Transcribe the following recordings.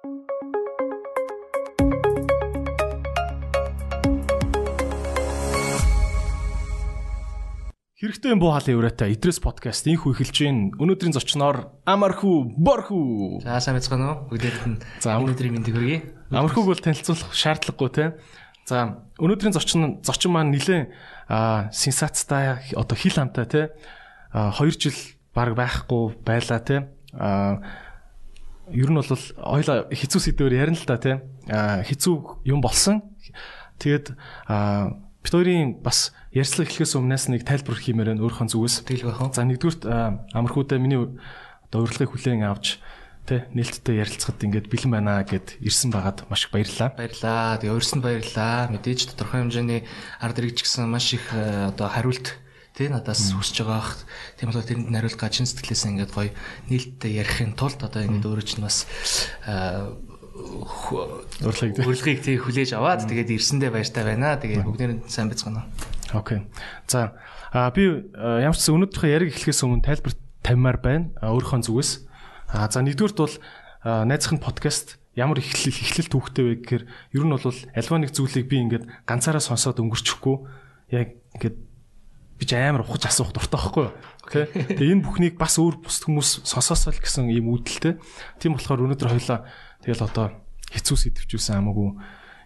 Хэрэгтэй буу хаалын өрөөтэй Идрес подкаст инхүү эхэлж байна. Өнөөдрийн зочноор Амархүү Борхүү. За сайн байцгаана уу? Бүгдээрт нь За өнөөдрийн мэндийг хүргэе. Амархүүг бол танилцуулах шаардлагагүй те. За өнөөдрийн зочин зочин маань нилээн сенсацтай одоо хил хамтаа те 2 жил баг байхгүй байлаа те. Ер нь бол ойло хэцүү сэдвээр ярина л та те. Хэцүү юм болсон. Тэгээд бит хоёрын бас ярьцлага эхлэхээс өмнөөс нэг тайлбар хиймээр байна өөрийнхөө зүгээс. Тэгэл байх уу? За нэгдүгürt амархуудаа миний одоо урилгыг хүлээн авч тэ нээлттэй ярилцахад ингээд бэлэн байна гэд ирсэн байгаад маш их баярлалаа. Баярлалаа. Тэгээ өөрсөнд баярлалаа. Мэдээж тодорхой хэмжээний ард иргэж гисэн маш их одоо хариулт тий надаас хүсэж байгаа. Тийм болохоор тэрэнд нариулт гачин сэтгэлээс ингээд гоё нээлттэй ярихын тулд одоо ингээд өөрөө чинь бас урилгыг урилгыг тий хүлээж аваад тэгээд ирсэндээ баяртай байна. Тэгээд бүгдээр сайн байцгаана. Окей. За би ямар ч өнөөдрийнхөө яриг эхлэхээс өмнө тайлбар тавьмаар байна. Өөрийнхөө зүгээс. А за нэгдүгürt бол найзахын подкаст ямар эхлэл эхлэл түүхтэй вэ гэхээр ер нь бол альва нэг зүйлийг би ингээд ганцаараа сонсоод өнгөрчихгүй яг ингээд би ч амар ухаж асуух дуртай байхгүй юу. Окей. Тэгээ энэ бүхнийг бас өөр бус хүмүүс сонсоосоо л гэсэн юм үүдэлтэй. Тийм болохоор өнөөдөр хоёлаа Тэгэл одоо хэцүү сэтвчүүлсэн хамаагүй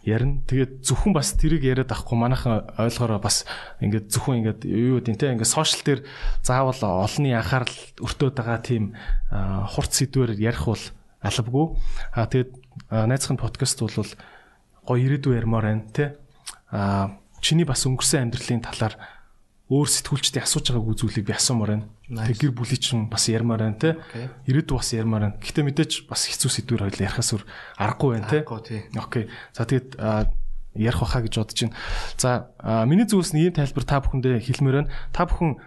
ярина. Тэгээд зөвхөн бас тэрийг яриад авахгүй манайхан ойлгоороо бас ингээд зөвхөн ингээд юу гэдэг те ингээд сошиал дээр заавал олонний анхаарал өртөөд байгаа тийм хурц сэдвээр ярих бол албагүй. А тэгээд найзхан подкаст бол гоё ирээдүй ярмаар байна те. А чиний бас өнгөрсөн амьдралын талаар өөр сэтгүүлчдийн асууж байгаагүй зүйлийг би асуумаар байна. Тэг гэр бүлийн чинь бас ярмаар байна те. Ирээдүй бас ярмаар байна. Гэхдээ мэдээж бас хэцүү сэдвэр хоёул ярихаас өөр аргагүй байна те. Окей. За тэгээд ярих баха гэж бодож байна. За миний зүгээс нэг юм тайлбар та бүхэндээ хэлмээр байна. Та бүхэн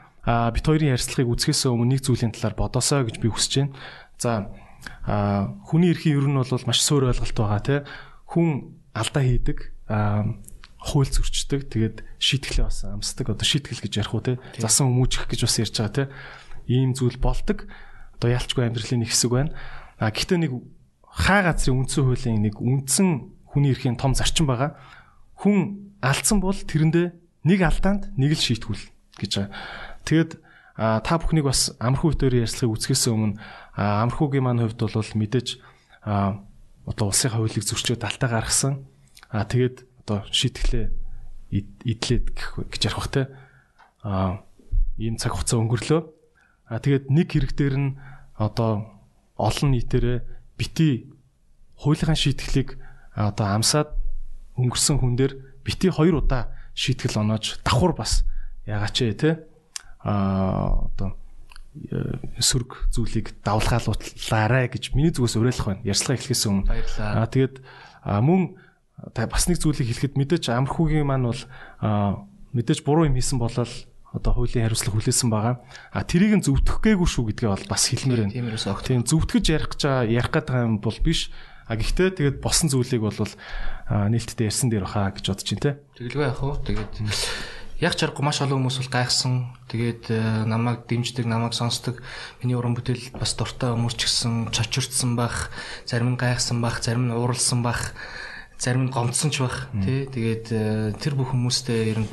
бит хоёрын ярилцлагыг үзэхээс өмнө нэг зүйлийн талаар бодосоо гэж би хүсэж байна. За хүний эрхийн ер нь бол маш суур ойлголт байгаа те. Хүн алдаа хийдэг хууль зөрчдөг. Тэгээд шийтгэлээ бас амсдаг. Одоо шийтгэл гэж ярих уу те. Засан хүмүүжих гэж бас ярьж байгаа те. Ийм зүйл болдог. Одоо ялчгүй амьдралын нэг хэсэг байна. А гэхдээ нэг хаа газрын үндсэн хуулийн нэг үндсэн хүний эрхийн том зарчим байгаа. Хүн алдсан бол тэрэндээ нэг алдаанд нэг л шийтгүүл гэж байгаа. Тэгээд та бүхнийг бас амархуу хөтөөр ярьцлагыг үзэхээс өмнө амархуугийн маань хувьд бол мэдээж одоо улсын хуулийг зөрчөөд алтаа гаргасан. А тэгээд одоо шийтгэлээ идлээд гэж ярих бах те а ийм цаг хугацаа өнгөрлөө а тэгээд нэг хэрэг дээр нь одоо олон нийтээрээ бити хуулийн шийтгэлийг одоо амсаад өнгөрсөн хүн дээр бити хоёр удаа шийтгэл оноож давхар бас яагаач те а одоо сөрөг зүйлийг давлгаалуулаарэ гэж миний зүгээс уриалах байна. Ярьслага эхлэхээс өмнө. Баярлалаа. Аа тэгээд мөн бас нэг зүйлийг хэлэхэд мэдээж амархүүгийн маань бол мэдээж буруу юм хийсэн болол одоо хуулийн хариуцлага хүлээсэн байгаа. А тэрийг нь зөвтгөх гээгүй шүү гэдгээ бол бас хэлмээр байна. Тиймээс огт. Тийм зөвтгөж ярих гэж ярих гэдэг юм бол биш. А гэхдээ тэгээд босон зүйлийг бол нээлттэй ярьсан дээр баха гэж бодож байна те. Тэгэлгүй яах вэ? Тэгээд яг чаргагүй маш олон хүмүүс бол гайхсан. Тэгээд намайг дэмждэг, намайг сонсдог. Миний уран бүтээл бас дуртай хүмүүс ч гэсэн чочирдсан бах, зарим нь гайхсан бах, зарим нь ууралсан бах зарим нь гомдсон ч бах тий. Тэгээд э, тэр бүх хүмүүстэй ер нь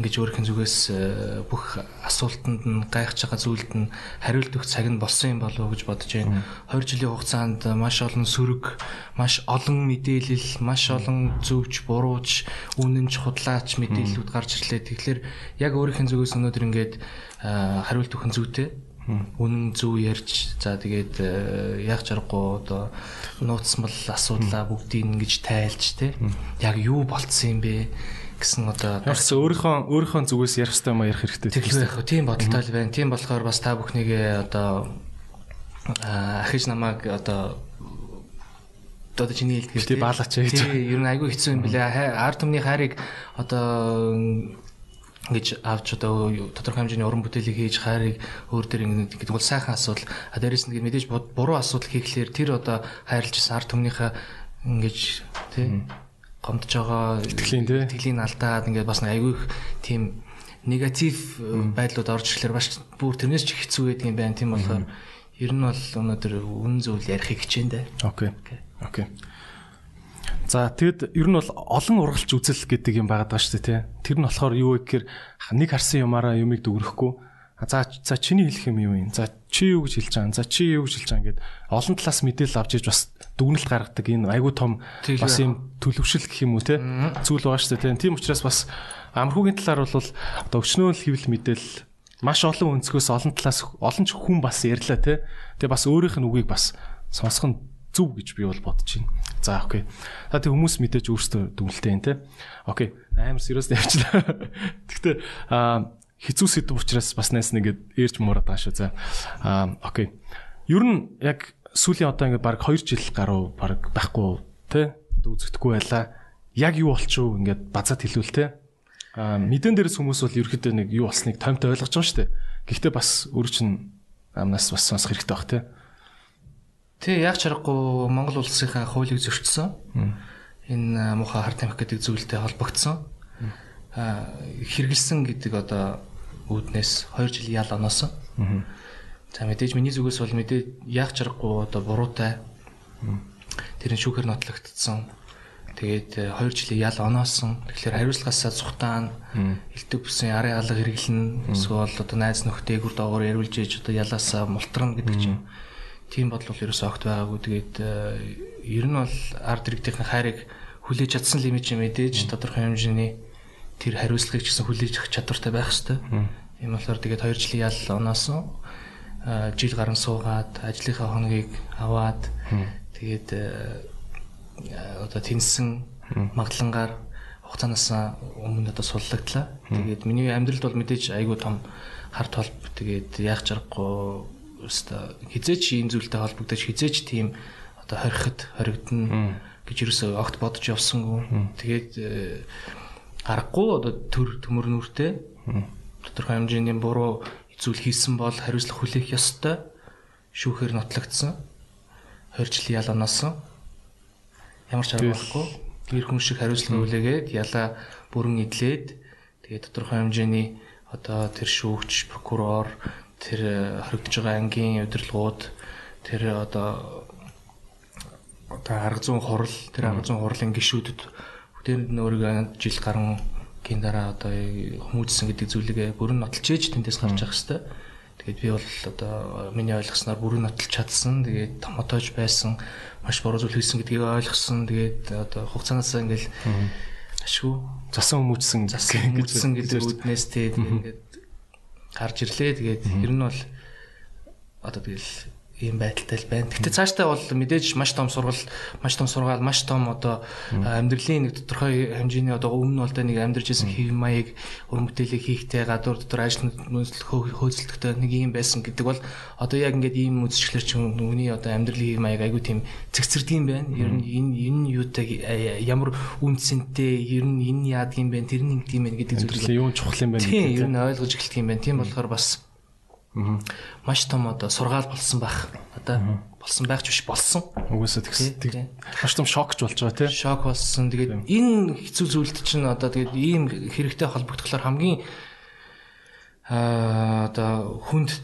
ингэж нь зүгээс э, бүх асуултанд нь гайхаж байгаа зүйлд нь хариулт өгөх цаг нь болсон юм болов уу гэж бодож байна. 2 жилийн хугацаанд маш олон сөрөг, маш олон мэдээлэл, маш олон зөвч, бурууч, үнэнч, худлаач мэдээллүүд гарч ирлээ. Тэгэхээр яг нь зүгээс өнөөдөр ингээд э, хариулт өгөх зүйтэй үнэн зөв ярьж за тэгээд э, яг жаргагүй одоо нууцмал асуудлаа бүгдийг ингэж тайлж те яг юу болцсон юм бэ гэсэн одоо бас өөрийнхөө өөрийнхөө зүгээс ярих хэрэгтэй юм ярих хэрэгтэй тийм байх. Тийм бодолтой л байна. Тийм болохоор бас та бүхнийгээ одоо ахиж намайг одоо одоо чиний хэлдгээр тийм баалаач гэж. Тийм ер нь айгүй хэцүү юм билээ. Ард түмний хайрыг одоо ингэж авч одоо тодорхой хэмжээний уран бүтээлийг хийж хайрыг өөр дээр ингэдэг бол сайхан асуудал. А дээрэс нь мэдээж буруу асуудал хийхлээр тэр одоо хайрлж исэн ард түмнийхээ ингэж тий гомдож байгаа итгэлийн тий итгэлийн алдаад ингээд бас айгүй их тийм негатив байдлууд орж ирэхлээр бас бүр тэрнээс ч хэцүү байдаг юм байна. Тийм болохоор ер нь бол өнөөдөр үнэн зөвл ярихыг хичээндэ. Окей. Окей. За тэгэд ер нь бол олон ургалч үзэл гэдэг юм байгаад байгаа шүү дээ тий. Тэр нь болохоор юу вэ гэхээр нэг харсан юмараа юмыг дүгрэхгүй. За за чиний хэлэх юм юу юм? За чи юу гэж хэлж байгаа? За чи юу гэж хэлж байгаа ингээд олон талаас мэдээлэл авч иж бас дүгнэлт гаргадаг энэ айгуу том бас юм төлөвшил гэх юм уу те зүйл байгаа шүү дээ. Тийм учраас бас амрхуугийн талаар бол одоо өчнөө хэвлэл мэдээлэл маш олон өнцгөөс олон талаас олон ч хүн бас ярьлаа те. Тэгээ бас өөрийнх нь үгийг бас сонсох нь зүв гэж би бол бодож байна. За окей. За тэг хүмүүс мэдээж өөрсдөө дүгнэлтэй юм те. Окей. Амар serious явчлаа. Гэхдээ а хизүү сэдв учраас бас найс нэгэд ээрж муураад байгаа шүү. За а окей. Ер нь яг сүүлийн одоо ингээд баг 2 жил гаруй баг байхгүй те үзэгдэхгүй байлаа. Яг юу болчихв ингээд базаад хэлвэл те. А мэдэн дээрс хүмүүс бол ерөөхдөө нэг юу болсныг томтой ойлгож байгаа шүү дээ. Гэхдээ бас өөр чинь амнаас бас сонсох хэрэгтэй баг те. Тэ яг чаргагүй Монгол улсынхаа хуулийг зөрчсөн. Энэ муухай хар тамхи гэдэг зүйлтэй холбогдсон. А хэрэгэлсэн гэдэг одоо үүднээс 2 жил ял оноос. За мэдээж миний зүгээс бол мэдээ яг чаргагүй одоо буруутай. Тэр нь шүүхээр нотлогдсон. Тэгээд 2 жилийн ял оноосон. Тэгэхээр хариуцлагаасаа цухтаан элдв бүсийн арын алга хэрэглэн эсвэл одоо найз нөхдөйгүр доогоор ярилж ээж одоо ялаасаа мултран гэдэг чинь тийм бодол бол ерөөсөө огт байгаагүй. Тэгээд э, ер нь бол ард иргэдийн хайрыг хүлээж чадсан лимит юм мэдээж тодорхой хэмжээний тэр хариуцлагыг ч гэсэн хүлээж авах чадвартай байх хэрэгтэй. Ийм болохоор тэгээд 2 жилийн ял оноосон жил гарan суугаад ажлынхаа хоногийг аваад тэгээд э, одоо тэнсэн маглангаар хугацаанаас өмнө одоо суллагдлаа. Тэгээд миний амьдралд бол мэдээж айгүй том хар толб тэгээд яах жаргагүй өстө хизээч ийм зүйлтэй холбогдож хизээч тийм одоо хориход хоригдно гэж юусоо огт бодож явсангүй. Тэгээд э, аргагүй одоо төр төмөр нүртэй тодорхой хэмжээний буруу зүйл хийсэн бол хариуцлага хүлээх ёстой. Шүүхээр нотлогдсон. 20 жилийн ял оносон. Ямар ч арга байхгүй. Гэр хүн шиг хариуцлага хүлээгээд ялаа бүрэн идлээд тэгээд тодорхой хэмжээний одоо тэр шүүгч, прокурор тэр э, хоригдож байгаа ангийн удирдлагууд тэр э, одоо одоо арга зүүн хурал тэр арга зүүн хурлын гишүүдэд бүгдээр нь өөрийгөө жил гарan гин дараа одоо хүмүүжсэн гэдэг зүйлийг бүрэн нотолж ээж тэндээс гарч явах хэвээр. Тэгээд би бол одоо миний ойлгосноор бүрэн нотолж чадсан. Тэгээд томотойж байсан маш буруу зүйл хийсэн гэдгийг ойлгосон. Тэгээд одоо хугацаанаас ингээл ашгүй засан хүмүүжсэн засан хүмүүжсэн гэдэг үднээс тэгээд ингээд гарч ирлээ. Тэгээд ер нь бол одоо тэгэл ийм байдалтай л байна. Гэтэ цаашдаа бол мэдээж маш том сургал, маш том сургаал, маш том одоо амьдралын нэг тодорхой хэмжээний одоо өмнө бол нэг амьдарч исэн хэв маяг ур мэдээлэл хийхтэй гадуур дотор ажил хөөцөлдөхтэй нэг юм байсан гэдэг бол одоо яг ингээд ийм үзчихлэр ч үний одоо амьдралын хэв маяг айгүй тийм цэгцэрдэг юм байна. Ер нь энэ энэ юутай ямар үнцэнтэй ер нь энэ яадаг юм бэ? Тэр нь ингэдэг юм байна гэдэг зүйл. Юу чухал юм байна гэдэг. Тийм, ер нь ойлгож эхэлдэг юм байна. Тийм болохоор бас Маш том одоо сургаал болсон байх. Одоо болсон байх ч биш болсон. Угсаа тэгс. Маш том шокч болж байгаа тийм. Шок болсон. Тэгээд энэ хэцүү зүйлд чинь одоо тэгээд ийм хэрэгтэй холбогдохлоор хамгийн аа одоо хүнд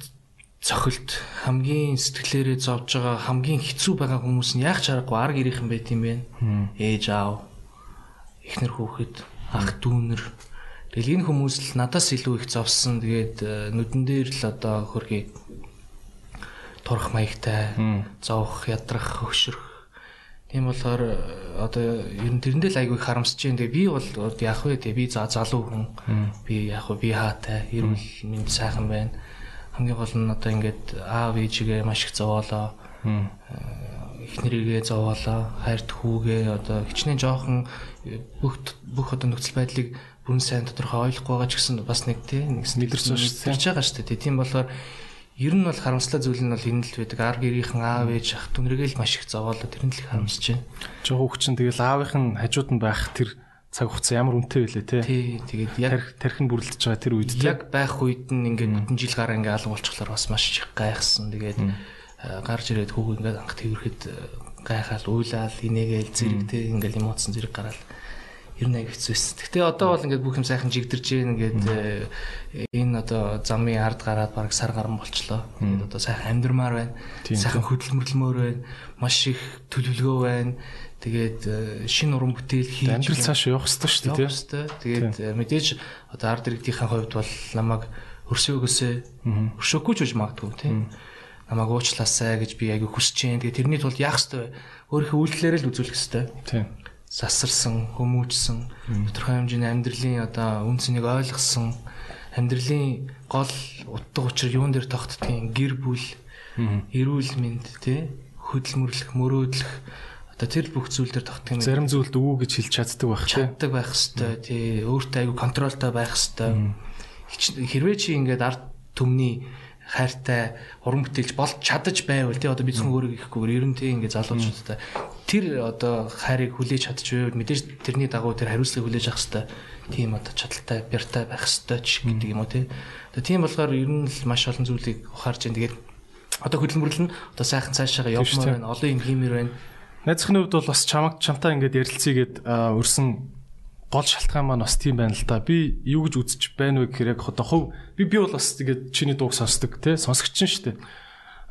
цохилт хамгийн сэтгэлээрээ зовж байгаа хамгийн хэцүү байгаа хүмүүс нь яг чаргагүй арга ирийнхэн байт юм бэ. Ээж аав, эхнэр хүүхэд, ах дүүнэр Тэгэл энэ хүмүүс л надаас илүү их зовсон. Тэгээд э, нүдэн дээр л одоо хөргий турах маягтай, зовх, ядрах, хөшрөх. Тийм болохоор э, одоо ер нь тэрэндээ л айгүй харамсаж байна. Тэгээ би бол яах вэ? Тэгээ би за залуу хүн. Би яах вэ? Би хаатай, эрүүл мэнд сайхан байна. Хамгийн гол нь одоо ингээд аав ээжигээ маш их зовоолоо. Эхнэрийгээ зовоолоо. Хайрт хүүгээ одоо хичнээн жоохон бүх бүх одоо нөхцөл байдлыг бүрэн сайн тодорхой ойлгохгүй байгаа ч гэсэн бас нэг тийм нэг мэдэрч байгаа шүү дээ. Тийм болохоор ер нь бол харамслаа зүйл нь бол энэ л байдаг. Ар гэрийнхэн аав ээж ах түнрэгээл маш их зовоолоо тэр нь л харамсаж байна. Жоо чинь тэгэл аавынх нь хажууд нь байх тэр цаг хугацаа ямар үнэтэй вэ те. Тий, тэгээд яг тархин бүрлдэж байгаа тэр үед яг байх үед нь ингээд бүтэн жил гараа ингээд алга болчихлоор бас маш их гайхсан. Тэгээд гарч ирээд хүүг ингээд анх тэрхэд гайхаал, уйлаал, инээгээл зэрэг те ингээд эмоцсон зэрэг гараал ер нь хэцүү байсан. Гэтэ одоо бол ингээд бүх юм сайхан жигдэрж гээ ингээд энэ одоо замын ард гараад баг сар гарan болчлоо. Тэгээд одоо сайхан амьдрмаар байна. Сайхан хөдөлмөрлөмөр байна. Маш их төлөвлөгөө байна. Тэгээд шин уран бүтээл хийж амьдрал цаашаа явах хэрэгтэй шүү дээ. Тэгээд мэдээж одоо ард иргэдийн хувьд бол намайг өрсөөгөөсөө өршөөгүй ч үж магадгүй тийм намайг уучлаасай гэж би аягүй хүсэж जैन. Тэгээ тэрний тулд яах ёстой вэ? Өөрийнхөө үйлдэлээрээ л үзүүлэх ёстой. Тийм. Сасарсан, хүмүүжсэн, тодорхой хэмжээний амьдралын одоо үнцнийг ойлгосон, амьдралын гол утга учир юун дээр тогтдгийг гэр бүл, эрүүл мэнд, тий хөдөлмөрлөх, мөрөөдлөх одоо тэр бүх зүйл дээр тогтдгийг зарим зүйлд өвөө гэж хэлж чаддаг байх тий. Чаддаг байх хэвээр тий өөртөө аягүй контролтой байх хэвээр. Хэрвээ чи ингээд ард түмний хайртай уран бүтээлч болж чадаж байвал тий одоо бид зөвхөн өөрийг ихэхгүйгээр ер нь тий ингээ залуучуудтай тэр одоо хайрыг хүлээж чадчихвэл мэдээж тэрний дагуу тэр хариуцлагыг хүлээж авах хэвээр тийм одоо чадaltaй бяртай байх хэвээр ч гэдэг юм уу тий. Одоо тийм болохоор ер нь л маш олон зүйлийг ухаарч байна. Тэгээд одоо хөдөлмөрлөл нь одоо сайхан цаашаа явмаар байна. Олон юм хиймээр байна. Найзхны хувьд бол бас чамаг чамтай ингээд ярилцъя гэд өрсөн гол шалтгаан маань бас тийм байна л да. Би юу гэж үзэж байна вэ гэхээр яг одоо хов би би бол бас тэгээд чиний дууг сонсдог те сонсогч нь шүү дээ.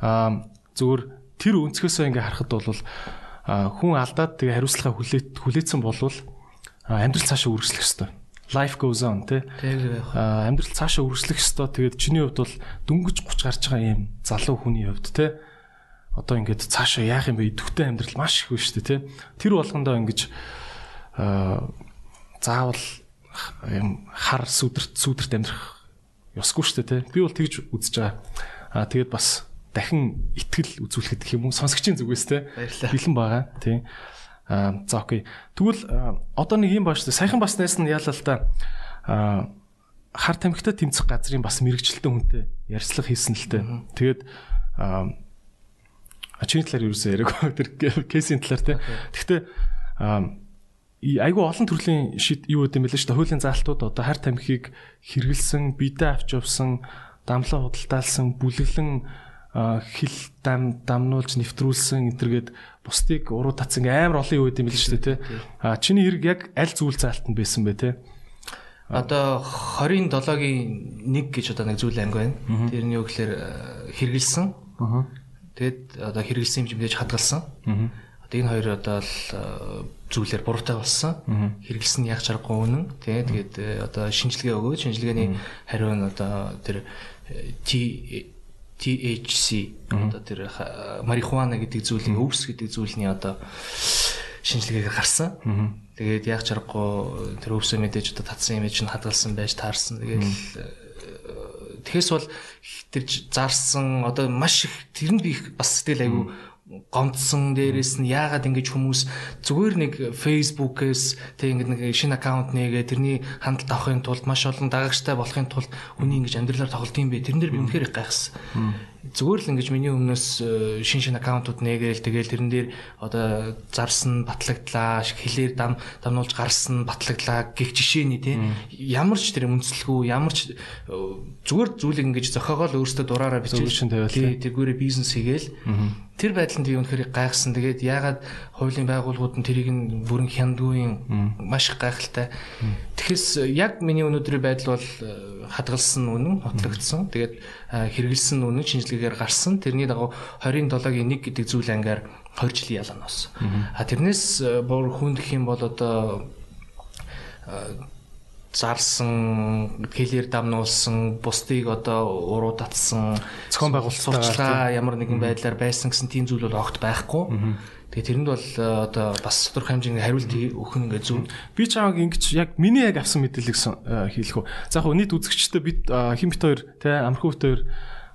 Аа зүгээр тэр өнцгөөсөө ингээ харахад бол хүн алдаад тэгээ хариуцлагаа хүлээт хүлээсэн болвол амьдрал цаашаа үргэлжлэх ёстой. Life goes on те. Аа амьдрал цаашаа үргэлжлэх ёстой. Тэгээд чиний хувьд бол дөнгөж 30 гарч байгаа юм залуу хүний хувьд те одоо ингээд цаашаа яах юм бэ? Идэвхтэй амьдрал маш их байна шүү дээ, тэ. Тэр болгондоо ингэж аа заавал юм хар сүдэрт сүдэрт амьдрах ёсгүй шүү дээ тий. Би бол тэгж үзэж байгаа. Аа тэгээд бас дахин итгэл үзүүлэхэд гэх юм уу сонсогчийн зүгээс тий. Бэлэн байгаа тий. Аа за окей. Тэгвэл одоо нэг юм баа шүү дээ. Саяхан бас найс нь яалаа л да. Аа хар тамхитай тэмцэх газрын бас мэрэгчлэлтэн хүнтэй ярьцлага хийсэн л дээ. Тэгээд чиний талаар юу гэсэн яриаг тэр кейсийн талаар тий. Гэхдээ айгүй олон төрлийн шид юу гэдэм бэлээ шүү дээ. Хуулийн заалтууд одоо хар тамхиг хэрэгэлсэн, бидээ авч явсан, дамлаа худалдаалсан, бүлэглэн хил дам дамнуулж нэвтрүүлсэн энтергээд бусдыг уруу татсан амар олон юу гэдэм бэлээ шүү дээ. А чиний хэрэг яг аль зүйл заалтанд байсан бэ те? Одоо 27-гийн 1 гэж одоо нэг зүйл анги байна. Тэрний юу гэхээр хэрэгэлсэн. Тэгээд одоо хэрэгэлсэн юм жимдэж хадгалсан. Одоо энэ хоёр одоо л зүйлээр буруутай болсон. Хэрэгэлсэн яг чаргагүй үнэн. Тий. Тэгээд э, одоо шинжилгээ өгөөд шинжилгээний хариу нь одоо тэр э, THC одоо тэр марихуана гэдэг зүйлийн өвс гэдэг зүйлний одоо шинжилгээгээр гарсан. Тэгээд яг чаргагүй тэр өвсөө мэдээж одоо татсан юм чинь хадгалсан байж таарсан. Тэгээд тэгэхээс бол тэр зарсан одоо маш их тэр нь би бас сэтгэл айгу гомдсон дээрээс нь яагаад ингэж хүмүүс зүгээр нэг Facebook-ээс тэг ингэ нэг шинэ аккаунт нээгээ тэрний хандлт авахын тулд маш олон дагагчтай болохын тулд хүний ингэж амьдралаар тоглолт юм бэ. Тэрэн дээр би үнэхээр их гайхсан зүгээр л ингэж миний өмнөөс э, шин шин аккаунтууд нээгээл тэгэл тэрэн дээр одоо зарсан батлагдлаа хэлээр дам дамнуулж гарсан батлагдлаа гих жишээний тий ямар ч тэр үндэслэхүү ямар ч э, зүгээр зүйлийг ингэж зохиогоол өөртөө дураараа бичиж тэргүүрээ бизнес хийгээл тэр байдланд би үнэхээр гайхсан. Тэгээд яагаад хуулийн байгууллагууд нь тэрийг нь бүрэн хяндгүйн маш их гайхалтай. Тэгэхээр яг миний өнөөдрийн байдал бол э, хадгалсан үнэн хотлогдсон. Тэгээд хэрэгэлсэн үнэн шинжилгээ жилээр гарсан. Тэрний дагуу 27-гийн 1 гэдэг зүйл ангаар 20 жилийн ялаа ноос. А тэрнээс э, бүр хүндэх юм бол одоо э, зарсан, хэлээр дамнуулсан, бусдыг одоо уруу татсан, зохион байгуулалтаа ямар нэгэн байдлаар байсан гэсэн тийм зүйл бол огт байхгүй. Тэгээ тэрэнд бол э, одоо бас тодорхой хэмжээний хариулт өгөх нь ингээ зөв. Би чамаг ингэж яг миний яг авсан мэдээллийг хэлэх үү. За яг нийт үзэгчтэй бид хим бит хоёр те амархуу бит хоёр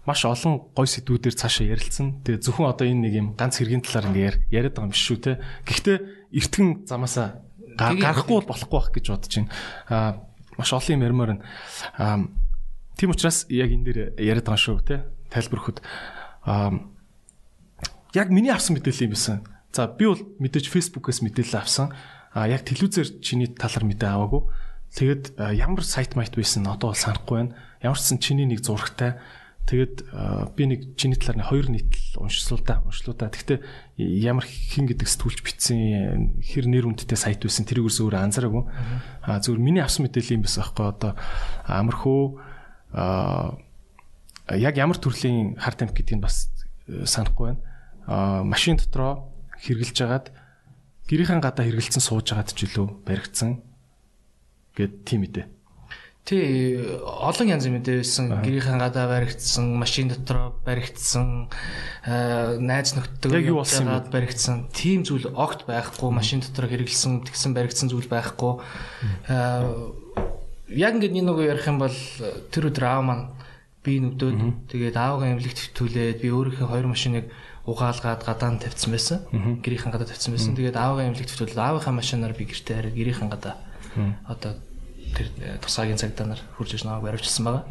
маш олон гой сэдвүүдээр цаашаа ярилцсан. Тэгээ зөвхөн одоо энэ нэг юм ганц хэргийн талаар ингээ яриад байгаа юм биш шүү те. Гэхдээ эртгэн замаасаа гарахгүй бол болохгүй байх гэж бодож байна. Маш олон юм ярмаар байна. Тийм учраас яг энэ дээр яриад байгаа шүү те. Тайлбар өгөхөд яг миний авсан мэдээлэл юм байсан. За би бол мэдээж Facebook-ээс мэдээлэл авсан. А яг телевизээр чиний талаар мэдээ аваагүй. Тэгээд ямар сайт майт байсан одоо бол санахгүй байна. Ямар ч сан чиний нэг зурагтай Тэгээд би нэг чиний талаар нэг хоёр нийтлэл уншслуудаа уншлуудаа. Гэхдээ ямар хин гэдэг сэтгүүлч битсэн хэр нэр хүндтэй сайт байсан тэрийг өөрөө анзаараагүй. Аа зөвхөн миний авсан мэдээлэл юм байсан аахгүй одоо амархуу аа яг ямар төрлийн хар тамхи гэдгийг бас санахгүй байна. Аа машин дотроо хэрглэж агаад гэрийнхэн гадаа хэргэлцэн сууж агаад ч үлээ баригдсан гэд тийм мэдээ. Тий, олон янзын мэдээ байсан. Гэрийнхэн гадаа баригдсан, машин дотор баригдсан, найз нөхдөд яваад баригдсан. Тийм зүйл огт байхгүй, машин дотор хэрэгэлсэн, тэгсэн баригдсан зүйл байхгүй. Яг ингээд нэг нөгөө ярих юм бол тэр өдөр аав маань би нүдөөд тэгээд аавгаа эмнэлэгт төвлээд би өөрийнхөө хоёр машиныг угаалгаад гадаа нь тавьсан байсан. Гэрийнхэн гадаа тавьсан байсан. Тэгээд аавгаа эмнэлэгт төвлээд аавынхаа машинаар би гэртээ хараад гэрийнхэн гадаа одоо тэр э, тусаагийн цагдаа нар хурж иж намайг баривчсан байгаа.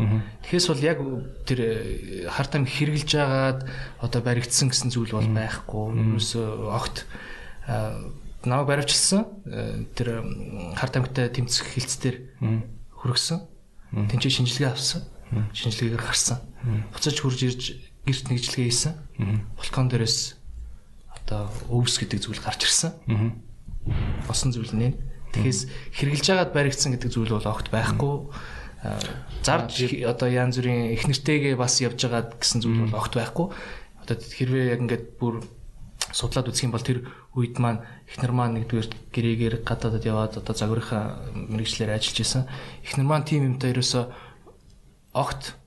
Тэгэхээс бол яг тэр э, хар там хэрглэж агаад одоо баригдсан гэсэн зүйл бол байхгүй. Юус огт намайг баривчсан тэр хар тамтай тэмцэх хилцээр хүргэсэн. Тэнцээ шинжилгээ авсан. Шинжилгээгээр гарсан. Буцаж хурж ирж гэрт нэгжилгээ хийсэн. Балкон дээрээс одоо өвс гэдэг зүйл гарч ирсэн. Босон зүйл нэ. Тэгэхээс хэрглэж байгаад баригдсан гэдэг зүйл бол огт байхгүй. Зарж одоо янз бүрийн их нэртэйгээ бас явж байгаа гэсэн зүйл бол огт байхгүй. Одоо хэрвээ яг ингээд бүр судлаад үзэх юм бол тэр үед маань эхнэр маань нэгдүгээр гэрээгээр гадаадад яваад одоо загварынхаа мэрэгчлэр ажиллаж исэн. Эхнэр маань тийм юмтай ерөөсө огт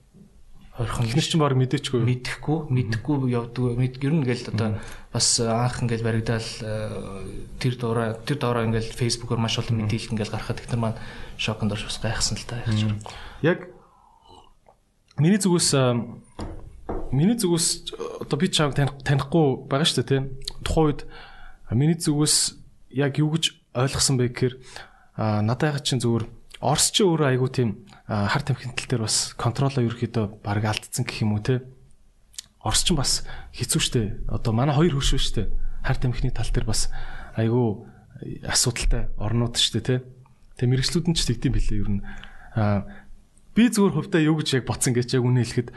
Хорхон ихнэр чинь баг мэдээчгүй. Мэдхгүй, мэдхгүй явдгүй. Мэд ер нь ингээл одоо бас анх ингээл баригдаал э, тэр дураа тэр доороо ингээл фэйсбүүкээр маш олон мэдээлэл ингээл гарахад ихнэр маань шоконд орж бас гайхсан л та яг ч. Яг миний зүгээс э, миний зүгээс одоо би чамд танихгүй байгаа шүү дээ тийм. Тухайн үед миний зүгээс яг юу гэж ойлгосон бэ гэхээр надад яг чинь зүгээр Орс ч өөрөө айгу тийм хар тамхин тал дээр бас контролоо ерөөхдөө баг алдсан гэх юм уу те. Орс ч бас хэцүү шттэ. Одоо манай хоёр хөршөө шттэ. Хар тамхины тал дээр бас айгу асуудалтай орнууд шттэ те. Тэг мэрэгчлүүд нь ч тэгдэм билээ ер нь. Аа би зүгээр хувьдаа юу гэж яг боцсон гэж яг үнэ хэлэхэд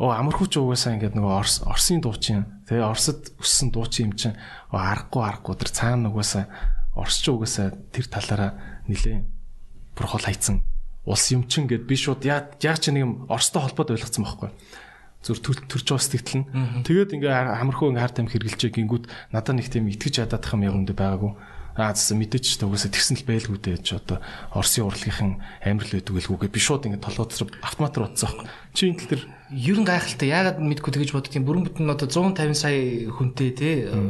оо амархууч угаасаа ингээд нөгөө Орс Орсын дуучин тэгээ Оросд өссөн дуучин юм чинь аргагүй аргагүй тэр цаана угаасаа Орсч угаасаа тэр талаараа нилээ бүр хол хайцсан улс юм чин гэд би шууд яг яг чи нэг юм Оростой холбоод ойлгоцсон байхгүй. Зүр төрж байгаа сэтгэл нь тэгээд ингээ хамархуу ингээ харт амх хэрглэж гингүүд надад нэг тийм итгэж ядадах юм яг үндэ байгаагүй. Аа зөв мэдээч ч угаасаа тэгсэн л байлгүй дээ ч одоо Оросын урлагийнхан амирл байдаг гэлгүйгээ би шууд ингээ толгойд автоматар утсан байхгүй чи энэ тал тэр ер нь гайхалтай. Яагаад мэдгүй тэгэж боддог юм бүрэн бүтэн одоо 150 сая хүнтэй те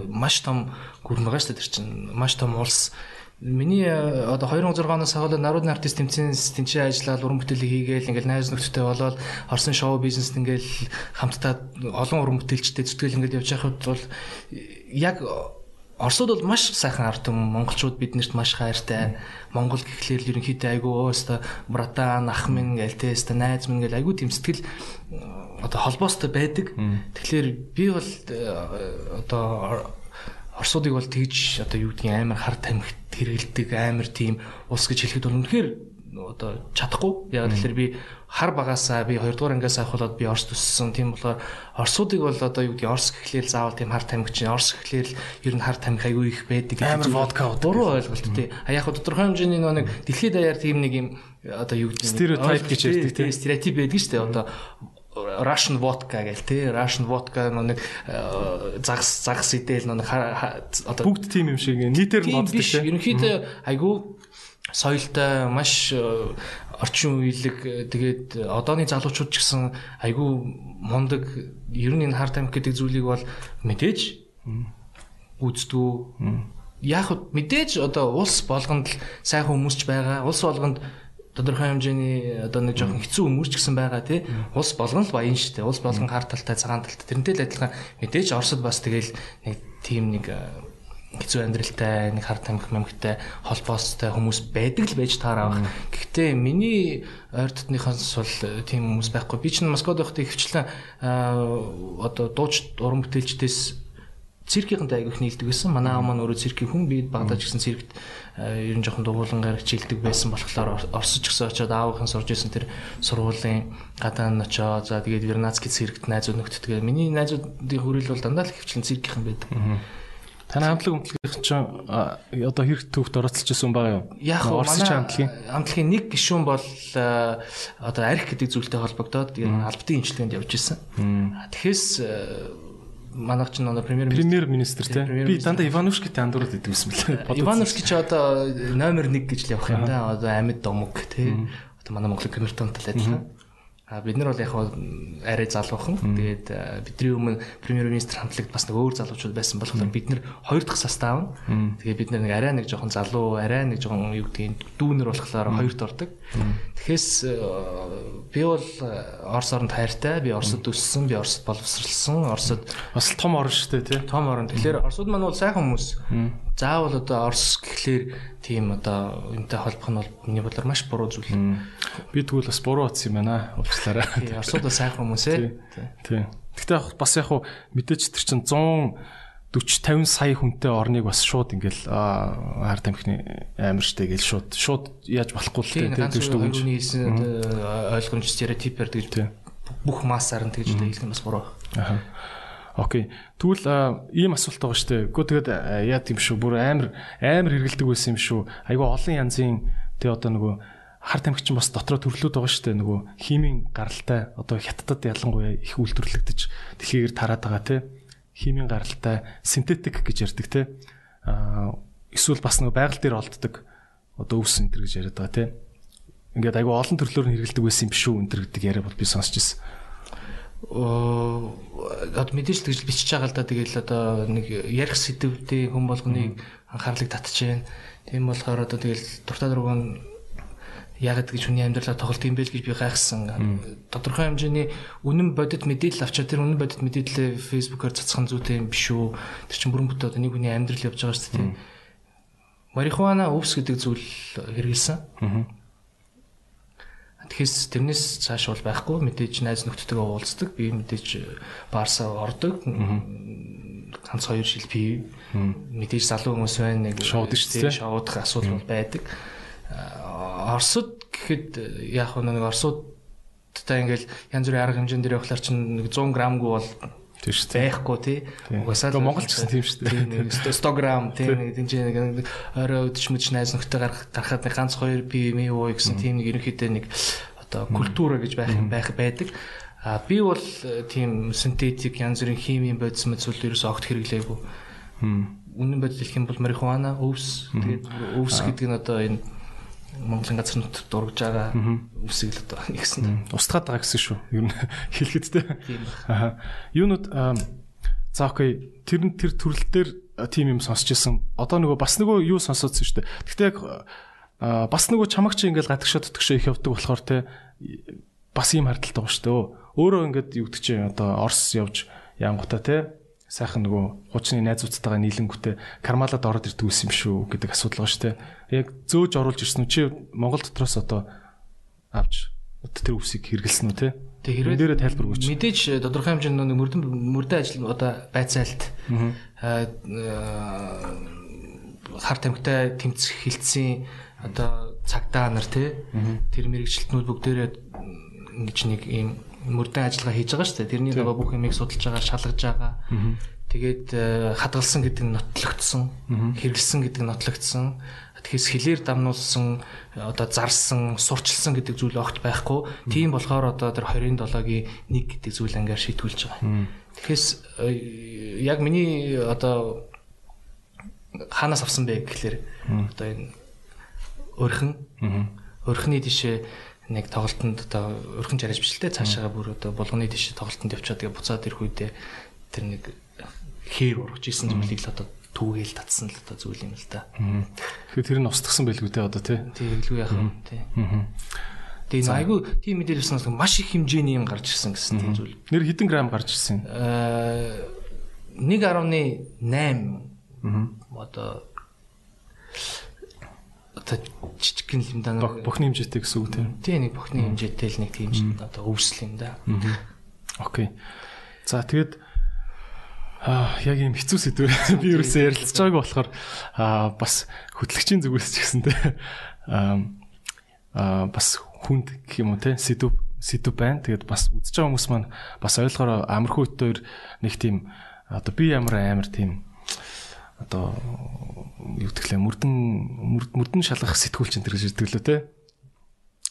маш том гүрэн байгаа шүү дээ тэр чинь маш том улс Миний э, одоо 2006 оноос хаваад народны артист тэмцээн тэнцээ ажиллаад уран бүтээлийг хийгээл ингээл найз нөхдөдтэй болоод Орсын шоу бизнест ингээл хамтдаа олон уран бүтээлчтэй зүтгэл ингээд явж байхад бол яг Оросууд бол маш сайхан ард түмэн монголчууд биднэрт маш хайртай. Монгол гэхлээр ерөнхийдөө айгүй өөстө братан ах минь гээл те өөстө найз минь гээл айгүй тийм сэтгэл одоо холбоостой байдаг. Тэгэхээр би бол э, одоо Оросуудыг бол тэгж одоо юу гэдгийг амар хар тамхит хэрэгэлдэг амар тийм улс гэж хэлэхэд бол үнэхээр одоо чадахгүй. Яг тэгэхээр би хар багасаа би 2 дугаар ангиас авахулаад би Орос төссөн. Тийм болохоор Оросуудыг бол одоо юу гэдгийг Орос гэхлээр заавал тийм хар тамхи чинь Орос гэхлээр ер нь хар тамхи аягүй их байдаг гэдэг. Амар водка буруу ойлголт тий. А яг тодорхой хэмжээний нэг дэлхийд даяар тийм нэг юм одоо юу гэдгийг стереотип гэж ярьдаг тий. Стереотип байдаг шүү дээ. Одоо Russian vodka гэл тий? Russian vodka нэг э, загас загас идэл нэг одоо бүгд тийм юм шиг нийтээр нь боддог тий? Ерөнхийдөө айгүй соёлтой маш э, орчин үеийг тэгээд одооны залуучууд ч гэсэн айгүй мундаг ер нь энэ хард амх гэдэг зүйлийг бол мэдээж үздүү яг мэдээж одоо улс болгонд л сайхан хүмүүс ч байгаа. Улс болгонд тодорхой хэмжээний одоо нэг жоохон хэцүү хүмүүс ч гэсэн байгаа тий. Улс болгон л баян шүү дээ. Улс болгон хар талтай, цагаан талтай. Тэрнтэй л адилхан мэдээж Оросд бас тэгэл нэг тийм нэг хэцүү амьдралтай, нэг хар тамхи мэмхтэй холбоостой хүмүүс байдаг л байж таараа баг. Гэхдээ миний ойр дотныхоос бол тийм хүмүүс байхгүй. Би чинь Москвад байхдаа ихвчлэн одоо дууч уран бүтээлчдээс циркийнхэнтэй айгүйх нийлдэг байсан. Манай аав маань өөрөө циркийн хүн. Би Багдад гэсэн циркт ер нь жоохон дугуулангаар хичээлдэг байсан болохоор Оросч гисэн очиод аавынхан сурж исэн тэр сургуулийн гадаан очоо. За тэгээд Вернацкий циркт найзууд нөхдөд. Тэгээд миний найзуудын хүрэл бол дандаа л хөвчлэн циркийнхэн байдаг. Таны хамтлаг өмтлөх чинь одоо хэрэг төвхт оролцож ирсэн байгаа юу? Яг Оросч хамтлагийн хамтлагийн нэг гишүүн бол одоо арх гэдэг зүйлтэй холбогдоод албадын имчилгээнд явж исэн. Тэгэхээс манайх ч нэг премьер премьер министр тий. Би дандаа Ивановскитэй андуураад идэв юм байна. Ивановский ч одоо номер 1 гэж л явах юм да. Одоо амьд домог тий. Одоо манай Монголын камертонтой адилхан. А бид нар бол яг арай залуухан. Тэгээд бидний өмнө премьер министр хамтлагт бас нэг өөр залуучууд байсан болохоор бид нар хоёр дахь состав. Тэгээд бид нар нэг арай нэг жоохон залуу, арай нэг жоохон юу гэдгийг дүүнер болохоор хоёрт ордог. Тэгэхээс би бол Орос оронд хайртай. Би Оросд өссөн, би Оросд боловсралсан. Оросд бас том орн шүү дээ, тий. Том орн. Тэгэхээр Оросууд маань бол сайхан хүмүүс. Заавал одоо Орос гэхлээр тийм одоо энтэй холбох нь бол миний бодлоор маш буруу зүйл. Би тэгвэл бас буруу утсан юм байна. Уучлаарай. Тий, Оросууд сайхан хүмүүс ээ. Тий. Гэхдээ бас яг хуу мэдээч тэр чинь 100 40 50 сая хүнтэй орныг бас шууд ингээл хар тамхины амар штэ гэж шууд шууд яаж болохгүй л тийм тийм. Үүний ойлгомж стереотипээр тэгж бүх массаар нь тэгж хэлэх нь бас буруу. Аа. Окей. Тэгвэл ийм асуулт байгаа шүү дээ. Гэхдээ тэгээд яа тийм шүү. Бүр амар амар хэргэлдэг байсан юм шүү. Айгу олон янзын тэг одоо нөгөө хар тамхич бас дотроо төрлүүд байгаа шүү дээ. Нөгөө химийн гаралтай одоо хятадд ялангуяа их үйлдвэрлэгдэж дэлхийгээр тараад байгаа тий химийн гаралтай синтетик гэж ярьдаг те а эсвэл бас нэг байгаль дээр олддог одоо өвс энэ гэж яриад байгаа те ингээд айгу олон төрлөөр нь хэрэгэлдэг байсан юм биш үү энэ гэдэг яриа бол би сонсч ирсэн одоо мэдээж тэгж бичиж байгаа л да тэгэл одоо нэг ярих сэдвүүдээ хүн болгоныг анхаарлыг जैन тийм болохоор одоо тэгэл дуртай дургуун яагаад гэж хүний амьдралаа тоглолт юм бэ гэж би гайхсан. Тодорхой хэмжээний үнэн бодит мэдээлэл авчаа тэр үнэн бодит мэдээлэлээ фэйсбүүкээр цацхан зүйтэй юм биш үү? Тэр чинь бүрэн бүтээ одоо нэг хүний амьдрал явж байгаа шүү дээ. Марихуана өвс гэдэг зүйл хэрэгэлсэн. Тэгэхээс тэрнээс цааш бол байхгүй мэдээж найз нөхдөдөө уулздаг. Би мэдээж баарсаа ордог. Ганц хоёр жил пив. Мэдээж залуу хүмүүс байна нэг шоуд шүү дээ. Шоудах асуудал бол байдаг Оросд гэхэд яг нэг Оросуудтай ингээл янз бүрийн арга хэмжээнд дээр явахлаар чинь нэг 100 грамгүй бол тийм шүү. Байхгүй тий. Угасаа л Монгол ч гэсэн тийм шүү дээ. Нэг 100 грамм тий нэг тэнцээ нэг орой өдөж мэд найз нөхдөд гарах гарахад нэг ганц хоёр пи ми уу гэсэн тийм нэг ерөнхийдөө нэг одоо культура гэж байх юм байх байдаг. А би бол тийм синтетик янз бүрийн химийн бодис мэт зүйл ерөөс огт хэрэглээгүй. Үнэн бодис хэлэх юм бол марихуана, өвс тэгээд өвс гэдэг нь одоо энэ Монголын газар нутгад дургж байгаа үсэг л одоо нэгсэн. Устгаад байгаа гэсэн шүү. Ер нь хэлэхэд те. Аа. Юунууд за окей тэр тэр төрөл дээр тим юм сонсч ирсэн. Одоо нөгөө бас нөгөө юу сонсоодсон шүү дээ. Гэхдээ яг бас нөгөө чамагч ингээл гадагшаа тутагшаа их явдаг болохоор те бас ийм хардталтай байгаа шүү дээ. Өөрөө ингээд юу гэдэг чинь одоо Орос явж янгута те сайхан нөгөө хуучны найзуудтайгаа нийлэнгүүтээ кармалад ороод ирдэг ус юм шүү гэдэг асуудал шүү дээ. Яг зөөж оруулж ирсэн чи Монгол дотроос одоо авч тэр үсийг хэрэгэлсэн үү те? Тэг хэрвээ дээрээ тайлбар өгөөч. Мэдээж тодорхой хэмжээнд нэг мөрдөн мөрдөн ажил одоо байцаалт хар тамхитай тэмцэх хилцсэн одоо цагдаа нар те тэр мэрэгчлэтнүүд бүгдээрээ ингэж нэг ийм мөрдөн ажиллагаа хийж байгаа шүү дээ. Тэрний нөгөө бүх юмыг судалж байгаа, шалгаж байгаа. Тэгээд э, хадгалсан гэдэг нь нотлогдсон, хэрэгэлсэн гэдэг нь нотлогдсон. Тэгэхээс хилээр дамнуулсан, одоо зарсан, сурчилсан гэдэг зүйл огт байхгүй. Тийм болохоор одоо тэр 27-гийн 1 гэдэг зүйл ангаар шийтгүүлж байгаа. Тэгэхээс э, яг миний одоо хаанаас авсан бэ гэхлээр одоо энэ өрхөн өрхний тишээ нэг тоглолтод одоо өрхөн жаргаж бичлээ цаашаа бүр одоо булганы тийш тоглолтод явчаад тэгээ буцаад ирэх үедээ тэр нэг хээр ургаж исэн зүйлийг л одоо түүгээл татсан л одоо зүйл юм л да. Тэгэхээр тэр нь устгсан байлгүй дээ одоо тий. Илүү яах вэ тий. Тэгээ айгүй тийм мэдээлэл сонсон маш их хэмжээний юм гарч ирсэн гэсэн тийм зүйл. Нэр хэдэн грамм гарч ирсэн? Аа 1.8 одоо одоо жижигхэн юм да нэг бохны хэмжээтэй гэсэн үг тийм. Тий нэг бохны хэмжээтэй л нэг тийм одоо өвсөл юм да. Окей. За тэгээд Аа яг юм хэцүү сэдв. Би ерөөсөө ярилцж байгаагүй болохоор аа бас хөтлөгчийн зүгээс ч гэсэн те аа бас хүнд гэх юм уу те сэдв сэдв байна. Тэгээд бас үзэж байгаа хүмүүс маань бас ойлгохоор амархуу өтөөр нэг тийм одоо би ямар амар тийм одоо юу гэвэл мөрдөн мөрдөн шалгах сэтгүүлч энэ гэж ирдэг лөө те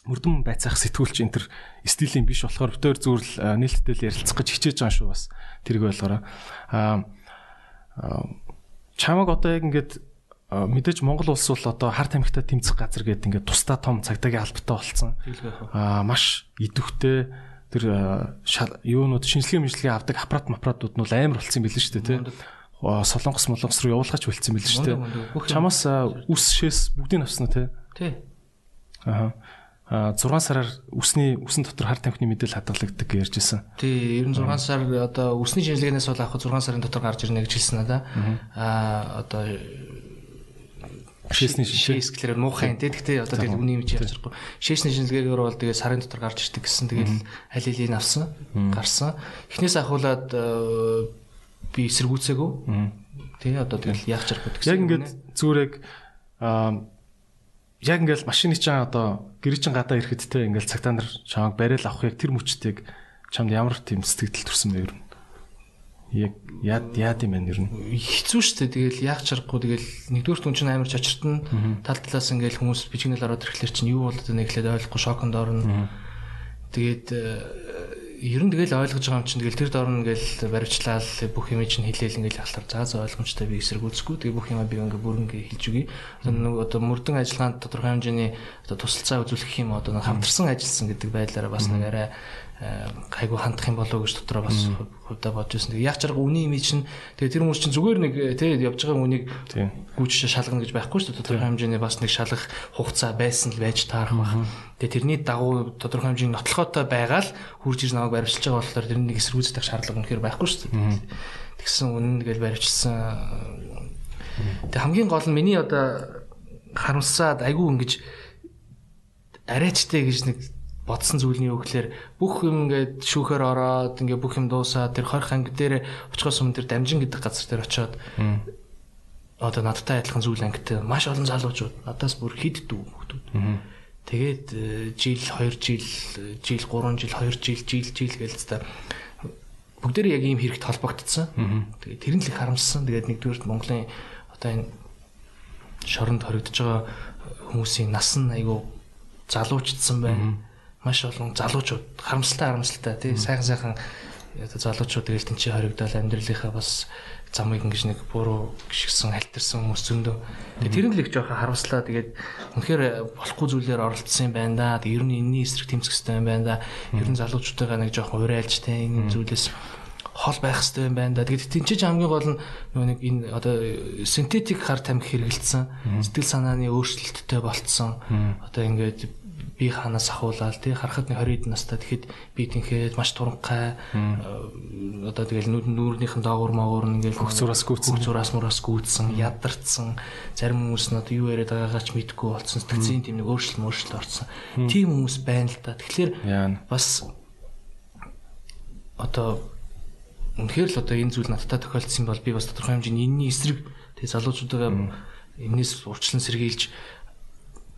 мөрдөн байцаах сэтгүүлч энэ төр стилийн биш болохоор битээр зүрл нээлттэй ярилцах гэж хичээж байгаа шүү бас тэрийг ойлгоорой аа чамаг одоо яг ингээд мэдээж Монгол улс бол одоо хар тамхитай тэмцэх газар гэдэг ингээд тусдаа том цагдаагийн албатай болсон. Аа маш идэвхтэй тэр юунууд шинжилгээ мэдлэгээ авдаг аппарат аппаратууд нь амар болсон юм билээ шүү дээ тий. Солонгос молонгос руу явуулгач болцсон билээ шүү дээ. Чамаас үс шээс бүгдийг авсан тий? Тий. Аа. 6 сараар үсний үсэн дотор хар тамхины мэдээлэл хадгалагддаг гэж ярьжсэн. Тий, ер нь 6 сар одоо үсний шинжилгээнээс бол авах 6 сарын дотор гарч ирнэ гэж хэлсэн надаа. Аа одоо шээсний шээс гэхлээр муухай тий. Гэхдээ одоо тэгэл үний явж байгаа. Шээсний шинжилгээгээр бол тэгээ сарын дотор гарч ирдэг гэсэн тэгэл аль хэлийн авсан, гарсан. Эхнээс ахуулаад би эсэргүүцээгөө. Тий, одоо тэгэл яах чарах гэдэг. Яг ингээд зүрэг аа яг ингээл машины чинь одоо гэр чинь гадаа ирэхэд те ингээл цагтаа нар чамайг барайл авахыг тэр мөчтийг чамд ямар тийм сэтгэл төрсөн бэ нь? Яг яад яад юм байна ер нь? Хэцүү шүү дээ. Тэгэл яах чарахгүй тэгэл нэгдүгээр түн чинь амар чачиртна. Тал талаас ингээл хүмүүс бичгнэл ороод ирэхлээр чинь юу болоод байна гэхлээр ойлгохгүй шоконд орно. Тэгээд ер нь тэгэл ойлгож байгаа юм чинь тэгэл тэр дорн ингээл баривчлал бүх юм чинь хэлээл ингээл халтар заа заа ойлгомжтой би эсэргүүцэхгүй тэгээ бүх юм би ингээ бүр ингээ хэлж өгье. Нэг одоо мөрдөн ажиллагаанд тодорхой хэмжээний одоо тусалцаа үзүүлэх юм одоо хамтарсан ажилласан гэдэг байдлаараа бас нэг арай гайгүй хандах юм болов уу гэж дотроо бас хувьдаа бодож байсан. Яг чарга үний имиж нь тэгээ тэр хүмүүс чинь зүгээр нэг тий явж байгаа үнийг гүйж шалгана гэж байхгүй шүү дээ. Тодорхой хэмжээний бас нэг шалгах хугацаа байсан л байж таарах байх. Тэгээ тэрний дагуу тодорхой хэмжээний нотлохотой байгаал хурж ир намайг баривчилж байгаа болохоор тэрнийг эсэргүүцэх шаардлага үнэхээр байхгүй шүү дээ. Тэгсэн үнэн тэгэл баривчилсан. Тэгээ хамгийн гол нь миний одоо харамсаад айгүй ингэж арайчтай гэж нэг бодсон зүйлний өглөөр бүх юм ингээд шүүхээр ороод ингээд бүх юм дуусаад тэр хорих анги дээр очихоос өмнө тэр дамжин гэдэг газар дээр очиод одоо надтай адилхан зүйл ангитай маш олон залуучууд надаас бүр хид дүү хүмүүс. Тэгээд э, жил 2 жил жил 3 жил 2 жил жил жил гээл та бүгдээр яг ийм хэрэгт холбогдсон. Тэгээд тэр нь л их харамссан. Тэгээд нэгдүгээр Монголын одоо энэ шоронд хоригдож байгаа хүмүүсийн нас нь айгүй залуучдсан байна маш олон залуучууд харамсалтай харамсалтай тий сайхан сайхан одоо залуучууд тэгэл тэнцээ хоригдол амьдралынхаа бас замыг ингэж нэг буруу гიშгсэн халтарсан хүмүүс зөндөө. Тэгээ тэр нь л их жоохон харамслаа. Тэгээд үнэхээр болохгүй зүйлээр оролцсон юм байна да. Ер нь энэний эсрэг тэмцэх хэрэгтэй юм байна да. Ер нь залуучуудаа нэг жоохон урайлж тэ энэ зүйлээс хол байх хэрэгтэй юм байна да. Тэгээд тэнцэж хамгийн гол нь нэг энэ одоо синтетик хар тамхи хэрэгэлсэн сэтгэл санааны өөрчлөлттэй болцсон. Одоо ингээд би ханаас ахуулаад тий харахад нэг 20 настай. Тэгэхэд би тэнхээд маш туранхай одоо тэгэл нүүрнийхэн доогуур магуур ингээл хөх зураас гүйцсэн хөх зураас мураас гүйцсэн ядарсан. Зарим хүмүүс нь одоо юу яриад байгаагаа ч мэдэхгүй болсон сэтгцийн тийм нэг өөрчлөлт мөрчлөлт орсон. Тийм хүмүүс байна л да. Тэгэхээр бас одоо үнэхээр л одоо энэ зүйл надтай тохиолдсон бол би бас тодорхой хэмжээний энэний эсрэг тэгээ залуучуудаа энэс урчлан сэргийлж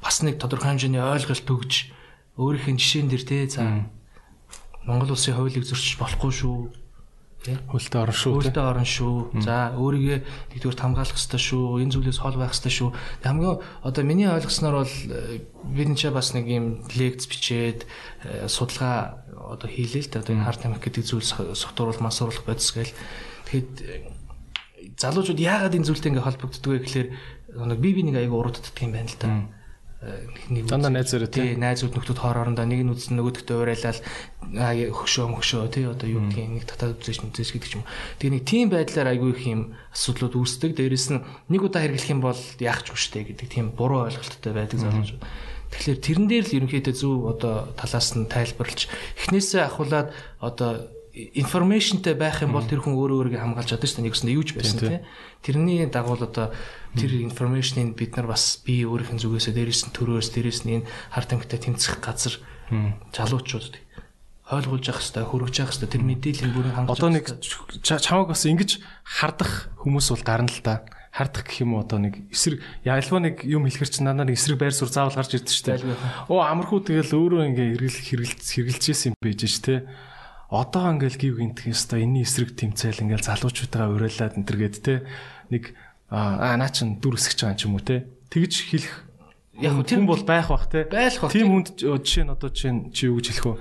бас нэг тодорхой хэмжээний ойлголт өгж өөрийнх нь жишээн дээр те за Монгол улсын хуулийг зөрчиж болохгүй шүү. Хөлтөө орон шүү. Хөлтөө орон шүү. За өөрийгөө нэгдүгээр хамгаалах хэрэгтэй шүү. Энэ зүйлээс хол байх хэрэгтэй шүү. Хамгийн одоо миний ойлгосноор бол э, бид энэ бас нэг юм лекц бичээд э, судалгаа одоо хийлээ л дээ. Одоо энэ хар тамхи гэдэг зүйл согтууруулах, мансууруулах бодис гээл. Тэгэхэд э, залуучууд яагаад энэ зүйлтэй ингээ холбогддог вэ гэхээр нэг би би нэг аяга урагддаг юм байна л да нэг дандаа найзаараа тий найзууд нөхдүүд хоорондоо нэг нь үзсэн нөгөөдөгтөө уриалал хөшөө мөшөө тий одоо юу гэдгийг нэг татаад үзэж мүзэж гэдэг юм. Тэгээ нэг тийм байдлаар айгүй их юм асуудлууд үүсдэг. Дээрээс нь нэг удаа хэрэглэх юм бол яах ч үштэй гэдэг тийм буруу ойлголттой байдаг залуучууд. Тэгэхээр тэрэн дээр л ерөнхийдөө зөв одоо талаас нь тайлбарлаж эхнээсээ ахуулаад одоо информашнтэй байх юм бол тэр хүн өөрөө өөрийгөө хамгаалж чаддаг шүү дээ. Нэгсэндээ юу ч байсан тий. Тэрний дагуу одоо тэр информашныг бид нар бас би өөрийнх нь зүгээсээ дээрээс нь төрөөс дээрээс нь энэ хар тамхитай тэмцэх газар залуучууд хойлгуулж явах хэрэгтэй, хөргөж явах хэрэгтэй. Тэр мэдээллийн бүрэн хангаж Одоо нэг чамаг бас ингэж хардах хүмүүс бол гарна л та. Хардах гэх юм уу одоо нэг эсрэг ялва нэг юм хэлэхэр чинь надад нэг эсрэг байр суурь заавал гарч ирдэ штэ. Оо амархуу тэгэл өөрөө ингээ хэрэгэл хэрэгэлц хэрэгэлжсэн юм байж ш тэ. Одоо ингээл гів гинтхэн өстой энэний эсрэг тэмцээл ингээл залуучуудаа уриалаад энэ төргээд тэ нэг аа наа чин дүр өсгөж байгаа юм ч юм уу тэ. Тэгж хэлэх яг хүн бол байх бах те. Байх бах. Тийм хүнд жишээ нь одоо чинь чи юу гэж хэлэх вэ?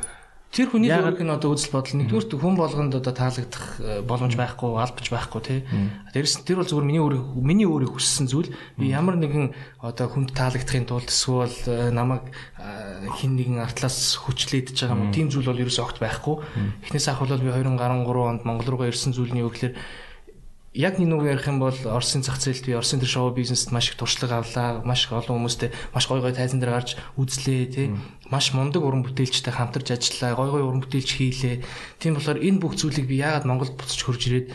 Тэр хүний өөрийнх нь одоо үзэл бодол нэгдүгээр хүн болгонд одоо таалагдах э, боломж байхгүй, албаж байхгүй тий. Дээрс тэр бол зөвхөн миний өөрийн миний өөрийн хүссэн зүйл. Би ямар нэгэн одоо хүнд таалагдахын тулд эсвэл э, намайг э, хин нэгэн артлаас хүчлээдэж байгаа юм. Тийм зүйл бол ерөөсөө огт байхгүй. Эхнээс ахвал би 2013 онд Монгол руугаа ирсэн зүйл нь юу гэхээр яг нэг үг ярих юм бол Оросын зах зээлд би Оросын тэр шоу бизнест маш их туршлага авлаа. Маш их олон хүмүүстэй маш гой гой тайзан дээр гарч үзлээ тий. Маш мундаг уран бүтээлчтэй хамтарч ажиллаа. Гой гой уран бүтээлч хийлээ. Тийм болохоор энэ бүх зүйлийг би яагаад Монголд буцаж хөрж ирээд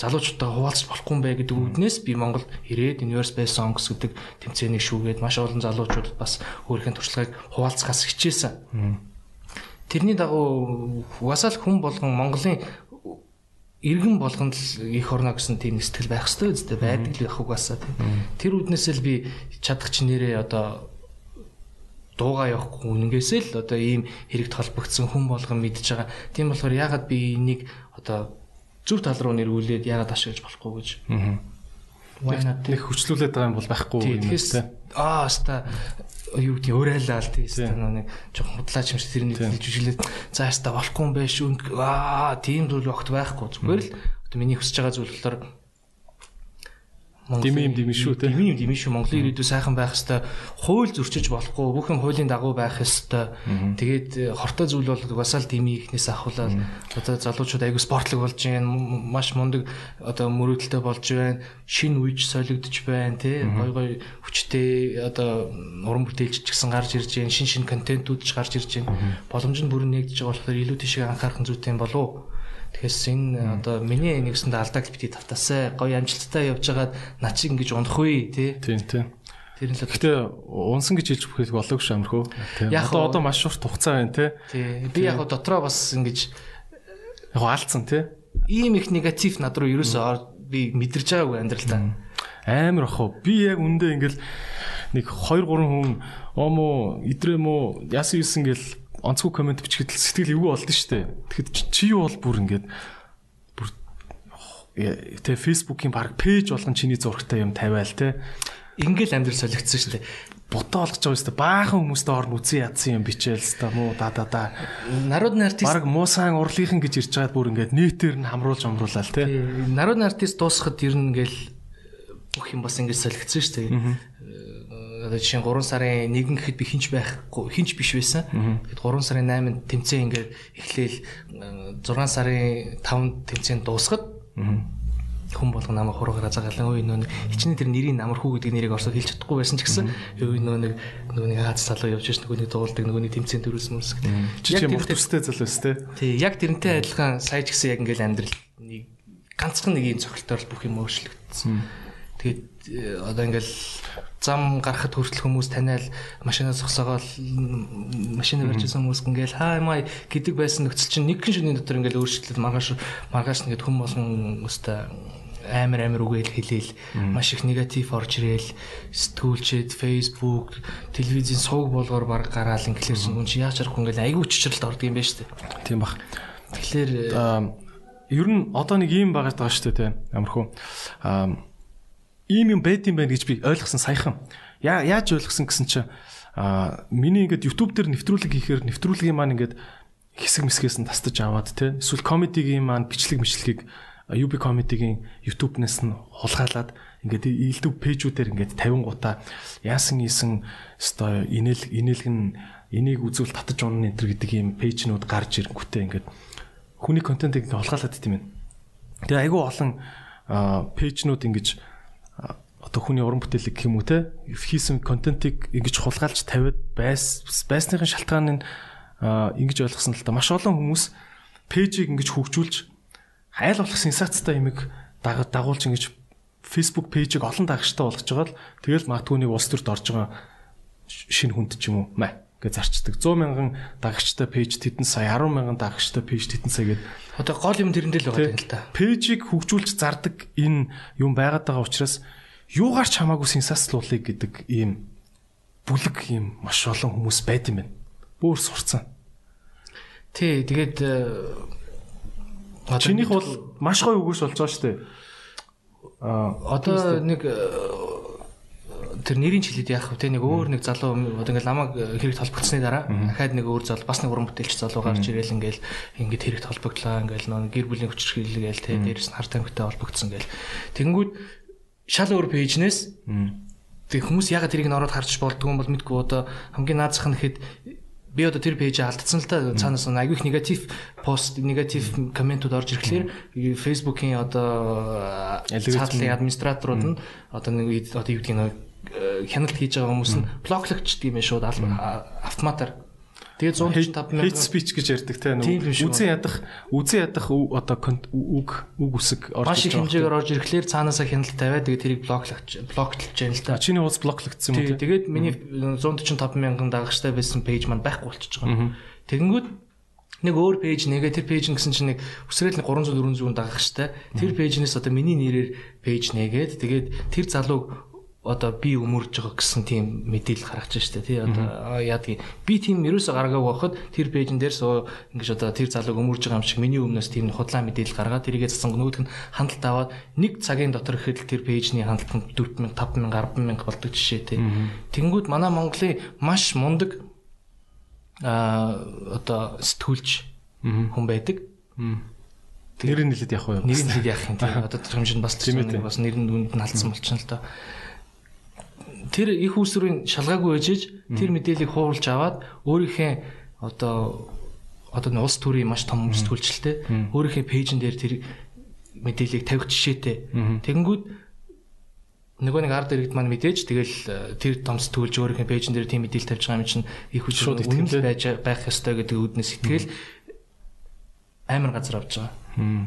залуучуудаа хуваалцах болохгүй юм бэ гэдэг үгнээс би Монголд ирээд Universe Best Songs гэдэг тэмцээнийг шүүгээд маш олон залуучуудад бас өөрийнхөө туршлагыг хуваалцахаас хичээсэн. Тэрний дагуу угаасаа л хүн болгон Монголын иргэн болгонд л их орно гэсэн тийм сэтгэл байх хэрэгтэй үстэй байдаг л байх угаасаа тийм. Тэр үднээсээ л би чадах чинээрээ одоо дууга явахгүй үнгээсээ л одоо ийм хэрэгт холбогдсон хүн болгон мэдж байгаа. Тийм болохоор яагаад би энийг одоо зөв тал руу нэрвүүлээд яагаад ашиглаж болохгүй гэж. Аа. Нэг хүчлүүлээд байгаа юм бол байхгүй юм тийм. Аа, хаста юу гэдэг уриалаа л тийм нэг жоохон худлаач юм шиг тэрний жижиглээд за яста болохгүй юм байна шүү аа тийм зүйл огт байхгүй зүгээр л одоо миний хүсэж байгаа зүйл болохоор Дими юм дими шүү те. Дими юм дими шүү. Монголын ирээдүй сайхан байх хэвээр хууль зөрчиж болохгүй. Бүх юм хуулийн дагуу байх хэвээр. Тэгээд э, хортой зүйл бол угаасаа л дими ихнээс ахуулаад одоо залуучууд айгүй спортлог болж байна. Маш мундаг одоо мөрөөдөлтэй болж байна. Шин үеж солигдож байна те. Гой гой хүчтэй одоо уран бүтээлч ч гэсэн гарч ирж байна. Шин шин контентууд ч гарч ирж байна. Боломж нь бүрэн нэгдэж байгаа болохоор илүү тийшээ анхаарах зүйтэй болов уу? Тэгэхээс энэ одоо миний нэгсэнд алдааг бити тавтаасай. Гоё амжилттай явж байгаад наа чи ингэж унахгүй тий. Тийм тийм. Тэр нь л гэхдээ унсан гэж хэлж бүхэл болоогүй ш амархөө. Яг одоо маш урт хугацаа байна тий. Би яг дотроо бас ингэж яг алдсан тий. Ийм их негатив над руу ерөөсөө би мэдэрч байгаагүй амьдралдаа. Амар ах. Би яг үндэ ингээл нэг 2 3 хүн оомо идрээ мó яасан юусэн гэл онцгой комент бичгээд сэтгэл эвгүй болдсон шүү дээ. Тэгэхэд чи юу бол бүр ингээд бүр тэ фейсбુકийн баг пэйж болгон чиний зурагтай юм тавиал те. Ингээл амьдрал солигдсон дээ. Бутаа болгож байгаа дээ. Баахан хүмүүстэй орн үзэн ядсан юм бичээл л та муу да да да. Народны артист баг муусан урлагийнхан гэж ирж байгаад бүр ингээд нэтээр нь хамруулж амруулаа л те. Народны артист дуусахад ер нь ингээл бүх юм бас ингээд солигдсон дээ одоо жишээ 3 сарын 1 гэхэд би хинч байхгүй хинч биш байсан. Тэгэхэд 3 сарын 8-нд тэмцээн ингээд эхлээл 6 сарын 5-нд тэмцээн дуусгаад хүн болго намайг хуруугаар загалан өө нөө хичнээн тэр нэрийн намархуу гэдэг нэрийг орсоо хэлж чадахгүй байсан ч гэсэн өө нөө нэг нөгөө нэг хаац салуу явж шээ нөгөө нэг дуулдаг нөгөө нэг тэмцээн төрүүлсэн юмс гэдэг. Чи чи мөр төстэй залуус те. Тий, яг тэрнтэй адилхан сая ч гэсэн яг ингээл амьдрал нэг ганцхан нэг юм цогцолтоор бүх юм өөрчлөгдсөн. Тэгээд одоо ингээл зам гарахад хүртэл хүмүүс таниал машинаас зогсоогоол машин барьж исэн хүмүүс ингээл хаа май гэдэг байсан нөхцөл чинь нэг шөнийн дотор ингээл өөрчлөлт маргааш маргааш нэгэд хүм болгон өстой амар амар үгээл хэлээл маш их негатив орж ирээл сэтгүүлчэд Facebook телевизийн сувг болгоор баг гараал чинь хүн чи яаж харахгүй ингээл айгүй чичрэлт ордог юм байна шүү дээ. Тийм бах. Тэгэхээр ер нь одоо нэг юм байгаа даа шүү дээ амархуу. Ийм юм байд юм байна гэж би ойлгосон саяхан. Яа яаж ойлгосон гэсэн чинь а миний ингээд YouTube дээр нэвтрүүлэг хийхээр нэвтрүүлгийн маань ингээд хэсэг мэсгээс нь тастаж аваад те эсвэл комедигийн маань бичлэг мичлэгийг UB comedy-гийн YouTube-наас нь хулгайлаад ингээд илдэв пэйжүүдээр ингээд 50 гутаа яасан ийсэн өстой инээл инээлгэн энийг үзвэл татаж унах энэ төр гэдэг ийм пэйжнүүд гарч ирэнгүүтээ ингээд хүний контентыг хулгайлаад дим юм. Тэгээ айгүй олон пэйжнүүд ингэж одоо хүний уран бүтээлэг гэх юм уу те? Хийсэн контентыг ингэж хулгайлж тавиад байс байсныхын шалтгаан нь ингэж ойлгосон л да маш олон хүмүүс пэйжийг ингэж хөгжүүлж хайл болох сенсацтай юмыг дагуулж ингэж Facebook пэйжийг олон дагагчтай болгож байгаа л тэгэл магадгүй нэг улс төрд орж байгаа шинэ хүнд ч юм уу. Маа гэж зарчдаг. 100 мянган дагагчтай пэйж тэдэн сая, 10 мянган дагагчтай пэйж тэдэн сая гэдэг. Одоо гол юм тэрэндээ л байгаа юм л та. Пэйжийг хөгжүүлж зардаг энэ юм байгаад байгаа учраас юугаарч хамаагүй сенсацлуулыг гэдэг ийм бүлэг ийм маш олон хүмүүс байд юм байна. Бөөр сурцсан. Тий, тэгээд чинийх бол маш гоё үгээс болж байгаа шүү дээ. Аа одоо нэг тэр нэрийн чилээд яах вэ? Тэ нэг өөр нэг залуу одоо ингээл намайг хэрэгт холбогдсны дараа дахиад нэг өөр залуу бас нэг уран бүтээлч залуу гарч ирэл ингээл ингээд хэрэгт холбогдлоо ингээл нөө гэр бүлийн хүчрхийлэл гээл тэ дээрээс нь хар тамхитай холбогдсон гээл. Тэнгүүд шал өөр пэйжнээс тэг хүмүүс ягаад тэрийг н ороод харж болдгоо бол мэдгүй. Одоо хамгийн наазах нь гэхэд би одоо тэр пэйжээ алдсан л та. Цаанаас аягүй их негатив пост негатив комментууд орж ирэхлээр Facebook-ийн одоо цаатлын администраторууд нь одоо нэг одоо юу гэдэг нь хяналт хийж байгаа хүмүүс нь блоклогчд юм шууд автоматар Тэгээ 145 hate speech гэж ярьдаг те үзэн ядах үзэн ядах одоо үг үг үсэг орж ирж байгаа. Маш хэмжээгээр орж ирэхлээр цаанаасаа хяналт тавиад тэгээ тэрийг блоклогч блоклж яана л та. Чиний уус блоклогдсон юм уу? Тэгээд миний 145 мянган дагагчтай байсан пэйж маань байхгүй болчихж байгаа. Тэгэнгүүт нэг өөр пэйж нэгэ тэр пэйж гэсэн чинь нэг өсрэл 300 400 дагагчтай тэр пэйжнээс одоо миний нэрээр пэйж нэгээд тэгээд тэр залууг одоо би өмөрж байгаа гэсэн тийм мэдээлэл гаргаж штэ тий одоо яадгийг би тийм ерөөсө гаргаагүй байхад тэр пэйжэн дээр суу ингэж одоо тэр залууг өмөрж байгаа юм шиг миний өмнөөс тийм худлаа мэдээлэл гаргаад тэрийгээ цасан нөгөөх нь хандлт аваад нэг цагийн дотор ихэд тэр пэйжний хандлт нь 4000 5000 10000 болдог жишээ тий. Тэнгүүд манай Монголын маш мундаг а одоо сэтгүүлч хүн байдаг. Нэр нь хэлээд явах уу? Нэр нь хэлээд явах юм тийм. Одоо тэр хэмжээнд бас бас нэр нь үнд нь алдсан болчихно л доо тэр их усрын шалгаагүй ээжж тэр мэдээллийг хууруулж аваад өөрийнхөө одоо одоо улс төрийн маш том сэтгүүлчлээ өөрийнхөө пэйжэн дээр тэр мэдээллийг тавих жишээтэй. Тэгэнгүүт нөгөө нэг ард иргэд маань мэдээж тэгэл э, тэр том сэтгүүлч өөрийнхөө пэйжэн дээр тийм мэдээлэл тавьж байгаа юм чинь их усрын үнэн байж байх ёстой гэдэг үүднээс итгэл амар газар авч байгаа.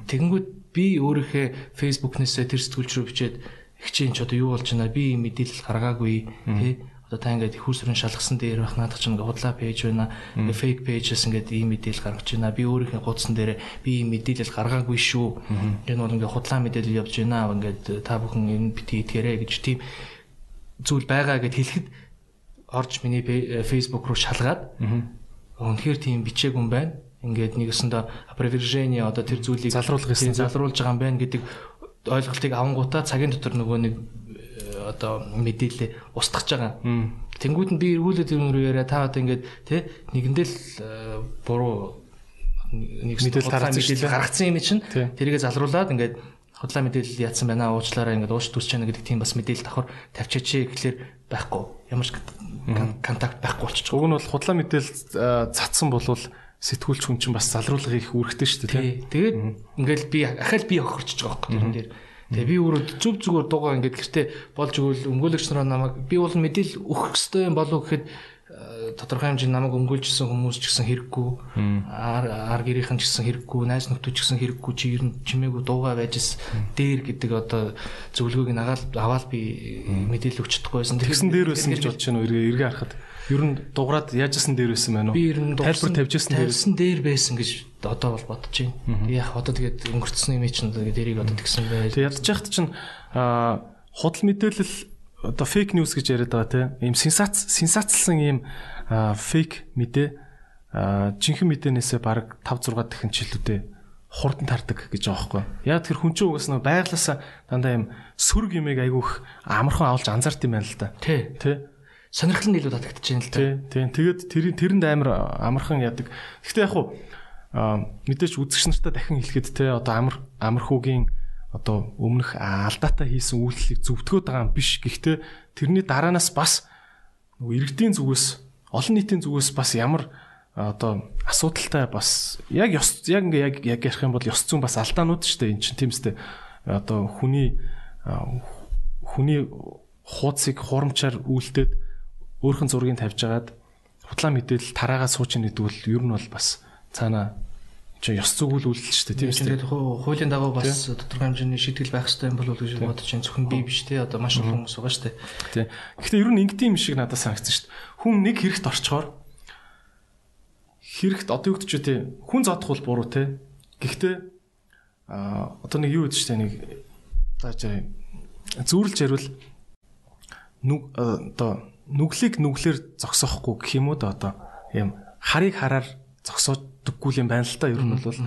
Тэгэнгүүт би өөрийнхөө фэйсбүүкнээсээ тэр сэтгүүлч рүү бичээд хичээн ч одоо юу болж байна? Би мэдээлэл гаргаагүй тий? Одоо та ингээд их усрын шалгасан дээр байх наадах чинь ингээд худлаа пэйж байна. Фейк пэйжээс ингээд ийм мэдээлэл гаргаж байна. Би өөрийнхөө хуудсан дээр би ийм мэдээлэл гаргаагүй шүү. Энэ бол ингээд худлаа мэдээлэл явж байна. Ингээд та бүхэн энэ бити итгэрэй гэж тийм зүйл байгаа гэд хэлэхэд орж миний Facebook руу шалгаад үнэхээр тийм бичээг юм байна. Ингээд нэгэсэндээ опровержение одоо тэр зүйлийг залруулах гэсэн залруулж байгаа юм байна гэдэг ойлголтыг авангуудаа цагийн дотор нөгөө нэг э, одоо мэдээлэл устгах байгаа. Тэнгүүд нь би эргүүлээд юм руу яриа та одоо ингээд тий нэгэндээ л э, буруу нэг мэдээлэл гаргацсан юм чинь тэрийгэ залруулад ингээд худлаа мэдээлэл яатсан байна уучлаарай ингээд ууш төсч чана гэдэг тийм бас мэдээлэл давхар тавьчаач гэхлээр байхгүй ямар ч контакт байхгүй болчих. Уг нь бол худлаа мэдээлэл цацсан болвол сэтгүүлч хүн чинь бас залруулга их үүрэгтэй шүү дээ. Тэгээд ингээл би ахаал би хохирч байгаа байхгүй тэрэн дээр. Тэгээ би өөрөө зүв зүгээр дуугаа ингээд гэртээ болж өгвөл өмгөөлөгч нараа намайг би бол мэдээл өгөх ёстой юм болов гэхэд э, тодорхой хэмжээнд намайг өмгөөлжсэн хүмүүс ч гэсэн хэрэггүй. Ар гэрийнхэн ч гэсэн хэрэггүй найз нөхдөд ч гэсэн хэрэггүй чи ер нь чимээгүй дуугаа байжс дээр гэдэг одоо зөвлөгөөг нагаал аваад би мэдээлэл өгч чадахгүйсэн. Тэгсэн дээр байсан гэж бодож байна уу? Эргээ эргээ харахад Ер нь дуграад яажсэн дээр байсан байна уу? Би ер нь тайлбар тавьжсэн дээр байсан дээр байсан гэж одоо бол бодож байна. Яг одоо тэгээд өнгөрцсөн юм чинь тэгээд дэрийг одоо тэгсэн байж. Тэгээд ядж яхад чинь аа худал мэдээлэл одоо фейк ньюс гэж яриад байгаа тийм. Ийм сенсац сенсацлсан ийм фейк мэдээ жинхэнэ мэдээнээсээ баг 5 6 дахин чилүүдэд хурдан тардаг гэж байгаа байхгүй. Яг тэр хүн чинь угаас нь байглаасаа дандаа ийм сөрөг юмэг айгүйх амархан авалж анзаард юм байна л да. Тий. Сонирхол нь илүү татагдчихээн л тийм тийм тэгээд тэр тэрэнд амар амархан ядаг. Гэхдээ яг хуу мэдээч үзэгч нартай дахин хэлэхэд те одоо амар амархуугийн одоо өмнөх алдаатай хийсэн үйлчлэлийг зөвтгөөд байгаа юм биш. Гэхдээ тэрний дараанаас бас нөгөө иргэдийн зүгээс олон нийтийн зүгээс бас ямар одоо асуудалтай бас яг ёс яг ингээ яг яг ярих юм бол ёс зүйн бас алдаанууд шүү дээ эн чинь тийм үстэй одоо хүний хүний хуудсыг хурамчаар үлдээд өөрхөн зургийг тавьж агаад хутлаа мэдээлэл тараагаа сууч гэдэг бол ер нь бол бас цаана чи ёс зүгүүл үйлдэл шүү дээ тийм үү. Тэгээд хуулийн дагуу бас тодорхой хэмжээний шийтгэл байх хэрэгтэй юм болов уу гэж бодож байна. Зөвхөн би биш те одоо маш олон хүмүүс байгаа шүү дээ. Тийм. Гэхдээ ер нь ингэдэм юм шиг надад санагдсан шүү дээ. Хүн нэг хэрэгт орчхоор хэрэгт одоо юу гэдэг ч тий хүн зодох бол буруу те. Гэхдээ а одоо нэг юу гэдэг ч нэг зааж зүүрлж ярил нүг одоо нүглийг нүглэр зогсоохгүй гэх юм уу да одоо юм харыг хараар зогсоодөггүй юм байна л да ер нь бол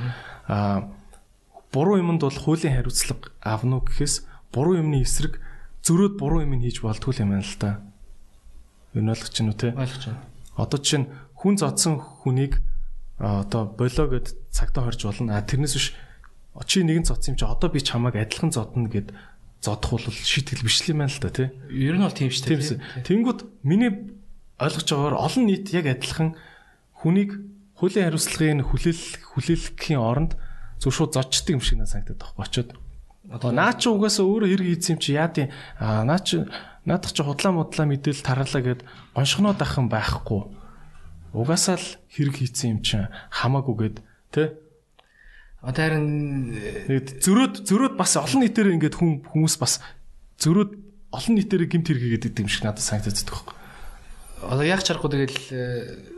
а буруу юмд бол хуулийн хариуцлага авна уу гэхээс буруу юмны эсрэг зөрөөд буруу юм хийж болтгүй юм байна л. Юу нь ойлгож байна уу те? Ойлгож байна. Одоо жишээ нь хүн зодсон хүнийг одоо болоо гэд цагтаа хорж болно. А тэрнээс биш чи нэгэн зодсон юм чи одоо би чамайг адилхан зодно гэд зодох бол шийтгэл биш юм байна л да тий. Ер нь бол тийм шүү дээ. Тэнгүүд миний ойлгож байгаагаар олон нийт яг адилхан хүнийг хуулийн хариуцлагын хүлээл хүлээлгэхийн оронд зөв шууд зодчдаг юм шиг надад санагдаад байхгүй очоод. Одоо наа чи угаасаа өөрөө хэрэг хийсэн юм чи яа тийм наа чи наадах чи худлаа мудлаа мэдээлэл тараалаа гэд гоншгоноод ахын байхгүй. Угаасаа л хэрэг хийсэн юм чи хамаагүй гэд тий Одоо харин зөрөөд зөрөөд бас олон нийтээр ингээд хүн хүмүүс бас зөрөөд олон нийтээр гимт хэрэггээд идэв юм шиг надад санагдаад байгаа юм. Одоо яг чарахгүй тэгэл э,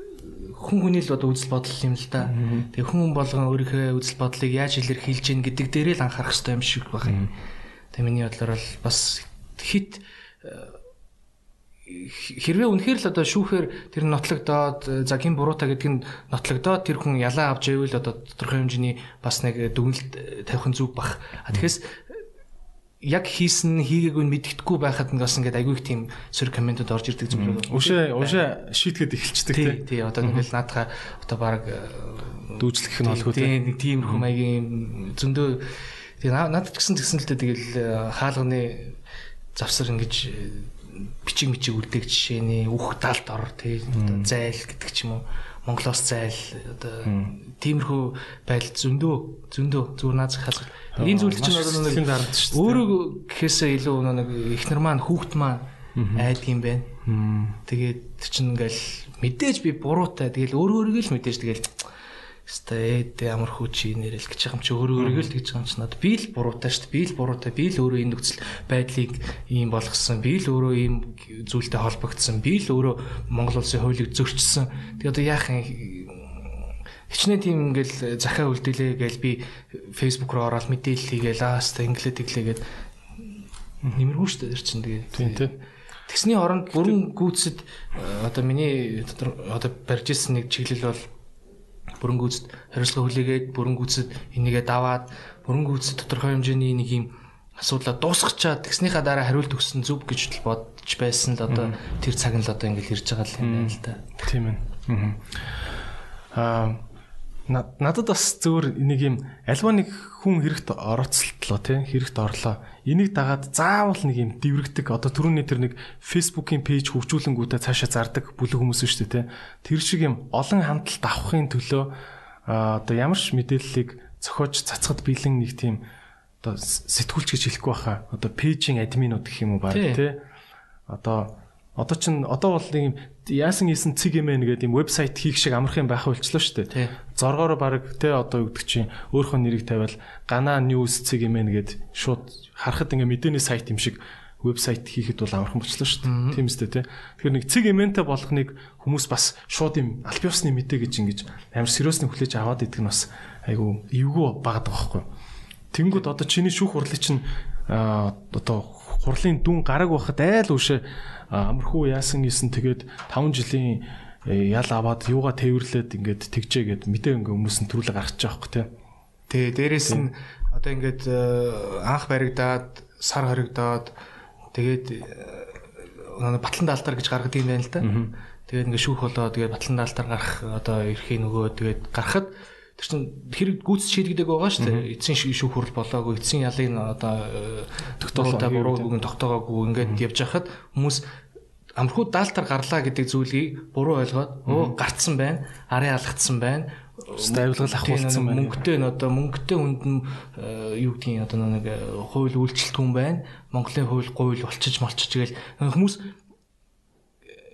хүн хүний л одоо үзэл бодол юм л да. Тэгээ хүн болгон өөрийнхөө үзэл бодлыг яаж илэрхийлж гин гэдэг дээрээ л анхаарах хэрэгтэй юм шиг байна. Тэгээ миний бодлоор бол бас хит э, хэрвээ үнэхээр л одоо шүүхээр тэр нотлогдоод загийн буруута гэдэг нь нотлогдоод тэр хүн ялаа авч ивэл одоо тодорхой хэмжээний бас нэг дүгнэлт тавих нь зүг бах. А тэгэхээр яг хийсэн хийгээгүй нь мэддэхгүй байхад нь бас ингээд айгүй их тийм сөр комментод орж ирдэг зүйл байна. Ушаа ушаа шийтгэхэд эхэлчихдэг тий. Тий одоо ингээл наадхаа одоо баг дүүжлэх нь олох үү. Тий нэг тиймэрхүү маягийн зөндөө тий надад ч гэсэн тэгсэн л дээ тэгэл хаалганы завсар ингэж бичиг мичиг үлдээх жишээний үх талд ор тий зайл гэдэг ч юм уу Монголоос зайл одоо тиймэрхүү байдал зөндөө зөндөө зүр наад захаас энэ зүйл чинь одоо нэг өөрөө гэхээсээ илүү нэг ихнэр маань хүүхд маань айдгийм байна. Тэгээд чинь ингээл мэдээж би буруутай. Тэгэл өөрөө өөрийгөө л мэдээж тэгэл Стээд ямар хүч нэрэл гэж байгаа юм чи өөрөө өөрийгөө л тэгж байгаа юм чи надад би л буруутай шүү дээ. Би л буруутай. Би л өөрөө энэ нөхцөл байдлыг ийм болгосон. Би л өөрөө ийм зүйлтэй холбогдсон. Би л өөрөө Монгол улсын хуулийг зөрчсөн. Тэгээ одоо яах юм хичнээн тийм ингээл захиа үлдээлээ гээл би Facebook руу ороод мэдээлэл хийгээл ааста инглээ тэглээгээд нэмэргүй шүү дээ чинь тэгээ. Тийм тийм. Тэгсний оронд бүрэн гүйцэд одоо миний одоо барьж ирсэн нэг чиглэл бол бүрэнгүүцэд хариуцлага хүлээгээд бүрэнгүүцэд энийгээ даваад бүрэнгүүцэд тодорхой хэмжээний нэг юм асуудлаа дуусгачаад тэгснийхаа дараа хариулт өгсөн зүв гэж бодож байсан л одоо тэр цаг нь л одоо ингээл ирж байгаа юм байна л да. Тийм ээ. Аа надад бас зөвөр нэг юм альва нэг хүн хэрэгт орооцолтлоо тий хэрэгт орлоо. Энийг дагаад заавал нэг юм дэврэгдэг одоо түрүүний тэр нэг фейсбુકийн пэйж хөгжүүлэнгүүтээ цаашаа зардаг бүлэг хүмүүс шүү дээ тий. Тэр шиг юм олон хандлт авахын төлөө одоо ямар ч мэдээллийг зохиож цацхад бэлэн нэг тийм одоо сэтгүүлч гэж хэлэхгүй баха. Одоо пэйжийн админууд гэх юм уу баг тий. Одоо Одоо чин одоо бол нэг юм яасан хийсэн цэг юм ээ гэдэг юм вебсайт хийх шиг амархан байх болчлоо шүү дээ. Зоргоор баг те одоо үгдэг чинь өөрийнхөө нэрийг тавиал гана ньюс цэг юм ээ гэд шууд харахад ингээ мэдээний сайт юм шиг вебсайт хийхэд бол амархан болчлоо шүү дээ. Тийм үстэй те. Тэгэхээр нэг цэг эмэнтэй болохныг хүмүүс бас шууд юм аль биесны мэдээ гэж ингэж амар сериусны хүлээж аваад идэх нь бас айгу эвгүй багад байгаа байхгүй. Тэнгүүд одоо чиний шүүх хурлын чинь одоо хурлын дүн гараг байхад айл үшээ амархуу яасан гисэн тэгээд 5 жилийн э, ял аваад юугаа тээвэрлээд ингээд тэгжээ гэд мэдээ ингээ хүмүүс нь төрүүлэг гаргаж байгаа хөөх тээ. Тэгээ дээрэс нь одоо ингээд э, анх баригдаад сар хоригдоод тэгээд э, батлан даалтар гэж гаргадаг юм байна л да. Тэгээд ингээд шүүх болоо тэгээд батлан даалтар гарах одоо эрхийн нөгөө тэгээд гарахад тэр чин хэрэг гүйц шийдэгдэг байгаа шүү дээ. Эцсийн шүүх хурал болоогүй, эцсийн ялын одоо тогтоолтой буруугүй, тогтоогоогүй ингээд явж хахад хүмүүс амрхуу даалтар гарлаа гэдэг зүйлийг буруу ойлгоод оо гарцсан байна, арын алгацсан байна. Стабилгал ахуулсан байна. Мөнгөтэй н одоо мөнгөтэй хүнд нь юу гэдгийг одоо нэг хууль үйлчлэлт хүн байна. Монголын хууль гуйл болчиж молчиж гээл хүмүүс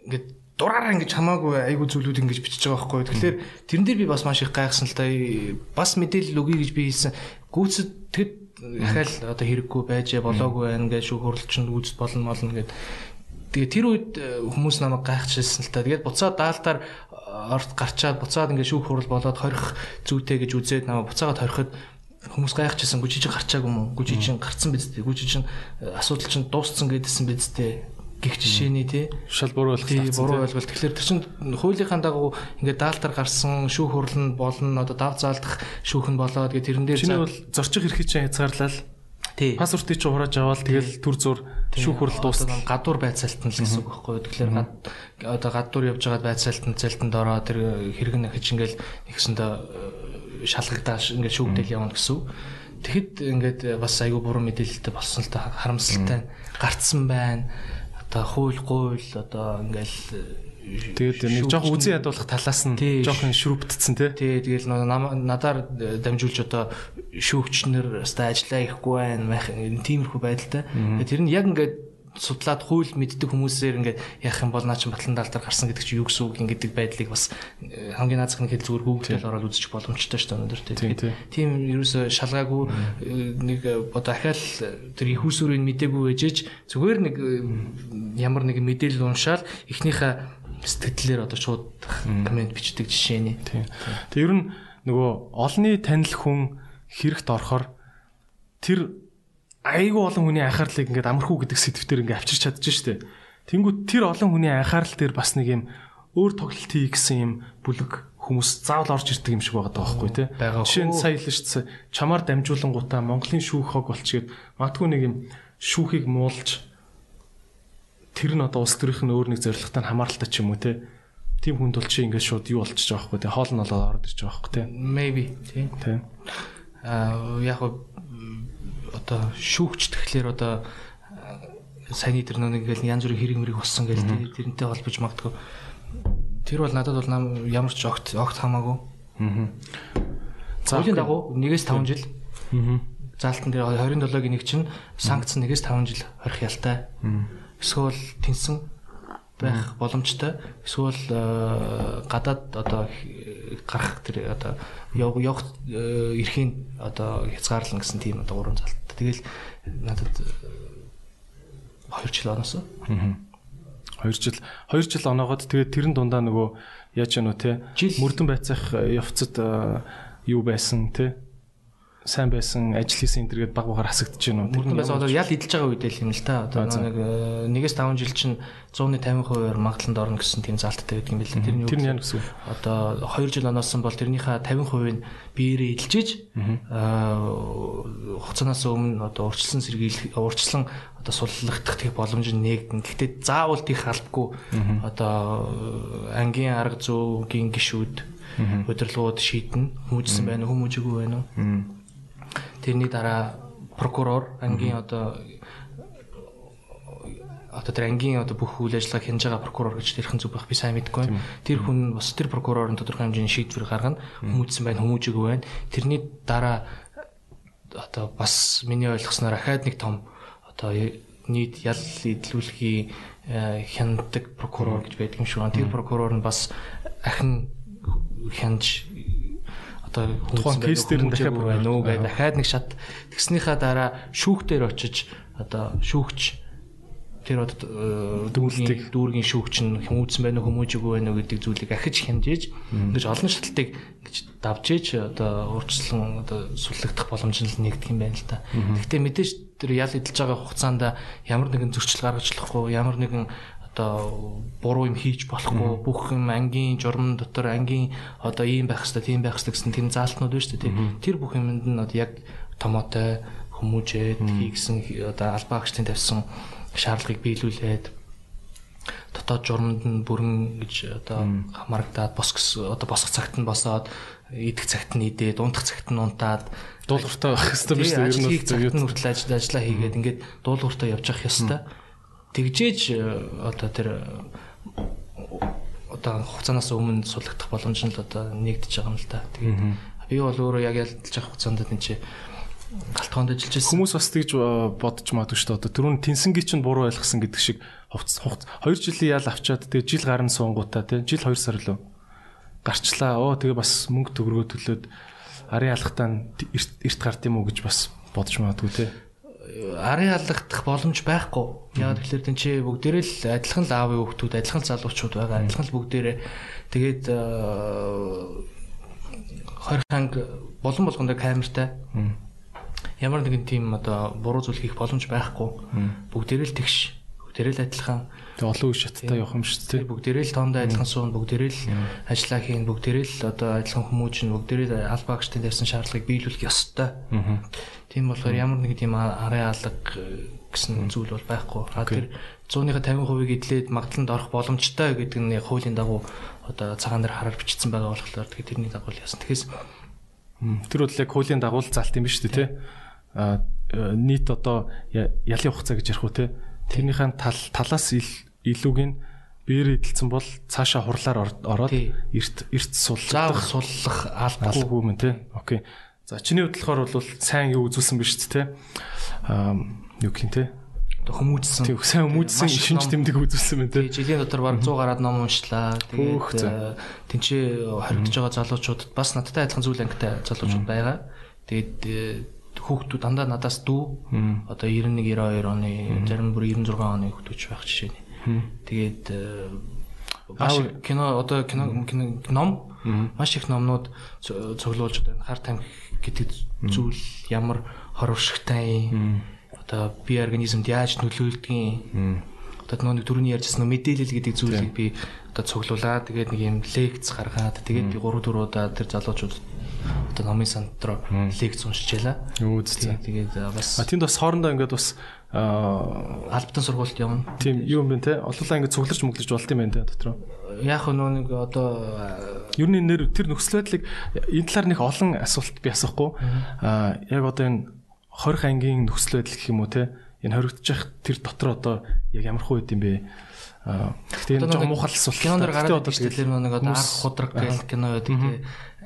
ингээд дураараа ингэж хамаагүй айгүй зүйлүүд ингэж бичиж байгаа байхгүй. Тэгэхээр тэрэн дээр би бас маш их гайхсан л та бас мэдээлэл өгье гэж би хэлсэн. Гүйцэд тэгэд дахиад одоо хэрэггүй байж болоогүй байна гэж шүү хурлчин үүсд болно молно гэд. Тэгээ тэр үед э, хүмүүс намайг гайхчихсан л та. Тэгээд буцаа даалтаар орт гарчаад буцаад ингээд шүүх хурал болоод хорих зүйтэй гэж үзээд намайг буцаагаад хориход хүмүүс гайхчихсан гүжиж гарчаагүй юм уу? Гүжиж гарцсан биз дээ. Гүжиж асуудал чинь дууссан гэдсэн биз дээ гих жишээний тий. Шал буруу ойлголт буруу ойлголт. Тэгэхээр тэр чинь хуулийнхаа дагуу ингээд даалтар гарсан шүүх хурал нь болно одоо дав заалдах шүүх нь болоод гэ тэрэн дээр чиний бол зорчих эрхийг чинь хязгаарлал. Тий. Паспортыг чи хурааж аваад тэгэл төр зур шүүх хурал дуусна гадуур байцаалтан л гэсэн үг байхгүй тэгэхээр одоо гадуур явж байгаад байцаалтан зэлтэнд ороо тэр хэрэг нь хич ингээл нэгсэндээ шалгагдааш ингээд шүүгдэл явна гэсэн. Тэгэхэд ингээд бас айгүй буруу мэдээлэлтэй болсон л та харамсалтай гарцсан байна одоо хууль гуйл одоо ингээл Тэгээд нэг жоох үзэн ядуулах талаас нь жоохон шүрвдсэн тий. Тий, тэгэл надаар дамжуулж одоо шүүгчнэр өстой ажиллаа ихгүй байна. Тиймэрхүү байдалтай. Тэр нь яг ингээд судлаад хууль мэддэг хүмүүсээр ингээд яах юм бол наа чи батлан даалтаар гарсан гэдэг чи юу гэсэн үг ингэдэг байдлыг бас э, хамгийн наазах нэг хэл зүгээр Google-ээр ороод үзчих боломжтой шүү дээ өнөөдөр тийм. Тийм ерөөсө шалгаагүй э, нэг э, одоо ахаал тэр их усүрийг мдээгүй ээжэж зүгээр нэг ямар нэг мэдээлэл уншаал эхнийхээ сэтгэлээр одоо шууд комент бичдэг жишээний. Тийм. Тэг ер нь нөгөө олонний танил хүн хэрэгт орохоор тэр айгүй олон хүний анхаарлыг ингээд амархуу гэдэг сэдвээр ингээд авчирч чадчих штеп. Тэнгүүт тэр олон хүний анхаарал дээр бас нэг юм өөр тоглолт хий гэсэн юм бүлэг хүмүүс заавал орж ирдэг юм шиг байгаа даахгүй тий. Жишээ нь сая л шүү дээ. Чамаар дамжуулангуудаа Монголын шүүх хог болчихгээд матгүй нэг юм шүүхийг муулж тэр нь одоо улс төрийнх нь өөр нэг зорилготой хамааралтай ч юм уу тий. Тим хүнд бол чи ингээд шууд юу болчихж байгаа байхгүй тий. Хоол нь болоод ороод ирж байгаа байхгүй тий. Maybe тий. Тий. Аа яг одоо шүүгч тэгэхээр одоо саяны тэр нэг ингээл янз бүрийн хэрэг мэрэг болсон гэж тэрнтэй холбож магадгүй тэр бол надад бол ямар ч огт огт хамаагүй. Аа. За үеийн дагуу 1-5 жил. Аа. Заалтан дээр 27-гийн нэг чинь санкц 1-5 жил хорих ялтай. Эсвэл тэнсэн байх боломжтой. Эсвэл гадаад одоо гарах тэр одоо явах эрхийн одоо хязгаарлан гэсэн тийм одоо гурван залт. Тэгэл надад 2 жил оноосоо. Аа. 2 жил 2 жил оноогод тэгээд тэрэн дундаа нөгөө яаж яануу те мөрдөн байцаах явцад юу байсан те сайн байсан ажил хийсэн энэ төргээд баг багаар хасагдаж байна уу? Нь бас одоо ял идэлж байгаа үед л юм л та. Одоо нэг э, нэгээс 5 жил чинь 150%-аар магадланд орно гэсэн тийм залттай байдаг юм билээ. Тэр нь юу? Тэр нь яа гэсэн үг? Одоо 2 жил оноосон бол тэрнийхээ 50%-ийг биеэрээ идэлжиж аа хугацаанаас өмнө одоо урьдчилан сэргийлэх урьдчилан одоо суллагдах тийм боломж нээгдэн. Гэхдээ заавал тийх албагүй одоо ангийн арга зүйн гişүүд удирдлагууд шийднэ. Хүмүүжсэн байна уу, хүмүүжээгүй байна уу? Тэрний дараа прокурор ангийн одоо одоо тэр ангийн одоо бүх үйл ажиллагааг хянаж байгаа прокурор гэж тэрхэн зүг байх би сайн мэдэхгүй байна. Тэр хүн бас тэр прокурор нь тодорхой хэмжээний шийдвэр гаргана. Хүмүүжсэн байна, хүмүүжээгүй байна. Тэрний дараа одоо бас миний ойлгосноор ахаад нэг том одоо нийт ял идэлүүлэхий э, хяндаг прокурор гэж байдаг юм шиг байна. Тэр прокурор нь бас ахин хянаж одоо тухайн кейс дээр нь дахиад байна уу? гэдэг дахиад нэг шат тэгснийхаа дараа шүүх дээр очиж одоо шүүгч тэр одоо э, дүүлтийг дүүргийн шүүгч нь хүмүүжсэн байна уу хүмүүжээгүй байна уу гэдэг зүйлийг ахиж хянжиж ингэж олон шалталтыг ингэж давж ээж одоо урьдчилан одоо суллагдах боломж нь нэгдэх юм байна л та. Гэхдээ мэдээж тэр ял эдэлж байгаа хугацаанд ямар нэгэн зөрчил гаргаж болохгүй ямар нэгэн одоо буруу юм хийж болохгүй бүх юм ангийн журам дотор ангийн одоо ийм байх хэрэгтэй тийм байх хэрэгтэй гэсэн тийм заалтнууд байна шүү дээ тэр бүх юмд нь одоо яг томоотой хүмүүжээд хийгсэн одоо албаа агчдын тавьсан шаардлагыг биелүүлээд дотоод журамд нь бүрэн гэж одоо хамаарагдаад босгос одоо босох цагт нь босоод идэх цагт нь идээд унтах цагт нь унтаад дуулууртай байх хэрэгтэй биш үү? Ер нь цагт нь хүртэл ажиллаа хийгээд ингээд дуулууртай явж явах ёстой тэгжээж э, одоо тэр э, одоо хугацаанаас өмнө сулагдах боломж нь л одоо нэгдэж байгаа юм л та. Тэгээд би бол өөрөө яг ялдаж авах хугацаанд энэ чи галтгоонд ажиллаж байсан. Хүмүүс бас тэгж э, бодож магадгүй шүү дээ. Одоо түрүүн тэнсэнгийн чинь буруу ойлгосон гэдэг шиг хувц 2 жилийн ял авчаад тэгээ жил гарна суунгуудаа тий жил 2 сар лөө гарчлаа. Оо тэгээ бас мөнгө төгрөгөө төлөөд арын алхтаа эрт эрт гард юм уу гэж бас бодож магадгүй тий арын алгадах боломж байхгүй. Яг тэгэхээр тэн чи бүгдээрээ л адилхан л аавын хүүхдүүд, адилхан залуучууд байгаа. Адилхан л бүгдээрээ тэгээд 20 анги болон болгонд камертай. Ямар нэгэн тийм одоо буруу зүйл хийх боломж байхгүй. Бүгдээрээ л тэгш. Бүгдээрээ л адилхан Тэг олон үе шаттай явах юм шүү дээ. Бүгдээрээ л тоондоо адилхан суун, бүгдээрээ л ажиллаа хийн, бүгдээрээ л одоо адилхан хүмүүжин, бүгдээрээ аль багштай дээрсэн шаардлагыг биелүүлэх ёстой. Тийм болохоор ямар нэг тийм арын алга гэсэн зүйл бол байхгүй. А тэр 100-ны 50%-ийг эдлээд магдланд орох боломжтой гэдэг нь хуулийн дагуу одоо цагаан дээр хараар бичсэн байгаа болохоор тэгээд тэрний дагуу яасан. Тэгэхээс тэр бол яг хуулийн дагуу залт юм ба шүү дээ, тий. А нийт одоо ялын хугацаа гэж ярих уу тий тэрнийхэн тал талаас илүүг нь биер эдэлсэн бол цаашаа хурлаар ороод эрт эрт суллах суллах албагүй мэн тий. Окей. За чиний бодлохоор бол сайн юу үзүүлсэн биш үү те? Аа юу гэх юм те? хүмүүжсэн. Тийм сайн хүмүүжсэн шинж тэмдэг үзүүлсэн байна те. Жилийн дотор баг 100 гараад ном уншлаа. Тэгээд тэнцээ хоригдож байгаа залуучуудад бас надтай адилхан зүйл ангитай залуучууд байгаа. Тэгээд хүүхдүүд дандаа надаас дүү одоо 91 92 оны зарим бүр 96 оны хүүхдүүд байх жишээ нь. Тэгээд маш кино одоо кино ном маш их номнууд цуглуулж байна. Хар тамхи гэдэг зүйл ямар хор уршигтай одоо би организмд яаж нөлөөлдгийг. Одоо нөгөө түрүүний ярьжсэн мэдээлэл гэдэг зүйлийг би одоо цуглуулад тэгээд нэг юм лекц гаргаад тэгээд би 3 4 удаа тэр залуучууд одоо номын санд руу лекц уншиж ялаа. Үзсэн. Тэгээд бас А тэнд бас хоорондоо ингээд бас албатан сургуульд явна. Тийм юм бэ те? Олуулаа ингээд цугларч мөглөж болд юм байна те дотроо. Яг нөө нэг одоо ер нь нэр тэр нөхцөл байдлыг энэ талаар нэг олон асуулт би асуухгүй. Аа яг одоо энэ 20 ангийн нөхцөл байдал гэх юм уу те? Энэ хоригдчих тэр дотор одоо яг ямар хуу байд юм бэ? Аа гэхдээ энэ жоо муухай асуулт. Киноноор гараад байгаа тэр нэг одоо анх худраг гэх кино байдаг те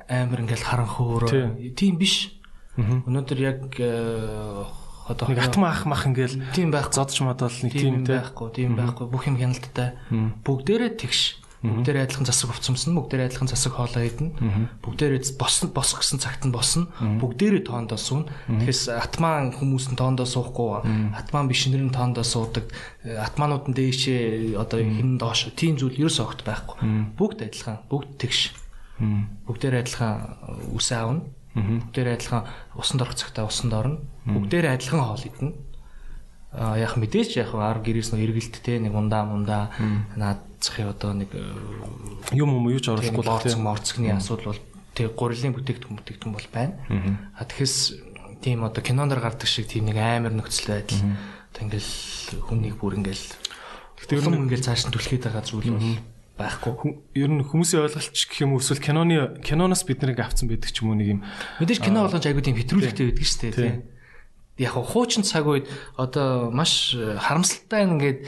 амар ингээл харан хөөрөө. Тийм биш. Өнөөдөр яг э, одоо нэг атма ах мах ингээл тийм байх зодч модол нэг тийм байхгүй тийм байхгүй. Бүх юм хяналттай. Бүгдээрээ тэгш. Бүгдээрээ адилхан засаг хувцамсан бүгдээрээ адилхан засаг хоолоо идэнэ бүгдээрээ босно босох гэсэн цагт нь босно бүгдээрээ тоондоо суун тэгэхээр атман хүмүүс нь тоондоо суухгүй атман бишнэр нь тоондоо суудаг атманууд нь дээшээ одоо хин доош тийм зүйл ерөөсөө огт байхгүй. Бүгд адилхан бүгд тэгш. Бүгдээр адилхан үсээ аавна. Бүгдээр адилхан усанд орох цагтаа усанд орно. Бүгдээр адилхан хоол идэнэ. А яг мэдээч яг ар гэрээс нэг эргэлттэй нэг ундаа мундаа наадцахын одоо нэг э, юм юм юу ч оруулахгүй л тийм морцгны асуудал бол тэг гурилын бүтээгдэхүүн бүтээгдэхүүн бол байна. А тэгэхээр тийм одоо киноноор гардаг шиг тийм нэг амар нөхцөл байдал. Одоо ингээл хүнийг бүр ингээл Тэгтээ ер нь ингээл цааш нь түлхээд байгаа зүйл бол байхгүй. Ер нь хүмүүсийн ойлголт гэх юм уу эсвэл киноны киноноос бид нарыг авцсан байдаг ч юм уу нэг юм. Мэдээж кино болгож айгуу тийм хэтрүүлэгтэй байдаг шүү дээ тийм. Яг хуучин цаг үед одоо маш харамсалтай ингээд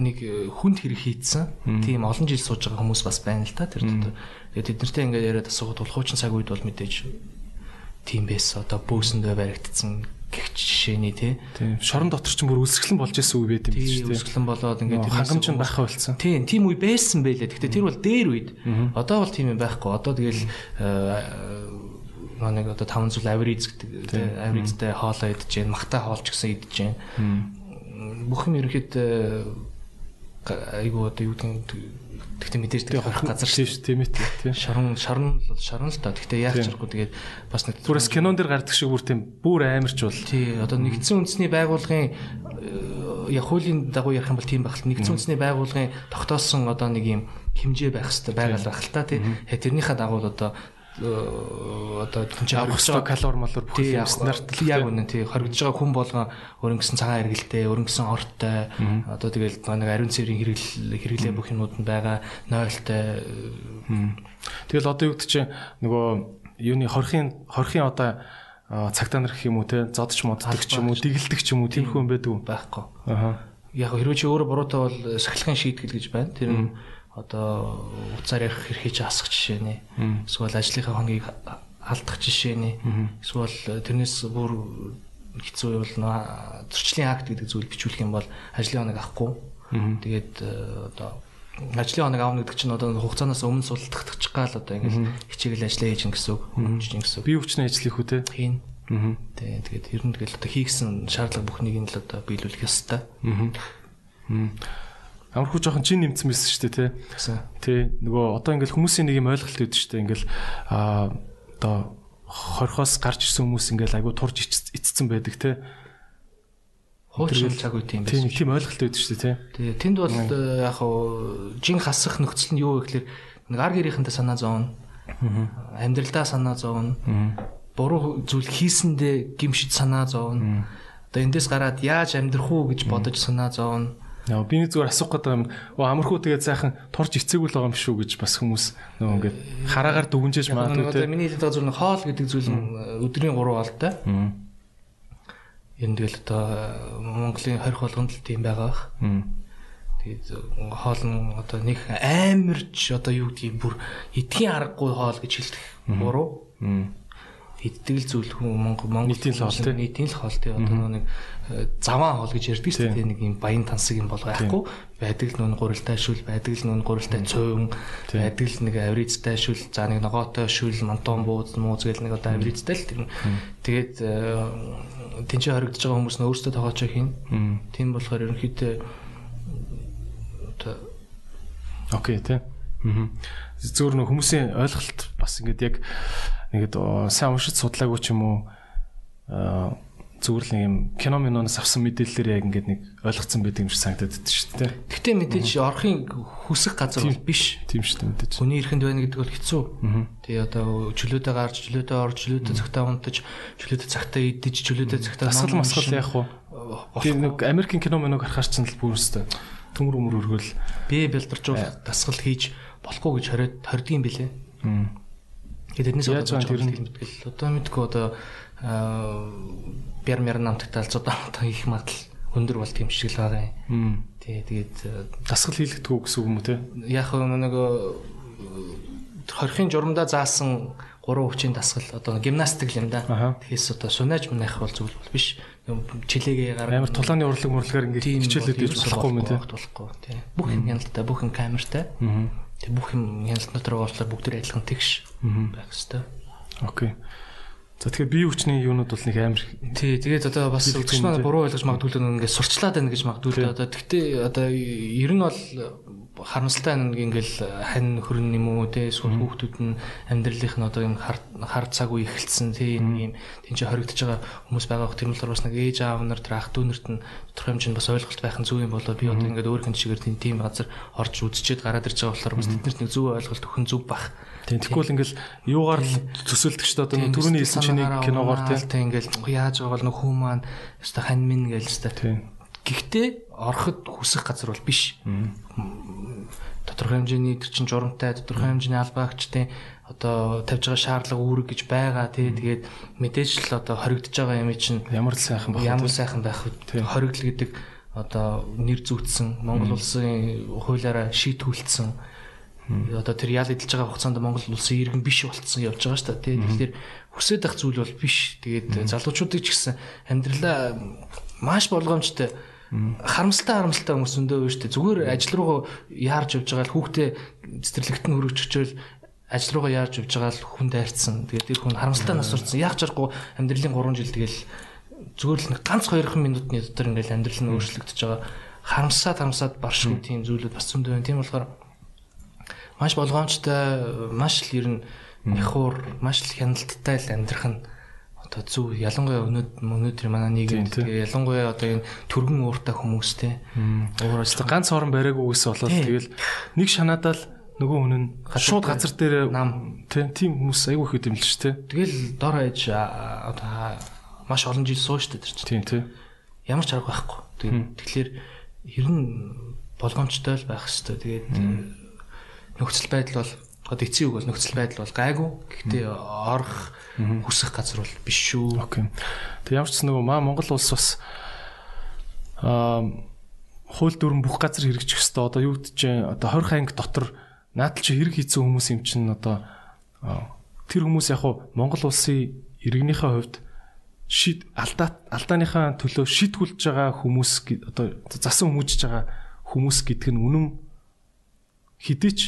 нэг хүнд хэрэг хийцэн. Тийм олон жил сууж байгаа хүмүүс бас байна л та тэр дотор. Тэгээд тэднэртэй ингээд яриад асуугаад бол хуучин цаг үед бол мэдээж тийм байсан. Одоо бөөсөндөө баригдсан гэх жишээний тий. Тийм. Шорон дотор ч бүр үсгэлэн болж исэн үе байт юм биш тий. Үсгэлэн болоод ингээд хангамж нь байх болсон. Тийм, тийм үе байсан байлээ. Гэхдээ тэр бол дээр үед. Одоо бол тийм юм байхгүй. Одоо тэгэл нэг одоо 5 зүйл авриз гэдэг тий. Авризтай хоолоо идэж जैन, махтай хоолч гэсэн идэж जैन. Бүх юм ерөөд айгуу одоо юу гэдэг Тэгтээ мэдээж тэр хорих газар шүү тийм ээ тийм. Шорон шорон бол шорон л та. Тэгтээ яах чарахгүй тэгээд бас нэг түрээс кинон дээр гардаг шиг бүр тийм бүр амарч бол. Тий. Одоо нэгдсэн үндэсний байгууллагын э, яг хуулийн дагуу ярих юм бол тийм байх л нэгдсэн үндэсний байгууллагын тогтоосон одоо нэг юм хэмжээ байх хэрэгтэй байгаад байх л та тий. Тэрнийхээ дагуу одоо одоо хүн чинь авах ёстой калори молор бүх юм стандарт яг үнэн тий. Хоригдож байгаа хүн болгон өрөнгөсөн цагаан хэрэгэлтэй өрөнгөсөн ортой. Одоо тэгэл нэг ариун цэврийн хэрэгэл хэрэглээ бүх юмуд нь байгаа нойлтой тэгэл одоо юу гэдэг чинь нөгөө юуны хорхийн хорхийн одоо цагтаа нар гэх юм уу те зодч моддаг ч юм уу дигэлдэг ч юм уу тийм хүн байдаг байхгүй. Аа яг хэрвээ чи өөрөө буруутай бол сахилгын шийтгэл гэж байна тэр нь одоо уцаар ярих хэрхий ч асах жишээ нэ. Эсвэл ажлынхаа хоногийг алдах жишээ нэ. Эсвэл тэрнээс бүр хэцүү бол зөрчлийн акт гэдэг зүйл бичүүлэх юм бол ажлын хоног авахгүй. Тэгээд одоо ажлын хоног аавна гэдэг чинь одоо хугацаанаас өмнө султагдчих гал одоо ингээл хичээгэл ажиллаа хийж гин гэсэн үг. Хөнгөж гин гэсэн үг. Би өвчнөө ажил хийх үү те? Хийн. Аа. Тий, тэгээд ер нь тэгэл одоо хийгсэн шаардлага бүхнийг нь л одоо биелүүлэх ёстой. Аа. Амархуу жоохон чин нэмсэн байсан шүү дээ, тий. Тий. Нөгөө одоо ингээл хүмүүсийн нэг юм ойлголт өгдөө шүү дээ. Ингээл аа одоо хорхоос гарч ирсэн хүмүүс ингээл айгу турж эцсэн байдаг, тий. Хуучин цаг үе тийм байсан. тийм ойлголт өгдөө шүү дээ, тий. Тэгээ тэнд бол э, яг хуу жин хасах нөхцөл нь юу вэ гэхээр нэг ар гэрийнхэнтэй санаа зовно. Амьдралдаа санаа зовно. Буруу зүйл хийсэндээ гимшиж санаа зовно. Одоо эндээс гараад яаж амьдрах уу гэж бодож санаа зовно. Яа биний зүгээр асуух гэдэг юм. Оо амархуу тэгээд сайхан турж эцээгүй л байгаа юм шүү гэж бас хүмүүс нөгөө ингээд хараагаар дүгнжээж магадгүй нэг одоо тий. миний хэлдэг зүйл нь хоол гэдэг зүйл өдрийн 3 болтой. Аа. Ер нь тэгэл одоо Монголын 20 болгонд л тийм байгаа бах. Тэгээд хоол нь одоо нэг амарч одоо юу гэдгийг бүр эдгийн аргагүй хоол гэж хэлдэг. Буруу. Иддэг л зүйл хүн Монгол Нийтийн л хоол, тий. нийтийн л хоол тий одоо нэг э, заваан хоол гэж ярьдаг шүү дээ. Нэг юм баян тансаг юм болго яахгүй. Байдаг л нүн гурилтай шүл байдаг л нүн гурилтай цөөн байдаг л нэг аврицтай шүл за нэг ногоотой шүл мантон бууз мууз гэл нэг одоо аврицтай л тэр тэгээд э, тэнцээ хоригдож байгаа хүмүүс нь өөрсдөө тоогоочоо хийн. Тийм. Болохоор ерөнхийдөө одоо Окей тий. Зүгээр нөх хүмүүсийн ойлголт бас ингээд яг оо, сайн уншиж судлаагүй ч юм уу аа зүгээр л нэг юм кино миноноос авсан мэдээллээр яг ингээд нэг ойлгоцсон байдаг юм шиг санагдаад байдаг шүү дээ. гэхдээ мэдээж орохын хүсэх газар бол биш Тийм шүү дээ мэдээж. Хүний эрхэнд байна гэдэг бол хэцүү. Тэгээ одоо чөлөөтэй гарч, чөлөөтэй орж, чөлөөтэй цагтаа унтаж, чөлөөтэй цагтаа идэж, чөлөөтэй цагтаа Асгал масгал яах вэ? Тийм нэг Америкийн кино миног харахаар ч л бүр өстэй. Төмөр өмөр өргөл. бие бэлдэржүүлэх дасгал хийж болохгүй гэж хориод хордгийн билээ. Тэгээд тэрнээс байгаа тэр нь? одоо мэдгүй одоо аа бяр мяр намтагт алцууд одоо их магадлал өндөр бол тийм шиг л байгаа юм. Тий, тэгээд э, Дасгал хийлэгдэх үү гэсэн үг юм уу те? яг нэг хорхийн журамдаа заасан гурван хүчин дасгал одоо гимнастик юм да. Аха. Тэгэхээс одоо сунааж мунах бол зүйл биш. Юм чилээгээ гаргах Амар тулааны урлаг мурлагаар ингээд хичээлээд байж болохгүй юм те. болохгүй тий. Бүх юм хяналттай, бүх юм камертай. Тэг бүх юм хяналт дотор болохоор бүгд тэ адилхан тэгш байх хэвээр. Окей. За тэгэхээр бие хүчний юунууд бол нэг амар Тий, тэгээд одоо бас үзэгч маань буруу ойлгож магадгүй л ингээд сурчлаад байна гэж магадгүй л одоо тэгтээ одоо ер нь бол харамсалтай нэг ингээл хань хөрн юм уу те эсвэл хүүхдүүд нь амьдралынх нь одоо юм хар цаг үе эхэлсэн те юм. Тийч хоригдож байгаа хүмүүс байгаа бох тийм л бас нэг ээж аав нар тэр ах дүүнерт нь тодорхой хэмжээнд бас ойлголт байх нь зөв юм болоо. Би одоо ингээд өөр хэн чигээр тийм тийм газар орж үзчихэд гараад ирж байгаа болохоор бас тэднэрт нэг зөв ойлголт өгөх нь зөв бах. Тийм тэгэхгүй л ингээл юугаар л төсөөлдөг ч одоо түрүүний хэлсэн чиний киногоор тийм. тийм ингээл яаж байгаа бол нөх хүн маань өстой хань минь гээл өстой Тийм. Гэхдээ ороход хүсэх газар бол биш. Тодорхой хэмжээний тэр чин журамтай, тодорхой хэмжээний албаагчдын одоо тавьж байгаа шаардлага үүрэг гэж байгаа тий. Тэгээд мэдээж л одоо хоригдож байгаа юм чинь Ямар сайхан баг. ямар сайхан байх вэ? Хоригдл гэдэг одоо нэр зүүцсэн Монгол улсын хуулиараа шийтгүүлсэн одоо тэр ял эдэлж байгаа хугацаанд Монгол улсын иргэн биш болцсон явж байгаа шүү дээ тий. Тэгэхээр хүсэж байх зүйл бол биш. Тэгээд залуучуудыг ч гэсэн амьдралаа маш болгоомжтой харамсалтай харамсалтай хүмүүс өндөө шүү дээ. Зүгээр ажил руугаа яарч явж байгаа л хүүхдээ цэцэрлэгт нь хөрөж өчөөл ажил руугаа яарч явж байгаа л хүн дайрцсан. Тэгээд тэр хүн харамсалтай нас сурцсан. Яг жаргуу амьдралын 3 жил тэгэл зүгээр л ганц 2 минутны дотор ингээл амьдрал нь өөрчлөгдөж байгаа. Харамсаад харамсаад баршгүй тийм зүйлүүд бас зөндөө байна. Тийм болохоор маш болгоомжтой маш л ер нь нэхур маш л хяналттай л амьдрах нь одоо зөв ялангуяа өнөөдөр манай нийгэмд тэгээ ялангуяа одоо энэ төргөн ууртай хүмүүстэй Өөрөөсөө ганц орон бариагүй болол. Тийм. тэгэл нэг шанаадаа л нөгөө хүн нь шууд газар дээр нам. тийм хүмүүс айгүй их юм л шүү дээ. тэгэл дор хаяж одоо маш олон жил сууж штэ тэр чинь. Тийм тийм. ямар ч арга байхгүй. Тэгэхээр ер нь болгоомжтой л байх хэвээр. Тэгээд нөхцөл байдал бол одоо эцсийн үг бол нөхцөл байдал бол гайгүй. Гэхдээ орох хүсэх газар бол биш шүү. Окей. Тэг ямар ч нөгөө маа Монгол улс бас аа хууль дүрм бүх газар хэрэгжих хэвээр одоо юу гэж одоо 20 анги дотор наадл чи хэрэг хийсэн хүмүүс юм чинь одоо тэр хүмүүс яг хуу Монгол улсын иргэнийхээ хувьд шид алдаа алдааныхаа төлөө шийтгүүлж байгаа хүмүүс одоо засан хүмүүжж байгаа хүмүүс гэдэг нь үнэн хэдий ч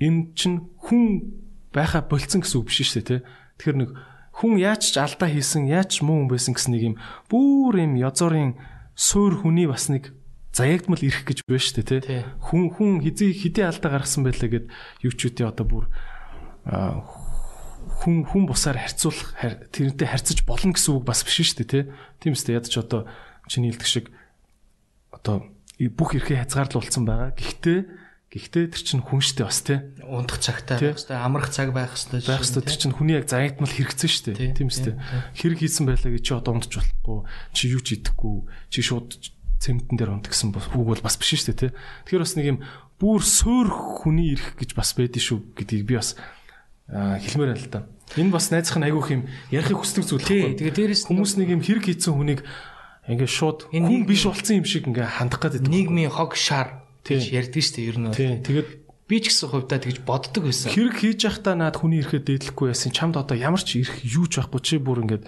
энэ чинь хүн байха болцсон гэсэн үг биш шүү дээ тий. Тэгэхээр нэг хүн яаж ч алдаа хийсэн, яаж ч муу хүн байсан гэсэн нэг юм бүр юм язорын суур хүний бас нэг заягдмал ирэх гэж байна шүү дээ тий. Хүн хүн хизээ хидээ алдаа гаргасан байлаа гэд юучүүдийн одоо бүр хүн хүн бусаар харьцуулах тэрнтэй харьцаж болно гэсэн үг бас биш шүү дээ тий. Тийм үстэй ядч одоо чиний хэлдэг шиг одоо бүх эрхээ хязгаарлуулсан байгаа. Гэхдээ гэхдээ тэр чинь хүн штэ бас тий. Ундах цагтай байх хэвээр амрах цаг байх хэвээр байх хэвээр тэр чинь хүний яг заягдмал хэрэгцэн штэ. Тийм үстэй. Хэрэг хийсэн байлаа гэж чи одоо ундч болохгүй. Чи юу ч идэхгүй. Чи шууд цементэн дээр унт гэсэн үг бол бас биш дээ тий. Тэгэхээр бас нэг юм бүр суур хүний ирэх гэж бас байдгийн шүү гэдгийг би бас хэлмээр байна л да. Энэ бас найзах нь айгүйх юм ярихыг хүсдэг зүйл байхгүй. Тэгээ дээрэс хүмүүс нэг юм хэрэг хийсэн хүнийг ингээ шууд хүн биш болсон юм шиг ингээ хандах гэдэг. Нийгмийн хог шар гэж ярьдаг шүү дээ ер нь. Тэгээд би ч гэсэн хувьдаа тэгж боддог байсан. Хэрэг хийж явахдаа наад хүний ирэхэд дээдлэхгүй байсан. Чамд одоо ямар ч ирэх юу ч байхгүй чи бүр ингээд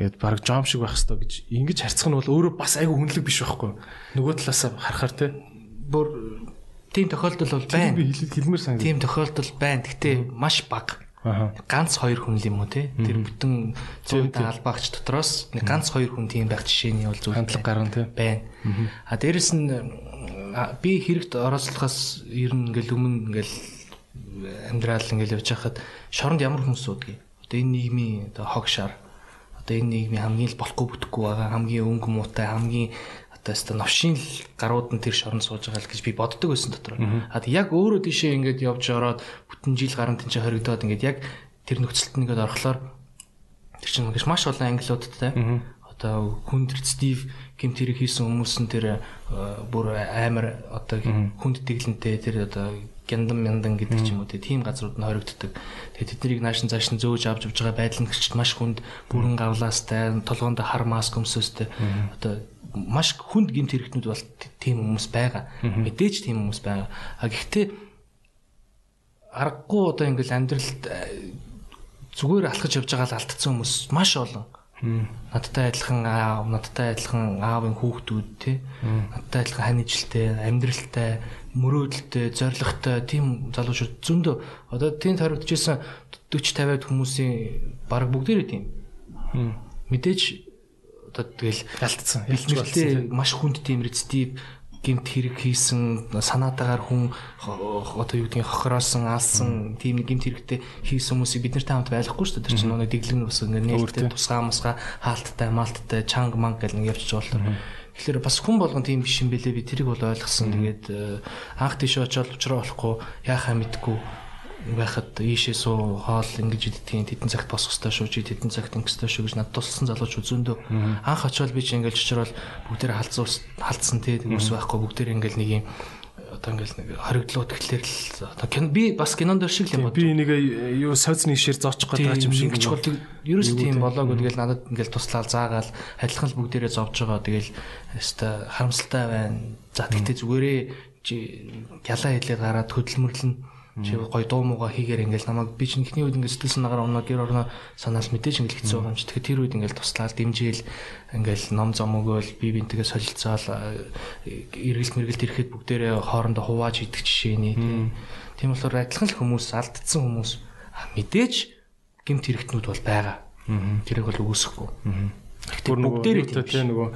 Тэгээд баг жом шиг байх хэвээр гэж ингэж харьцах нь бол өөрөө бас айгүй хүнлэг биш байхгүй. Нөгөө талаас харахаар те бүр тийм тохиолдол бол байна. Би хэлмээр санагдав. Тийм тохиолдол байна. Гэтэ маш бага. Аа. Ганц хоёр хүн юм уу те? Тэр бүтэн 100 албаагч дотроос нэг ганц хоёр хүн тийм байх жишээний бол зүйл хандлага гарна те. Байна. А дээрэс нь би хэрэгт оролцохоос ер нь ингээл өмнө ингээл амьдрал ингээл явж байхад шоронд ямар хүмүүс суудгийг. Одоо энэ нийгмийн одоо хог шар одоо энэ нийгмийн хамгийн л болохгүй бүтэхгүй байгаа хамгийн өнгө муутай хамгийн одоо өстө новшин л гарууд нь тэр шорон сууж байгаа л гэж би боддог байсан дотор. А яг өөрөө тийшээ ингээд явж ороод бүтэн жил гарan тэнцээ хоригдоод ингээд яг тэр нөхцөлд нэгээд орохлоор тэр чинь маш олон англиудтай одоо хүнд Стив гэмт хэрэг хийсэн хүмүүс нь тэр бүр амар одоо хүнд дэглэнтэй тэр одоо гяндан мяндан гэдэг ч юм уу тийм газрууд нь хоригддаг. Тэгээд тэднийг нааш нь зааш нь зөөж авч явж байгаа байдал нь гэрчд маш хүнд бүрэн гавлаастай, толгоонд хар маск өмсөөстэй. Одоо маш хүнд гэмт хэрэгтнүүд бол тийм хүмүүс байгаа. Мэдээж тийм хүмүүс байгаа. А гэхдээ аргагүй одоо ингээл амьдралд зүгээр алхаж явж байгаа л алдсан хүмүүс маш олон. Надтай адилхан аав, надтай адилхан аавын хүүхдүүд тий. Надтай адилхан хань ижилтэй, амьдралтай мөрөөдөлтэй, зоригтой тийм залуучууд зөндөө одоо тийм таригдчихсан 40 50-аад хүмүүсийн баг бүгдээрээ тийм. Мэдээж одоо тэгэл ялтсан. Ялцсан. Маш хүнд тийм рецидив гимт хэрэг хийсэн санаатаагаар хүн одоо юу гэдгийг хохироосон алсан тийм гимт хэрэгтэй хийсэн хүмүүсийг бид нартай хамт байхгүй шүү дээ. Тэр чинь нэг дэглэг бас ингэ нээлттэй тусгаа масга хаалттай малттай чанг манг гэл ингэ явчих болоо Тэгэхээр бас хүн болгон тийм биш юм бэлээ би тэрийг бол ойлгосон. Тэгээд э, анх тийш очиод уучраа болохгүй яахаа мэдгүй байхад ийшээ суу хоол ингэж идтiin тедэн цагт босох ёстой шүү чи тедэн цагт ингэх ёстой шүү гэж надад туссан залууч зөндөө анх очиод би чи ингээл чичрал бүгдээр халдсан халдсан тий хүмүүс байхгүй бүгдээр ингээл нэг юм одоо ингээл нэг хоригдлууд тэгэхээр л одоо би бас кинонд шиг л юм бод. Би нэг юу сойцны шир зоочих гэдэг юм шиг гэж бол ерөөс тийм болоогүй. Тэгэл надад ингээл туслаад заагаал адилхан л бүгдээрээ зовж байгаа. Тэгэл өстой харамсалтай байна. За тэгтээ зүгээрээ чи гялаа хэлээ гараад хөдөлмөрлөн Чи гоё дуу мууга хийгээр ингээл намайг би чинь ихний үед ингээд сэтгэл санаагаар унаа гэр орноо санаал мэдээж ингээд хэцүү байгаа юм чи. Тэгэхээр тэр үед ингээд туслаад дэмжээл ингээл ном зам өгөөл би бинтэйгээ солилцоол эргэлт мэргэлт ирэхэд бүгдээрээ хоорондоо хувааж идэх жишээний тийм болохоор адилхан л хүмүүс алдсан хүмүүс мэдээж гимт хэрэгтнүүд бол байгаа. Тэрийг бол үгүйсэхгүй. Гэхдээ бүгдээрээ тийм нөгөө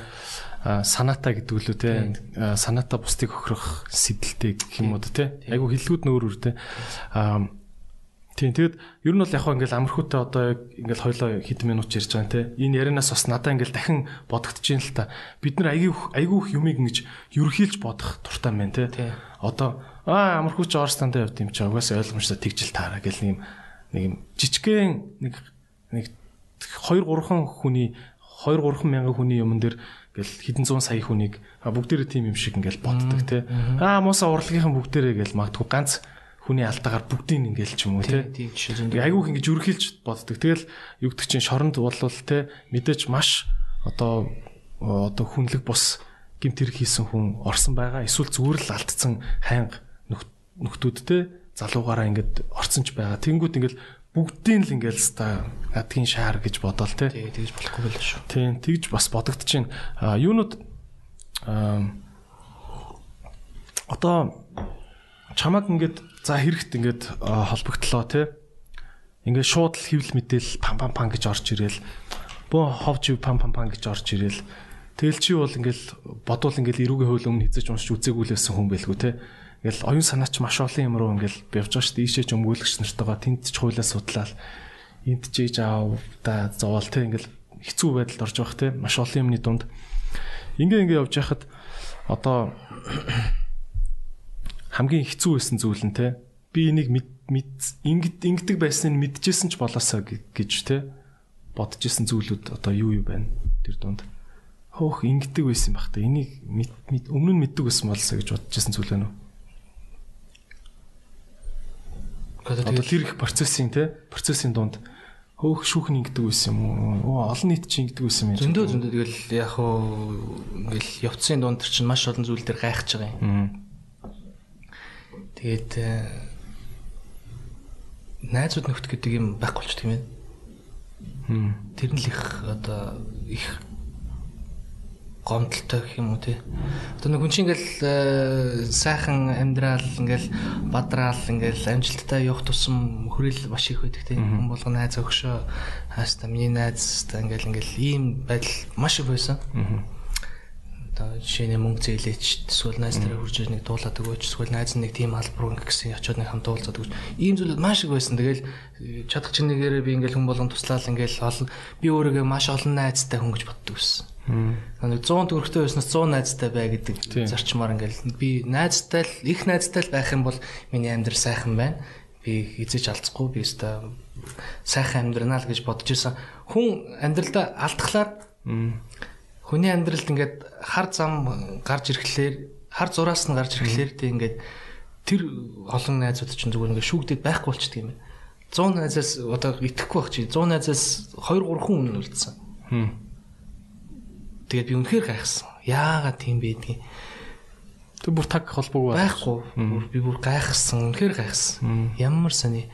санаата гэдэг лүү те. Санаата бусдыг хохирох сэдэлтэй гэх юм уу те. Айгу хиллгүүд нөөр үр те. Тийм тэгэд ер нь бол яг ингээл амархуутай одоо ингээл хоёлоо хэдэн минут ярьж байгаа те. Энэ ярианаас бас надаа ингээл дахин бодогдож юм л та. Бид нар айгүй айгүй юмыг ингэж ерөөхийлж бодох туртай байна те. Одоо аа амархууч орстандаа явд юм чи угаасаа ойлгомжтой тэгжил таараа гэл нэг юм нэг юм жижигхэн нэг нэг 2 3хан хүний 2 3 мянган хүний юмн дээр гэл хэдэн зуун сая хүнийг бүгдээрээ тийм юм шиг ингээл боддог те. Аа мууса урлагийнхан бүгдээрээ гэл магадгүй ганц хүний алдаагаар бүгдийг ингээл ч юм уу те. Тийм жишээ зөндөө. Айгүйх ингэж үргэлж боддог. Тэгэл юу гэдэг чинь шоронд болвол те мэдээж маш одоо одоо хүнлэг бус гимт хэрэг хийсэн хүн орсон байгаа. Эсвэл зүгээр л алдсан хайнга нөхдүүд те залуугаараа ингээд орцсон ч байгаа. Тэнгүүд ингээл бүгдийн л ингээл ста адгийн шаар гэж бодоол те. Тий, тэгж болохгүй байл шүү. Тийм, тэгж бас бодогдож байна. Юунууд одоо чамаг ингээд за хэрэгт ингээд холбогдлоо те. ингээд шууд л хэвлэл мэдээл пам пам пам гэж орж ирээл бөө ховж пам пам пам гэж орж ирээл тэгэл чи бол ингээл бодвол ингээл эрүүгийн хууль өмнө хизэж уншиж үзээгүүлсэн хүн байлгүй те ингээл оюун санаач маш олон юм руу ингээл явж байгаа шүү дээ. Ийшээ ч өмгөөлөгч нартайгаа тэнд ч хуулиас судлаад энд ч ийж аав да зовоол те ингээл хэцүү байдалд орж байгаа те маш олон юмны дунд. Ингээ ингээ явж яхад одоо хамгийн хэцүү байсан зүйл нь те би энийг ингэд ингэдэг байсныг мэдчихсэн ч болоосаа гэж те бодож исэн зүйлүүд одоо юу юу байна тэр дунд. Хөөх ингэдэг байсан байх та. Энийг өмнө нь мэддэг байсан болсоо гэж бодож исэн зүйл байна уу Одоо тэр их процессын те процессын дунд хөөх шүүх нь ингэдэг байсан юм уу? Олон нийт чинь ингэдэг байсан юм зөндөө зөндөө. Тэгэл яг хуу ингээл явцын дунд чинь маш олон зүйл дээр гайхаж байгаа юм. Тэгээд э, найзууд нөхд гэдэг юм байхгүй болчих тийм ээ. Тэр нь л их одоо их гомдолтой гэх юм уу те. Одоо нэг хүн чинь ингээл э, сайхан амьдрал ингээл бадраал ингээл амжилттай явах тусам хүрэл маш их байдаг те. Хүн болго найз өгшөө хааста миний найз та ингээл ингээл ийм байдал маш их байсан. Одоо жишээний мөнгө зээлээч эсвэл найз тараа хурж нэг дуулаад өгөөч эсвэл найз нэг тийм албар ингээ гэсэн очиод нэг хамт уулзаад өгч ийм зүйлүүд маш их байсан. Тэгэл чадах чинь нэгээрээ би ингээл хүн болгон туслаад ингээл олон би өөрийгөө маш олон найзтай хүн гэж боддог байсан. Нэг 100 төгрөгтэй байснаас 100 найзтай бай гэдэг зарчмаар ингээл би найзтай л их найзтай л байх юм бол миний амьдрал сайхан байна. Би эзэж алдахгүй би өстой сайхан амьдрнаа л гэж бодож исэн. Хүн амьдралдаа алдахлаар Хүний амьдралд ингээд хар зам гарч ирэхлээр хар зураас нь гарч ирэхлээр тэг ингээд тэр олон найзууд чинь зүгээр ингээд шүүгдэд байхгүй болчихдөг юм байна. 100 найзаас одоо итгэхгүй байх чи 100 найзаас 2 3 хүн өмнө үлдсэн. Тэгээд би үнэхээр гайхсан. Яагаад тийм байдгийг. Тэг бүр таг холбоогүй байхгүй. Би бүр гайхсан. Үнэхээр гайхсан. Ямар сони.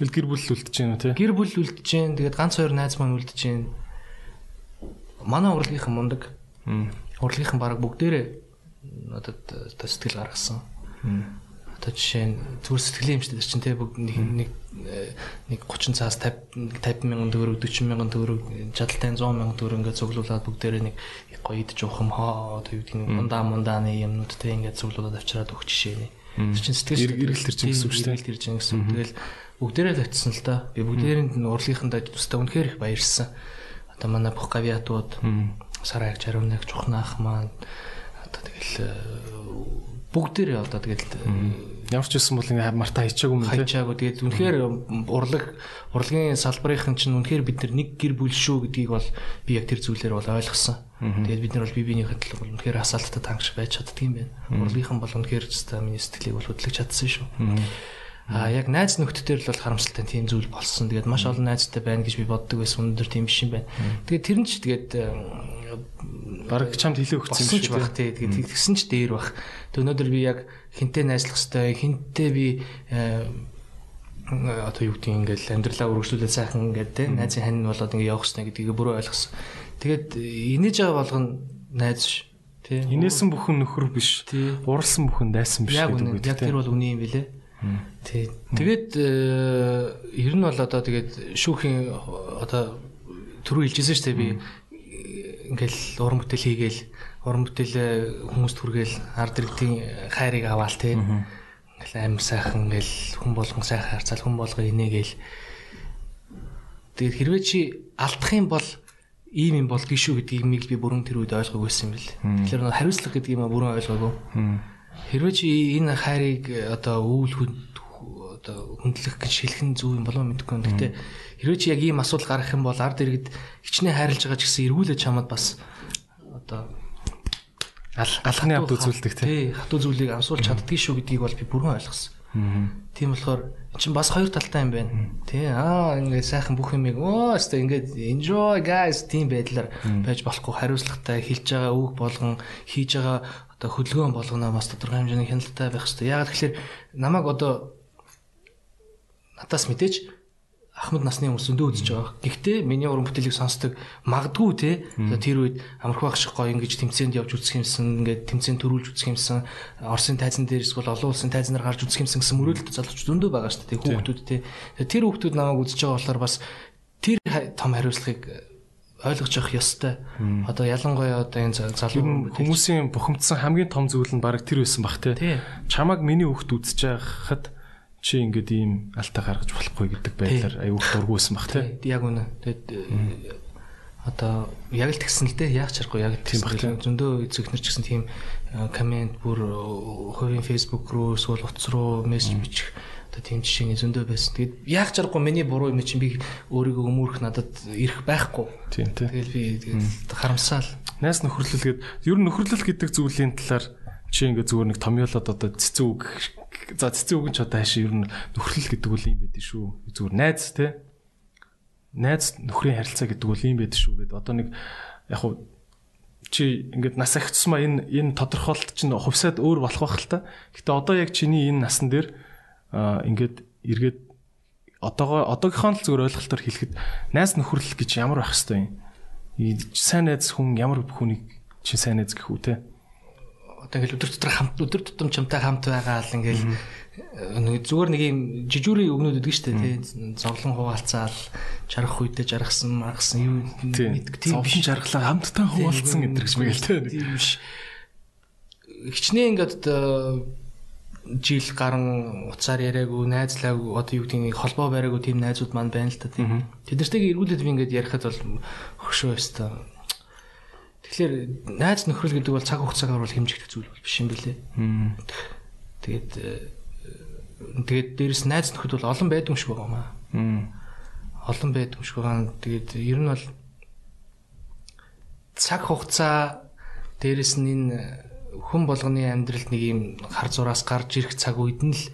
Тэгэл гэр бүл үлдэж үү те? Гэр бүл үлдэж гэн. Тэгээд ганц хоёр найз маань үлдэж гэн манай урлагийнхан мундаг. Урлагийнхан баг бүгдээрээ одоо сэтгэл гаргасан. Одоо жишээ нь зүр сэтгэлийн эмчтэй чинь те бүгд нэг нэг нэг 30 цаас 50 50 мянган төгрөг 40 мянган төгрөг чадaltaй 100 мянган төгрөг ингээд цуглуулад бүгдээрээ нэг гоё идэж уухам хоо одоо юу гэдэг нь мундаа мундааны юмнууд те ингээд цуглуулад авчираад өгч жишээ нь. Тэр чинь сэтгэл эргэлт төр чинь гэсэн үг шүү дээ. Эргэлт төр чинь гэсэн. Тэгэл бүгдээрээ очсон л да. Би бүгдээрээ урлагийнхандаа тустай үнэхээр их баярлсан одоо манай бүх гавиатууд сарайг чаруунаг чухнаах маань одоо тэгэл э, бүгдээрээ одоо тэгэл э, ямар ч байсан бол ингээ марта хайчаагүй юм тийм хайчаагүй тэгээд үнэхээр урлаг урлагийн салбарынхан чинь үнэхээр бид нэг гэр бүл шүү гэдгийг бол би яг тэр зүйлээр бол ойлгосон. Тэгээд бид нар бол бие биенийхээ төлөө бол үнэхээр асаалттай тангш байж чаддаг юм байна. Урлагийнхан бол үнэхээр зөвхөн миний сэтгэлийг бол хөдлөж чадсан шүү. А яг найз нөхдөдөр л бол харамсалтай тийм зүйл болсон. Тэгээд маш олон найзтай байна гэж би боддог байсан. Өнөөдөр тийм биш юм байна. Тэгээд тэр нь ч тэгээд баг чамд хэлээ өгсөн юм шиг тий. Тэгээд тэгсэн ч дээр бах. Тэгээд өнөөдөр би яг хинтээ найзлах хэвээр хинтээ би одоо юу гэдгийг ингээл амьдралаа үргэлжлүүлээд сайхан ингээд тий найзын хань болоод ингээд явах хэрэгтэй гэдгийг бүрөө ойлгосон. Тэгээд инээж байгаа болгоно найз ш. Тий. Инээсэн бүхэн нөхөр биш. Уралсан бүхэн дайсан биш гэдэг үг. Яг тэр бол үний юм билэ. Тий. Тэгээд э, ер нь бол одоо тэгээд шүүхийн одоо түрүү хэлжсэн шүү дээ би ингээл уран бүтээл хийгээл уран бүтээлээ хүмүүст хүргээл ард иргэдийн хайрыг аваал тий. Ингээл аим сайхан ингээл хүн болгон сайхан харцаал хүн болго инээгээл Тэгээд хэрвээ чи алдах юм бол ийм юм болдгийг шүү гэдгийг би бүрэн тэр үед ойлгоогүй байсан юм бэл. Тэгэхээр хариуцлага гэдэг юм а бүрэн ойлгоогүй. Хэрвээ чи энэ хайрыг одоо өвөл одоо хөндлөх гэж шилхэн зүг юм болов мэдэхгүй. Гэхдээ хэрвээ чи яг ийм асуудал гарах юм бол ард иргэд хичнээн хайрлаж байгаа ч гэсэн эргүүлээ чамд бас одоо алханы авд үзүүлдэг тий. Хатуу зүйлийг амсуулж чаддгийг шүү гэдгийг бол би бүрэн ойлгосон. Тийм болохоор чин бас хоёр талтай юм байна. Тий. Аа ингээд сайхан бүх юмыг оо өстой ингээд enjoy guys тийм байдлаар байж болохгүй хариуцлагатай хэлж байгаа үг болгон хийж байгаа одоо хөдөлгөөн болгоно бас тодорхой хэмжээний хяналттай байх хэрэгтэй. Яагаад тэгэхээр намайг одоо надаас мэдээж ахмад насны хүмүүс зөндөө үзэж байгаа. Гэхдээ миний уран бүтээлийг сонсдог магадгүй те тэр үед амарх байх шиг гоё ингэж тэмцээнд явж үзэх юмсан ингээд тэмцээнд төрүүлж үзэх юмсан Оросын тайзан дээр эсвэл олон улсын тайзнаар гарч үзэх юмсан гэсэн мөрөөдөлт залууч зөндөө байгаа шүү дээ хүүхдүүд те. Тэр хүүхдүүд намайг үзэж байгаа болохоор бас тэр том хариуцлагыг ойлгож явах ёстой. Одоо ялангуяа одоо энэ залуу хүмүүсийн бухимдсан хамгийн том зүйл нь баг тэр байсан бах те. Чамаг миний хүүхд үзэж байхад чи ингээд ийм алтаа гаргаж болохгүй гэдэг байдлаар аюух дургүйсэн баг тий. Яг үнэ. Тэгээд э, одоо яг л тэгсэн л дээ. Яг ч харахгүй яг тийм баг. Зөндөө эзэгнэр ч гэсэн тийм э, комент бүр э, хувийн Facebook руу эсвэл утас руу мессеж бичих одоо тийм жишээний зөндөө байсан. Тэгээд яг ч харахгүй миний буруу юм чинь би өөрийгөө өмөрөх надад ирэх байхгүй. Тийм тий. Тэгэл би тэгээд харамсаал. Найс нөхөрлөл гэдэг ер нь нөхөрлөл гэдэг зүйлийн талаар чи ингээд зүгээр нэг томьёолоод одоо цэцэн үг за цэцэн үг нь ч одоо хаашаа ер нь нөхрөл гэдэг үл юм байдаг шүү. Зүгээр найз те. Найз нөхрийн харилцаа гэдэг үл юм байдаг шүү гэдэг. Одоо нэг яг хуу чи ингээд нас агцсмаа энэ энэ тодорхойлолт чинь хувьсаад өөр болох байх л та. Гэтэ одоо яг чиний энэ насн дээр ингээд эргээд одоогоо одоогийнхоо л зүгээр ойлголтоор хэлэхэд найз нөхөрлөл гэж ямар байх хэвтэй юм. Сайн найз хүн ямар хүнийг чи сайн найз гэх үү те одоо ингээл өдөр дотор хамт өдөр тутам чамтай хамт байгаа л ингээл нэг зүгээр нэг юм жижүүрийн өгнүүд өгдөг шүү дээ тий зовлон хуваалцаал жаргах үедээ жаргасан маргасан юу мэддэг. Тийм зовлон жаргалаа хамттай хуваалцсан гэдэг гэж мэгэл тий. Биш. Хичнээн ингээд жил гарan уцаар яриаггүй найзлаагүй одоо юу гэдгийг холбоо бариагүй тийм найзууд маань байна л та тийм тэднэртэйг эргүүлээд би ингээд ярихад бол хөшөө өстой Тэгэхээр найз нөхрөл гэдэг бол цаг хугацаагаар бол хэмжигдэх зүйл биш юм билэ. Тэгээд э, тэгээд дээрэс найз нөхөд бол олон байдаг юм шиг байгаа маа. Олон байдаг юм шиг байгаа. Тэгээд ер нь бол цаг хугацаа дээрэс нь энэ хүн болгоны амьдралд нэг юм хар зураас гарч ирэх цаг үед нь л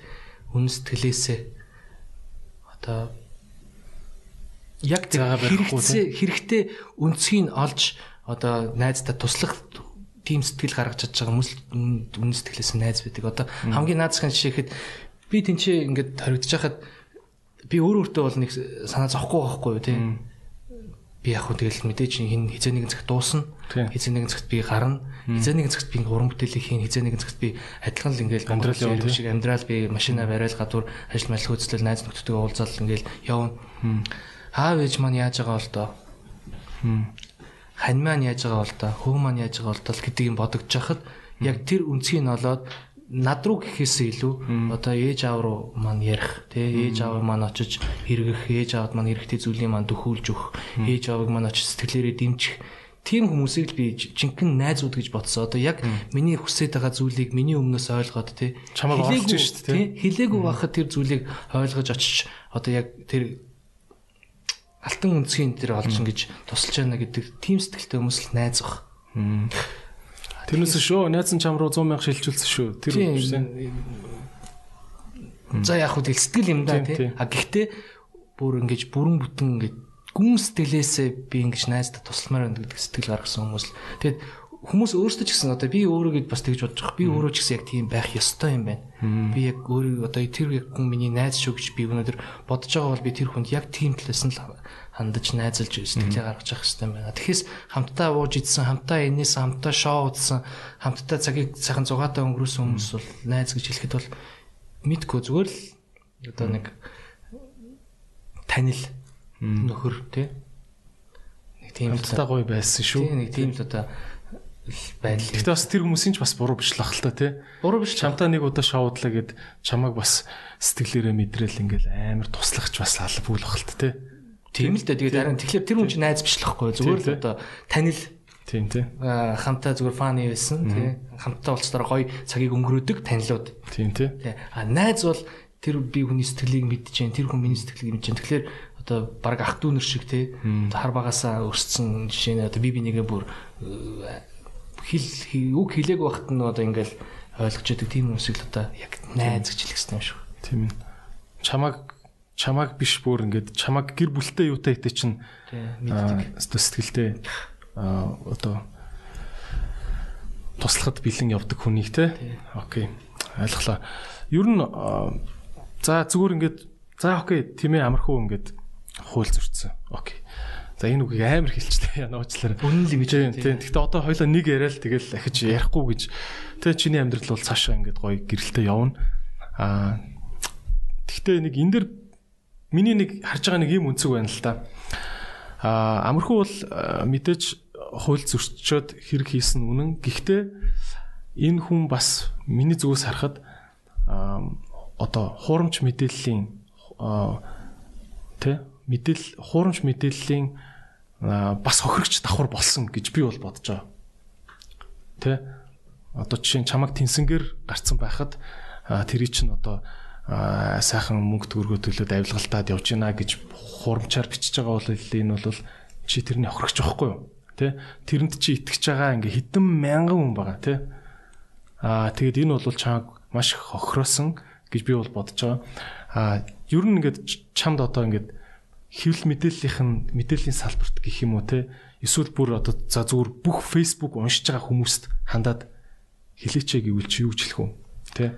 үнэ сэтгэлээсээ одоо яг хэрэгтэй хэрэгтэй үнцгийг олж одоо найздаа туслах тийм сэтгэл гаргаж чадж байгаа хүмүүс үнэн сэтгэлээс найз байдаг. Одоо хамгийн наадсхан жишээхэд би тэнцээ ингээд хоригдож хахад би өөр өөртөө бол нэг санаа зовхгүй байхгүй юу тийм. Би яг хөө тэгэл мэдээж хин хизээ нэгэн цагт дуусна хизээ нэгэн цагт би гарна хизээ нэгэн цагт би уран бүтээлийг хийн хизээ нэгэн цагт би адилхан л ингээл амьдрал явуулах шиг амьдрал би машина барайл гадуур ажил мэл хөөцлөл найз нөхдөдөө уулзаал ингээл явна. Аав ээж маань яаж байгаа бол доо хань маань яаж байгаа бол та хөө маань яаж байгаа бол та гэдэг юм бодогдож хахад яг тэр үнцгийг нь олоод над руу гэхээсээ илүү одоо ээж аав руу маань ярих тий ээж аав маань очиж хэрэгэх ээж аавд маань хэрэгтэй зүйлийг маань дөхүүлж өгөх ээж аавыг маань очиж сэтгэлээрээ дэмжих. Тийм хүмүүсийг л би жинхэнэ найзууд гэж бодсоо. Одоо яг миний хүсэж байгаа зүйлийг миний өмнөөс ойлгоод тий чамайг олж шít тий хилээгүй байхад тэр зүйлийг ойлгож очиж одоо яг тэр алтан үнцгийн дээр олж ингэж тусалж байна гэдэг тийм сэтгэлтэй хүмүүс л найз баг. Тэрнээс шүү найз нь чам руу 100 мянга шилжүүлсэн шүү. Тэр үгшсэн. За яг хөө сэтгэл юм да тий. А гэхдээ бүр ингэж бүрэн бүтэн ингэж гүн сэтгэлээсээ би ингэж найздаа тусламаар байна гэдэг сэтгэл гаргасан хүмүүс л. Тэгэд хүмүүс өөрсдөө ч гэсэн одоо би өөрийгөө бас тэгж бодож байгаа. Би өөрөө ч гэсэн яг тийм байх ёстой юм байна. Би яг өөрийгөө одоо тэр яг хүн миний найз шүү гэж би өнөөдөр бодож байгаа бол би тэр хүнд яг тийм талаас нь л хандаж найзалж сэтгэлээ гаргаж явах хэрэгтэй юм байна. Тэгэхээс хамтдаа ууж идсэн, хамтдаа энэс хамтдаа шоу үзсэн, хамтдаа цагийг сайхан зугаатай өнгөрөөсөн хүмүүс бол найз гэж хэлэхэд бол мэдгүй зүгээр л одоо нэг танил нөхөр тий нэг тийм хамтдаа гоё байсан шүү. Тий нэг тийм л одоо байдал. Гэтэ бас тэр хүмүүсийн ч бас буруу биш л ах л та тий. Буруу биш. Чамтаа нэг удаа шоудлаа гэд чамайг бас сэтгэлээрээ мэдрээл ингээл амар туслагч бас албагүй л ах л та тий. Тийм л дээ. Тэгээд харин тэгэхээр тэр хүн чинь найз биш л ахгүй зүгээр л одоо танил Тийм тий. Аа хамтаа зүгээр фаны байсан тий. Хамтаа уулзсараа гоё цагийг өнгөрөөдөг танилуд. Тийм тий. А найз бол тэр би хүний сэтгэлийг мэдж जैन тэр хүн миний сэтгэлийг мэдж जैन. Тэгэхээр одоо баг ах дүүнер шиг тий хар багасаа өрссөн жишээ нь одоо би бинийгээ бүр хэл үг хэлээг багт нь одоо ингээл ойлгож яадаг тийм хүмүүсийг л одоо яг найз гэж хэрэгтэй юм шүү. Тийм ээ. Чамаг чамаг биш бүр ингээд чамаг гэр бүлтэй юутай хитэ чинь мэддэг. Сэтгэлтэй одоо туслахад бэлэн явдаг хүнийг те. Окей. Ойлголоо. Ер нь за зүгээр ингээд за окей тийм ээ амархуу ингээд хууль зөрчсөн. Окей. За энэ үгийг амар хэлчихлээ яа нууцлаар. Үнэн л гэж Тийм тийм. Гэхдээ одоо хоёлаа нэг яриа л тэгэл ахиж ярихгүй гэж. Тэгээ чиний амьдрал бол цаашаа ингээд гоё гэрэлтэй явна. Аа Гэхдээ нэг энэ дэр миний нэг харж байгаа нэг юм үнцэг байна л да. Аа амархуу бол мэдээж хууль зөрчөөд хэрэг хийсэн үнэн. Гэхдээ энэ хүн бас миний зүгээс харахад одоо хуурамч мэдээллийн тэ мэдээлэл хуурамч мэдээллийн бас хохирогч давхар болсон гэж би бол бодож байгаа. Тэ одоо жишээ нь чамаг тэнсэнгээр гарцсан байхад тэрий чинь одоо сайхан мөнгө төгрөгөө төлөөд авилгалтад явж гинэ гэж хурамчаар бичиж байгаа бол энэ бол чи тэрний хохирогч байхгүй юу? Тэ тэрэнд чи итгэж байгаа ингээ хэдэн мянган хүн байгаа тэ. Аа тэгээд энэ бол чамаг маш хохироосон гэж би бол бодож байгаа. Аа ер нь ингээд чамд одоо ингээд хэвлэл мэдээллийнх нь мэдээллийн салбарт гэх юм уу те эсвэл бүр одоо за зүгээр бүх Facebook уншиж байгаа хүмүүст хандаад хэлээчээ гэвэл чи юу ч хэлэх үү те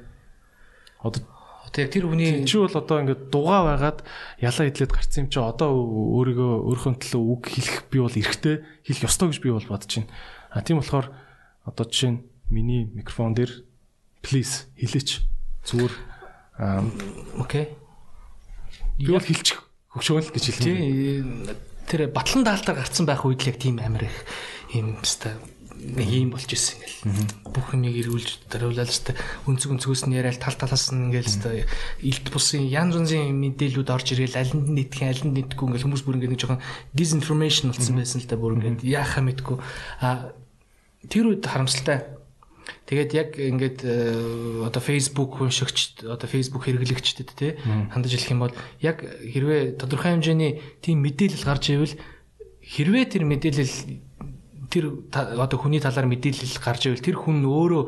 одоо тэг тэр хүний чи бол одоо ингээд дугаа байгаад ялаа идлээд гарсан юм чи одоо өөрийгөө өөрийнхөө төлөө үг хэлэх би бол эргэтэй хэлэх ёстой гэж би бол бодож байна. А тийм болохоор одоо жишээ нь миний микрофон дээр please хэлээч зүгээр окей. бол хэлчих хөгшөөл гэж хэлнэ. Тийм тэр батлан даалтаар гарцсан байх үед л яг тийм амир их юм хэвээр ийм болж ирсэн ингээл бүх юмыг эргүүлж даруулаад хэвээр өнцөг өнцгөөс нь яриад тал талаас нь ингээл хэвээр илт бусын янз бүрийн мэдээлүүд орж ирэл алинд нь нийтхэн алинд нийтгүй ингээл хүмүүс бүр ингээд нэг жоохон disinformation болсон байсан л да бүр ингээд яахаа мэдгүй. А тэр үед харамсалтай Тэгээд яг ингээд э, одоо Facebook уншигч одоо Facebook хэрэглэгчдэд те хандаж хэлэх юм бол яг хэрвээ тодорхой хэмжээний тийм мэдээлэл гарч ивэл хэрвээ тэр мэдээлэл тэр одоо хүний талаар мэдээлэл гарч ивэл тэр хүн өөрөө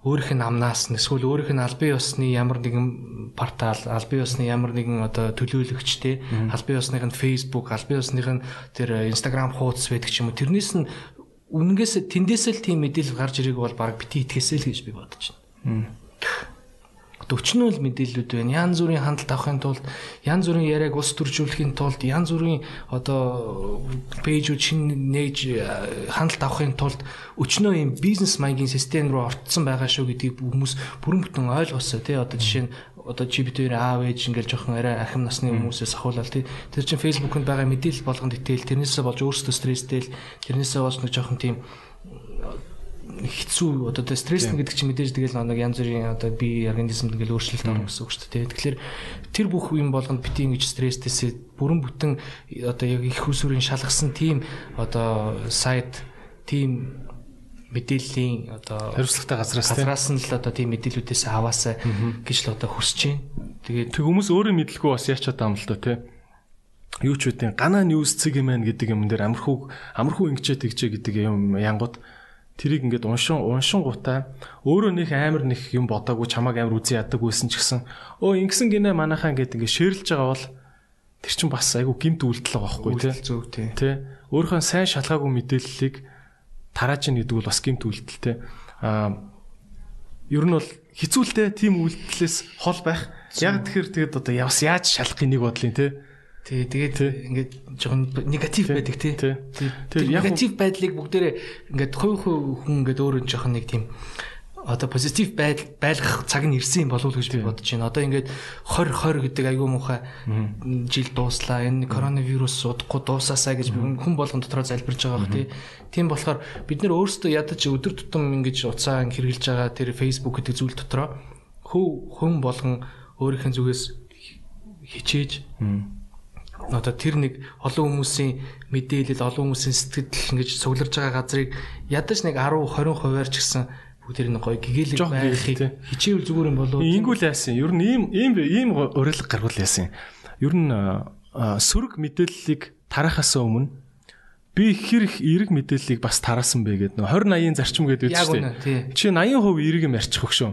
өөрийнх нь амнаас нь эсвэл өөрийнх нь албан ёсны ямар нэгэн портал, албан ёсны ямар нэгэн одоо төлөөлөгч те, албан ёсных нь Facebook, албан ёсных нь тэр Instagram хуудас байдаг ч юм уу. Тэрнээс нь үнэнгээс тэндээс л тийм мэдээлэл гарч ирэх бол баг бити итгэсэй л гэж би бодож байна. Өчнөө л мэдээлэлүүд байна. Янз бүрийн хандлт авахын тулд, янз бүрийн яриаг ус төржүүлэхийн тулд, янз бүрийн одоо пэйжүүд шин нээж хандлт авахын тулд өчнөө юм бизнес маягийн систем рүү ортсон байгаа шүү гэдгийг хүмүүс бүрэн бүтэн ойлгосоо тий одоо жишээ нь одоо битээр аав ээж ингээл жоохон арай ахим насны хүмүүсээс ахуулаад тий. Тэр чин фэйсбүүкэнд байгаа мэдээлэл болгонд итэл тэрнээсээ болж өөрсдөө стресстэй л тэрнээсээ болж нэг жоохон тийм хэцүү одоо тэ стресс гэдэг чинь мэдээж тэгэл нэг янз бүрийн одоо би организмд ингээл өөрчлөлт орно гэсэн үг шүү дээ. Тэгэхээр тэр бүх юм болгонд бити ингэж стресстээсээ бүрэн бүтэн одоо яг их усүрийн шалгасан тийм одоо сайт тийм мэдээллийн одоо хариуцлагатай газраас газраас нь л одоо тийм мэдээлүүдээс аваасаа гэж л одоо хүсэж байна. Тэгээд тэг хүмүүс өөрөө мэдлгүй бас яачаад байгаа юм л да тий. Үгүй ганаа ньюс цэг юм байна гэдэг юм дээр амархуу амархуу ингэчээ тэгчээ гэдэг юм янгууд тэрийг ингээд уншин уншин гутаа өөрөө нөх амар нэх юм бодоогүй чамааг амар үзий ядаг байсан ч гэсэн өө ингэсэн гинэ манайхаа ингээд ингээд шеэрлж байгаа бол тэр чинь бас айгу гимт үйлдэл байгаа байхгүй тий. Зөв тий. Тий. Өөрийнхөө сайн шалгаагүй мэдээллийг тарааж ийн гэдэг бол бас гимт үйлдэлтэй. Аа ер нь бол хизүүлтэй тийм үйлдэлээс хол байх. Яг тэгэхээр тэгэд одоо явас яаж шалахыг нэг бодлын те. Тий, тэгээд ингээд жоохон негатив байдаг тий. Тэр негатив байдлыг бүгдээрээ ингээд хувь хувь хүн ингээд өөрөө жоохон нэг тийм одоо позитив байдал байлгах цаг нь ирсэн юм болов уу гэж би бодож байна. Одоо ингээд 20 20 гэдэг айгүй муухай жил дууслаа. Энэ коронавирус удахгүй дуусаасаа гэж хүн болгон дотроо залбирж байгаа бох тий. Тийм болохоор бид нэр өөрсдөө ядаж өдөр тутам ингэж уцаа хэрглэж байгаа тэр Facebook гэдэг зүйл дотроо хөв хүн болгон өөрийнхөө зүгээс хичээж одоо тэр нэг олон хүмүүсийн мэдээлэл олон хүмүүсийн сэтгэл ингэж сугларж байгаа газрыг ядаж нэг 10 20 хувиар ч гэсэн бүгд энэ гоё гэгээлэг байхыг хичээвэл зүгээр юм болоо. Ингүүл яасан. Ер нь ийм ийм ийм урилга гаргуул яасан. Ер нь сөрөг мэдээллийг тарахаас өмнө би хэр их эерэг мэдээллийг бас тараасан бэ гэдэг нөө 20 80-ын зарчим гэдэг үү. Чи 80% эерэг юм ярьчих хөшөө.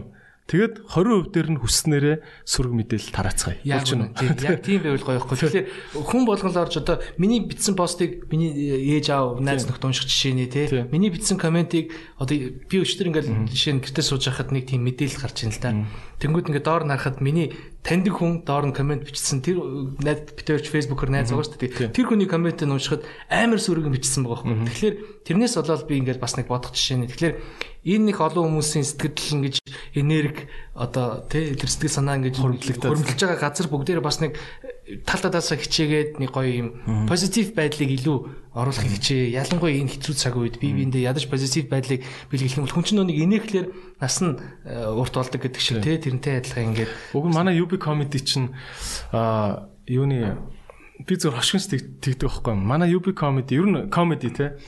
Тэгээд 20% дээр нь хүснээрээ сөрөг мэдээлэл тараацгаая. Яг үнэ. Яг тийм байвал гоё ихгүй. Тэгэхээр хүн болгоноор ч одоо миний бичсэн постыг миний ээж аав найз нөхд унших жишээ нэ тий. Миний бичсэн комментиг одоо би өчтөр ингээл жишээ нь гэртээ сууж байхад нэг тийм мэдээлэл гарч ийн л да. Тэнгүүд ингээд доор нарахад миний таньдаг хүн доор нь комент бичсэн тэр найз битэрч фэйсбүүкээр найз байгаа шүү дээ. Тэр хүний комментыг уншихад амар сөрөг бичсэн байгаа байхгүй. Тэгэхээр тэрнээс болоод би ингээд бас нэг бодох жишээ нэ. Тэгэхээр энэ нэг олон хүмүүсийн сэтгэл ингэж энерги одоо тий тэр сэтгэл санаа ингэж хөрвүүлж байгаа газар бүгдээр бас нэг тал талаасаа хичээгээд нэг гоё юм позитив байдлыг илүү оруулах хичээ. Ялангуяа энэ хэцүү цаг үед бие биендээ ядаж позитив байдлыг бэлгэлэх бол хүн чинь нэг инээхлээр нас нь э, урт болдог гэдэг шиг тий тэрнтэй адилхан ингээд. Уг нь манай UB comedy чинь юуны би зөв хошгинс тэгдэг байхгүй. Манай UB comedy ер нь comedy те.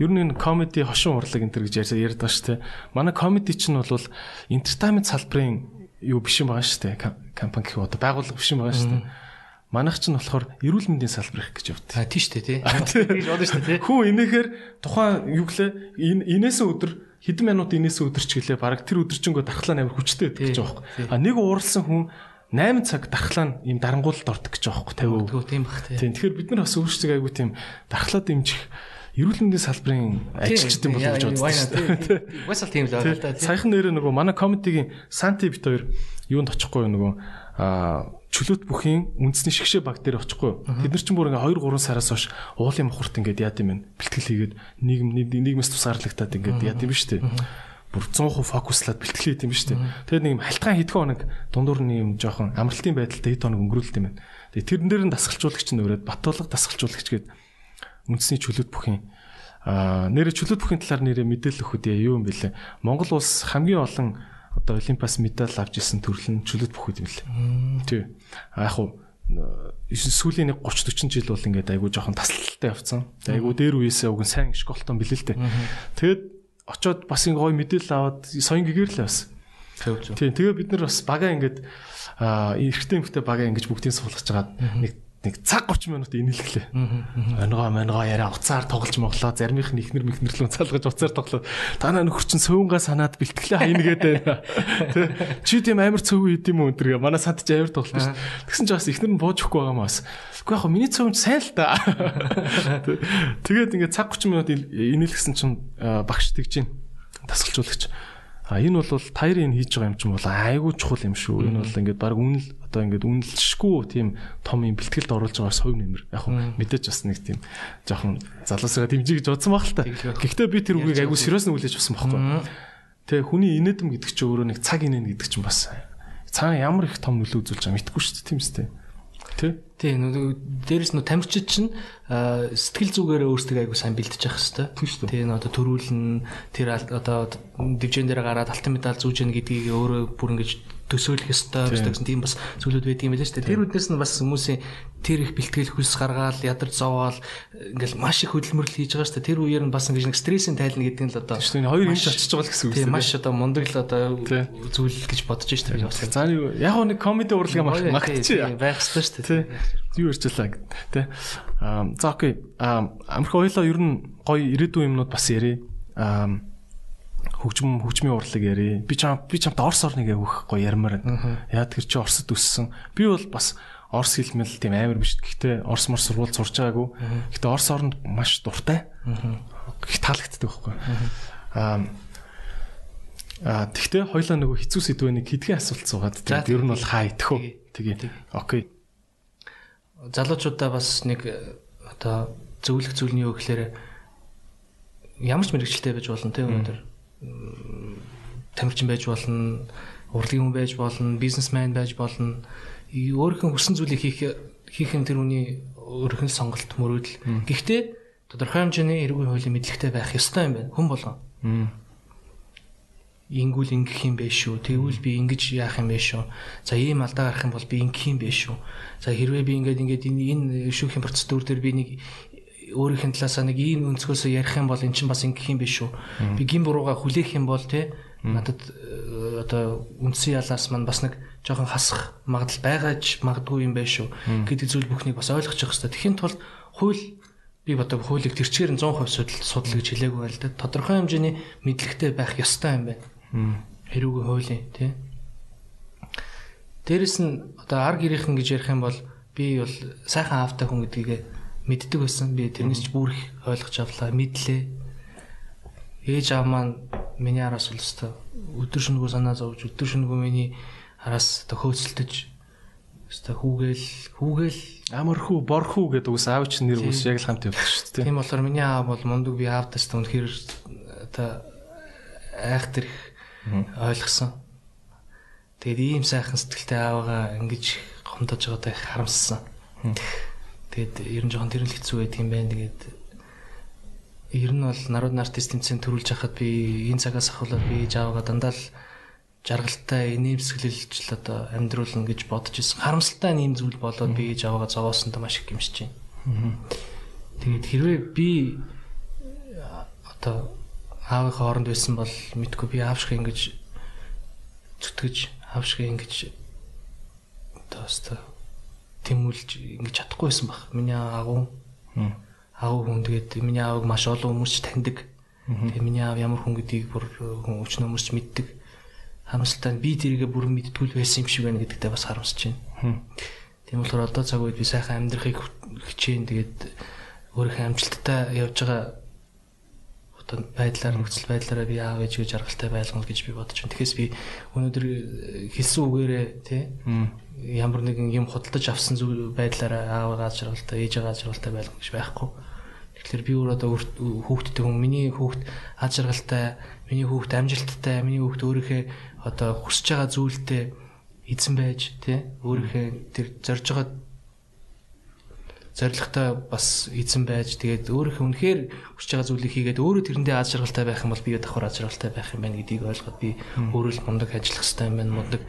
Ер нь энэ comedy хошин урлаг энэ төр гэж ярьж байгаа шүү те. Манай comedy чинь бол entertainment салбарын юу биш юм байгаа шүү те. Компани гэх одоо байгууллага биш юм байгаа шүү те Манайх ч нь болохоор эрүүл мэндийн салбар их гэж явд. А тийш үү тий. Тэгж бодно шүү тий. Хүн инээхээр тухайн юу гэлээ инээсэн өдөр хэдэн минут инээсэн өдөр ч гэлээ баг тэр өдөржингөө дархлаа амар хүчтэй гэдэг гэж байгаа юм. А нэг ууралсан хүн 8 цаг дархлаа нь ийм дарангуулалд ордог гэж байгаа юм 50. Тийм бах тий. Тэгэхээр бид нар бас өөрсдөө айгу тийм дархлаа дэмжих эрүүл мэндийн салбарын ажилчдын болов гэж боддог. Угсаал тийм л байна та. Саяхан нэрээ нөгөө манай комедигийн Санти бит хоёр юунд очихгүй нөгөө аа чөлөөт бүхийн үндэсний шгшээ баг дээр очихгүй. Тэд нар чинь бүр ингээ 2 3 сараас хойш уулын мохорт ингээд яад юм бэ? Бэлтгэл хийгээд нийгэм нийгмээс тусгаарлагдаад ингээд яад юм шүү дээ. Бүр 100% фокуслаад бэлтгэл хийд юм шүү дээ. Тэгээд нэг юм халтгаан хэдхэн хоног дундуур нь юм жоохон амралтын байдалтай хэд хоног өнгөрүүлт юм байна. Тэгээд тэрэн дээр нь дасгалжуулагч нь өрөөд Батуулга дасгалжуулагч гээд үндэсний чөлөөт бүхийн аа нэрэ чөлөөт бүхийн талаар нэрэ мэдээлэл өгөх үү юу юм бэлээ. Монгол улс хамгийн олон одоо Олимпиас медаль авч ирсэн төрөл нь чөлөөт бүхүүд юм лээ. Тий. А яг хуу сүүлийн нэг 30 40 жил бол ингээд айгуу жоохон тасалтай явцсан. Айгуу дээр үеэсээ уг нь сайн школтон бэлээ л дээ. Тэгэд очоод бас ингэ гой мэдээлэл аваад соён гэгэр л бас. Тийм тэгээ бид нар бас багаа ингээд а эрэгтэй эмэгтэй багаа ингэж бүгдийг суулгаж жагаад нэг нэг цаг 30 минут инээлглээ. Онгоо монгоо яриа уцаар тоглож моглоо заримх нь ихнэр мэхнэрлэн цаалгаж уцаар тоглоо. Та наа нөхөр чин сөвөнгө санаад бэлтгэлээ хаяна гэдэг байна. Тэ чи тийм амар цөв үйд юм өнтер гэ. Манай сад ч амар тоглож ш. Тэгсэн чи бас ихнэр нь бууж өгөхгүй байгаа маас. Үгүй яг миний цөв сайн л та. Тэгээд ингээд цаг 30 минут инээлгсэн чин багш тэгж гин тасгалжуулагч. А энэ бол таяр энэ хийж байгаа юм чинь бол айгүй чухал юм шүү. Энэ бол ингээд баг үнэл одоо ингээд үнэлшгүй тийм том юм бэлтгэлд оруулж байгаа совь нэмэр. Яг хөө мэдээж бас нэг тийм жоохон залуусаа дэмжиж гэж бодсон баг л та. Гэхдээ би тэр үгийг айгүй сериус нь хүлээж авсан байхгүй. Тэ хүний инээдэм гэдэг чинь өөрөө нэг цаг инээн гэдэг чинь бас цаана ямар их том нөлөө үзүүлж байгаа мэдгүй шүү дээ тийм үстэй. Тэ? Тий, дээрэс нь тамирчид чинь сэтгэл зүгээрээ өөрсдөө айгу сайн бэлдэж явах хэрэгтэй. Тий, одоо төрүүлэн тэр одоо дивжен дээр гараад алтан медаль зүүж яах гэдгийг өөрөө бүр ингэж төсөөлөх ёстой гэсэн тийм бас зүйлүүд байдаг юм байна шүү дээ. Тэр үднээс нь бас хүмүүсийн тэр их бэлтгэл хөлс гаргаал ядарч зовоол ингээл маш их хөдөлмөрлөл хийж байгаа шүү дээ. Тэр үеэр нь бас ингэж нэг стрессийн тайлна гэдэг нь л одоо шүү дээ. Хоёр юмш очиж байгаа гэсэн үг тийм маш одоо мундаг л одоо зүйл гэж бодож шүү дээ. Бас за яг нэг комеди урлага магтчих байх хэрэгтэй шүү дээ. Юу ярьчлаа тий. Аа за окей. Аа Америк хоёлоо ер нь гоё ирээдүйн юмнууд бас ярив. Аа хөгжим хөгжмийн урлаг яри. Би чам би чамд Орос орныг явах гоё ярмаар байна. Яа тэр чи Оросд өссөн. Би бол бас Орос хэлмэл тийм амар биш. Гэхдээ Орос мор сурвал сурч байгаагүй. Гэхдээ Орос орнд маш дуртай. Их таалагддаг байхгүй. Аа А тэгтээ хоёлаа нөгөө хэцүү сэдвэнийг хэдхэн асуулт суугаад тэгээд ер нь бол хаа үү? Тэгээ. Окей. Залуучуудаа бас нэг одоо зөвлөх зүйлний юу гэхээр ямар ч мэрэгчлээ байж болно тийм өнөөдөр тамирчин байж болно, урлагийн хүн байж болно, бизнесмен байж болно. Өөрийнхөө хүссэн зүйлийг хийх хийх нь тэр хүний нь сонголт мөрөөдөл. Гэхдээ тодорхой хэмжээний эрүүгийн хуулийн мэдлэгтэй байх ёстой юм байна. Хүн болгон. Ингүүл ингэх юм бэ шүү. Тэгвэл би ингэж яах юм бэ шүү. За ийм алдаа гарах юм бол би ингэх юм бэ шүү. За хэрвээ би ингээд ингээд энэ шүүхийн процедур дээр би нэг өөрийнх нь талаасаа нэг ийм өнцгөөсөө ярих юм бол эн чинь бас ингэх юм биш үү. Би гин бурууга хүлээх юм бол те надад э, одоо үндсэн ялаас маань бас нэг жоохон хасах магадлал байгаач магадгүй юм байх шүү гэдэг зүйл бүхнийг бас ойлгож явах хэрэгтэй. Тэхийн тулд хууль би боддог хуулийг тэрчээр нь 100% судал судал гэж хэлээгүй байл да. Тодорхой хэмжээний мэдлэгтэй байх ёстой юм байна. Хэрүүгийн хуулийн тий. Дээрэс нь одоо ар гэрийнхэн гэж ярих юм бол би бол сайхан аавтай хүн гэдгийг мэддэг байсан. Би тэрнээс ч бүр их ойлгож авлаа, мэдлээ. Ээж аав маань миний араас бол өстой өдөр шөнөгүй санаа зовж, өдөр шөнөгүй миний араас одоо хөөцөлдөж өстой хүүгээл, хүүгээл амар хүү, бор хүү гэдэг ус аав чинь нэр ус яг л хамт явдаг шүү дээ. Тийм болохоор миний аав бол мундаг би аавтаас түнхээр одоо айхтар их ойлгосон. Тэгээд ийм сайхан сэтгэлтэй аавгаа ингэж хомдож байгаадаа харамссан. Тэгээд ер нь жоохон тэрэл хэцүү байдаг юм байна. Тэгээд ер нь бол нарууд артист тэмцээн төрүүлж хахад би энэ цагаас ахуулаад би жаавга дандаа л жаргалтай инээмсэглэлж л одоо амьдруулна гэж бодож исэн. Харамсалтай нэм зүйл болоод би жаавга зовоосондоо маш их гимшиж байна. Тэгээд хэрвээ би одоо аавынхаа хооронд байсан бол мэдгүй би аав шиг ингэж зүтгэж аав шиг ингэж тоостой тэмүүлж ингэж чадахгүй байсан баг. Миний агуу агуу хүн тэгээд миний аавыг маш олон хүмүүс таньдаг. Тэгээд миний аав ямар хүн гэдгийг бүр хүн өчнө хүмүүс мэддэг. Харамсалтай би тэрийгэ бүрэн мэдтгүүл байсан юм шиг байна гэдэгтээ бас харамсаж байна. Тийм болохоор одоо цаг үед би сайхан амьдрахыг хичээн тэгээд өөрийнхөө амжилттай явж байгаа одоо байдлаар нөхцөл байдлаараа би аав ээж гэж жаргалтай байлгана гэж би бодож байна. Тэгэхээр би өнөөдөр хэлсэн үгээрээ тий ямар нэгэн юм худалдаж авсан зүйл байдлаараа аавгаа жаргалтай ээжээ жаргалтай байлгана гэж байхгүй. Тэгэхээр би өөр одоо хүүхдтэй хүн миний хүүхд аз жаргалтай, миний хүүхд амжилттай, миний хүүхд өөрийнхөө одоо хүсэж байгаа зүйлдээ эзэн байж тий өөрийнхөө тэр зорж байгаа зоригтой бас эзэн байж тэгээд өөрийнхөө үнэхээр хүсэж байгаа зүйлийг хийгээд өөрөө тэрэндээ аз жаргалтай байх юм бол би давхар аз жаргалтай байх юм байна гэдгийг ойлгоод би өөрөө л мундаг ажиллах хэрэгтэй юм байна мундаг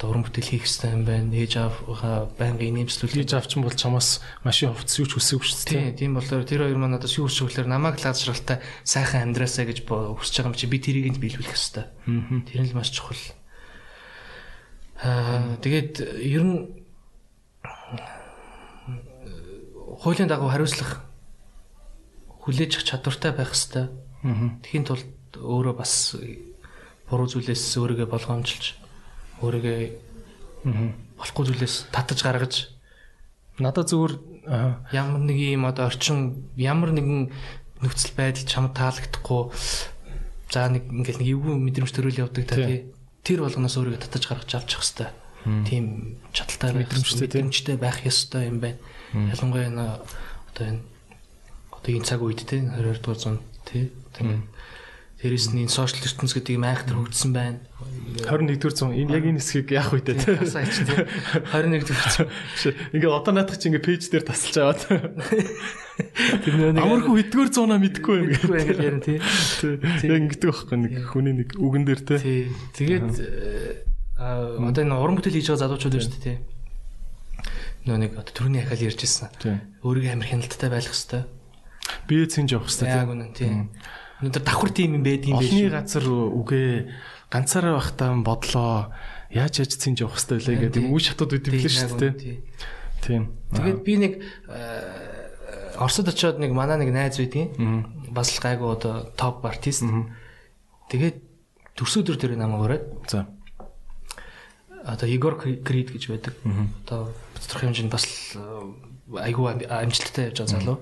одоо уран бүтээл хийх хэрэгтэй юм байна. Ээж аавгаа байнгын нэмслүүл ээж авч юм бол чамаас машин хувцс юу ч хүсээгүй шүү дээ. Тийм болохоор тэр хоёр маань одоо хүсэж өглөөр намайг л аз жаргалтай сайхан амьдраасаа гэж хүсэж байгаа юм чи би тэрийг нь биелүүлэх хэрэгтэй тэр нь л маш чухал. Аа тэгээд ер нь хуулийн дагуу хариуцлах хүлээж авах чадвартай байх хэвээр. Тэхийн тулд өөрөө бас буруу зүйлээс өөрийгөө болгоомжилж өөрийгөө болохгүй зүйлээс татаж гаргаж надад зүгээр ямар нэг юм одоо орчин ямар нэгэн нөхцөл байдал чамд таалагдахгүй. За нэг ингээл нэг эвгүй мэдрэмж төрөл явдаг та тий. тэр болгоноос өөрийгөө татаж гаргаж авчих хэвээр. Тийм чадaltaй мэдрэмжтэй байх ёстой юм байна. Ялангуяа энэ одоо энэ одоо энэ цаг үед те 22 дугаар зуунд те Тэрээс нь энэ сошиал ертөнц гэдэг юм айхтар хөгжсөн байна. 21 дугаар зуун энэ яг энэ хэсгийг яах вэ те? 21 дугаар зуун. Ингээ одоо наадах чи ингээ пэйж дээр тасалж аваад. Тэр нэг амархуу хэдгээр зуунаа мэдэхгүй юм гэх юм ярина тий. Яг ингэдэг байхгүй нэг хүний нэг үгэн дээр те. Тий. Тэгээд одоо энэ уран бүтээл хийж байгаа залуучууд байна шүү дээ тий нөө нэг одоо төрний ахаал ярьж ирсэн. Өөрийгөө амар хяналттай байх хэвээр. Бие цэнж явах хэвээр. Яг үнэн тийм. Өнөөдөр давхар тим юм байдгийн байж. Олны газар үгээ ганцаараа байхдаа бодлоо яаж яаж цэнж явах хэвээр лээ гэдэг үе шатууд үүд юм лээ шүү дээ. Тийм. Тэгээд би нэг э, Оросд очиод нэг манаа нэг найз байдгийн. Бас л гайгүй одоо топ артист. Тэгээд төрсөдөр тэр намайг ураад. За одоо Егор Крид гэж байдаг. Одоо тодорхой хэмжээнд бас айгүй амжилттай явж байгаа залуу.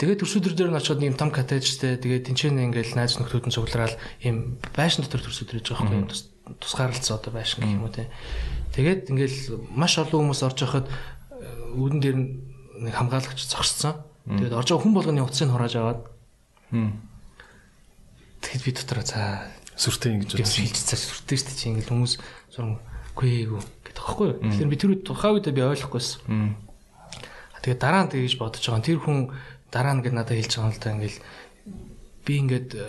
Тэгээд төрсөдөр дээр нь очиод нэг том коттежтэй тэгээд тэнцэнэ ингээл найз нөхдөд нь цуглараад ийм байшин дотор төрсөдөр гэж байгаа байхгүй юу? Тусгаарлалцсан одоо байшин гэх юм уу те. Тэгээд ингээл маш олон хүмүүс орж байхад үүдэн дээр нэг хамгаалагч зогссон. Тэгээд орж байгаа хүн болгоны утсыг хурааж аваад. Тэгэхэд би дотроо за сүртэй ингэж бодсон. Шилж цаа сүртэй шүү дээ чи ингээл хүмүүс зурм гээгүй гэдэг байхгүй юу. Тэгэхээр би тэр үед тухайн үед би ойлгохгүйсэн. Тэгээд дараа нь тэгж бодож байгаа. Тэр хүн дараа нь ингээд надад хэлж байгаа юм л да ингээл би ингээд э,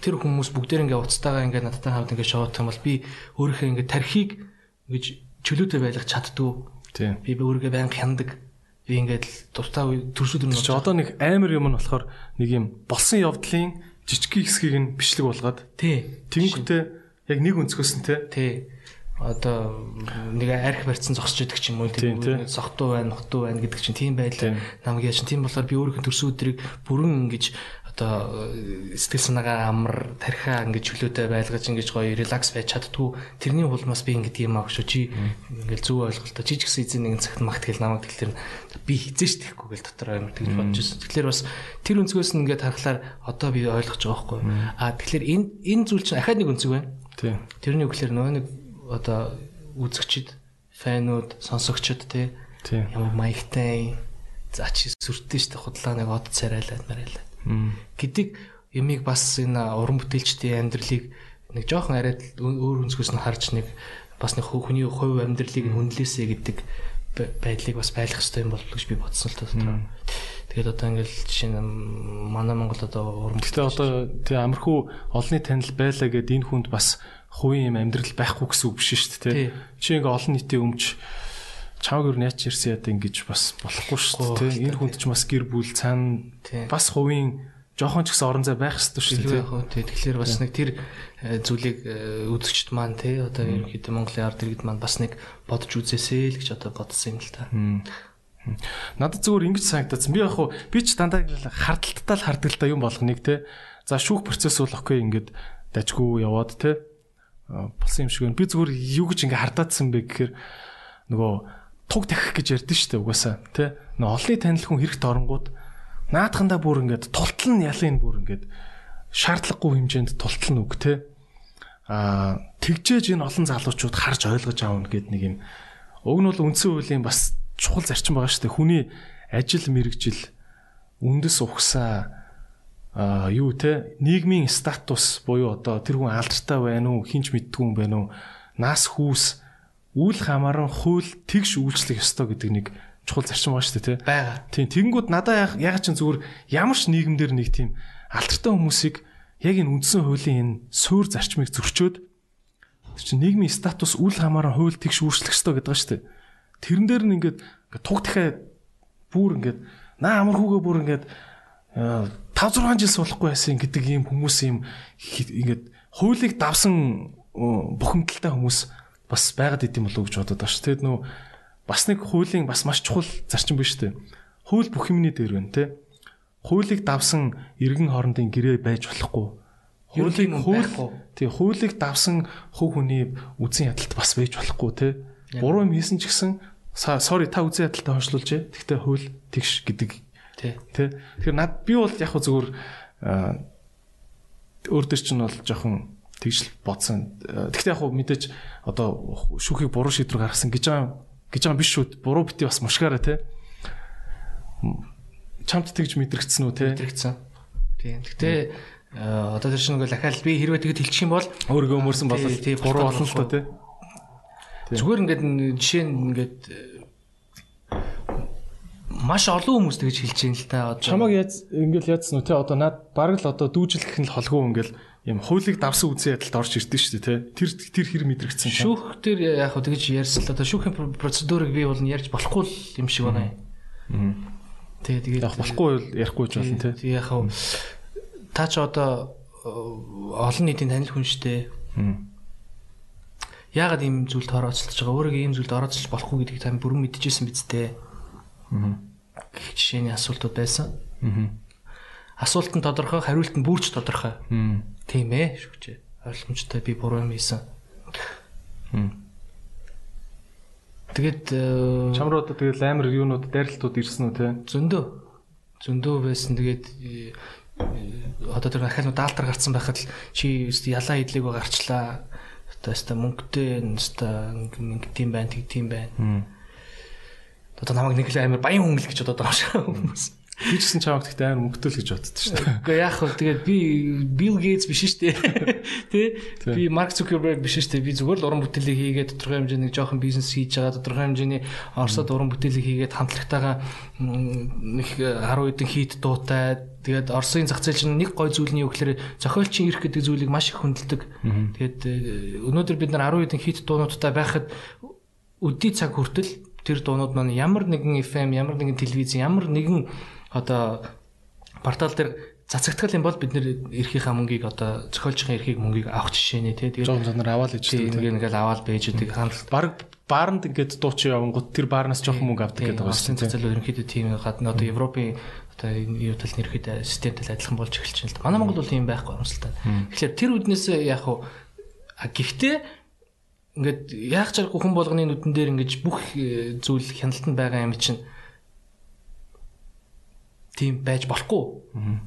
тэр хүмүүс бүгдээр ингээд уцтайгаа ингээд надтай хавд ингээд шоот юм бол би өөрийнхөө ингээд тархийг ингэж чөлөөтэй байлгах чаддгүй. Тийм. Би өөрийгөө байнга хяндаг. Би ингээд дуртай төрсөд юм. Одоо нэг амар юм нь болохоор нэг юм болсон явдлын жижиг хэсгийг нь бичлэг болгоод тий. Тэнгүүтээ яг нэг өнцгөөс нь тий. Тий. Одоо нэг арх барьцсан зогсож идэг ч юм уу тийм сохтуу байна, нохтуу байна гэдэг чинь тийм байл намайг яаж тийм болохоор би өөрийнхөө төрсөн өдрийг бүрэн ингэж одоо сэтгэл санаагаа амар тархиа ингэж чөлөөтэй байлгаж ингэж гоё релакс байж чаддгүй тэрний улмаас би ингэж юм аах шүү чи ингээл зөв ойлголтоо чи ч гэсэн эзэн нэгэн цагт магт гэл намайг тэгэхээр би хизээш тэхгүй гэл дотор амар тэгж бодож байсан. Тэгэхээр бас тэр өнцгөөс нь ингээд харахаар одоо би ойлгож байгаа байхгүй. А тэгэхээр энэ энэ зүйл чинь ахаад нэг өнцөг байна. Тийм. Тэрний үгээр нөгөө нэг одоо үзэгчд, фэнүүд, сонсогчд те. Ямар маягтай. За чи сүртэй штэ худлаа нэг од царайлаад марайлаа гэдэг ямиг бас энэ уран бүтээлчдийн амьдралыг нэг жоохон арайд өөр өнцгөөс нь харж нэг бас нэг хүний хувь амьдралыг хүнлээсэ гэдэг байдлыг бас байлгах хэрэгтэй юм болов уу гэж би бодсон л та. Тэгээд одоо ингээл жишээ нь манай Монгол одоо уран Гэтэ одоо тий амархуу олонний танил байлаа гэд энэ хүнд бас хувийн юм амьдрал байхгүй гэсэн үг биш шүү дээ тий. Чи ингээ олон нийтийн өмч чааг юу няч ирсэн яа ингэж бас болохгүй шүү дээ. Энэ хүнд ч бас гэр бүл цаана бас хувийн жоохон ч гэсэн орон зай байх хэрэгтэй шүү дээ. Тэгэхээр бас нэг тэр э, зүйлийг э, үзэгчд маань тий одоо ерөнхийдөө Монголын ард иргэд маань бас нэг бодож үзээсэй л гэж одоо бодсон юм л та. Надад зөвөр ингэж санагдсан. Би яг хуу би ч дандаа хардталтаа л да юм болгоныг те. За шүүх процесс бол окей ингээд дажгүй яваад те. Болсон юм шиг байна. Би зөвөр юу гэж ингээ хардаадсан бэ гэхээр нөгөө туг тахих гэж ярьдэн штэ угаасаа тий. Нөө олны танил хүн хэрэгт оронгууд наадхандаа бүр ингээд тултал нь ялын бүр ингээд шаардлагагүй хэмжээнд тултал нь үг тий. Аа тэгжээж энэ олон залуучууд харж ойлгож аавна гэд нэг юм уг нь бол үндсэн хуулийн бас чухал зарчим байгаа штэ. Хүний ажил мэрэгжил үндэс ухсаа а юу те нийгмийн статус буюу одоо тэр хүн алдартай байна уу хинч мэддгүй юм байна уу нас хүүс үйл хамааран хууль тэгш үйлчлэх ёстой гэдэг нэг чухал зарчим байгаа шүү дээ тий. Бага. Тийм тэгэнгүүт надаа яг чинь зүгээр ямар ч нийгэмдэр нэг тийм алдартай хүмүүсийг яг энэ үндсэн хуулийн энэ суур зарчмыг зөрчөөд чинь нийгмийн статус үйл хамааран хууль тэгш үйлчлэх ёстой гэдэг байгаа шүү дээ. Тэрэн дээр нь ингээд туг дахиад бүр ингээд наа амархуугаа бүр ингээд 5 6 жил суулахгүй байсан гэдэг ийм хүмүүс ийм ингээд хуулийг давсан бухимдалтай хүмүүс бас байгаад идэм болов гэж бодод байгаа ш. Тэгэд нөө бас нэг хуулийн бас маш чухал зарчим биш үү? Хууль бүх юмний дээр байна те. Хуулийг давсан иргэн хоорондын гэрээ байж болохгүй. Хуулийг хууль тий хуулийг давсан хөв хүний үзэн ядалт бас байж болохгүй те. Буруу юм хийсэн ч гэсэн sorry та үзэн ядалтаа хойшлуулж. Тэгтээ хууль тэгш гэдэг тий. Тэ. Тэгэхээр над би бол яг зүгээр өөр дөр чинь бол жоохон тэгж бодсон. Гэхдээ яг мэдээж одоо шүүхийг буруу шийдвэр гаргасан гэж байгаа гэж байгаа биш шүү. Буруу бити бас мушгаараа те. Чамд тэгж мэдрэгдсэн үү те? Мэдрэгдсэн. Тийм. Гэхдээ одоо тэр шинэ лахаал би хэрвээ тэгж хэлчих юм бол өөрийгөө өмөрсөн бол буруу болно л доо те. Зүгээр ингээд жишээ нь ингээд маш олон хүмүүс тэгж хэлж байна л та. Чамаг яаж ингээл яадсан үү те одоо над бараг л одоо дүүжлэх нь л холгоо ингээл юм хуулийг давсан үзэн ядалд орж ирдэ шүү дээ тий. Тэр тэр хэр мэдрэгдсэн. Шүүх дээр яг хөө тэгж ярьсан л одоо шүүхийн процедурыг би бол ярьж болохгүй юм шиг байна. Аа. Тэгээ тэгээд болохгүй ярихгүй ч болно тий. Яг хөө та ч одоо олон нийтийн танил хүн штэ. Яагаад ийм зүйлд орооцолж байгаа? Өөрийгөө ийм зүйлд орооцолж болохгүй гэдгийг та бүрэн мэдчихсэн биз дээ. Аа. Жишээний асуултууд байсан. Асуулт нь тодорхой, хариулт нь бүрч тодорхой. Тийм ээ шүгчээ. Ойлгомжтой би буруу юм хийсэн. Тэгээд э, чам руу одоо тэгээд амар юунууд дайралтууд ирсэн үү те? Зөндөө. Зөндөө байсан. Тэгээд э, одоо тэр ахаал даалтар гарцсан байхад чи ялаа идлээгөө гарчлаа. Одоо яста мөнгөтэй яста ингэдэм байх, тэгдэм байна. Одоо намайг нэг л амар баян хүн л гэж бодоод байгаа хүмүүс. Би ч гэсэн чамд гэхдээ амар мөнгөтөл гэж боддоо шүү дээ. Гэхдээ яах вэ? Тэгээд би Bill Gates биш шүү дээ. Тэ? Би Mark Zuckerberg биш шүү дээ. Би зүгээр л уран бүтээлийг хийгээд тодорхой хэмжээний жоохон бизнес хийж байгаа, тодорхой хэмжээний Оросод уран бүтээлийг хийгээд хамтлагтайгаа нэг 10 хэдэн хийд дуутай. Тэгээд Оросын зах зээл чинь нэг гой зүйл нь юу гэхээр зохиолчийн эрх гэдэг зүйлийг маш их хүндэлдэг. Тэгээд э, өнөөдөр бид нар 10 хэдэн хийд дуунуудтай байхад өдний цаг хүртэл тэр дуунууд маань ямар нэгэн FM, ямар нэгэн телевиз, ямар нэгэн одоо портал дээр цацагдтал юм бол бид нэр эрхийнхаа мөнгийг одоо зохиолчийн эрхийг мөнгийг авах жишээ нэ тий тэгээд жоон занаар аваад иж тий ингээд ингээл аваад байж үүдэг хандлт баг бааранд ингээд дуучин явангууд тэр баарнаас жоохон мөнгө авдаг гэдэг байгаа шүү дээ. Цэцэл ерөнхийдөө тийм гадна одоо Европын одоо энэ юу тал нэрхэд системтэй адилхан болж эхэлж байна л да. Манай Монгол бол юм байхгүй юмсалтай. Тэгэхээр тэр үднээс яг хуу гэхдээ ингээд яах чаргагүй хүн болгоны нүдэн дээр ингэж бүх э, зүйл хяналтанд байгаа юм чинь тийм байж болохгүй.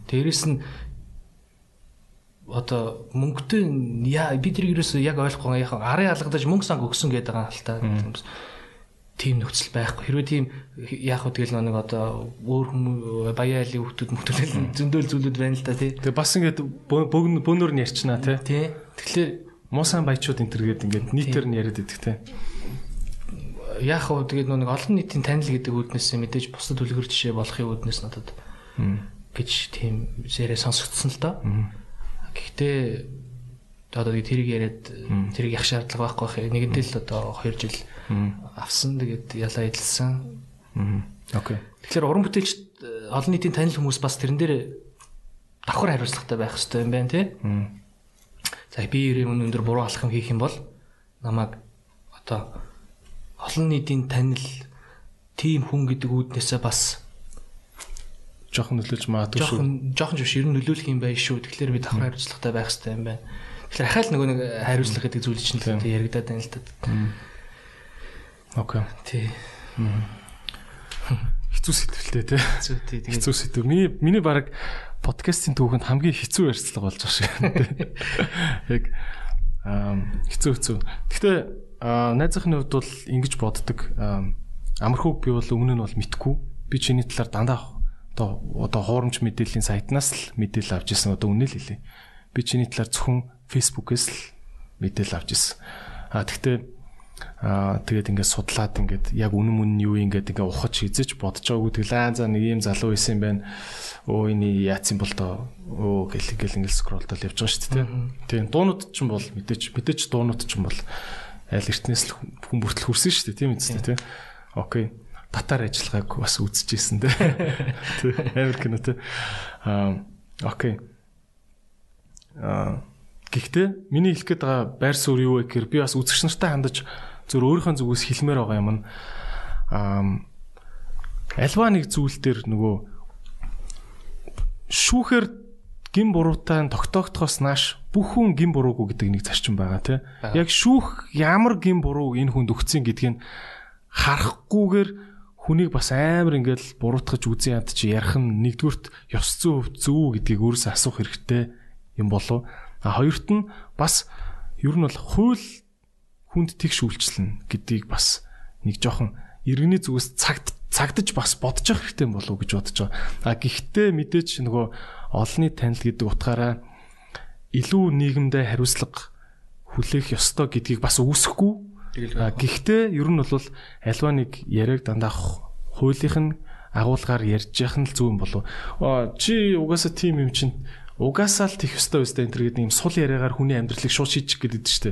Тэрээс нь одоо мөнгөтэй яа би тэр ерөөсөө яг ойлгохгүй яг арын алгадаж мөнгө санг өгсөн гэдэг байгаа л та. Тийм нөхцөл байхгүй. Хэрвээ тийм яах вэ тэгэл нэг одоо өөр хүмүүс баяа айлын хүмүүс мөтөлөл зөндөөл зүйлүүд байна л да тий. Тэгээ бас ингээд бөөнөр нь ярьчнаа тий. Тий. Тэгэхээр муусан баячууд энэ төргээд ингээд нийтээр нь яриад идэх тий. Яах вэ тэгээд нэг олон нийтийн танил гэдэг үүднээс мэдээж бусдад үлгэр жишээ болохын үүднээс надад гэж тийм зэрэг сонсогдсон л доо. Гэхдээ одоо тэрийг яриад тэрийг ях шаардлага байхгүй байх. Нэгэнтэй л одоо 2 жил авсан тэгээд ялаа эдэлсэн. Окей. Тэгэхээр уран бүтээлч олон нийтийн танил хүмүүс бас тэрэн дээр давхар хариуцлагатай байх хэрэгтэй юм байна тий. За би ерөө өнөөдөр буруу алхам хийх юм бол намайг одоо олон нийтийн танил тийм хүн гэдэг үүднээсээ бас жоохон нөлөөлж магадгүй шүү. Жоохон жоохон биш ер нь нөлөөлөх юм байна шүү. Тэгэхээр би давхар хариуцлагатай байх хэрэгтэй юм байна. Тэгэхээр ахаал нөгөө нэг хариуцлага гэдэг зүйл чинь л яригадаад байна л да. Окей. Тий. Хэцүү сэтгэлтэй тий. Хэцүү тий. Хэцүү сэтгэв. Миний миний баг подкастын түүхэнд хамгийн хэцүү ярьцлага болж байгаа шиг. Яг хэцүү хэцүү. Гэхдээ найзынхны хувьд бол ингэж боддог. Амархууг би бол өмнө нь бол мэдгүй. Би чиний талаар дандаа одоо одоо хуурамч мэдээллийн сайтнаас л мэдээлэл авч ирсэн одоо үнэ л хэлээ. Би чиний талаар зөвхөн Facebook-ээс л мэдээлэл авч ирсэн. А тэгтээ аа тэгээд ингээд судлаад ингээд яг үнэн мөн нь юу ингээд ингээд ухаж хизэж бодож байгаагүй тэглээ за нэг юм залуу исэн юм байна. Өө энэ яатсан бол доо өө гэл гэл ингээд скролдол явж байгаа шүү дээ. Тийм дуунууд ч юм бол мэдээч мэдээч дуунууд ч юм бол аль эртнээс л хүн бүртэл хүрсэн шүү дээ тийм үстэй тийм. Окей татар ажиллагааг бас үзчихсэн дээ. Амар кино те. Аа окей. Аа гэхдээ миний хэлэх гээд байгаа байр суурь юу вэ гэхээр би бас үзэгч нартай хандаж зөв өөрийнхөө зүгээс хэлмээр байгаа юм нь альва нэг зүйл дээр нөгөө шүүхээр гин буруутай тогтоогдохоос нааш бүх хүн гин буруугүй гэдэг нэг зарчим байгаа тий. Яг шүүх ямар гин буруу энэ хүнд өгцөн гэдгийг харахгүйгээр хүнийг бас амар ингээл буруутгаж үзэн яд чи ярих нь нэгдүгürt ёс зүй хөвт зүү гэдгийг өөрөөсөө асуух хэрэгтэй юм болов. А хоёрт нь бас ер нь бол хууль хүнд тэгш үйлчлэн гэдгийг бас нэг жоохон иргэний зүгээс цагт цагдаж бас бодож явах хэрэгтэй болов гэж бодож байгаа. А гэхдээ мэдээж нөгөө олонний танил гэдэг утгаараа илүү нийгэмдээ хариуцлага хүлээх ёстой гэдгийг бас үүсэхгүй Гэхдээ ер нь бол альва нэг яриаг дандаа хуулийнх нь агуулгаар ярьж яхах нь л зөв юм болов. Чи угаасаа тийм юм чинь угаасаа л тех өстой өстой энэ төр гэдэг юм сул яриагаар хүний амьдралыг шууд шийдчих чинь шүү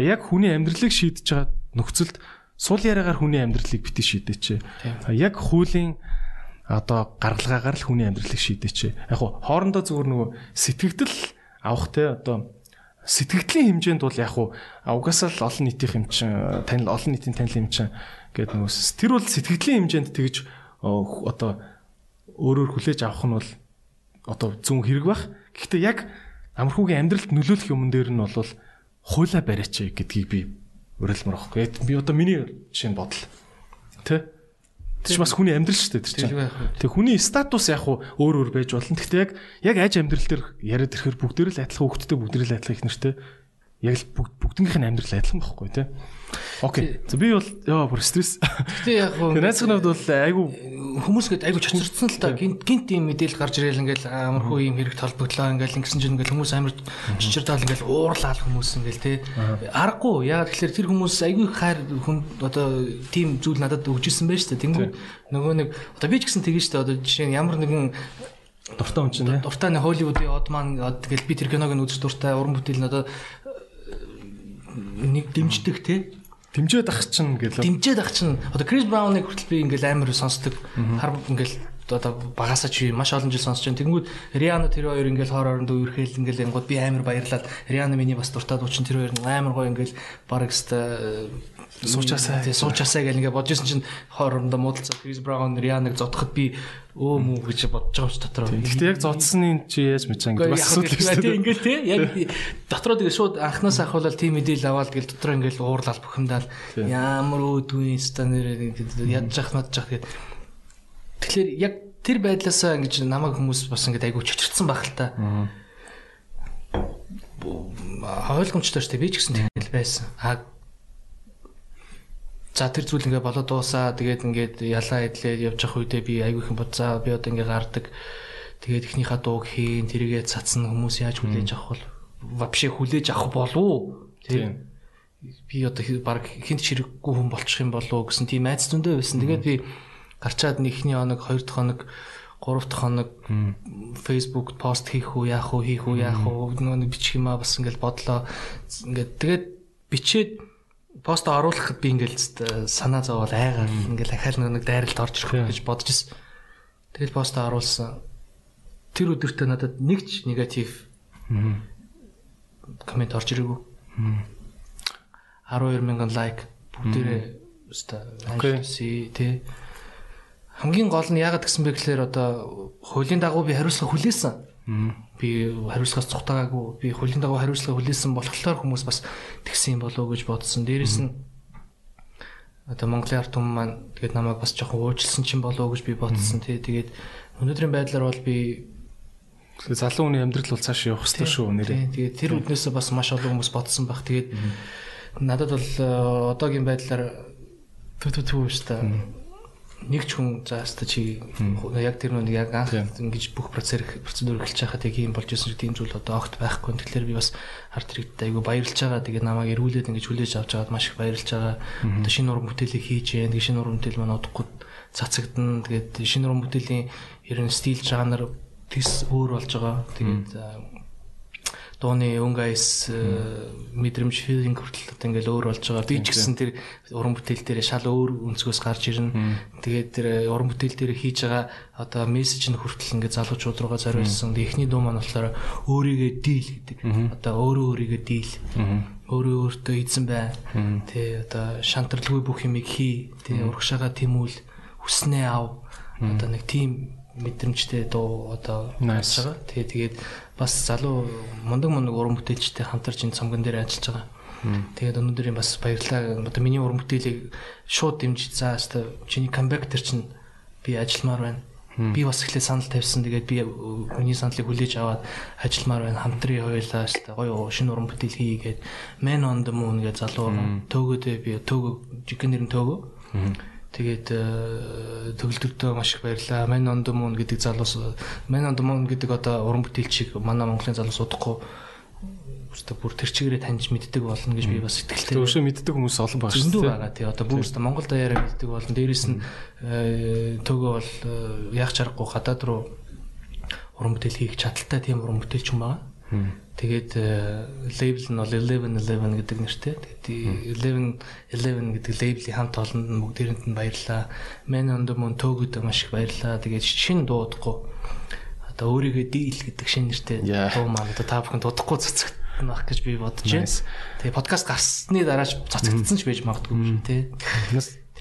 дээ. Яг хүний амьдралыг шийдэж байгаа нөхцөлд сул яриагаар хүний амьдралыг битгий шийдээч. Яг хуулийн одоо гаргалгаагаар л хүний амьдралыг шийдээч. Яг хоорондоо зүгээр нөгөө сэтгэгдэл авах те одоо сэтгэгдлийн хэмжээнд бол яг уу угаасаа л олон нийтийн хэмжээ танил олон нийтийн танил хэмжээ гэдэг нөгөө тэр бол сэтгэгдлийн хэмжээнд тэгж одоо өөрөөр хүлээж авах нь бол одоо зүүн хэрэг бах. Гэхдээ яг амархуугийн амьдралд нөлөөлөх юм дээр нь бол хуулаа бариач гэдгийг би уриалмаар байхгүй. Би одоо миний жишээ нь бодол. Тэ? Тэр чинь бас хүний амьдрал шүү дээ тэр чинь. Тэг хүний статус яг өөр өөр байж болно. Гэхдээ яг яг аж амьдрал дээр яриад ирэхээр бүгдээр л адилхан хөвгтдээ бүгдээр л адилхан их нэртэй. Яг л бүгднгийнх нь амьдрал адилхан байхгүй тий. Окей. За би бол яа бүр стресс. Гэтэ яг гоо найзгнууд бол айгу хүмүүс гээд айгу чочирдсан л та. Гинт гинт ийм мэдээлэл гарч ирээл ингээл амархуу ийм хэрэг толбогдлоо ингээл ингэсэн чинь ингээл хүмүүс амар чочирдаал ингээл уурлаал хүмүүс ингээл те аргагүй. Яа тэгэхээр тэр хүмүүс айгу хайр хүн одоо тийм зүйл надад өгчээсэн байж та. Тэнгүү нөгөө нэг одоо би ч гэсэн тэгэн штэ. Одоо жишээ нь ямар нэгэн дуртай хүн чинь дуртай нэг Холливуудын од маань тэгэл би тэр киног нь үзэж дуртай уран бүтээл нь одоо нэг дэмждэг те Дэмжээд ах чинь гэлээ. Дэмжээд ах чинь одоо Крис Брауныг хүртэл би ингээл амар сонсдог. Хар ингээл одоо багасаа чи маш олон жил сонсож байна. Тэнгүүд Риана тэр хоёр ингээл хоор орондоо үрхэл ингээл ингууд би амар баярлаад Риана миний бас дуртай дуучин тэр хоёр амар гоё ингээл баг өста суучаасаа тий суучаасаа гэл ингээ бодож исэн чинь хоорондоо муудалцаад Крис Браун Рианыг зодоход би өө мүү гэж бодож байгаа ч дотор. Гэхдээ яг зодсны чи яаж мэдэж ингээ бас асуудал шүү дээ. Ингээл тий яг дотроо тэгээ шууд анхнаас ахвал тийм мэдээлэл аваад гэл дотроо ингээл уурлал бухимдаал ямар өөдгүй станер ядж ах надж ах гэдэг. Тэгэхээр яг тэр байдлаасаа ингэж намайг хүмүүс бас ингээд айгуу чичирдсэн байх л та. ойлгомжтой шүү дээ. Би ч гэсэн тэгэл байсан. А За тэр зүйл ингээ болоод дуусаа. Тэгээд ингээд ялаа идлээ явж явах үедээ би айгүй их бодсаа би одоо ингээ гардаг. Тэгээд эхнийхээ дууг хийн тэрийгээ цацсан хүмүүс яаж хүлээж авах бол? Вообще хүлээж авах болов тийм. Би одоо баг хинт чирэггүй хүн болчих юм болов гэсэн тийм айц зөндөө байсан. Тэгээд би гарчаад нэгний хоног хоёр дахь хоног гурав дахь хоног Facebook пост хийх үү яах уу хийх үү яах уу нэг бичих юмаа бас ингээл бодлоо. Ингээд тэгээд бичээд пост оруулахад би ингээл санаа зовоол айгаа ингээл ахаал нэг дайралд орж ирэх гэж бодож ирсэн. Тэгэл пост оруулсан. Тэр өдөртөө надад нэг ч негатив коммент орж ирээгүй. 12 мянган лайк бүгдээрээ өста хайшси тий. Хамгийн гол нь яагаад гэсэн бэ гэхээр одоо хуулийн дагуу би хариуцлага хүлээсэн би хариуцлагаас цухтагаагүй би хөлийн дагуу хариуцлага хүлээсэн болохоор хүмүүс бас тэгсэн юм болов уу гэж бодсон. Дээрээс нь одоо Монголын ард түмэн маань тэгээд намайг бас жоохон уучлсан ч юм болов уу гэж би бодсон тий. Тэгээд өнөөдрийн байдлаар бол би залуу хүний амьдрал бол цааш явах хэрэгтэй шүү нэрээ. Тэгээд тэр үднээсээ бас маш олон хүмүүс бодсон баг. Тэгээд надад бол э, одоогийн байдлаар түү түү шүү нэг ч хүн за хаста чи яг тэр нэг яг анх ингэж бүх процесс процедур эхэлж байхад яг юм болж исэн тийм зүйл одоо огт байхгүй. Тэгэхээр би бас арт хэрэгт айгүй баярлж байгаа. Тэгээ намайг эргүүлээд ингэж хүлээж авч байгаад маш их баярлж байгаа. Одоо шинэ уран бүтээлийг хийж яа. Тэгээ шинэ уран бүтээл маань удахгүй цацагдана. Тэгээд шинэ уран бүтээлийн ер нь стил жанр тэс өөр болж байгаа. Тэгээд дууны өнгөйс мэдрэмж филинг хүртэл одоо ингээл өөр болж байгаа. Би ч гэсэн тэр уран бүтээл дээр шал өөр өнцгөөс гарч ирнэ. Тэгээд тэр уран бүтээл дээр хийж байгаа одоо мессеж нь хүртэл ингээд залуучууд руугаа зориулсан. Эхний дуу маань болохоор өөрийгөө дийл гэдэг. Одоо өөрөө өөрийгөө дийл. Өөрөө өөртөө эзэн бай. Тэ одоо шантралгүй бүх юмыг хий. Тэ урагшаага тэмүүл. Хүснээ ав. Одоо нэг тийм мэдрэмжтэй дуу одоо байгаа. Тэгээ тэгээд бас залуу мундаг мундаг уран бүтээлчтэй хамтарч энэ цомгон дээр ажиллаж байгаа. Тэгээд өнөөдрийн бас баярлалаа. Одоо миний уран бүтээлийг шууд дэмжиж заа хэвээр чиний камбэк төр чинь би ажилламаар байна. Би бас эхлээд санал тавьсан. Тэгээд би хүний саналыг хүлээж аваад ажилламаар байна. Хамтран хоёулаа хэвээр гоё шинэ уран бүтээл хийгээд Man on the Moon гэж залуу төөгөөдөө би төөгөө жигэн нэрэн төөгөө Тэгээд э, төгөлдөртөө маш их баярлаа. Man on the Moon гэдэг залуус Man on the Moon гэдэг одоо уран бүтээлчийг манай Монголын залуус удахгүй өстө бүр тэр чигээрээ таньж мэддэг болно гэж би бас итгэлтэй. Төвшөө мэддэг хүмүүс олон байгаа шүү дээ. байгаа тий. Одоо бүр өстө Монгол даяараа мэддэг болно. Дээрээс нь э, төгөө бол э, яг чаргагүй гадаад руу уран бүтээл хийх чадaltaй тийм уран бүтээлч юм байгаа. Тэгээд лейбл нь бол 1111 гэдэг нэртэй. Тэгээд 11 11 гэдэг лейблийн хамт олонд нь бүгдээрэнд нь баярлаа. Man on the Moon төөгөд маш их баярлаа. Тэгээд шин дуудахгүй одоо өөрийгөө дийл гэдэг шин нэртэй дуу маань одоо та бүхэн дуудахгүй цацагдсан байх гэж би бодож байна. Тэгээ подкаст гарсны дараач цацагдсан ч байж магадгүй юм тий.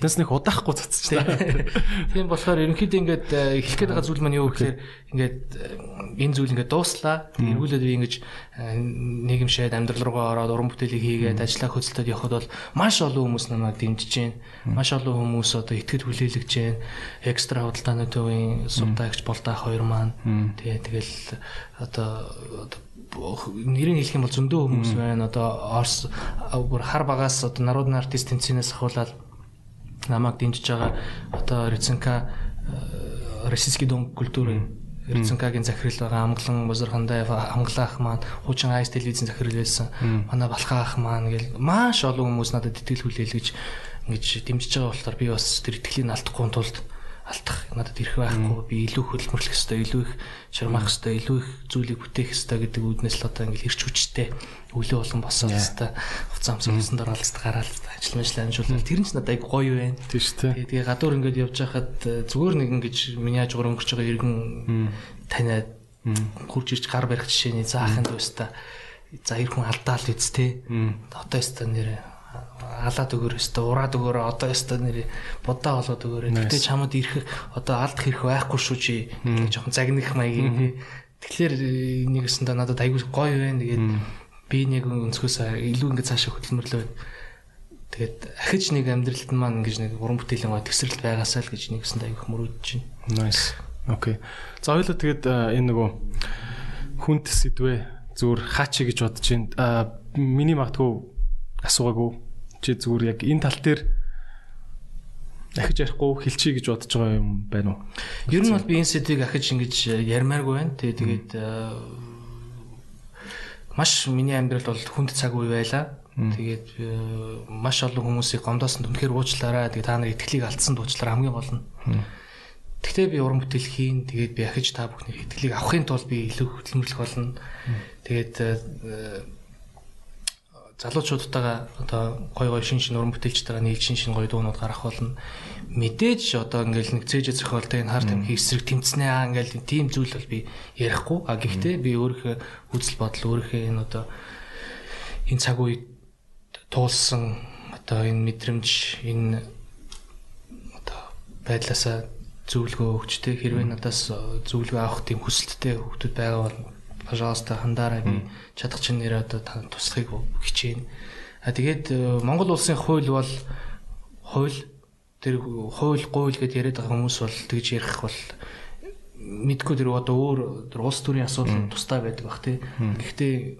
Тэднээс нэг удаахгүй цацчихлаа. Тийм болохоор ерөнхийдөө ингээд э, эхлэх гээд байгаа зүйл маань юу гэхээр ингээд э, энэ зүйл ингээд дууслаа. Эргүүлээд би ингэж э, нийгэмшээд амьдрал руугаа ороод уран бүтээлийг хийгээд ажиллаа хөдөлтөд явхад бол маш олон хүмүүс намайг дэмжиж байна. Маш олон хүмүүс одоо итгэд хүлээлгэж байна. Экстра худалдааны төвийн сувтаагч болдаах хоёр маань. Тэгээ тэгэл одоо нэрийг хэлэх юм бол зөндөө хүмүүс байна. Одоо Орс бүр хар багаас одоо народны артист тэнцэнээс ахуулаад намайг дэмжиж байгаа одоо Реценка э, российский дом культуры. Реценкагийн захирал байгаа Амглан Бузар Хандаев Англаа ах маань хуучин айс телевизийн захирал байсан. Манай Балхаа ах маань гэл маш олон хүмүүс надад итгэл хүлээлгэж ингэж дэмжиж байгаа болохоор би бас тэр итгэлийг алдахгүй тулд алдах надад ирэх байхгүй. Би илүү хөлмөрлөх ёстой илүү их шармах ёстой илүү их зүйлийг бүтээх ёстой гэдэг үүднээс л одоо ингээл ирч хүчтэй өвлөө болгон босоод ёстой. Хуцаа амсгасан дор алст гараад ажил мэл амжуулаад. Тэр нь ч надад айгу гоё байна тийм шүү дээ. Тэгээ гадуур ингээд явж байхад зүгээр нэг ингэж миний ажгаар өнгөрч байгаа иргэн таниад хурж ирж гар барих жишээний заахын дүүстэ за ир хүн алдаал үз тээ одоо ёстой нэрээ алаад өгөр өстө ураад өгөр одоо өстө нэр будаа болоод өгөр. Гэтэ чамд ирэх одоо алд хэрэг байхгүй шүү чи жоохон загнах маягийн. Тэгэхээр э, нэг өсөндө надад аягүй гоё байна. Тэгээд би нэг өнцгөөс илүү ингэ цаашаа хөдөлмөрлөө. Тэгээд ахиж нэг амьдралд маань ингэж нэг уран бүтээлийн гоо төгсрэлт байгаасаа л гэж нэг өсөндө аягүй мөрөөдөж байна. Nice. Окей. За хоёлоо тэгээд э, энэ нөгөө хүнд сэдвээ зүгээр хаачи гэж бодож байна. Миний магтгүй асуугаагүй чи зүгээр яг энэ тал дээр ахиж ярихгүй хэлчихье гэж бодож байгаа юм байна уу? Ер нь бол би энэ сэдвийг ахиж ингэж ярмааргүй байна. Тэгээ тэгээд маш миний амьдралд бол хүнд цаг үе байлаа. Тэгээд маш олон хүмүүсийг гомдоосон түнхээр уучлаарай. Тэгээд та нар итгэлийг алдсан дуучлаар хамгийн гол нь. Тэгтээ би уран бүтээл хийн. Тэгээд би ахиж та бүхний итгэлийг авахын тулд би илүү хөдөлмөрлөх болно. Тэгээд залуучуудтайгаа одоо гой гой шин шин уран бүтээлчтэйгээ нийл шин шин гой дуунууд гарах болно. Мэдээж одоо ингээл нэг цээж зохиолтой энэ хар тамхи эсрэг тэмцэнэ аа ингээл тийм зүйл бол би ярихгүй. А гэхдээ би өөрийнхөө үзэл бодол өөрийнхөө энэ одоо энэ цаг үед туулсан одоо энэ мэдрэмж энэ одоо байдлаасаа зөвлөгөө өгчтэй хэрвээ надаас зөвлөгөө авах тийм хүсэлттэй хүмүүс байгаа бол пожалуйста хандаарай би чадах чинь нэр одоо туслахыг хичээнэ. А тэгээд э, Монгол улсын хууль бол хууль тэр хууль гуйл гэдээ яриад байгаа хүмүүс бол тэгж ярих бол мэдгүй тэр одоо өөр улс төрийн асуудал тустай байдаг бах тий. Гэхдээ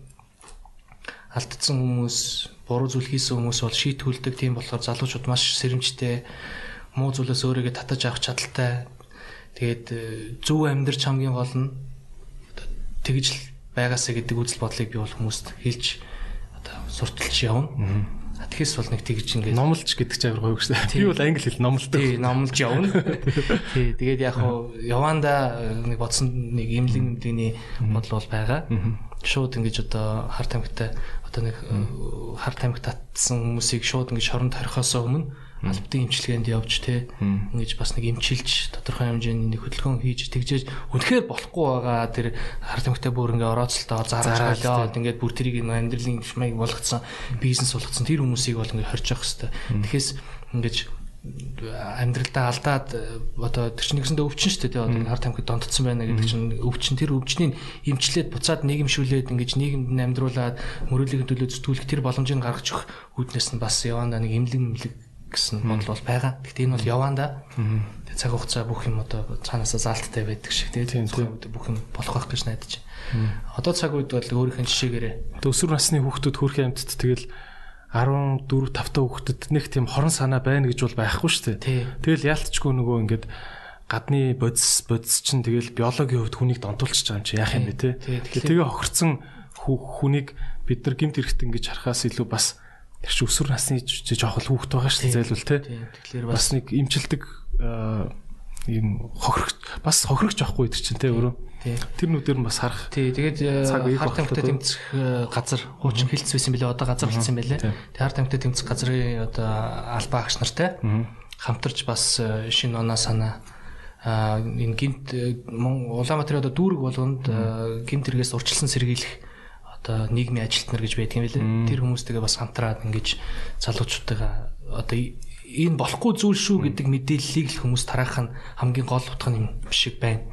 алдсан хүмүүс, буруу зүйл хийсэн хүмүүс бол шийтгүүлдэг. Тийм болохоор залуучууд маш сэрэмжтэй муу зүйлээс өөрийгөө татаж авах чадaltaй. Тэгээд э, зөв амьдрч хамгийн гол нь тэгж л байгаасаа гэдэг үзэл бодлыг би бол хүмүүст хэлж одоо сурталж явна. Тэгэхээс бол нэг тэгж ингээд номлож гэдэг чинь амар гоё гэсэн. Би бол англи хэл номлодог. Тий, номлож явна. Тий, тэгээд яг хуу яванда нэг бодсон нэг имлэг имлэгний бодол бол байгаа. Шууд ингэж одоо хар тамхитай одоо нэг хар тамхи татсан хүмүүсийг шууд ингэж шоронд хорихоос өмнө албадын имчилгээнд явж те ингэж бас нэг имчилж тодорхой хэмжээний нэг хөдөлгөөн хийж тэгжээж үнэхээр болохгүй байгаа тэр хар тамхитай бүр ингээ орооцолтоо зарж галаад ингээд бүр тэрийг амьдралын шмайг болгоцсон бизнес болгоцсон тэр хүмүүсийг бол ингээ хорж явах хэвээр. Тэгэхээр ингэж амьдралдаа алдаад одоо тэр чинь нэгсэндээ өвчин шүү дээ одоо хар тамхид донтцсон байна гэдэг чинь өвчин. Тэр өвчнийг эмчлээд буцаад нийгэмшүүлээд ингэж нийгэмд амьдруулад мөрөөлөгийн төлөө зүтгүүлэх тэр боломжийг гаргаж өгөх үүднээс нь бас яванда нэг эмлэг эмлэг гэсэн бодол бол байгаа. Гэхдээ энэ бол яваанда. Цаг хугацаа бүх юм одоо цаанаасаа заалттай байдаг шиг тэгээ бүх юм болох байх гэж найдаж. Одоо цаг үед бол өөрийнх нь жишээгээрээ өсвөр насны хүүхдүүд хөрхийн амьтад тэгэл 14 5 та хүүхдэд нэг тийм хорон санаа байна гэж бол байхгүй шүү дээ. Тэгэл яалтчгүй нөгөө ингээд гадны бодис бодис чинь тэгэл биологийн хувьд хүнийг донтуулчих байгаа юм чи яах юм бэ те. Тэгээ хохирцсон хүнийг бид нар гимт эрэхт ингэж харахаас илүү бас Тэр чи өсвөр насны жоох л хүүхэд байгаа шүү дээ зайлвал те. Тэгэхээр бас нэг имчилдэг ийм хохирох бас хохирогч авахгүй тэр чинь те өөрөө. Тэр нүдээр нь бас харах. Тий, тэгээд хар тамхитай тэмцэх газар хуучин хилцсэн байсан билээ. Одоо газар хилцсэн байлээ. Тэгээд хар тамхитай тэмцэх газрын одоо албаа агч нартай хамтарч бас шинэ оноо санаа энэ гинт Улаанбаатарын одоо дүүрэг болгонд гинт хэрэгээс урчилсан сэргийлэх одоо нийгмийн ажилтнаар гэж байдаг юм билээ. Тэр хүмүүстэйгээ бас хамтраад ингэж залуучуудтайгаа одоо энэ болохгүй зүйл шүү гэдэг мэдээллийг л хүмүүс тараах нь хамгийн гол утга юм шиг байна.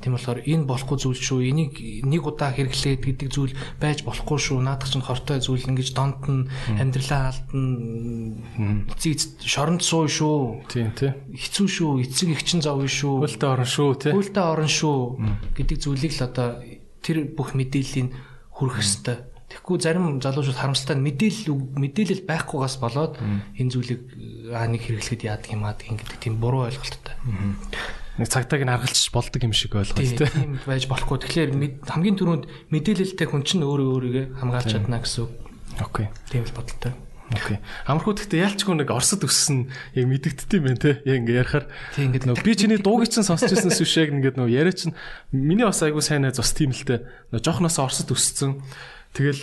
Тийм болохоор энэ болохгүй зүйл шүү. Энийг нэг удаа хэрэглээд гэдэг зүйл байж болохгүй шүү. Наадах чинь хортой зүйл ингэж донд нь амьдралаа алдна. Эцэг шоронд суу шүү. Тийм тий. Хэцүү шүү. Эцэг их чин зовё шүү. Хөлтөө орон шүү тий. Хөлтөө орон шүү гэдэг зүйлийг л одоо тэр бүх мэдээллийг хүрэх хэвээр. Тэгэхгүй зарим залуучууд харамсалтай мэдээлэл мэдээлэл байхгүйгаас болоод энэ зүйлийг аа нэг хэрэглэхэд яадаг юм аа гэдэг тийм буруу ойлголттой. Нэг цагтааг нь харгалж болдог юм шиг ойлголт тийм байж болохгүй. Тэгэхээр хамгийн түрүүнд мэдээлэлтэй хүн чинь өөрөө өөрийгөө хамгаалж чадна гэсэн үг. Окей. Тийм л бодолтой. Окей. Амархуу гэхдээ яалчгүй нэг Оросд өссөн яг мэдэгддэм байх те. Яг ингээ ярихаар Тэг ингээд Нөгөө би чиний дууг чинь сонсч байснаас биш яг ингээд нөгөө яриа чинь миний бас айгуу сайн найз бас тийм л дээ. Нөгөө жоохноос Оросд өссөн. Тэгэл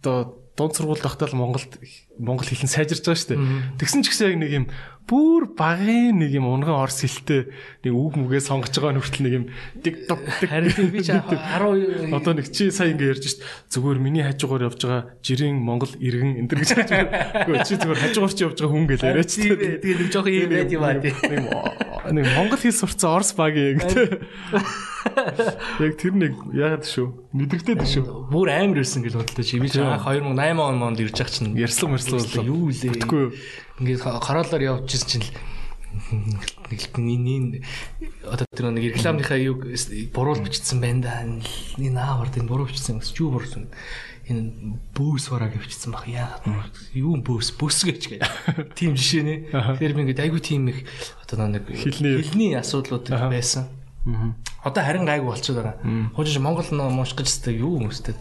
одоо дунд сургууль тогтоол Монголд монгол хэлэн сайжирч байгаа шүү дээ. Тэгсэн ч гэсэн яг нэг юм бүр багын нэг юм унган орс хэлтэй нэг үг мүгээ сонгож байгаа нүртэл нэг юм dig dig харин би чи 12 Одоо нэг чи сая ингэ ярьж шít зүгээр миний хажуугаар явж байгаа жирийн монгол иргэн энэ гэж хэлж байгаа. Үгүй чи зүгээр хажуугаар чи явж байгаа хүн гэж яриач. тэгээ нэг жоох юм байт юм аа тий. Нэг монгол хэл сурцсан орс багийн гэдэг. Яг тэр нэг яагаад шүү? Мэдрэгдээд шүү. Бүр амар ирсэн гэл бодлоо чи би анх 2008 он монд ирж байгаа чинь Ярьслан боллоо. юу лээ. Бүтгүй? Ингээд хороолоор явж ирсэн чинь нэг нэг одоо тэр нэг рекламынхаа юу буруул бичсэн байна да. Энэ наавар энэ буруу бичсэн гэсэн юу буруусан. Энэ бөөс бараа гэвчсэн баг яа. Юу бөөс бөөс гэж гээд. Тим жишээ нэ. Тэгэхээр би ингээд айгу тийм их одоо нэг хэлний асуудлууд байсан. Одоо харин гайгүй болчиход байгаа. Хожиж Монгол нуушгаж өстэй юу хүмүүстэй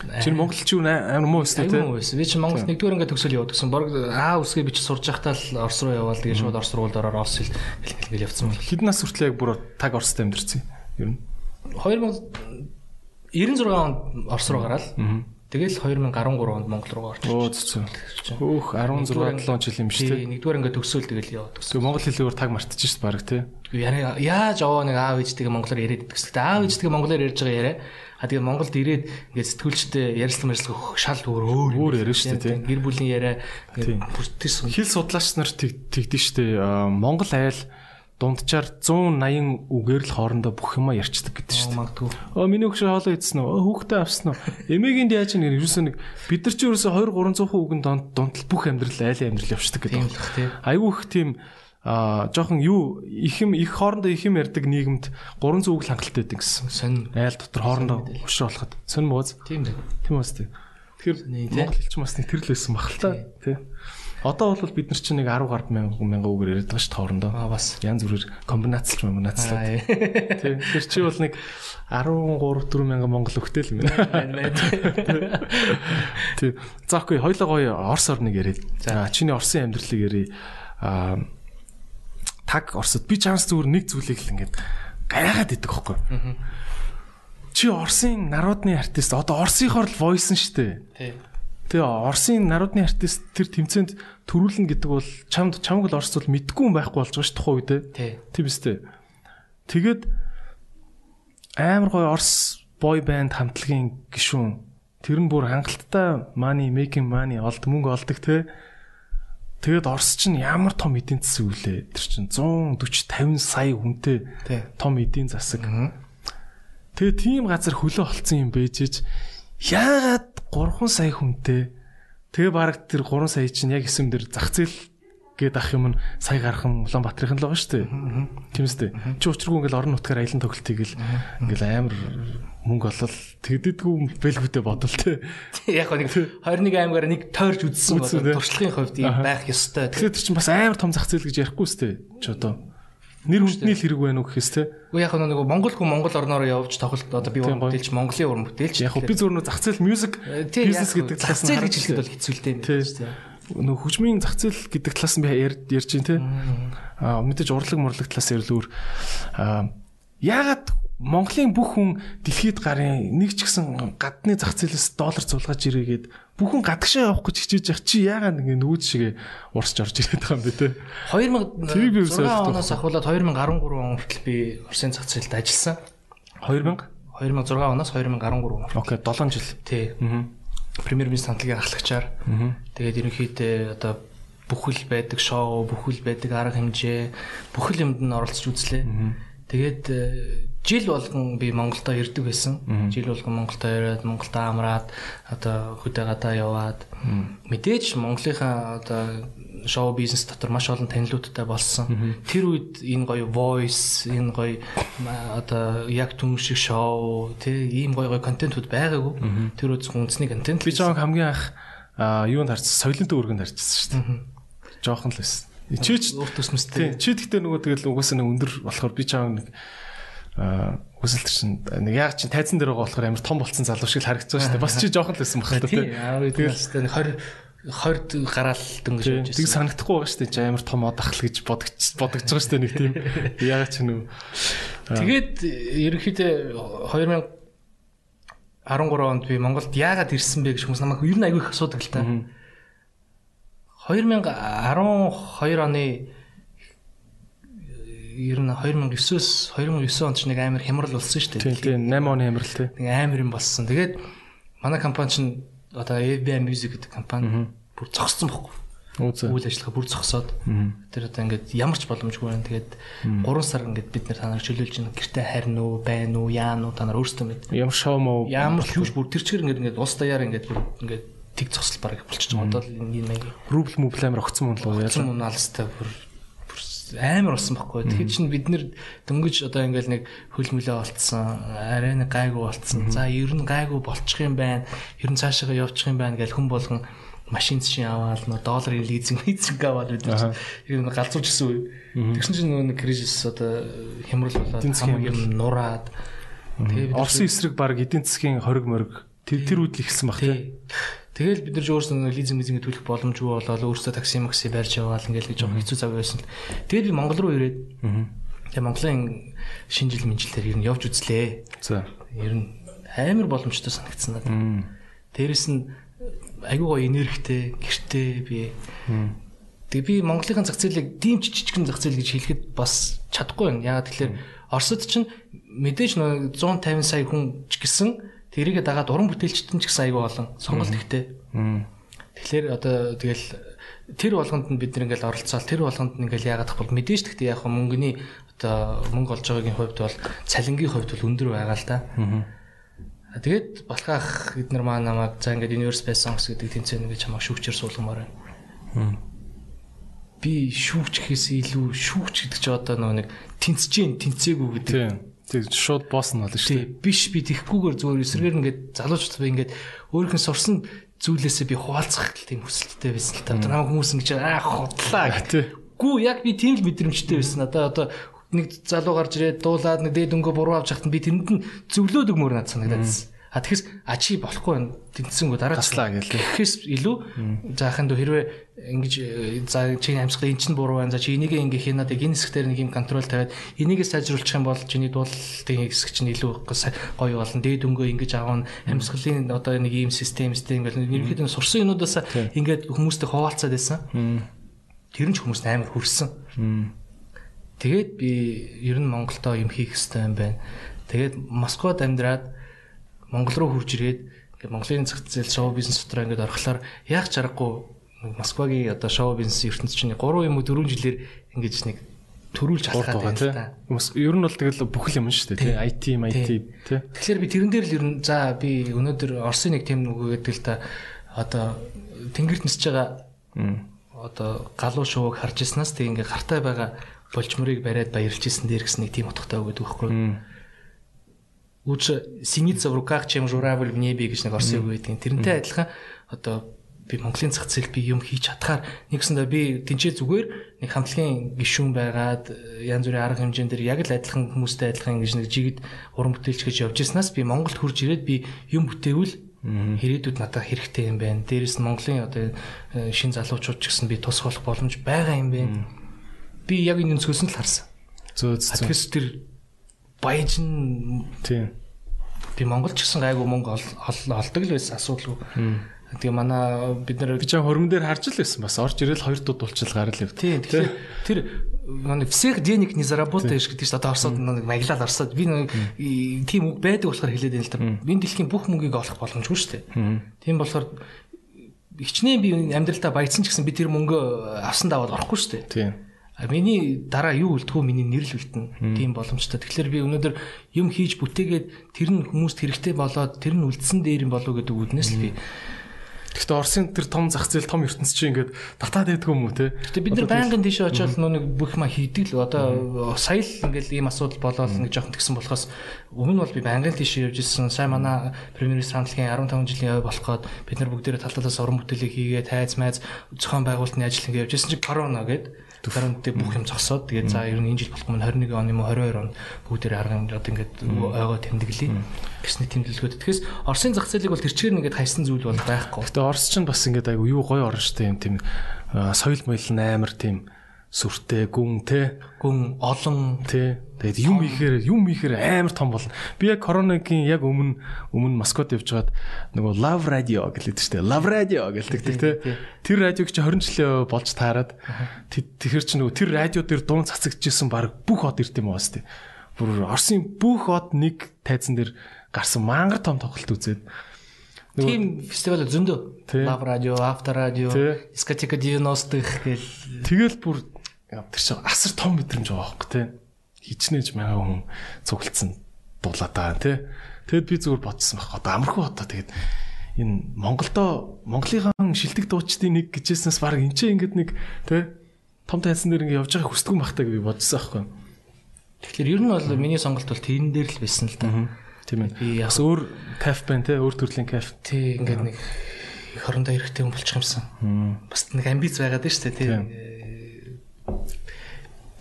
Чи монголч юу амар муу өстэй те. Аюун байсан. Би чи Монголд нэгдүгээр ингээд төгсөл гэсэн. Борг аа үсгээ би чи сурж байхдаа л Орос руу яваал тэгээ шууд Орос руу ороор Орос хэл хэл хэл явцсан байна. Хэдэн нас хүртэл яг бүр таг орстой амьдэрсэн. Ер нь. 2096 онд Орос руу гараад тэгэл 2013 онд Монгол руу орчих. Оо зү. Хөөх 16 7 жил юм те. Тий, нэгдүгээр ингээд төгсөөл тэгэл яваад төгсөв. Тэгээ монгол хэлээр таг мартчих шít баг те. Яа яаж аваа нэг аав ээжтэйгээ монголоор яриад гэсэн. Аав ээжтэйгээ монголоор ярьж байгаа яриа. А тэгээ Монголд ирээд ингээд сэтгүүлчтэй ярилцлага мэрслэг шал өөр өөр Өөр яриа шүү дээ. Гэр бүлийн яриа бүртэрсэн. Хэл судлаач нар тэг- тэгдэж штэ. Монгол айл дунджаар 180 үгээр л хоорондоо бүх юма ярьцдаг гэдэг штэ. Магадгүй. Оо миний хөгшөө хоолоо идсэн үү? Хүүхдээ авсан уу? Эмээгийн яаж нэг ерөөсөө нэг бид нар ч ерөөсөө 2 300 үгэн донд дунтал бүх амьдрал айлын амьдрал явчихдаг гэдэг. Айгүй их тийм аа жоохон юу их юм их хоорондоо их юм ярьдаг нийгэмд 300 үг л хангалттай байдаг гэсэн. Сонь. Айл дотор хоорондоо өшрө болоход. Сонь мууз. Тийм дээ. Тийм үстэй. Тэгэхээр Сони, тий. Монгол хэлч бас нэг тэр л байсан баг л та. Тий. Одоо бол бид нар чинь нэг 10 гаруй мянга мянга үгээр яриад байгаа шүү дээ хоорондоо. Аа бас. Янз бүрээр комбинацлж комбинацлаад. Аа, Тий. Тэр чи бол нэг 13 4 мянга монгол өгтэй л юм байна. Тий. За окей, хоёлоо гоё Орос орныг яриад. За чиний Оросын амьдралыг ярий. Аа таг Оросд би чанс зүгээр нэг зүйлийг л ингээд гайхаад идэх хөхгүй. Чи Оросын народны артист одоо Оросынхоор л войсон штэ. Тэгээ Оросын народны артист тэр тэмцээнд төрүүлнэ гэдэг бол чамд чамг л Орос бол мэдгүй юм байхгүй болж байгаа ш тухайн үедээ. Тий. Тийм үстэй. Тэгээд амар гоё Орос бой банд хамтлагийн гишүүн тэр нь бүр хангалттай money making money олд мөнгө олдог те. Тэгээд Орос чинь ямар том эдийн засаг үлээ. Тэр чинь 140 50 сая хүнтэй том эдийн засаг. Тэгээ тийм газар хөлөө олцсон юм бэжэж яагаад 3 сая хүнтэй тэгээ баг тэр 3 сая чинь яг эсэм дээр зах зээл гээд ах юм нь сая гархан Улаанбаатарын л байгаа шүү дээ. Тийм үстэй. Чи учиргүй ингээл орон нутгаар аялан тоглолтыг л ингээл амар мөнгө олол тэгдэдгүй бэлгүүтэй бодвол те. Яг нэг 21 аймгаар нэг тойрч үзсэн бол туршлагын хувьд байх ёстой. Тэгэхээр чинь бас амар том зах зээл гэж ярихгүй үстэй. Чи одоо нэр хүндний л хэрэг байна уу гэхээс те. Уу яг нэг Монгол хүн Монгол орноор явж тоглолт одоо би уран бүтээлч Монголын уран бүтээлч. Яг би зүгээр нөө зах зээл music тий бизнес гэдэг талаас нь зэл гэж харж хэлэхэд бол хэцүү л дээ. Нөх хөгжмийн зах зээл гэдэг талаас нь би ярьж ярьж байна те. Аа мэдээж урлаг морлог талаас ярил өөр аа яагаад Монголын бүх хүн дэлхийд гарын нэг ч гэсэн гадны зах зээлээс доллар зулгаж ирээгээд бүх хүн гадагшаа явах гэж хичээж явах чи яагаад ингэ нүүд шигээ урсж орж ирээд байгаа юм бэ те. Тэрийг би 2006 ерөөсөө оноос ахуулаад 2013 он хүртэл би Оросын зах зээлд ажилласан. 2000 2006 оноос 2013 он. Окей 7 жил. Тий. Премьер министр хамтлагийн ахлагчаар. Аа. Тэгээд ерөнхийдөө одоо бүхэл байдаг шоу, бүхэл байдаг арга хэмжээ, бүхэл юмд нь оролцож үзлээ. Тэгээд жил болгон би Монголдо ирдэг байсан. Жил болгон Монголдо ирээд Монголдо амраад одоо хөдөө гадаа яваад мэдээж Монголынхаа одоо шоу бизнес дотор маш олон танилуудтай болсон. Тэр үед энэ гоё voice, энэ гоё одоо яг түн шиг шоу, тий ийм гоё гоё контентууд байгаагүй. Тэр үед үндэсний контент Би жоог хамгийн анх юунд харцсан соёлын дүүргэнд харцсан шүү дээ. Жохон л байсан. Чи ч урт төсмөстэй. Тийм. Чи тэгтээ нөгөө тэгэл угаасаа нэг өндөр болохоор би чаав нэг аа үсэлтэр чинь нэг яг чи тайзан дээр байгаа болохоор амар том болцсон залуу шиг л харагдсан шүү дээ. Бас чи жоохон л байсан баг Тийм. та. Аа үед настай 20 20 гараал дөнгөж явж байсан. санагдахгүй байгаа шүү дээ. Амар том од ахл гэж бодогч бодогч байгаа шүү дээ нэг тийм. Яагаад ч нү. Тэгээд ерөнхийдөө 2013 онд би Монголд яагаад ирсэн бэ гэж хүмүүс намайг ер нь аягүй их асуудаг л та. 2012 оны ер нь 2009-өөс 2009 онд ч нэг амар хямрал болсон шүү дээ. Тийм тийм 8 оны амрал тий. Нэг амар юм болсон. Тэгээд манай компани чинь одоо ABI Music гэдэг компани бүр зогссон. Үзээ. Үйл ажиллагаа бүр зогсоод тэр одоо ингээд ямар ч боломжгүй байна. Тэгээд 3 сар ингээд бид нэр та нар чөлөөлж ин гэртээ харин уу, байна уу, яана уу та нар өөрсдөө мэд. Ямар шоу мó Ямар ч бүр тэр чигээр ингээд ингээд ус даяар ингээд бүр ингээд тэг зогсол бараг болчихж байгаа. Одоо энэ маяг рубл мөбл амар огцсон мөн л уу Ялсан унаалстай бүр бүр амар болсон байхгүй. Тэгэхээр чинь бид нэр дөнгөж одоо ингээл нэг хөлмөлөө болцсон, арай нэг гайгүй болцсон. За ер нь гайгүй болчих юм байна. Ер нь цаашаа явчих юм байна гэж хүн болгон машин чинь аваад нөө долларын лизинг лизинг аваад нар ер нь галзууч гэсэн үе. Тэгсэн чинь нэг кризис одоо хямрал болоод хамаг юм нураад тэгээ Орсын эсрэг баг эдийн засгийн хориг мориг тэр тэр үдл ихсэн баг тий. Тэгэл бид нар ч өөрсдөө лизинг лизинг төлөх боломжгүй болоод өөрсдөө такси макси барьж яваал ингээл гэж жоохон хэцүү цаг байсан л. Тэгээд би Монгол руу ирээд тэгээ Монголын шинэ жил минжилтээр ер нь явж үзлээ. За. Ер нь амар боломжтой санагдсан надад. Дээрэс нь айгүй гоё энергитэй, гэртэй би. Тэгээ би Монголын зах зээлийг тийм жижигхэн зах зээл гэж хэлэхэд бас чадахгүй байна. Ягаад тэгэхээр Оросд чинь мэдээж нэг 150 сая хүн ч гэсэн тэрийгэ дагаад уран бүтээлчтэн ч гэсэн айгүй олон сонголт ихтэй. Тэгэхээр одоо тэгэл тэр болгонд нь бид нэг ингээл оролцоол тэр болгонд нь ингээл яагаад гэвэл мэдээж гэхдээ яг мөнгөний одоо мөнгө олж байгаагийн хувьд бол цалингийн хувьд бол өндөр байгаа л да. Тэгээд балхаах эднэр маа намайг за ингээд Universe Songs гэдэг тэмцээн гэж чамаа шүүгчээр суулгамаар байна. Би шүүгч гэхээс илүү шүүгч гэдэг чи одоо нэг тэнцэж гин тэнцээгүй гэдэг. Тэг шууд босс нь болно шүү дээ. биш би тэгхгүйгээр зүгээр эсрэгээр ингээд залуучууд би ингээд өөрийнх нь сурсан зүйлээсээ би хуваалцах тийм хүсэлттэй байсан л та. Намайг хүмүүс ингэж аа худлаа гэх. Гүү яг би тийм л мэдрэмжтэй байсан. Одоо одоо нэг залуу гарч ирээд дуулаад нэг дээд өнгө буруу авч хахад би тэрэнд нь зөвлөөд өгмөр надад санагдаад байсан. А тэгэхээр а чи болохгүй. Тэнцсэнгүү дараа Таслаа гээл. гэхээс илүү заахын дөө хэрвээ ингэж э, за чиний амьсгал эн чинь буруу байна. За чи энийг ингэ хийнаад энэ хэсгээр нэг юм контрол тавиад энийгээ сайжруулчих юм бол чиний дуулалтын хэсэг чинь илүү гоё болно. Дээд өнгөө ингэж аавна. Амьсгалын одоо нэг ийм систем систем гэл ерөнхийдөө сурсан юмудаас ингээд хүмүүстэй хуваалцаад байсан. Тэр нь ч хүмүүст амар хүрсэн. Тэгээд би ер нь Монголдо юм хийх хэрэгтэй юм байна. Тэгээд Москвад амьдраад Монгол руу хурж ирээд ингээд Монголын зах зээл шоу бизнес дотор ингээд орохлоор яг чаргагүй Москвагийн одоо шоу бизнес ертөнцийн чинь 3 юм уу 4 жилээр ингэж нэг төрүүлж халахад байна та. Ер нь бол тэгэл бүхэл юм шүү дээ тий. IT, IT тий. Тэгэхээр би тэрэн дээр л ер нь за би өнөөдөр Оросын нэг тим нүгөө гэдэг л та одоо тэнгэрт нисэж байгаа одоо галуу шууг харж ирснаас тэг ингээ гартай байгаа болчморыг бариад баярлж исэн дээр гэсэн нэг тийм утгатай үг гэдэг байхгүй. Лучше синица в руках, чем журавль в небе гэж нэг орсон үг байдаг. Тэрнтэй адилхан одоо би Монголын зах зээл би юм хийж чадхаар нэгсэндээ би тэнцээ зүгээр нэг хамтлагийн гишүүн байгаад янз бүрийн арга хэмжээнд дэр яг л адилхан хүмүүстэй адилхан ингэж нэг жигд уран бүтээлч гэж явж ирснаас би Монголд хурж ирээд би юм бүтээвэл хэрэгдүүд надад хэрэгтэй юм байна. Дээрээс нь Монголын одоо э, шин залуучууд ч гэсэн би тус болох боломж байгаа юм байна. Би яг энэ өнцгөөс нь л харсан. Зөө зөө. Тэгэхээс тэр баяжин Тий. би Монгол ч гэсэн гайгүй мөнгө ол- ол- олдог л байсан асуудалгүй. Тэгээ манай бид нар Би ч хөрмөн дээр харж л байсан бас орж ирэл хоёр дууд уулчил гарал явд. Тийм тэгэхээр тэр нэг всех денег не заработаешь гэдэг чинь одоо орсод нэг маглал орсод би нэг тийм үг байдаг болохоор хэлээд байна л та. Би дэлхийн бүх мөнгийг олох боломжгүй шүү дээ. Тийм болохоор хичнээн би амьдралдаа баяцсан ч гэсэн би тэр мөнгө авсан даваад орохгүй шүү дээ. Тий. Миний дараа юу үлдэх вэ? Миний нэрэл үлдэнэ. Тийм боломжтой. Тэгэхээр би өнөөдөр юм хийж бүтээгээд тэр нь хүмүүст хэрэгтэй болоод тэр нь үлдсэн дээр юм болов гэдэг үднээс л би. Гэхдээ Оросын тэр том зах зээл том ертөнц чинь ингээд татаад байдгүй юм уу те? Гэтэ бид нар байнгын тийш очиод нэг бүх маа хийдэг л одоо сая л ингээл ийм асуудал болоод нэг жоохон тэгсэн болохоос өмнө бол би байнгын тийш явж ирсэн. Сая манай премьерис хамтлагийн 15 жилийн яв болоход бид нар бүгдээрээ тал талаас уран бүтээлийг хийгээд тайз майз зохион байгуулалтын ажил ингэ явж ирсэн чинь корона гээд Харин тэг бүх юм зогсоод тэгээд за ер нь энэ жил болохгүй мань 21 он юм уу 22 он бүгдээр арга хэмжээд ингээд ойгоо тэмдэглэе гэсний тэмдэглэгүүд. Тэгэхээр Оросын зах зээлийг бол тэр чигээр нэгээд хайсан зүйл бол байхгүй. Гэтэ Орос ч бас ингээд айгу юу гоё орно штэ юм тийм соёл моёл амар тийм сүртэй гүн те гүн олон те тэгээд юм ихээр юм ихээр амар том болно. Би яг коронагийн яг өмнө өмнө Москвад явжгаад нөгөө Love Radio гэлээд штэ. Love Radio гэлдэг те. Тэр радиог чи 20 жилээ болж таарад тэгэхэр чи нөгөө тэр радио дээр дуун цацагдчихсан баг бүх од ирд юм уу штэ. Бүр Оросын бүх од нэг тайзан дээр гарсан мангар том тоглолт үзээд Тийм фестивал зөндөө. Love Radio, After Radio, Discoteca 90-х гэл. Тэгэл бүр тэр чинь асар том мэдрэмж байгаа хөөхгүй те. Хичнээн мянган хүн цуглдсан дуулаад байгаа те. Тэгэд би зүгээр бодсон байх. Одоо амархуу одоо тэгэд энэ Монголдо Монголынхан шилдэг дуучдын нэг гэжсэнээс баг энэ ч ингэдэг нэг те том тайсан дээр ингэ явж байгаа хүсдэг юм бахтаа гэж би бодсон аахгүй. Тэгэхээр ер нь бол миний сонголт бол тэрэн дээр л байсан л да. Тийм ээ. Би бас өөр каф байна те өөр төрлийн каф. Тий ингээд нэг их орондоо хэрэгтэй хүн болчих юмсан. Бас нэг амбиц байгаад шүү дээ тий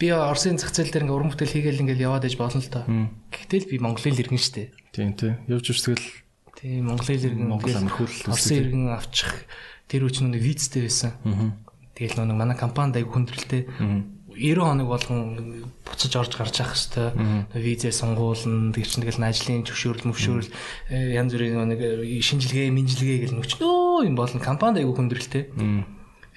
би Оросын зах зээл дээр ингээ уран бүтээл хийгээл ингээл яваад иж болно л доо. Гэтэл би Монголын л иргэн штэ. Тийм тийм. Явж үзтэгэл тийм Монголын л иргэн Монгол амархуул Оросын иргэн авчих. Тэр үуч нэг визтэй байсан. Тэгэл нэг манай компанид аяг хүндрэлтэй. 90 хоног болгон буцаж орж гарч явах хэвээр. Визээ сонгуулна. Тэр чинь тэгэл ажлын зөвшөөрөл мөвшөөрөл янз бүрийн нэг шинжилгээ минжилгээ гэл нүч нөө юм болно компанид аяг хүндрэлтэй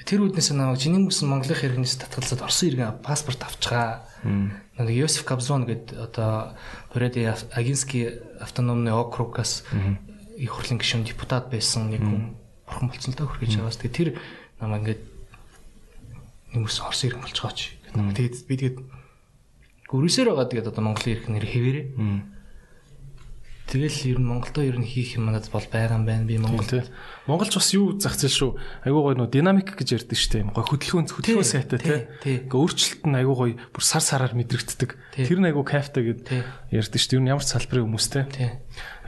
Тэр үднээс намайг чиний мөсөн Монголын хэрэгнээс татгалзаад Оросын иргэн паспорт авчгаа. Нэг Йосиф Кабзон гэдэг одоо Пореди Агинский автономный округаас их хурлын гишүүн депутат байсан нэг хүн бурхан болцсон л да хөргөж чагаас. Тэгээ тэр намайг ингээд нэмс Оросын иргэн болж байгаа ч. Тэгээд би тэгээд гүрээсээр байгаа тэгээд одоо Монголын иргэн нэр хэвээрээ. Тэгэл ер нь Монголдо ер нь хийх юм надад бол байгаа юм байна. Би Монгол Монголч бас юу зах зээл шүү. Айгуу гоё нөө динамик гэж ярьдэн штэ. Гоё хөдөлгөөн хөдөлгөөн сайтай тий. Ингээ өөрчлөлт нь айгуу гоё бүр сар сараар мэдрэгддэг. Тэр нь айгуу кайфтай гэд ярьдэн штэ. Ер нь ямар ч салбарын хүмүүстэй. Тий.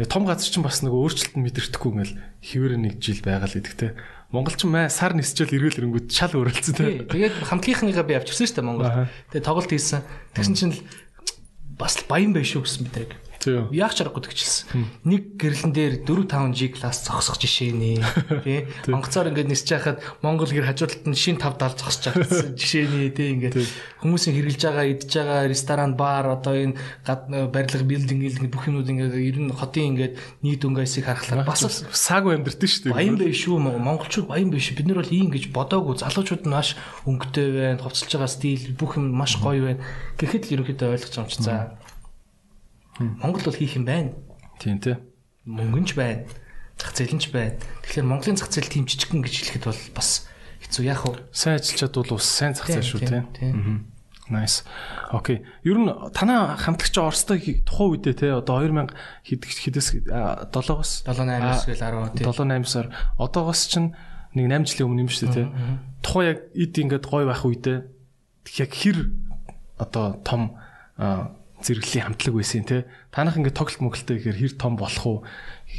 Том газар чинь бас нөгөө өөрчлөлт нь мэдэрдэхгүй ингээл хിവэрэ нэг жил байгаа л идэх тий. Монголчин маа сар нисчээл эргэл эрэнгүүд шал өөрөлдсөн тий. Тэгээд хамтгийнхныгаа би авчирсан штэ Монгол. Тэгээд тоглолт хийсэн. Тэгсэн чинь бас баян байх шүү гэсэн мэдрэг. Яах чаргагүй тэгчихсэн. Нэг гэрлэн дээр 4 5 G класс зогсох жишээ нэ. Тий. Онгоцоор ингээд нисэж хахад Монгол гэр хажуудалд нь шин 5 70 зогсож байгаа жишээ нэ. Тий ингээд хүмүүсийн хэрглэж байгаа, идж байгаа ресторан, бар одоо энэ барилга, билдинг ингээд бүх юмуд ингээд ер нь хотын ингээд нийт өнгөсийг харахаар бас саагүй амьдртэн шүү дээ. Баян байх шүү. Монголчууд баян биш. Бид нар бол ийм гэж бодоагүй. Залуучууд нь маш өнгөтэй байна. Хувцалж байгаа стил бүх юм маш гоё байна. Гэхэд л ерөнхийдөө ойлгож байгаа юм чи. За Монгол бол хийх юм байна. Тийм тий. Мөнгөнч байна. Зах зээлэнч байна. Тэгэхээр Монголын зах зээл тийм жижигхэн гэж хэлэхэд бол бас хэцүү яах вэ? Сайн ажиллачаад бол бас сайн зах зээл шүү тий. Nice. Окей. Ер нь танаа хамтлагч Оростой тухайн үедээ те одоо 2000 хэд хэдээс 7-оос 7-8-аас гэл 10 тий. 7-8-аар одоогоос чинь нэг 8 жилийн өмнө юм шүү дээ те. Тухайн яг эд ингээд гой байх үедээ яг хэр одоо том зэрэглэлийн хамтлаг байсан те. Танах ингээд тоглолт мөглөлтэй гэхээр хэр том болох уу?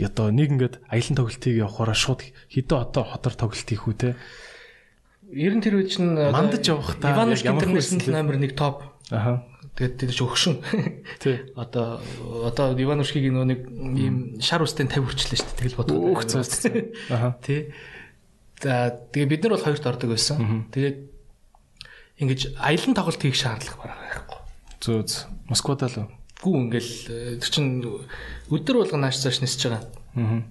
Одоо нэг ингээд аялан тоглолтыг явахаараа шууд хэдэн одоо хотор тоглолт хийх үү те. Ер нь тэр үе чинь мандаж явах та ямар интернэшнл номер 1 топ. Аха. Тэгээд тэр ч өгшин. Тий. Одоо одоо Иванушкигийн нөө нэг ийм шар үстэй 50 хүрчлээ шүү дээ. Тэгэл бодгоо. Өөх цаа. Аха. Тий. За тэгээ бид нар бол хоёрт ордог байсан. Тэгээд ингэж аялан тоглолт хийх шаардлага байхгүй. Зөө зөө. Москвадаа л. Гүү ингээл э, тэр чин өдөр болгон нааш цааш нисэж байгаа. Аа.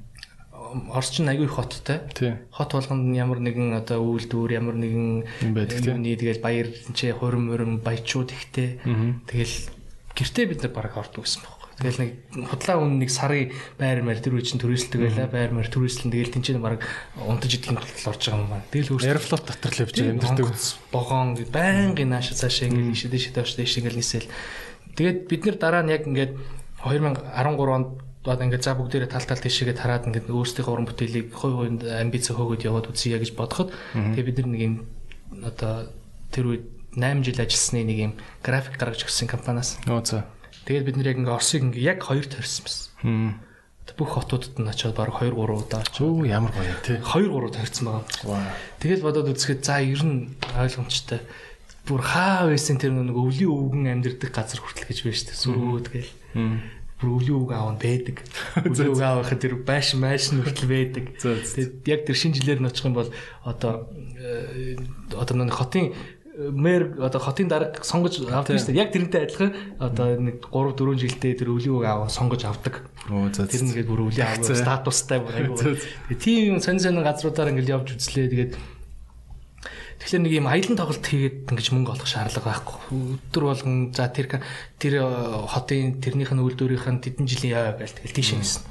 Орос чин аягүй хоттой. Хот болгонд ямар нэгэн одоо үйлдвэр ямар нэгэн байдаг тийм. Тэгэл баяр чи хурим мурим баячууд ихтэй. Тэгэл гэртээ бид нар бараг ордог гэсэн баг. Тэгэл нэг худлаа үн нэг сарын байр мэр тэр үе чин төрөөсөлдөг байлаа. Байр мэр төрөөслөн тэгэл тэнцэн бараг унтаж идэхин тул орж байгаа юм байна. Тэгэл өөрсдөө Airflow дотор л явж амьдэрдэг. Богоон байнгын нааш цаашаа ингээл ишээ дэшээ доош дэш ингээл нисэл. Тэгээд бид нэр дараа нь яг ингээд 2013 онд бод ингээд за бүгдээрээ тал тал тийшээгээ тараад ингээд өөрсдийнхөө уран бүтээлийг хувь хувинд амбиц хөөгд яваад үзье гэж бодоход тэгээд бид нар нэг юм одоо тэр үед 8 жил ажилласны нэг юм график гаргаж өгсөн компаниас. Оо за. Тэгээд бид нэр яг ингээ Оросыг ингээ яг хоёр тарьсан байсан. Бүх хотуудад нь очиод баг 2 3 удаа очиод. Оо ямар гоё тий. 2 3 тарьсан байгаа. Тэгэл бодоод үзэхэд за ер нь ойлгомжтой. Бүр хаа байсан тэр нэг өвлийн өвгөн амьдэрдэг газар хүртэл гэж байна шүү дээ. Сүргүүд гээл. Бүр өвлийн өвг аав байдаг. Өвлийн өвг аав гэхэд тэр байш майш нь хүртэл байдаг. Тэгээд яг тэр шинэ жилээр нь очих юм бол одоо э, одоо нэг хотын мэр одоо хотын дарга сонгож авдаг шүү дээ. Яг тэрнтэй адилхан одоо нэг 3 4 жилдээ тэр өвлийн үг аваа сонгож авдаг. Тэр нэгээд бүр өвлийн аав статустай айгу. Тэгээ тийм сонь сонь газруудаар ингээл явж үзлээ. Тэгээд Тэгэхээр нэг юм аялан тоглолт хийгээд ингэж мөнгө олох шаардлага байхгүй. Өдөр болгон за тэр тэр э, хотын тэрнийх нь үйлдвэрийнх нь тэдэн жилийн яа гээл тэгэл тийш юмсэн.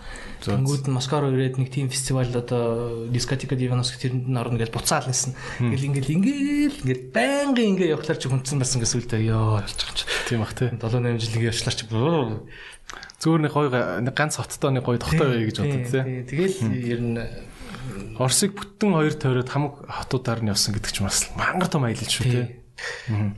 Тэнгүүд нь Москва руу ирээд нэг тийм фестивал одоо дискотека Дивановск тэрэнд нь орно гэж буцаал нисэн. Ингээл ингээл ингээл ингээд байнгын ингээ явахлаар чи хүнцэн басан гэсэн үлдээ ёо явж байгаа ч. Тийм бах тий. 7 8 жил ингээ явшлаар чи зүгээр нэг гоё нэг ганц хоттой нэг гоё тогтой бай гэж бодод тий. Тэгэл ер нь Орсыг бүтэн хоёр тойроод хамаг хотуудаар нь явсан гэдэг ч бас мангар том аялал шүү тий.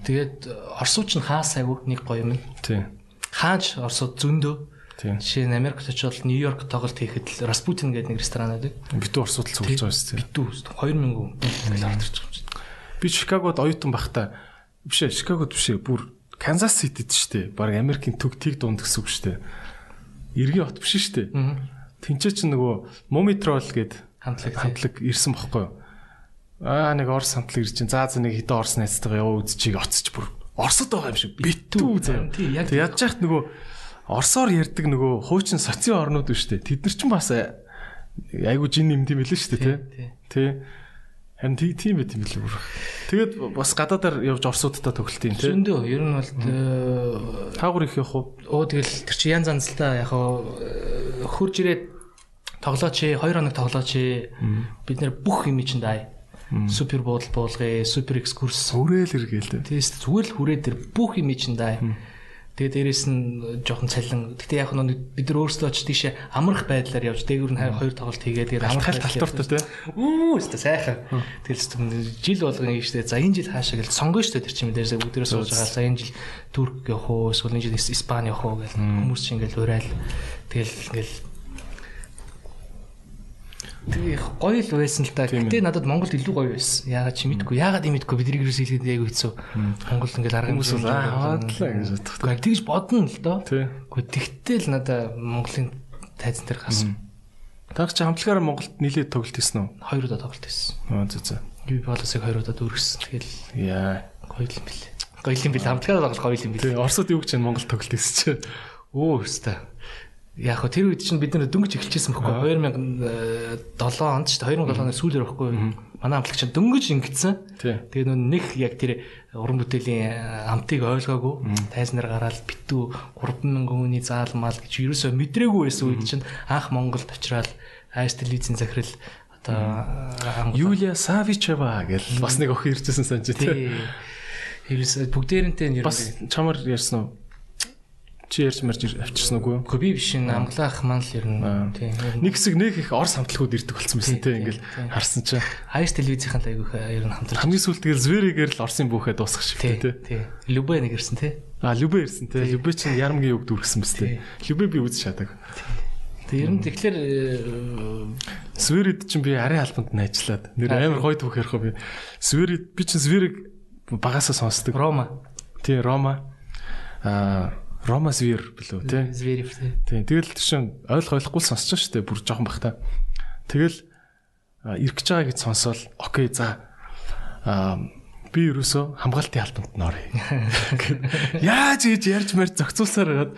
Тэгээд орсууч нь хаа сайгүй нэг гоё юм. Тий. Хааж орсууд зөндөө Тийм. Жишээ нь Америкт очивол Нью-Йорк тоглолт хийхэд л Распутин гэдэг нэг ресторан байдаг. Битүү орсуудл цуглаж байгаа шүү дээ. Битүү 2000 хүн тэгэл харагдаж байгаа юм. Би Чикагод оюутан байхдаа биш ээ, Чикагод биш ээ, бүр Канзас Ситид шүү дээ. Бараг Америкийн төг тийг дунд гэсэн үг шүү дээ. Иргэн хот биш шүү дээ. Тинчээ чи нөгөө Мумитрол гээд хамтлаг хамтлаг ирсэн бохгүй юу? Аа нэг Орс хамтлаг ирж чинь. За за нэг хитэ Орс найзтайгаа яваа үзчихийг оцч бүр Оросд байгаа юм шиг битүү заяа. Тийм яг яаж яахт нөгөө Орсоор ярьдаг нөгөө хуучин социо орнууд биш үү? Тэд нар ч бас айгуу жин юм тийм билээ шүү дээ, тий. Тий. Харин тийм байт юм билээ бүр. Тэгээд бас гадаадаар явж Орсуудтай тоглолт юм тий. Зөндөө ер нь бол таагур их явах уу? Оо тэгэл тэр чи янз янзлаа яг хурж ирээд тоглооч, 2 хоног тоглооч. Бид нэр бүх юм чинь даа супер буудал буулгая, супер экскурс. Хүрээл эргээл. Тийс зүгээр л хүрээ тэр бүх юм чинь даа. Тэгээ дээрэс нь жоохон цалин. Гэтэ яг нэг бид нар өөрсдөө ч тийшээ амрах байдлаар явж дээгүүр нь хоёр тоглолт хийгээд тэгээд амрах талтуртай тий. Үу өстө сайхан. Тэгэл жил болгон ийштэй за энэ жил хаашаа гэл сонгоно штэ тэр чим дээрээ бүгдээрээ сууж байгаа. За энэ жил Турк явах уу эсвэл энэ жил Испани явах уу гэл хүмүүс чинь ингээл урайл. Тэгэл ингээл Тэгээ гоё л байсан л да. Гэтэ надад Монголд илүү гоё байсан. Яагаад чи мэдгүй. Яагаад юм мэдгүй бидний ерөөс хэлгээд яг хэцүү. Монгол ингээл арга хүмүүс хаадлаа гэж боддог. Тэгж бодно л доо. Гэхдээ тэгтэл надад Монголын тайзан дээр гасан. Таг чи хамтлагаараа Монголд нийлээд тоглолт хийсэн үү? Хоёр удаа тоглолт хийсэн. Аа зөө зөө. Би болосыг хоёр удаа дүүргэсэн. Тэгэл яа гоё юм билээ. Гоё юм билээ. Хамтлагаараа тоглох гоё юм билээ. Оросод юу гэж Монгол тоглолт хийсэн чи. Оо өстой яг хөө тэр үед чинь бид нэр дөнгөж эхэлчихсэн байхгүй 2007 онд ч 2007 оны сүүлээр байхгүй манай амтлагч дөнгөж ингэсэн. Тэгээ нөө нэг яг тэр уран бүтээлийн амтыг ойлгоогүй. Тайзнаар гараад битүү 3000 хүний заалмал гэж ерөөсөө мэдрээгүй байсан үед чинь анх Монголд очираад айс телевизийн захирал одоо Юлия Савичева гэл бас нэг охин иржсэн санаж тий. Ерөөсөө бүгдээрэнтэй нэр бас чамар ярьсан уу? Чи ярьж марж авчирсан үгүй юу? Гэхдээ би биш ин амглаах маань л ер нь тийм. Нэг хэсэг нэг их орс хамтлагууд ирдэг болсон байсан тийм ингээл харсан чинь. Хайш телевизийнхэн айгүйх ер нь хамтарч. Хамгийн сүүлд тэгэл зверигээр л орсын бүхээ дуусгах шиг тийм. Тийм. Любэ нэг ирсэн тийм. А Любэ ирсэн тийм. Любэ чинь Ярмгийн үг дүүргсэн мэт тийм. Любэ би үз шатаг. Тэг ер нь тэгэхээр Сверид чинь би арын албанд нь ажиллаад нэр амар гоё түүх ярих би. Сверид би чинь Свериг багасаа сонсдог. Рома. Тийм Рома. Аа Рома Звер билүү тий. Зверев тий. Тий. Тэгэл тэр чин ойлгох ойлгохгүй сонсож штэ бүр жоохон бахта. Тэгэл ирэх гэж байгаа гэж сонсоол окей за би ерөөсөө хамгаалтын албанд норё. Яаж ийж ярьж мэрь зохицуулсаар байгаад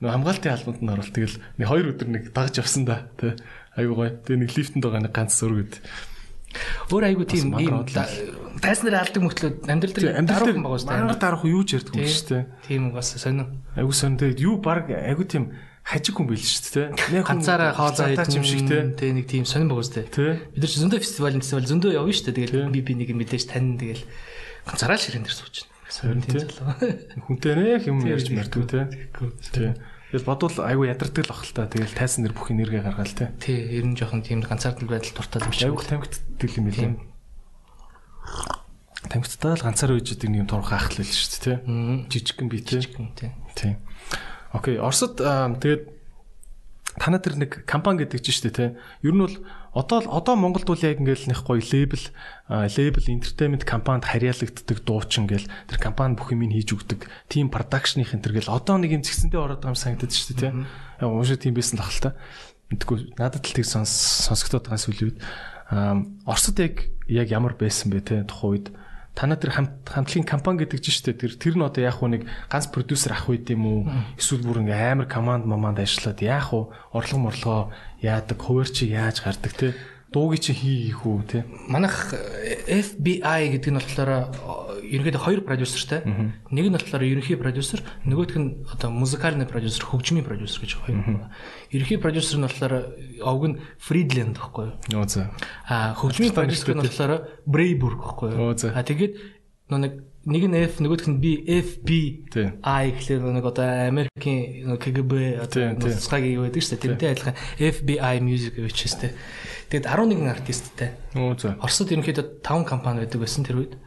нөө хамгаалтын албанд нь орвол тэгэл нэг хоёр өдөр нэг дагж явсан да тий. Аюу гой. Тэгээ нэг лифтэнд байгаа нэг ганц зургууд Өөр айгу тийм ийм тайснаар алдаг мөхтлөө амьдрал дээр дарах юм байгаа шүү дээ. Амар дарах юу ч ярьдаг юм шүү дээ. Тийм угаас сонин. Айгу сонин тэгээд юу баг айгу тийм хажиг хүн байл шүү дээ. Ганцаараа хоолой юм шиг те нэг тийм сонин байгаа шүү дээ. Бид нар ч зөндөө фестивал фестивал зөндөө явна шүү дээ. Тэгээд би би нэг мэдээж тань тэгэл ганцаараа ширээн дээр сууж байна. Сонин тийм залуу. Хүнтэй нэх юм ярьж мэрдүү те. Тийм. Тэгэл бодвол айгүй ядардаг л ах л та. Тэгэл тайсан нэр бүх энерги гаргаал те. Тий, ер нь жоохон тийм ганцаардал байдал дуртай юм шиг. Айгүй тамхитдаг юм билээ. Тамхиттай л ганцаар үйж идэг нэг юм турах хаахлал л шүү дээ те. Жижигхэн би тий. Тий. Окей, Оросд тэгээд танаа тэр нэг компани гэдэг чинь шүү дээ те. Ер нь бол одоо одоо Монголд бол яг ингээл нэг гоё лейбл лейбл entertainment компанид харьяалагддаг дуучин гэл тэр компани бүх юм хийж өгдөг team production-ийн төр гэл одоо нэг юм згсэндээ ороод байгаа юм санагдаад шүү дээ тийм. Яг уушаа тийм байсан л ахал та. Мэдгүй надад л тийг сонсогдоод байгаа сүлийн үед Оросд яг яг ямар байсан бэ те тухайн үед танаа тэр хамт хамтлагийн компани гэдэг чинь шүү дээ. Тэр тэр нь одоо яг хуу нэг ганц продюсер ах байд юм уу? Эсвэл бүр ингээм амар команд маманд ажиллаад яг хуу орлого морлогоо яадаг, хуваар чи яаж гардаг те? Дууги чи хийх үү те? Манайх FBI гэдэг нь болохоор ерөнхийдөө хоёр продюсертэй. Нэг нь болохоор ерөнхий продюсер, нөгөөх нь одоо музыкальный продюсер, хөгжмийн продюсер гэж хоёр. Ерөнхий продюсер нь болохоор овг нь Friedland гэхгүй юу? Оо за. А хөгжмийн продюсер нь болохоор Brayburg гэхгүй юу? А тэгээд нэг нэг нь F нөгөөх нь B FBI гэхлээр нэг одоо Америкийн KGB одоо нусгагийн юу гэдэг шүү дээ. Тэрнтэй адилхан FBI Music гэж чистэй. Тэгээд 11 артисттэй. Оо за. Оросд ерөнхийдөө 5 компани байдаг байсан тэр үед.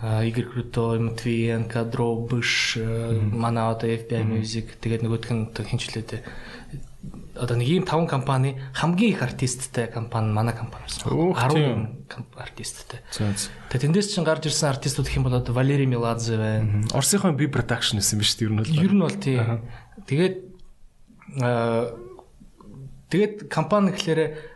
Аа Игорь Крутой, Матвиенко, Дробыш, манай одоо FBI Music тэгээд нөгөөх нь хинчлээ одоо нэг ийм 5 компани хамгийн их артисттай компани манай компани байсан. 10 артисттай. Тэгээд тэндээс чинь гарч ирсэн артистууд гэх юм бол одоо Валери Меладзе байна. Орсынхон би production гэсэн шүү дээ ер нь бол. Ер нь бол тий. Тэгээд тэгээд компани гэхлээрэ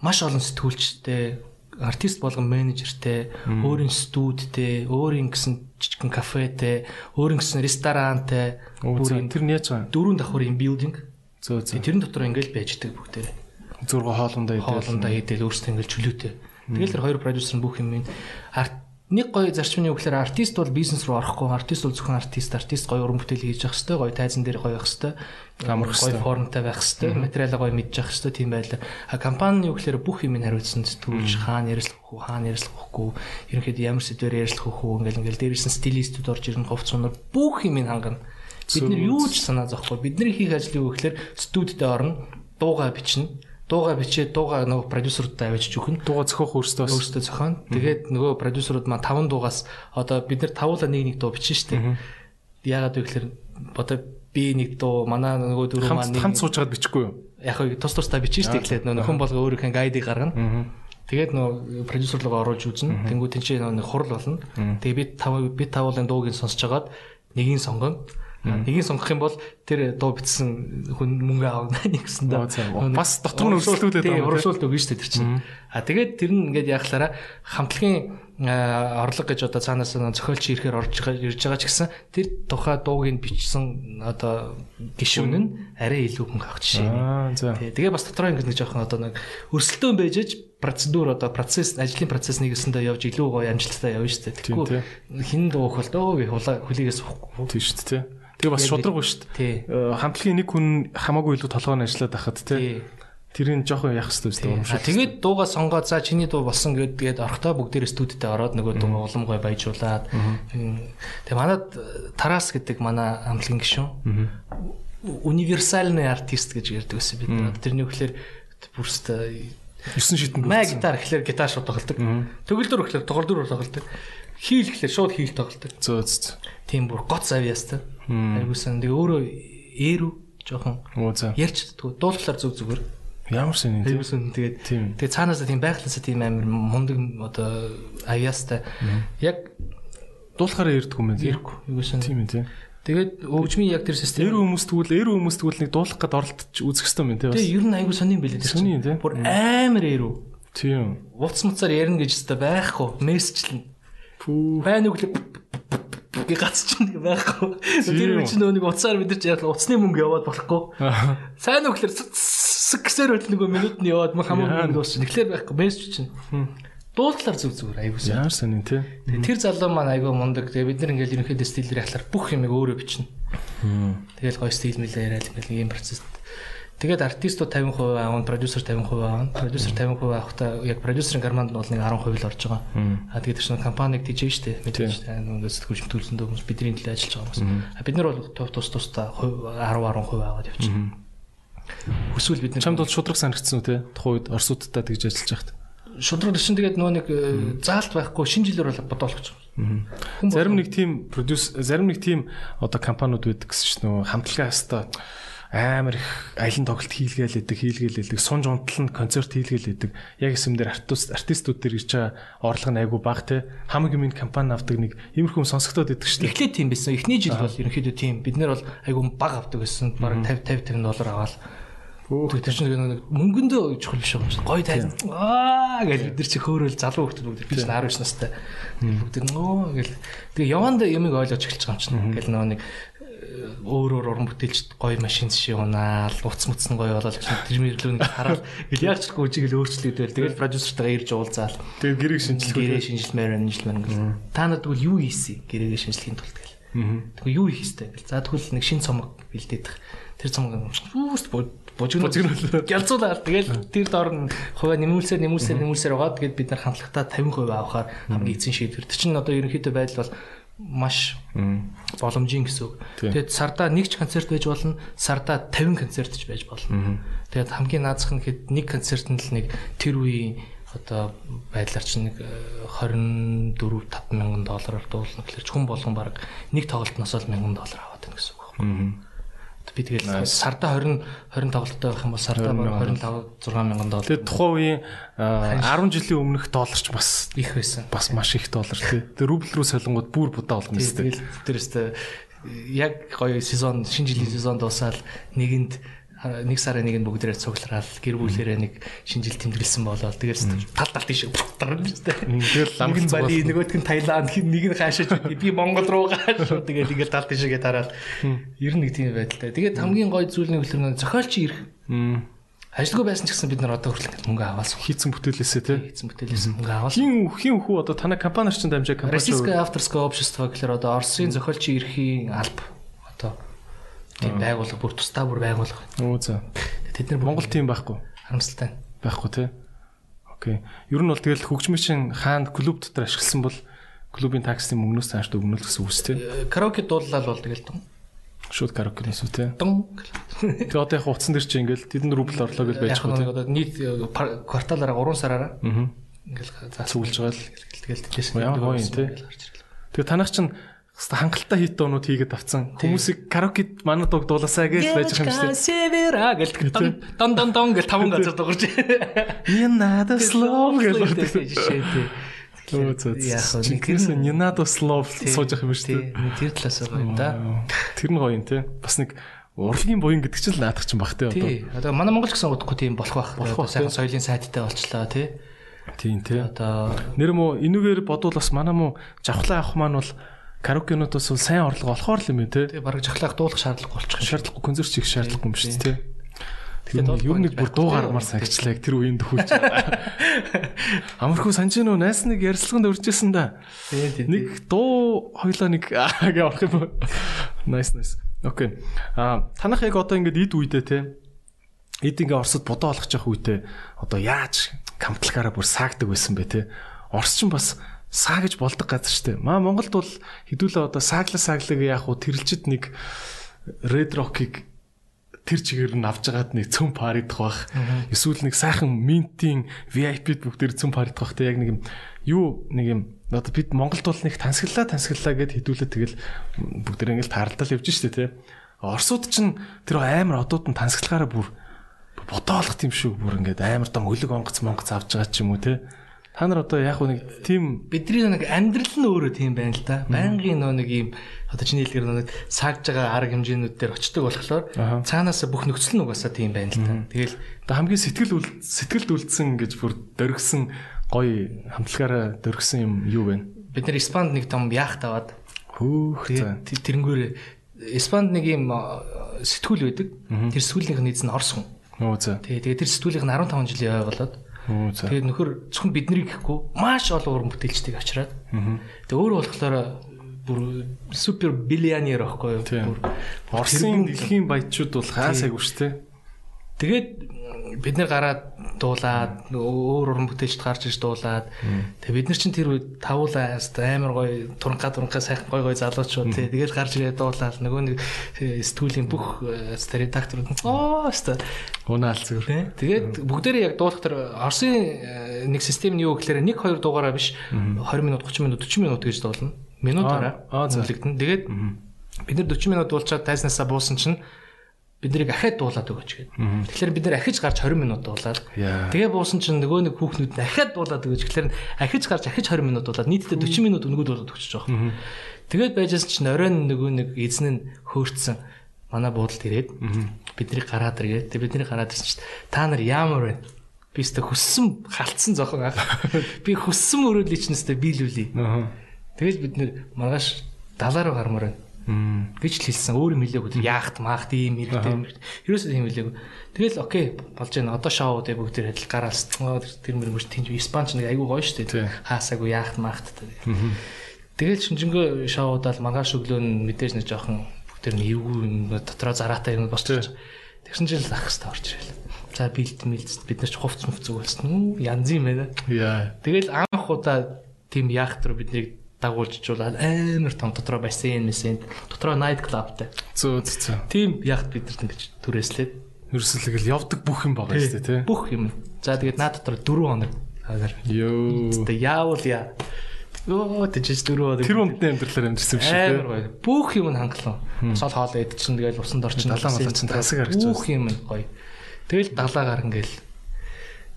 маш олон сэтгүүлчтэй артист болгон менежертэй, өөрийн студидтэй, өөрийн гэсэн жижигхэн кафетэй, өөрийн гэсэн ресторантай, бүрийн тэр няаж байгаа. Дөрөв давхрын билдинг. Зөө зөө. Тэрэн дотор ингээл байж идэг бүгдээрээ. Зурга хоолундаа идэл. Хоолундаа идэл өөрсдөө ингээл чөлөөтэй. Тэгэл тэр хоёр продюсер нь бүх юм арт нэг гоё зарчмын үг гэхээр артист бол бизнес руу орохгүй. Артист бол зөвхөн артист. Артист гоё уран бүтээл хийж явах хэвээр гоё тайзан дээр гоё явах хэвээр амарх гоё формтой байх хэвээр материалаа гоё мэдж явах хэвээр тийм байлаа. А компани юу гэхээр бүх юм хариуцсан төлж хаана ярилцлах уу хаана ярилцлах үхгүй ерөнхийдөө ямар сэдвээр ярилцлах уу ингээл ингээл дээрээс нь стилистүүд орж ирнэ хувц сунаар бүх юм хангана. Бид нар юу ч санаа зовхгүй бидний хийх ажлыг юу гэхээр студидтэй орно дуугаа бичнэ дууга бичээд дууга нөгөө продюсерудад авчиж өгнө. Дууга зохиох өөртөө өөртөө зохионо. Тэгээд нөгөө продюсерууд маань 5 дуугаас одоо бид нар тавуулаа нэг нэг дуу бичнэ шүү дээ. Яагаад вэ гэхээр одоо би нэг дуу манай нөгөө дөрөв маань хамт суужгаад бичихгүй юу? Яг хөө тус тусдаа бичнэ шүү дээ. Тэгээд нөхөн болго өөрийнхөө гайдыг гаргана. Тэгээд нөгөө продюсер руу оруулж үзнэ. Тэнгүү тэнцээ нөгөө хурал болно. Тэгээд би тав би тавуулын дуугийг сонсож хагаад нэгийг сонгоно. Нэгийг сонгох юм бол тэр дуу бичсэн хүн мөнгө аавна гэсэн дөө. Бас дотор нь өрсөлдүүлээд байгаа. Урамшуулт өгнө шүү дээ тэр чинь. А тэгээд тэр нь ингээд яахлаараа хамтлагийн орлого гэж одоо цаанаас зохиолч ирэхээр орж ирж байгаа ч гэсэн тэр тухай дуугийн бичсэн одоо гишүүн нь арай илүү мөнгө авах жишээ. Тэгээ бас дотроо ингэж жоохон одоо нэг өрсөлдөөн байжж процедур одоо процесс ажлын процесс нэгэсэндээ явж илүү гоё амжилттай явна шүү дээ. Тэгэхгүй хин дуух бол дөө би хулигээс уухгүй. Тийм шүү дээ. Тэгээ бас шудраг шүү дээ. Э, хамтлагийн нэг хүн хамаагүй илүү толгойн ажиллаад байхад тий. Тэрийг жоохон яах хэрэгтэй шүү дээ урамшаа. Тэгээд дуугаа сонгоод за чиний дуу болсон гэдгээд орохдоо бүгдээр студидтэй ороод нөгөө дуу улам гой баяжуулаад. Тэгээ манад Тарас гэдэг манай хамтлагийн гишүүн универсальный артист гэж ярьдаг байсан бид. Тэрний үгээр бүрстэ 9 шитэн. Маа гитар гэхлээр гитар шууд тоглодог. Төгөлдөр гэхлээр тоглолтөр тоглодог. Хийл гэхлээр шууд хийл тоглодог. Зөө зөө. Тийм бүр гоц авьяастай. Айгуусан. Тэгээ өөрөө eerүү жоохон ярьж чаддгүй. Дуулахлаар зүг зүгээр. Ямар сони тийм. Айгуусан. Тэгээд тэгээ цаанаасаа тийм байхлаасаа тийм амир мундаг одоо авьяастай. Яг дуулахаараа ярьдгүй юм байна. Ярихгүй. Айгуусан. Тийм ээ тийм. Тэгээд өвчмийн яг тэр систем эр хүмүүс тэгвэл эр хүмүүс тэгвэл нэг дуулах гээд оролдож үзэх хэрэгтэй юм тийм. Тэгээ ер нь айгуу сонирн байлээ тэр чинь. Бүр амар эрүү. Тийм. Уц муцаар ярина гэж өстой байхгүй. Мессежлэн. Пүү. Байн үглээ гэ гацч нэг байхгүй. Тэр үе чинь нэг уцаар мэдэрч яг уцны мөнгө яваад болохгүй. Сайн үгээр гэсээр бол нэг минутны яваад хамаагүй мөнгө дуусчих. Тэгэхээр байхгүй мессеж чинь. Дуулахлаар зүг зүгээр аягүй. Ямар сонин тий. Тэр залуу маань аягүй мундаг. Тэгээ бид нар ингээл ерөнхийдөө стилээр ахлаар бүх юмыг өөрөө бичнэ. Тэгэл гоё стил мэлээ яриад ингээл ийм процесс Тэгээд артистууд 50% аавна, продюсер 50% аавна. Продюсер 50% авахта яг продюсерын гарманд нь бол нэг 10% л орж байгаа. А тэгээд чинь компаниг тийж штэ мэдээж штэ нөгөө сэтгүүлч төлсөндөө хүмүүс бидний төлөө ажиллаж байгаа хүмүүс. А бид нар бол тус тусдаа 10 10% аваад явчихна. Хүсвэл бид нар чамд бол шудраг санагдсан үү те? Тухайн үед Оросуудтай тэгж ажиллаж байхад. Шудраг чинь тэгээд нөгөө нэг э, заалт байхгүй шинэ жилээр бол бодоолох чинь. Зарим нэг тийм продюс зарим нэг тийм одоо компаниуд байдаг гэсэн чинь нөгөө хамтлагаа хаста амар их аялын тоглолт хийлгээл идэг, хийлгээл идэг, сунж унтал нь концерт хийлгээл идэг. Яг дээр артист артистууд дээр ирж байгаа орлого нь айгүй бага те. Хамгийн минь компани авдаг нэг иймэрхүү сонсогдоод идэг шүү дээ. Эхлээд тийм байсан. Эхний жил бол ерөнхийдөө тийм. Бид нэр бол айгүй бага авдаг гэсэн. Бараг 50 50 50 доллар аваад Өөх тэр чинь нэг мөнгөндөө чухал биш юм чинь. Гоё тайзан. Аа гэж бид нар чи хөөрөөл залуу хүмүүс бүгд би чинь 19 настай. Бүгд нөө гэл. Тэгээ яванд ямиг ойлгож эхэлж байгаа юм чинь. Гэл нөө нэг өөрөөр уран бүтээлч гоё машин зши унаал уц муцсан гоё болоод тэр мэрлүү нэг хараад гэл яг ч гүйжиг л өөрчлөгдөөл тэгэл продюсертайгаа ирж уулзаал. Тэгээ гэрэг шинжилгээ гэрээ шинжилмээр шинжилмээр гэл. Та нар тэгвэл юу хийсэн гэрээгээ шинжилхийн тулд гэл. Тэгвэл юу хийх хэвтэй гэл. За тэгвэл нэг шин цомог бэлдээд тэр цомог үүст бужигнул гялцуулаад тэгэл тэр доор нь хуваа нэмүүлсээр нэмүүлсээр нэмүүлсээр байгаа тэгээд бид нар хамтлагтаа 50% авахаар хамгийн эзэн шийдвэр. Тэр чинь одоо ерөнхийдөө байдал бол маш боломжийн гэсэн үг. Тэгээд сарда нэг ч концерт байж болно, сарда 50 концерт ч байж болно. Тэгээд хамгийн наазах нь хэд нэг концертанд л нэг тэр үеийн одоо байдлаар чинь нэг 24 5 мянган доллараар дуулна гэхэлэр хүн болгон баг нэг тоглолтноос л мянган доллар аваад байна гэсэн үг байна. Би тэгэл сарда 20 20 тоглолттой байх юм бол сарда 25 6 мянган доллар. Тэгээд тухайн үеийн 10 жилийн өмнөх долларч бас их байсан. Бас маш их доллар тий. Тэгээд рубль руу солонгууд бүр будаа болгоно тест. Тэгэл тэрээс яг гоё сезон шинэ жилийн сезон дуусаад нэгэнд нэг сарын нэг нь бүгдээрээ цуглараад гэр бүлээрээ нэг шинжил тэмдэглэсэн болоод тэгэл тал тал тийш дарна шүү дээ. Тэгэл ламгын Бали нөгөөх нь Таиланд нэг нь хаашаач би Монгол руу гааш тэгэл ингээл тал тийшээ тараад ер нь нэг тийм байдалтай. Тэгээд хамгийн гоё зүйл нь хөлөр зохиолч ирэх. Ажилгүй байсан ч гэсэн бид нар одоо хүртэл мөнгө аваалсан. Хийцэн бүтээлээсээ тий. Хийцэн бүтээлээс мөнгө аваалсан. Хин хин хүү одоо танай компаниар чинь дамжаа компани. Российское авторское общество гэхээр одоо Оросын зохиолчийн эрхийн алба тийм байгууллага бүр тусдаа бүр байгууллага. Оо за. Тэд нар Монгол тийм байхгүй. Харамсалтай. Байхгүй тий. Окей. Ер нь бол тэгэл хөгжмөчийн хаанд клуб дотор ашигласан бол клубын таксны мөнгнөөс цааш өгнөл гэсэн. Э, караоке дууллал бол тэгэл тун. Шууд караокенээс үү тий. Тун. Тэгээ одоо яг утсан дээр чи ингээл тэдэн рубль орлоо гэж байж байгаа. Одоо нийт э, кварталаараа 3 сараараа. Аа. Ингээл цуглаж байгаа л тэгэл тэжээс. Ямар гоё юм тий. Тэгээ танах чинь хангалттай хит доонууд хийгээд авцсан. Хүмүүсийг караокед манай дог дуулаасаа гэж байж байгаа юм дээ. Севера гэлдэг. Дон дон дон гэл таван газар дуурж. Не надо слов гэж жишээ тий. Өө зөө. Яг нэг тэрс не надо слов сууж явах юм шүү дээ. Тэр талаас байгаа юм да. Тэр нь гоё юм тий. Бас нэг урлагийн буян гэдэг чинь л наадах чинь бах тий одоо. Тий. Одоо манай Монгол гэсэн удахгүй тийм болох бах. Сайхан соёлын сайттай болчлаа тий. Тийм тий. Одоо нэр мө энүүгээр бодвол бас манай мө жавхлаа авах маань бол караокенуудаас бол сайн орлого болохоор л юм те. Тэгээ бараг жахлах дуулах шаардлага болчих. Шаардлагагүй концерт хийх шаардлагагүй юм шүү дээ те. Тэгээд ер нь бүр дуу гармаар санагчлаа тэр үеийн төхүүлж. Амархуу санаж нөө найс нэг ярилцлаганд өржсэн да. Нэг дуу хоёлаа нэг гээ орох юм. Nice nice. Окей. А танах яг одоо ингээд ид үедээ те. Эд ингээ Оросд бодоо олгож явах үедээ одоо яаж камтлагаараа бүр саагдаг байсан бэ те. Орос ч бас саа гэж болдог газар шүү дээ. Маа Монголд бол хэдүүлээ одоо саагла сааглаг яг уу тэрэлжид нэг Red Rock-ыг тэр чигээр нь авч агаад нэг цөм паридах бах. Эсвэл нэг сайхан минтийн VIP-д бүгдээр цөм паридах бах. Тэг яг нэг юм юу нэг юм одоо бид Монголд бол нэг тансаглаа тансаглаа гэд хэдүүлээ тэгэл бүгдээр ингээл таарлал явж штэ тий. Оросууд ч тэр амар одууд нь тансаглагаараа бүр бодоолох юм шүү. Бүр ингээд амар дам өлөг онгоц монгоц авч байгаа ч юм уу тий. Та нар одоо яг нэг тийм бидний нэг амьдрал нь өөрөө тийм байна л да. Байнгын нөө нэг юм одоо чиний хэлгээр нэг саагж байгаа арга хэмжээнүүд дээр очдог болохоор цаанаас бүх нөхцөл нь угаасаа тийм байна л да. Тэгэл одоо хамгийн сэтгэл сэтгэлд үлдсэн гэж бүр дөргсөн гоё хамтлагаараа дөргсөн юм юу вэ? Бид нэр Испанд нэг том яахт аваад хөөх тэрнгүүр Испанд нэг юм сэтгүүл байдаг. Тэр сэтгүүлийнх нь эзэн Орос хүн. Оо за. Тэгээ тэгээ тэр сэтгүүлийнх нь 15 жилийн ой болоод Тэгээд нөхөр зөвхөн биднийг гэхгүй маш олон уран бүтээлчдийг авчираад. Тэгээд өөр болохоор бүр супер биллионер аахгүй юу? Бүр Оросын дэлхийн баячууд бол хаасайгүй шүү дээ. Тэгээд бид нэр гараад дуулаад өөр уран бүтээлчд гарч иж дуулаад тэгээ бид нар чинь тэр үед тавуулаа амар гоё туранга туранга сайхан гоё гоё залуучууд тий. Тэгээд гарч ирээд дуулаад нөгөө нэг сэтгүүлийн бүх редакторууд оо өстө унаал зүгээр. Тэгээд бүгдээрээ яг дуулах тэр Оросын нэг систем нь юу гэхээр нэг хоёр дуугаараа биш 20 минут 30 минут 40 минут гэж дуулна. Минутаараа зөвлөгдөн тэгээд бид нар 40 минут дуулчаад тайзнасаа буусан чинь бид нарыг ахаад дуулаад өгөөч гэдэг. Тэгэхээр бид нар ахиж гарч 20 минут дуулаад тэгээ буусан чинь нөгөө нэг хүүхнүүд нь ахаад дуулаад өгөөч. Тэгэхээр ахиж гарч ахиж 20 минут дуулаад нийтдээ 40 минут өнгөө дуулаад өгч байгаа. Тэгээд байжсэн чинь оройн нөгөө нэг эзэн нь хөөрцөн манай буудалд ирээд бидний гараад иргээд тэгээ бидний гараад ирсэн чинь та нар ямар вэ? Би өстө хүссэн халтсан зохон ах. Би хүссэн өрөөлий чинь өстө бийлүүлээ. Аа. Тэгэл бид нэр маргааш далаа руу гармаар байна. Гэж л хэлсэн. Өөр юм хэлээгүй. Яахт маахт ийм хэрэгтэй юм. Ерөөсөө тийм хэлээгүй. Тэгэл окей болж байна. Одоо шоу дээр бүгд адил гараас тэр мөр мөр тэнж испанч нэг айгүй гоё шүү дээ. Хаасаагүй яахт маахт. Тэгэл шинжэнгөө шоудаал маргааш өглөө нь мэдээж нэг жоохон бүгд нэг эвгүй дотроо зараатай юм босчих. Тэгсэн чинь л ах хэвээр орж ирэл. За бэлд мэлд бид нар ч хувц мөвц өгүүлсэн. Янз юм байна. Яа. Тэгэл анх удаа тийм яахт руу биднийг дагуулжуулаад амар том дотроо бассейн мэсэнд дотроо night clubтай. Зөө зөө. Тийм яахт бидэрт ингэж түрээслээд Ерөөсөлгөл явдаг бүх юм байгаа шүү дээ тий. бүх юм. За тэгээд наа дотор 4 хоног агаар. Йоо. Тэ яавал яа. Оо тэжээс 4 хоног. Тэр өмдний амьдралаар амьдсан юм шиг амар гоё. Бүх юм нь хангалуун. Сол хоол эд чинь тэгэл усанд орчин Далаа малаа чинь тасаг харагч Бүх юм нь гоё. Тэгэл далаагаар ингээл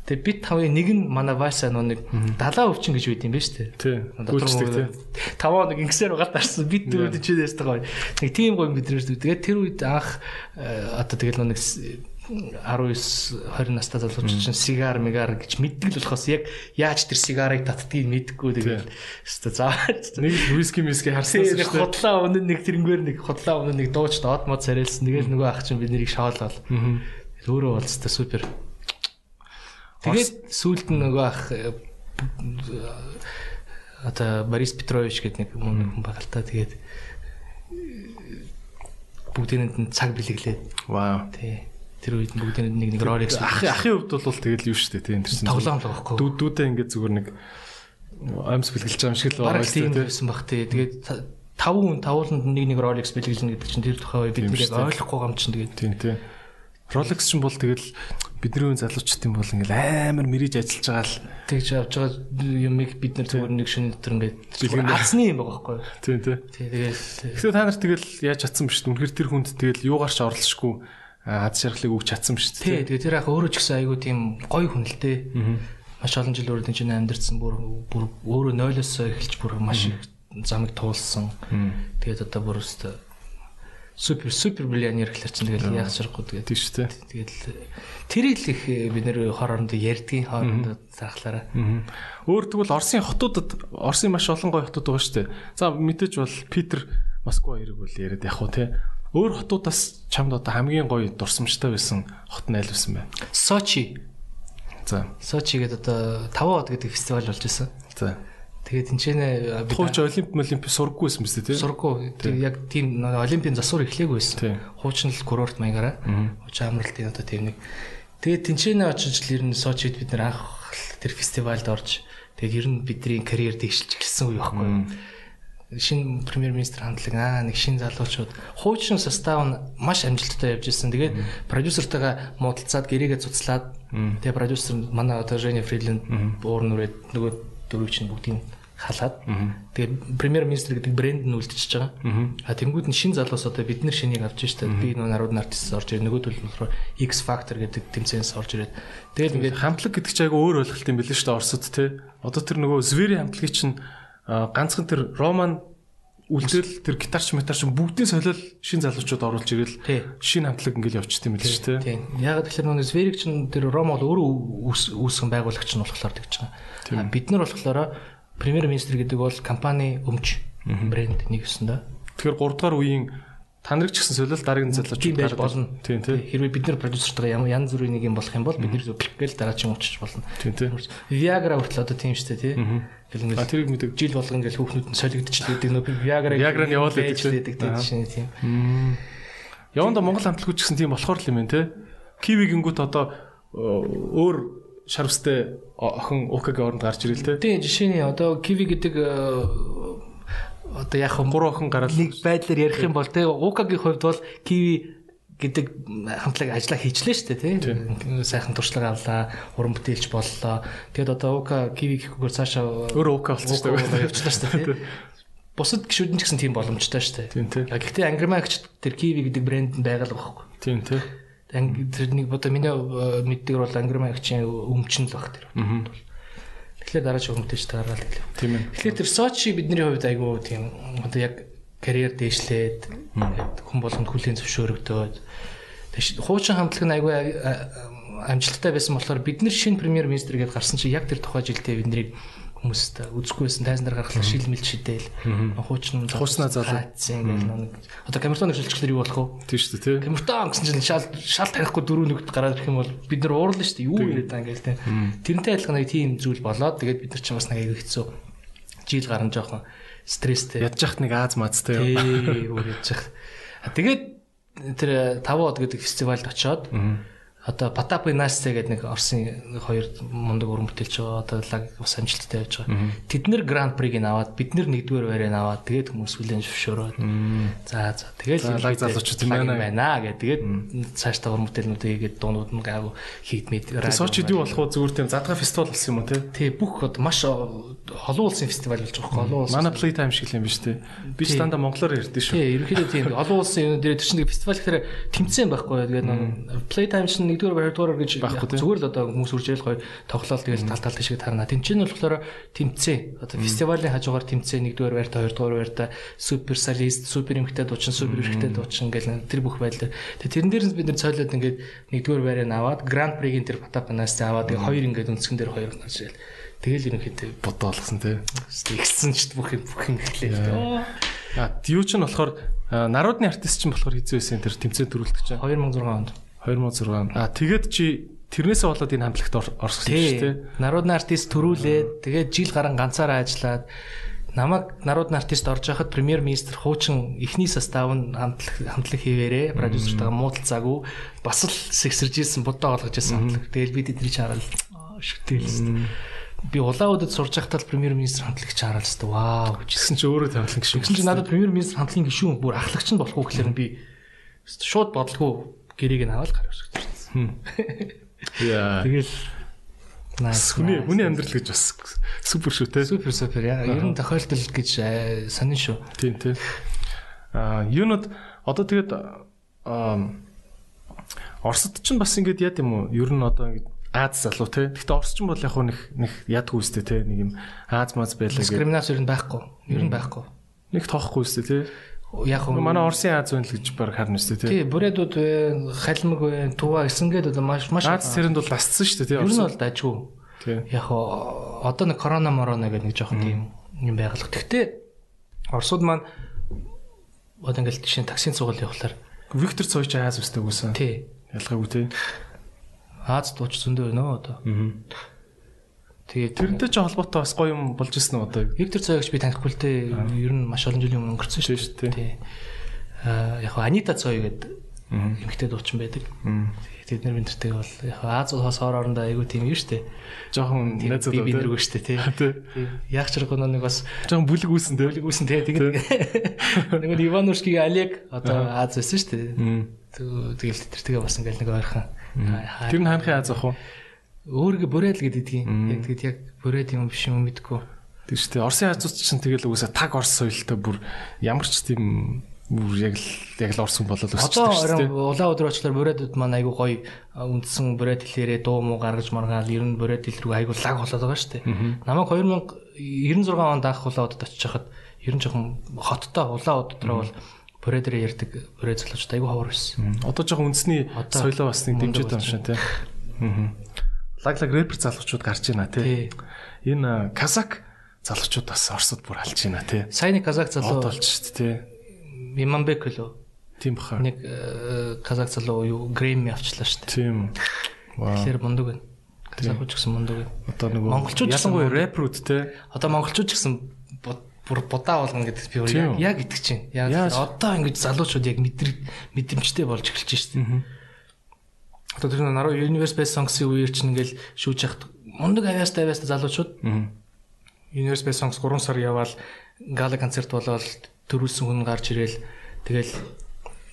Тэгээ бит тавын нэг нь манай вайса нөө нэг далаа өвчин гэж үйд юм ба штэ. Тий. Гүйлчдэг тий. Таваа нэг ингэсээр угаал тарсан бит дөрөв чидээс таа гоё. Нэг тийм гоё мэдрэмж. Тэгээд тэр үед анх э, одоо тэгэл нэг с- 19 20 настай залуучууд чинь сигар мигар гэж мэддэг л болохоос яг яаж тэр сигарыг татдгийг мэдгүй тэгээд өстө заавал Нэг виски миски харсан шүү дээ. хотлоо өнө нэг тэрнгээр нэг хотлоо өнө нэг дууч доод мод царайлсан. Тэгэл нөгөө ах чинь биднийг шоолол. Өөрөө бол өстө супер. Тэгээд сүүлд нь нөгөө ах э, одоо Борис Петрович гэдэг нэг хүн байгаа л та. Тэгээд бүгдээрэнд нь цаг бэлэглээ. Вау. Тий. Тэр үед бүгдээрэнд нэг нэг Rolex Ах ахын хувьд бол тэгэл юу шүү дээ тий. Тэр чинь тоглоом л байхгүй. дүү дүүдээ ингээд зүгээр нэг амьс бэлгэлж байгаа юм шиг л байгаа шүү дээ. байсан баг тий. Тэгээд та- таван хүн тавууланд нэг нэг Rolex бэлгэлнэ гэдэг чинь тэр тухай бид нэг ойлгохгүй юм чинь тэгээд Тийм тий. Rolex ч бол тэгэл бидний үн залуучдын бол ингээл амар мэрэж ажиллаж байгаа л тэгж авч байгаа юмыг бид нар зүгээр нэг шинэ дотор ингээд азны юм байгаа байхгүй. тий тий. Тий тэгээд Тэгэхээр та нар тэгэл яаж чадсан биш? Үнэхээр тэр хүнд тэгэл юугаар ч орлошгүй аз жаргалыг өгч чадсан биш үү? тий тэгээд тэр ах өөрөө ч гэсэн айгүй тийм гоё хүн л дээ. Маш олон жил өөрөө чинь амьдэрсэн бүр бүр өөрөө нойлоос эхэлж бүр маш их замыг туулсан. Тэгээд одоо бүр өстө супер супер миллионер гэхэлэр чинь тэгэл яах шарахгүй тэгээд Тийм шүү дээ. тэгэл тэрийг л их э, бид нэр хоорондоо ярьдгийн хоорондоо зарахлаараа. Мгм. Өөр тэгвэл Оросын хотуудад Оросын маш олон гоё хотууд байгаа шүү дээ. За мэдээж бол Питер Москва хэрэг бол яриад явах уу те. Өөр хотуудаас чамд одоо хамгийн гоё дурсамжтай байсан хот нь аль байсан бэ? Сочи. За. Сочи гэдэг одоо таван хот гэдэг фестиваль болж исэн. За. Тэгээд тэнцэнэ бид Тухайч олимп олимп сургаггүй байсан биз дээ те. сургуу тэр яг тийм олимпийн засвар эхлэегүй байсан. Тийм. Хуучин л курорт маягаараа. Хуучин амралтын одоо тийм нэг. Тэгээд тэнцэнэ очиж л ер нь Сочид бид нэр анх тэр фестивальд орж тэгээд ер нь бидний карьер дэвшилж эхэлсэн үе байхгүй юу? Шинэ премьер министр хандлага аа нэг шинэ залуучууд. Хуучин состав нь маш амжилттай явж ирсэн. Тэгээд продюсертайгаа муудалцаад гэрээгээ цуцлаад тэгээд продюсер манай одоо Женя Фридланд уур нүрээд нөгөө дөрөв чинь бүгдийг халаад тэгээд премьер министр гэдэг брэнд нь үлдчихэж байгаа. А тэнгууд нь шин залуус одоо бид нар шинийг авч штэ би нөгөө нарууд артист орж ирээ нөгөөдөл нь болохоор X Factor гэдэг тэмцээнээс орж ирээд тэгэл ингээд хамтлаг гэдэг чинь айгүй өөр ойлголт юм билээ дээ Оросд те. Одоо тэр нөгөө Звери хамтлагийн чинь ганцхан тэр Роман үлдээл тэр гитарч метарч бүгдийн солиол шин залуучууд оруулж ирэл шин хамтлаг ингээл явчихсан юм билээ шүү дээ. Тийм. Яг тэгэхээр нөгөө Зверик чинь тэр Ром бол өөрөө үүс- үүсгэн байгуулагч нь болохоор тэгж байгаа. Бид нар болохоор премьер министр гэдэг бол компани өмч брэнд нэг өсөн да. Тэгэхээр 3 дугаар үеийн та нарыг ч гэсэн солиол дараагийн залуучууд Тийм гараад- болно. Тийм тийм. Хэрвээ бид нар продюсертайгаа ямар янз бүрийн нэг юм болох юм бол бид нар зөв гээл дараагийн уучиж болно. Тийм тийм. Viagra хүртэл одоо тийм шүү дээ тий. Тэгэл А ингээл тэрийг мэдэг. жил болгон ингээл хүүхнүүд нь солигдчихлээ гэдэг нөө Viagra Viagra нь яваад байдаг, тий. байдаг тийм тийм. Яванда Монгол хамтлагч гэсэн тийм болохоор л юм байна те. Киви гингүүт одоо э, өөр шарвстай охин УК-гийн оронд гарч ирэл те. Тийм жишээ нь одоо Kiwi гэдэг э, одоо яг хөө Гурван охин гараад нэг байдлаар ярих юм бол те Укагийн хувьд бол Kiwi гэдэг хамтлаг ажиллаа хийчлээ шүү дээ тий. Сайхан туршлага авлаа, уран бүтээлч боллоо. Тэгэд одоо Ука Kiwi гэхгүйгээр цаашаа өөрөө УК болсон шүү дээ. явчлаа шүү дээ бусад гişүүдэн ч гэсэн тийм боломжтой шүү дээ. Тийм. А гэхдээ Mac-ч тэр Kiwi гэдэг брэнд нь байгаль байхгүй. Тийм тий. Тэр нэг бодо миний э, мэддэг бол Angry Mac-ийн өмчн л баг тэр. Аа. Тэгэхээр дараа ч өмтөж таарал гэлээ. Тийм ээ. Тэгэхээр тэр Сочи бидний хувьд айгүй тийм одоо яг карьер дээшлээд хүн болгонд хүлийн зөвшөөрөгдөөд хуучин хамтлаг нь айгүй а- а- амжилттай байсан болохоор бид нар шинэ премьер министр гэдээ гарсан чинь яг тэр тухай жилдээ биднийг хүмүүст үзэхгүйсэн тайзан дээр гаргалах шилмэл шидэл хуучин Хуснаа залуу. ингээл нэг одоо камертон шилжчлэр юу болох вэ? Тийм шүү дээ тий. Камертон гэсэн чинь шал шал танихгүй дөрөв нүгт гараад ирэх юм бол бид нар уурлаа шүү дээ. Юу яриад байгаа ингээл те. Тэрнтэй адилхан нэг тийм зүйл болоод тэгээд бид нар ч бас нэг аяг хэцүү жил гарan жоохон стресстэй. Ядж яхад нэг Аз мазтай. Тий, өөр яж зах. Тэгээд тэр тавууд гэдэг фестивальд очоод одоо Потапы Насте гэдэг нэг Орсын хоёр мундаг уран бүтээлч байгаа. Одоо лаг бас амжилттай явж байгаа. Тэд нэр Гранд Приг ин аваад бид нэр нэгдүгээр байрыг аваад тэгээд хүмүүс хүлэн зөвшөөрөөд. За за тэгээд лаг залуучууд юм байна. байна гэ. Тэгээд цаашдаа уран бүтээлнүүд хийгээд дуунууд нь гайгүй хийдмэд. Сочид юу болох вэ? Зүгээр тийм задгаа фестивал болсон юм уу тий? Тий бүх одоо маш олон улсын фестиваль болж байгаа хөө. Олон улсын Манай Playtime шиг юм биш тий. Би ч дандаа монголоор ярьдээ шүү. Тий, ерөнхийдөө тийм олон улсын юм дээр чинь фестивал гэхээр тэмцээн байхгүй. Тэгээд Playtime чинь нэгдүгээр хоёрдугаар гэж зүгээр л одоо хүмүүс үржээл гоё тоглолт тэгэл тал тал шиг тарна. Тэмцээн нь болохоор тэмцээн. Одоо фестивалийн хажуугаар тэмцээн нэгдүгээр байрта хоёрдугаар байрта супер солист, супер эмхтэй дуучин, супер эрхтэй дуучин гэл тэр бүх байдлаар. Тэгээд тэрэн дээр бид нэр цойлоод ингээд нэгдүгээр байрыг аваад Grand Prix-ийн тэр Потапанаас аваад тэгээд хоёр ингээд өнцгөн дээр хоёр гарч ирэл. Тэгэл ерөнхийдөө Бодоо болгосон тий. ихсэн ч бүх юм бүх юм эхлэв. А юу ч нь болохоор народны артист ч болохоор хийзээ байсан тэр тэмцээн төрүүлдэг чинь 2006 онд. 2006. А тэгээд чи тэрнээсээ болоод энэ хамтлагт ор- орсон шүү дээ. Народны артист төрүүлээд тэгээд жил гарan ганцаараа ажиллаад намайг народны артист орж яхад премьер министр хуучин эхний состав нь хамтлаг хамтлаг хийвэрээ продюсертайгаа муудалцаагүй бас л сэгсэрж исэн будаа олгож исэн хамтлаг. Тэгэл би тэдний чараад шүтээлсэн. Би улаан үдэд сурж байхдаа л премьер министр хамтлагч хараад л вау гэж. Гэсэн чи өөрөө тавилан гişүү. Тэгсэн чинь надад премьер министр хамтлагийн гишүүн бүр ахлагч нь болох уу гэхээр би шууд бодлого гэрийг нь аваад гараа өсгсөн. Яа. Тэгэл Хүний хүний амьдрал гэж бас супер шүү те. Супер супер яа. Ер нь тохиолдол гэж э, сонин шүү. Тийм тийм. Аа юунод одоо тэгээд Оросд ч бас ингэж яд юм уу? Ер нь одоо ингэ Аз залуу те. Гэхдээ Орос ч бол яг нэг нэг ядгүй үстэй те. Нэг юм Аз маз байлаа гэх. Дискриминац ер нь байхгүй. Ер нь байхгүй. Нэг тоохгүй үстэй те. Яг хөө Манай Оросын Аз байна л гэж баг харна үстэй те. тий бүрээдүүд вэ, халимаг вэ, тува эсэнгээд одоо маш маш Аз тэрэнд бол асцсан шүү дээ те. ер нь бол дажгүй. Тий. Яг одоо нэг корона морона гэдэг нэг жоохон тийм юм байгалах. Гэхдээ Оросууд маань одоо ингээл жишээ нь таксийн цугал явахлаар Виктор Цойч Аз үстэй үсэн. тий Ялгаагүй те. Аз дууч зөндөө байна оо одоо. Аа. Тэгээд Тэрнтэй ч холбоотой бас гоё юм болж ирсэн одоо? Виктор Цойгч би танихгүй л дээ. Ер нь маш олон жилийн өмнө өнгөрсөн шүү дээ. Тий. Аа яг хоо Анита Цой гэдэг эмэгтэй дуучин байдаг. Тэд нар бинтертэй бол яг Аз улсаас хоор орондоо айгүй тийм юм дээ. Жохон найзууд би бинэргүй шүү дээ тий. Тий. Яг ч руу нэг бас Жохон бүлэг үүсэн те. бүлэг үүсэн тий. Тэгээд нэг нь Иванушкигийн Олег одоо Аз байсан шүү дээ. Мм. Тэг- Тэгэл тэртэйгээ бас ингээл нэг ойрхон. Тэр нь хаанхын Аз ах уу? Өөргө бүрэл гэдгийг яг тэгэд яг бүрээд юм биш юм мэдгүй. Тэг шүү дээ. Орсын Азууд ч тэгэл үгүйсэ таг Орос соёлтой бүр ямар ч тийм яг л яг л Орсон болол өсчихсэн Одоо шүү дээ. улаан өдөр очлоор бүрээдүүд маань айгүй гоё үндсэн бүрээд хэлээрээ дуу муу гаргаж маргаал ер нь бүрээд хэл рүү айгүй лаг болоод байгаа шүү дээ. Намайг 2096 онд анх улаан удад очиж хахад ер нь жоохон хоттой улаан удад руу бол бүрээдэрээ ярьдаг бүрээд залуучууд айгүй ховор байсан. Одоо жоохон үндэсний Одоо соёлоо бас нэг дэмжиж байгаа юм шиг тий. Аа. Лаглаг рэпер залуучууд гарч байна тий. Энэ казак залуучууд бас Оросд бүр алж байна тий. Сайн нэг казак залуу болж шүү дээ тий. Иманбек лөө Тийм баха. нэг э, казак залуу юу Грэмми авчлаа шүү дээ. Тийм. Тэгэхээр мундаг байна. Казакууд ч гэсэн мундаг байна. Одоо нөгөө Монголчууд ялангуяа рэперүүд тий. Одоо монголчууд ч гэсэн бүр будаа болгоно гэдэг би Тийм. яг итгэж байна. Яг одоо ингэж залуучууд яг мэдрэмжтэй болж эхэлж байна шүү дээ. Одоо тэр нэг наруу Universe Best Songs-ийн үеэр чинь ингээл шүүж яхад мундаг авьяастай авьяастай залуучууд. Universe Best Songs 3 сар яваал гала концерт болоод төрүүлсэн хүн гарч ирээл тэгэл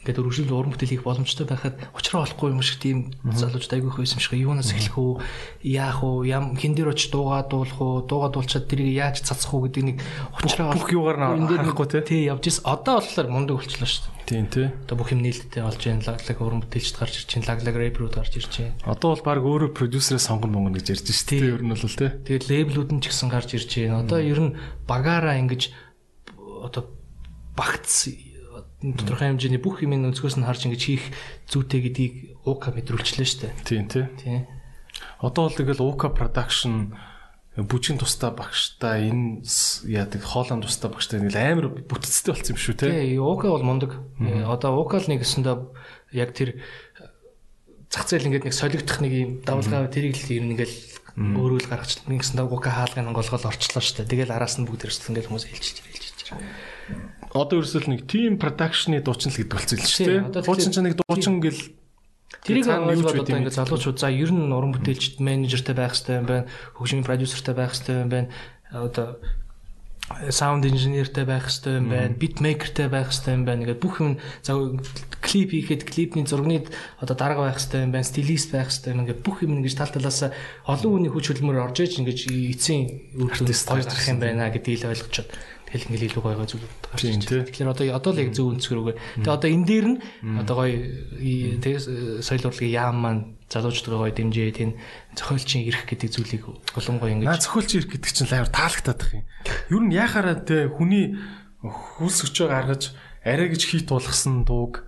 ингээд өргөжлөл уран бүтээл хийх боломжтой байхад учраа олохгүй юм шиг тийм залуучд айгүй их байсан юм шиг. Юунаас эхлэх үү яах уу ям хин дээр очиж дуугаа дуулах уу? Дуугаа дуулчаад тэрийг яаж цацах уу гэдэг нэг учраа бүх юугаар харахгүй тий явж ирсэн. Одоо болохоор мундаг болчихлоо шүү дээ. Тийм тий одоо бүх юм нээлттэй болж байна лаглаг уран бүтээлчд гарч ирж байна лаглаг рэперүүд гарч ирж байна одоо бол баг өөрөө продюсерээ сонгон монгон гэж ярьж шүү дээ. Ер нь бол те. Тэгээд лейблүүд нь ч гэсэн гарч ирж байна одоо ер нь багаараа ингэж одоо багц тодорхой хэмжээний бүх юм өнцгөөс нь харж ингэж хийх зүйтэй гэдгийг уука мэдрүүлчихлээ шүү дээ. Тийм тий. Тийм. Одоо бол тэгэл уука production бүжгийн тустай багштай энэ яадаг хоолойн тустай багштай ингээл амар бүтцтэй болсон юм шүү те. Тий, уука бол мундаг. Одоо уука л нэг гэсэндээ яг тэр зах зээл ингээд нэг солигдох нэг юм давлгаа тэрийг л ер нь ингээл өөрөө л гаргач нэг гэсэндээ уука хаалгын голгол орчлоо шүү дээ. Тэгэл араас нь бүгд эрсдэл ингээл хүмүүс хэлчихэж хэлчихэж. Одоо ерөөсөл нэг team production-ы дуучин л гэдэг болчихсон шүү дээ. Дуучин ч нэг дуучин гэл Тэрийг ойлгоод одоо ингээд залуучууд за ер нь уран бүтээлчд менежертэй байх хэрэгтэй юм байна. Хөгжмийн продюсертэй байх хэрэгтэй юм байна. Одоо саунд инженертэй байх хэрэгтэй юм байна. Бит мейкертэй байх хэрэгтэй юм байна. Ингээд бүх юм за клип хийхэд клипний зургийг одоо дарга байх хэрэгтэй юм байна. Стилист байх хэрэгтэй юм. Ингээд бүх юм ингэж тал талаас олон хүний хүч хөдөлмөр орж иж ингэж эцсийн үр дүнд гоё гарах юм байна гэдгийг л ойлгочод Тэгэл ингээл илүү гоё гоё зүйлүүд гарч ирж байна. Тэгэхээр одоо одоо л яг зөв өнцгөр үгүй. Тэгээ одоо энэ дээр нь одоо гоё тэгээ соёл урлагийн яам маань залуучдгаа гоё дэмжээ тийм зохиолчийн ирэх гэдэг зүйлийг олон гоё ингэж наа зохиолчийн ирэх гэдэг чинь амар таалагтаад их юм. Юу нь яхаараа те хүний хүс өчөө гаргаж арай гэж хит тулгсан дууг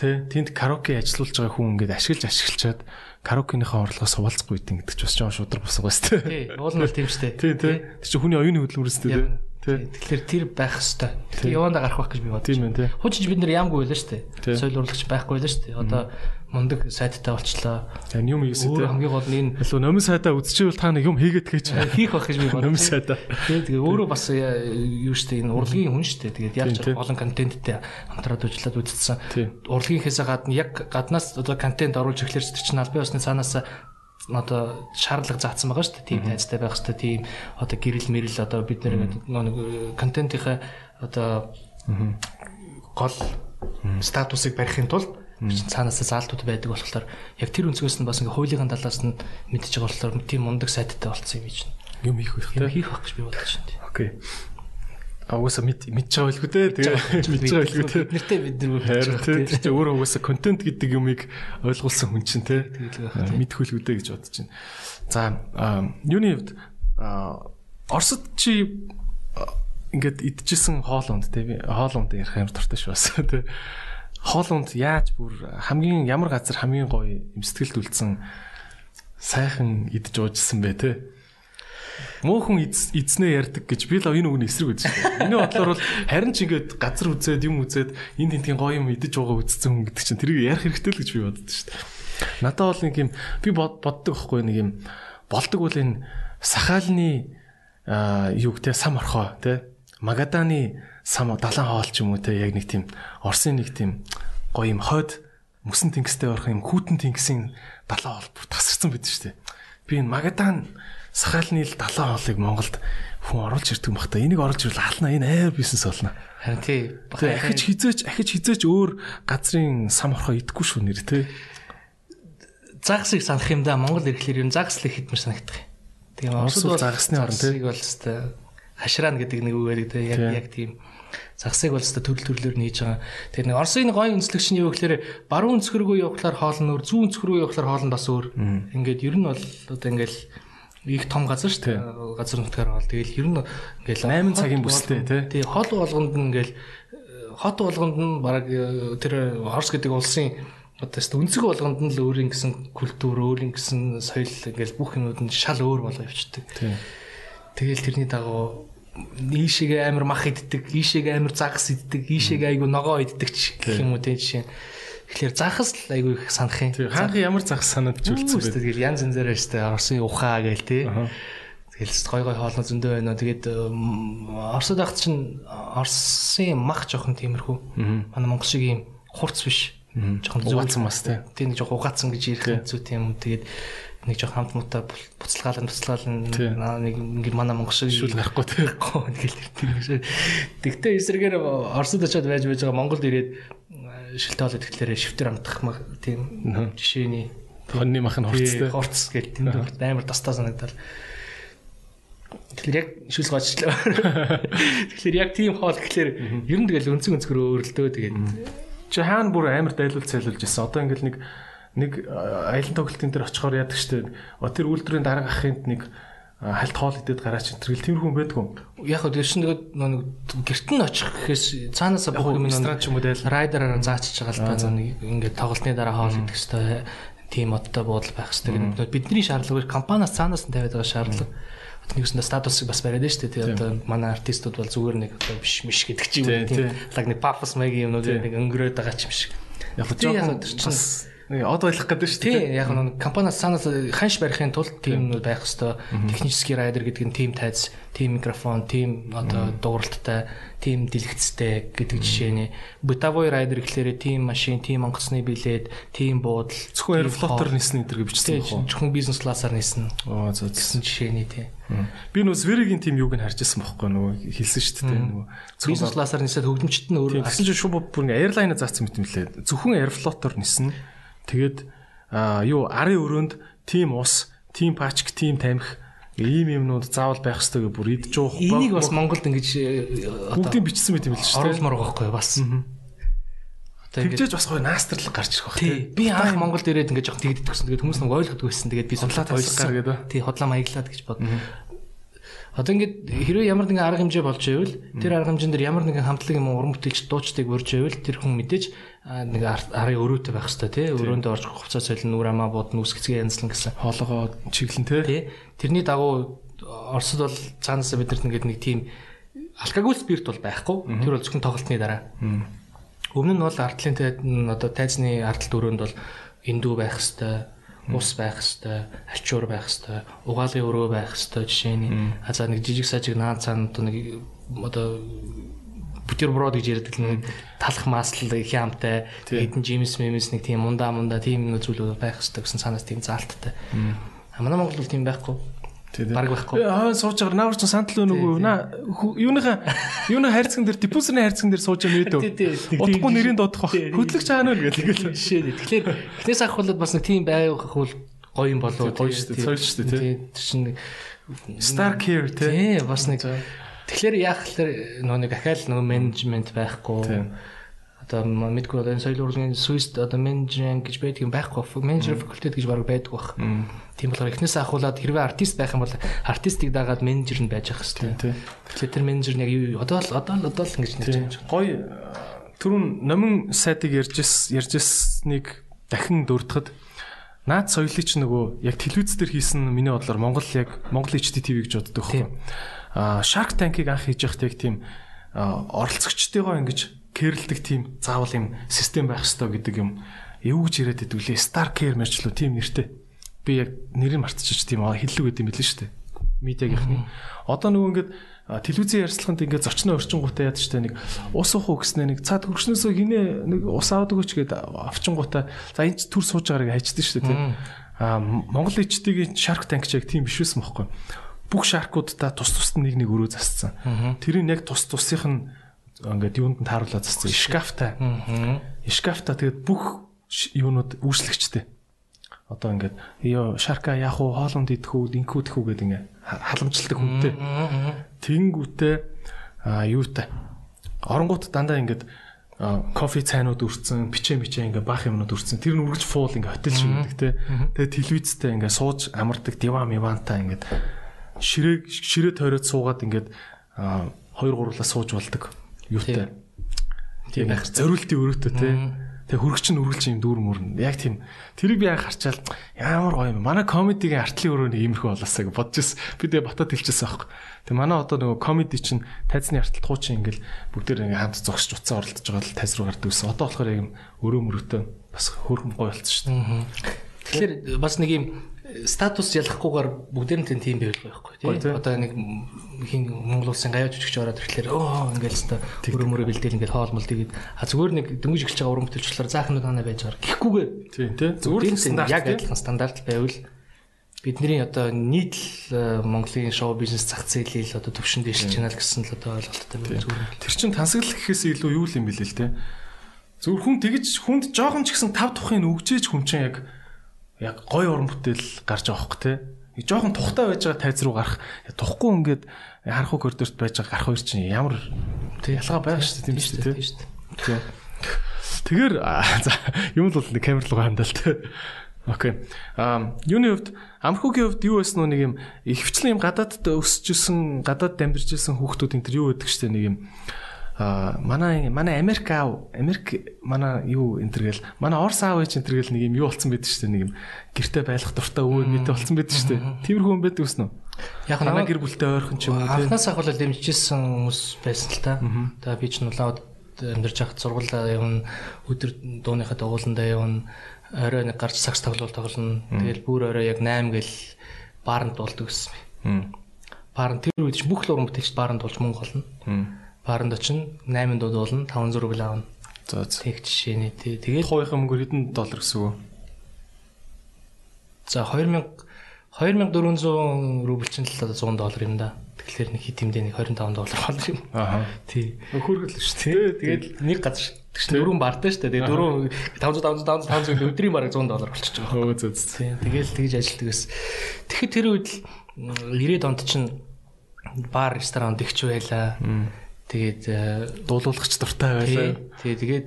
те тэнд караоке ажиллуулж байгаа хүн ингээд ашиглаж ашиглчаад караокеныхаа орлогоос хуваалцахгүй гэдэг ч бас жоо шудар босго бас те. Тий, уул нь бол тийм штэ. Тий, тий. Тэр чинь хүний оюуны хөдөлмөрөөс те. Тэгэхээр тэр байх хэвээр. Тэгэхээр явандаа гарах байх гэж би байна. Тийм ээ. Хуучин бид нэр ямгүй байлаа шүү дээ. Соёл урлагч байхгүй байлаа шүү дээ. Одоо мундаг сайттай болчлоо. За юм хийсэн тийм. Хамгийн гол нь энэ илүү номын сайдаа үзчихвэл та нэг юм хийгээд гэж хийх байх гэж би бодсон. Номын сайдаа. Тэгээ өөрөө бас юу шүү дээ энэ урлагийн хүн шүү дээ. Тэгээд яаж олон контенттэй хамтраад ажиллаад үзсэн. Урлагийнхээсээ гадна яг гаднаас одоо контент оруулж эхлэх чинь албан ёсны цаанаас одоо шаардлага заасан байгаа шүү дээ. Тийм тайцтай байх хэрэгтэй. Тийм одоо гэрэл мэрэл одоо бид нэг контентийнхаа одоо гол статусыг барихын тулд цаанаасаа заалтууд байдаг болохоор яг тэр өнцгөөс нь бас ингээ хуулийн талаас нь мэдчихэж байгаа болохоор тийм мундаг сайттай болцсон юм чинь. Юм хийх байх тийм хийх байх гэж би бодож байна. Окей. Угаасаа мэд мэдж байгаа байлгүй те. Тэгээ мэдж байгаа байлгүй те. Нэртэй бид нар харин те. Чинь өөрөө угаасаа контент гэдэг юмыг ойлгуулсан хүн чинь те. Мэдхүүлгүй дээ гэж бодож байна. За юуны хувьд Оросд чи ингээд идчихсэн хоолунд те. Хоолунд ярих амар дуртай шүү бас те. Хоолунд яаж бүр хамгийн ямар газар хамгийн гоё эмсэтгэлд үлдсэн сайхан идж уужсэн бэ те мөөхөн эзнээ ярддаг гэж би л энэ үгний эсрэг үзэж байна. Миний бодлоор бол харин ч ингээд газар үзээд юм үзээд энэ тентгийн гоё юм идэж байгаа үзсэн хүн гэдэг чинь тэрийг ярих хэрэгтэй л гэж би боддог шүү дээ. Надад бол нэг юм би боддог байхгүй нэг юм болдог бол энэ сахаалны юу гэдэг сам орхоо тий Магаданы сам далайн хоол ч юм уу те яг нэг тийм Орсын нэг тийм гоё юм хойд мөсөн тэнгистэй орох юм хүүтэн тэнгисийн далайн хоол бүр тасарсан байд шүү дээ. Би энэ Магадан сахалны л 70 хоолыг Монголд хүн оруулж ирдэг юм бах та. Энийг оруулж ирвэл ална энэ айр бизнес болно. Харин тий. Ахиж хизээч ахиж хизээч өөр газрын сам орхоо идэхгүй шүү нэр тий. Загсыг санах юм да Монгол ирэхлээр юм загс л хитмэр санагдах юм. Тэгээ Оросд бол загсны орн тий. бол өстой хашраан гэдэг нэг үг байдаг тий. Яг яг тийм загсыг бол өстой төрөл төрлөөр хийж байгаа. Тэгээ нэг Оросын гоё өнцлөгч нь юу гэхээр баруун өнцгөргөө явахлаар хоол нь өөр, зүүн өнцгөргөө явахлаар хоол нь бас өөр. Ингээд ер нь бол одоо ингээл их том газар шүү дээ. Газар нутгаар бол тэгэл ер нь ингээл 8 цагийн бүстэй тий. Тий хол болгонд нь ингээл хот болгонд нь баг э, тэр Орос гэдэг улсын одоо тест өнцөг болгонд нь л өөрийн гэсэн культур, өөрийн гэсэн соёл ингээл бүх юмуд нь шал өөр болоо явчихдаг. Тэгэл тэрний дагуу ийшээгээ амар мах иддэг, ийшээгээ амар загас иддэг, ийшээгээ айгу ногоо иддэг гэх юм уу тий жишээ. Тэгэхээр захас л айгүй их санах юм. Хаанх ямар захас санаад зүйлсэн бэ? Тэгэл янз янзаараа штэ Оросын ухаа гээл те. Тэгэл гой гой хоолно зөндөө байна. Тэгээд Оросод ахт чинь Оросын мах жоохон тиймэрхүү. Манай Монгол шиг юм хурц биш. Жоохон угаацсан бас те. Тийм нэг жоохон угаацсан гэж ярих зүй тийм тэгээд нэг жоох хамт муутай буцалгаалan буцалгаалan нэг ингээд манай монгол шиг шүүл гарахгүй тэгэхгүй тэгэл тэр тийм. Тэгтээ эсрэгээр Оросд очиод байж байж байгаа Монголд ирээд шилтэй болоод тэгэхээр шифтер амтах тийм жишээний хоньны мах нь хурцтай. Хурц гэдэг тэнд амар тастаа санагдал. Тэгэхээр яг шүлс гоцчлаа. Тэгэхээр яг тийм хоол гэхэлэр ер нь тэгэл өнцөг өнцгөр өөрлөлдөө тэгээд чи хаана бүр амар дайлуул цайлуулж ирсэн. Одоо ингээл нэг нэг аялын тоглолтын дээр очихоор яадаг штэ. Тэр үйлдвэрийн дарга ахынд нэг хальт хоол идэд гараач энэ тэргэл тиймэрхүү байдгүй. Яг хөө тэр чинь нэг гэрт нь очих гэхээс цаанаасаа бүх юм нэг ч юм уу дээл райдераар заачиж байгаа л та ингээд тоглолтын дараа хоол идэх хэвээр тийм модтой буудал байх хэвээр. Бидний шаардлага компаниас цаанаас нь тавиад байгаа шаардлага. Нэгсэндээ статусыг бас бариад дээ. Тэгээ одоо манай артистууд бол зүгээр нэг одоо биш миш гэдэг ч юм уу тийм лаг нэг пафос маягийн юмнууд нэг өнгөрөөд байгаа ч юм шиг. Яг нь жоохон бас нэг од байлах гэдэг шүү дээ. Тийм яг нь компаниас санаас ханш барихын тулд тийм нь байх хэвээр технический райдер гэдэг нь тийм тайз, тийм микрофон, тийм одоо дууралттай, тийм дэлгэцтэй гэдэг жишээний. Бытовой райдер гэхлээрэ тийм машин, тийм онгоцны билет, тийм буудал, зөвхөн аэрофлотоор нисэн гэдэг бичсэн байна. Зөвхөн бизнес классаар нисэн. Оо зөв гэсэн жишээний тийм. Би нөө Свиригийн тим юуг нь харж ирсэн бохгүй нөгөө хэлсэн шүү дээ нөгөө бизнес классаар нисээд хөгжимчт нь өөр тэгсэн чинь шууд бүр ингээ airline заасан мэт юм лээ. Зөвхөн Airflow-оор нисэн. Тэгээд юу арын өрөөнд тим ус, тим пачк, тим тамхи ийм юмнууд заавал байх хэрэгтэй гэж бүр идж уух. Энийг бас Монголд ингэж бүгдийг бичсэн мэт юм л шүү дээ. Оруулмаар байгаа байхгүй бас. Тэгжээж бас гоё наастрлаг гарч ирэх баг тий. Би анх Монголд ирээд ингэж жоох тэгдэд тгсэн. Тэгээд хүмүүс нэг ойлгохгүй байсан. Тэгээд би судлаад ойлгох гэдэг. Тий, хотлоо маяглаад гэж бод. Одоо ингээд хэрвээ ямар нэгэн арга хэмжээ болж байвал тэр арга хэмжээнд дэр ямар нэгэн хамтлаг юм уран бүтээлч дуучдыг урьж байвал тэр хүн мэдээж нэг арын өрөөтэй байх хэвээр тий. Өрөөндөө орж хувцас солин нүр амаа бод нүсгэцгээ янзлан гэсэн. Хоологоо чиглэн тий. Тэрний дагуу Оросд бол цаанаасаа бидэрт ингээд нэг тийм алкоголь спирт бол байхгүй. Тэр бол зөвхөн тоглолтны дараа. Өмнө нь бол ардлын одоо тайзны ардл дөрөнд бол эндүү байх хэвээр ус байх хэвээр, ачуур байх хэвээр, угаалгын өрөө байх хэвээр жишээний. А за нэг жижиг сажиг наад цаана одоо нэг одоо бутерброд гэж ярьдаг нэг талах маслал хямтай хэдэн жимс мемс нэг тийм мундаа мундаа тийм зүйлүүд байх хэвээр гэсэн цаанаас тийм заалттай. А манай Монгол бол тийм байхгүй. Бараг байхгүй. Аа сууж байгаа наар ч сантал нөгөө наа юуныхаа юуны хайрцаган дээр дипусны хайрцаган дээр сууж байгаа мэдөө. Утгагүй нэрийн дуудах бах. Хөдлөгч аана л гэдэг л жишээ. Тэгэхээр эхнээс ахвал бас нэг тийм байх бол гоё юм болоо. Гоё шүү дээ. Цойл шүү дээ. Тэр чинь Star Care тий. Бас нэг Тэгэхээр яах вэ нөгөө нэг ахаал нөгөө менежмент байхгүй одоо мэдгүй одоо энэ соёл урлагийн Swiss одоо менежмент гэж байдаг юм байхгүй менежер факультет гэж баг байдаг бах. Тийм болохоор эхнээсээ ахуулаад хэрвээ артист байх юм бол артистыг дагаад менежер нь байж ах хэрэгтэй. Тэгэхээр тэр менежер нь яг юу одоо л одоо л одоо л ингэж нэрч байгаа. Гоё түрүүн номин сайтыг ярьж ярьжсэнийг дахин дурдахад наад соёлыг ч нөгөө яг телевиз дээр хийсэн миний бодлоор Монгол яг Монгол HDTV гэж боддог байхгүй. Аа Shark Tank-ыг анх хийж явахдаа яг тийм оролцогчдойгоо ингэж кэрлдэг тийм заавал юм систем байх ёстой гэдэг юм эвгүй гэж яриад идэвлээ. Star Care мэрчлүү тийм нэртэй. Би яг нэрийг мартчихж тийм хэллэг байд юм билээ шүү дээ. Медиагийнх. Одоо нөгөө ингээд телевизийн ярилцлаганд ингээд зочноо орчингуудаа яд штэ нэг ус уух уу гэснээр нэг цаад хөргснөөсөө хинээ нэг ус аваад өгөөч гээд авчингуудаа за энэ төр сууж байгааыг хайчдээ штэ тийм а Монгол ичдийн Shark Tank ч яг тийм биш байсан бохоггүй бүх шаркуудаа тус тусд нэг нэг өрөө засцсан тэрийг яг тус тусынх нь ингээд юунд нь тааруулаад зассан шкафтай. Шкафтай тэгээд бүх юунууд үүслэгчтэй. Одоо ингээд ёо шарка яах уу хоолунд идэх үү инкүү дэх үү гэдэг ингээд халамжлалтай хүнтэй. Тэнгүүтээ а юутай. Оронгууд дандаа ингээд кофе цайнууд өрцөн, бичээ мичээ ингээ баах юмнууд өрцөн. Тэр нь үргэлж фуул ингээ хотел шиг үүдэг те. Тэгээ телевизтэй ингээ сууж амардаг диван миванта ингээ ширээ ширээ тойроод суугаад ингээ 2 3-лаа сууж болдог юутай. Тийм яг зориултын өрөөтэй те. Тэгээ хөргөч нь үргэлж юм дүүр мөрн. Яг тийм. Тэрийг би яг харчаал ямар гоё юм. Манай комедигийн артлын өрөөний иймэрхүү болоосаа гэж бодож ирсэн. Би тэгээ ботод хэлчихсэн аахгүй. Тэгээ манай одоо нөгөө комеди чинь тайзны арталт хуучин ингээл бүгдээр ингээ хамт зогсож уцаа оролдож байгаа л тайз руу гардаг гэсэн. Одоо болохоор юм өрөө мөрөтэй бас хөрхөн гоё болцсон шүү дээ. Тэгэхээр бас нэг юм статус ялахгүйгээр бүгдээр нь тийм байвал байхгүй тийм одоо нэг хин Монгол улсын гаяа жүжигч ороод ирэхлээр өө ингээл өстө өрөө мөрөө бэлдээл ингээд хоол мол тэгээд а зүгээр нэг дөнгөж эхэлж байгаа уран бүтээлчлэр заахнууд анаа байж байгаа гэхгүйгээр тийм тийм зүгээр стандарт яг адилхан стандарт байвал бидний одоо нийт л Монголын шоу бизнес зах зээлийг одоо төвшин дэвшилж байна гэсэн л одоо ойлголттой байна. Зүгээр. Тэр чин тансаглах гэхээс илүү юу юм бэлээ л те. Зүгээр хүн тэгэж хүнд жоохон ч гэсэн тав тухын өгчээж хүн чинь яг яг гой уран бүтээл гарч байгаа хөх те. Нэг жоохон тухтай байж байгаа тайз руу гарах. Тухгүй ингээд харах коридорт байж байгаа гарах хоёр чинь ямар ялгаа байх шүү дээ тийм шүү дээ. Тийм. Тэгэхээр за юм л бол нэг камер руу хандал те. Окей. Аа юуны хувьд амрхуугийн хувьд юу байсан нэг юм ихвчлэн юм гадаадд өсөжсэн, гадаад амьдарч ирсэн хүүхдүүд энэ төр юу гэдэг чтэй нэг юм аа манай манай Америк аав, Америк манай юу энэ төр гэл манай Орс аав ээж энэ төр гэл нэг юм юу болцсон байдаг чтэй нэг юм гэрте байлах дуртай өвөө мэдээ болцсон байдаг чтэй. Тиймэрхүү юм байдаг үснэ. Яг манай гэр бүлтэй ойрхон ч юм уу. Анхнаас ахвал дэмжижсэн хүмүүс байсан л та. За би ч нулаад амьдарч хахад сургуулаа явна, өдөр дууныхаа дагууландаа явна орой нэг гарч сакс тоглол тоглоно. Тэгэл бүр орой яг 8 гэл бааранд дуулдаг гэсэн юм. Бааранд тэр үед ч бүх л уран бүтээлч бааранд дуулж мөнгө олно. Бааранд очин 8 дууд уулна 5 зураг л аавна. За за. Тэг жишээний тий. Тэгээд хувийнхаа мөнгөөр хэдэн доллар гэсэн үг? За 2000 2400 рубль чинь л одоо 100 доллар юм да. Тэгэхээр нэг хит хэмдээ нэг 25 доллар болчих юм. Аа. Тий. Хөргөл шүү дээ. Тэгээд нэг газар Тэгсэн дөрөв бардаа шүү дээ. Тэгээ дөрөв 500 500 500 өдрийн бараг 100 доллар болчихж байгаа. Өө зөө зөө. Тийм. Тэгээл тэгж ажилтдаг гэсэн. Тэгэхэд тэр үед л 90-ад онд чинь бар ресторан дэгч байлаа. Тэгээд э, дуулуулагч дуртай байлаа. Тэгээ тэгээд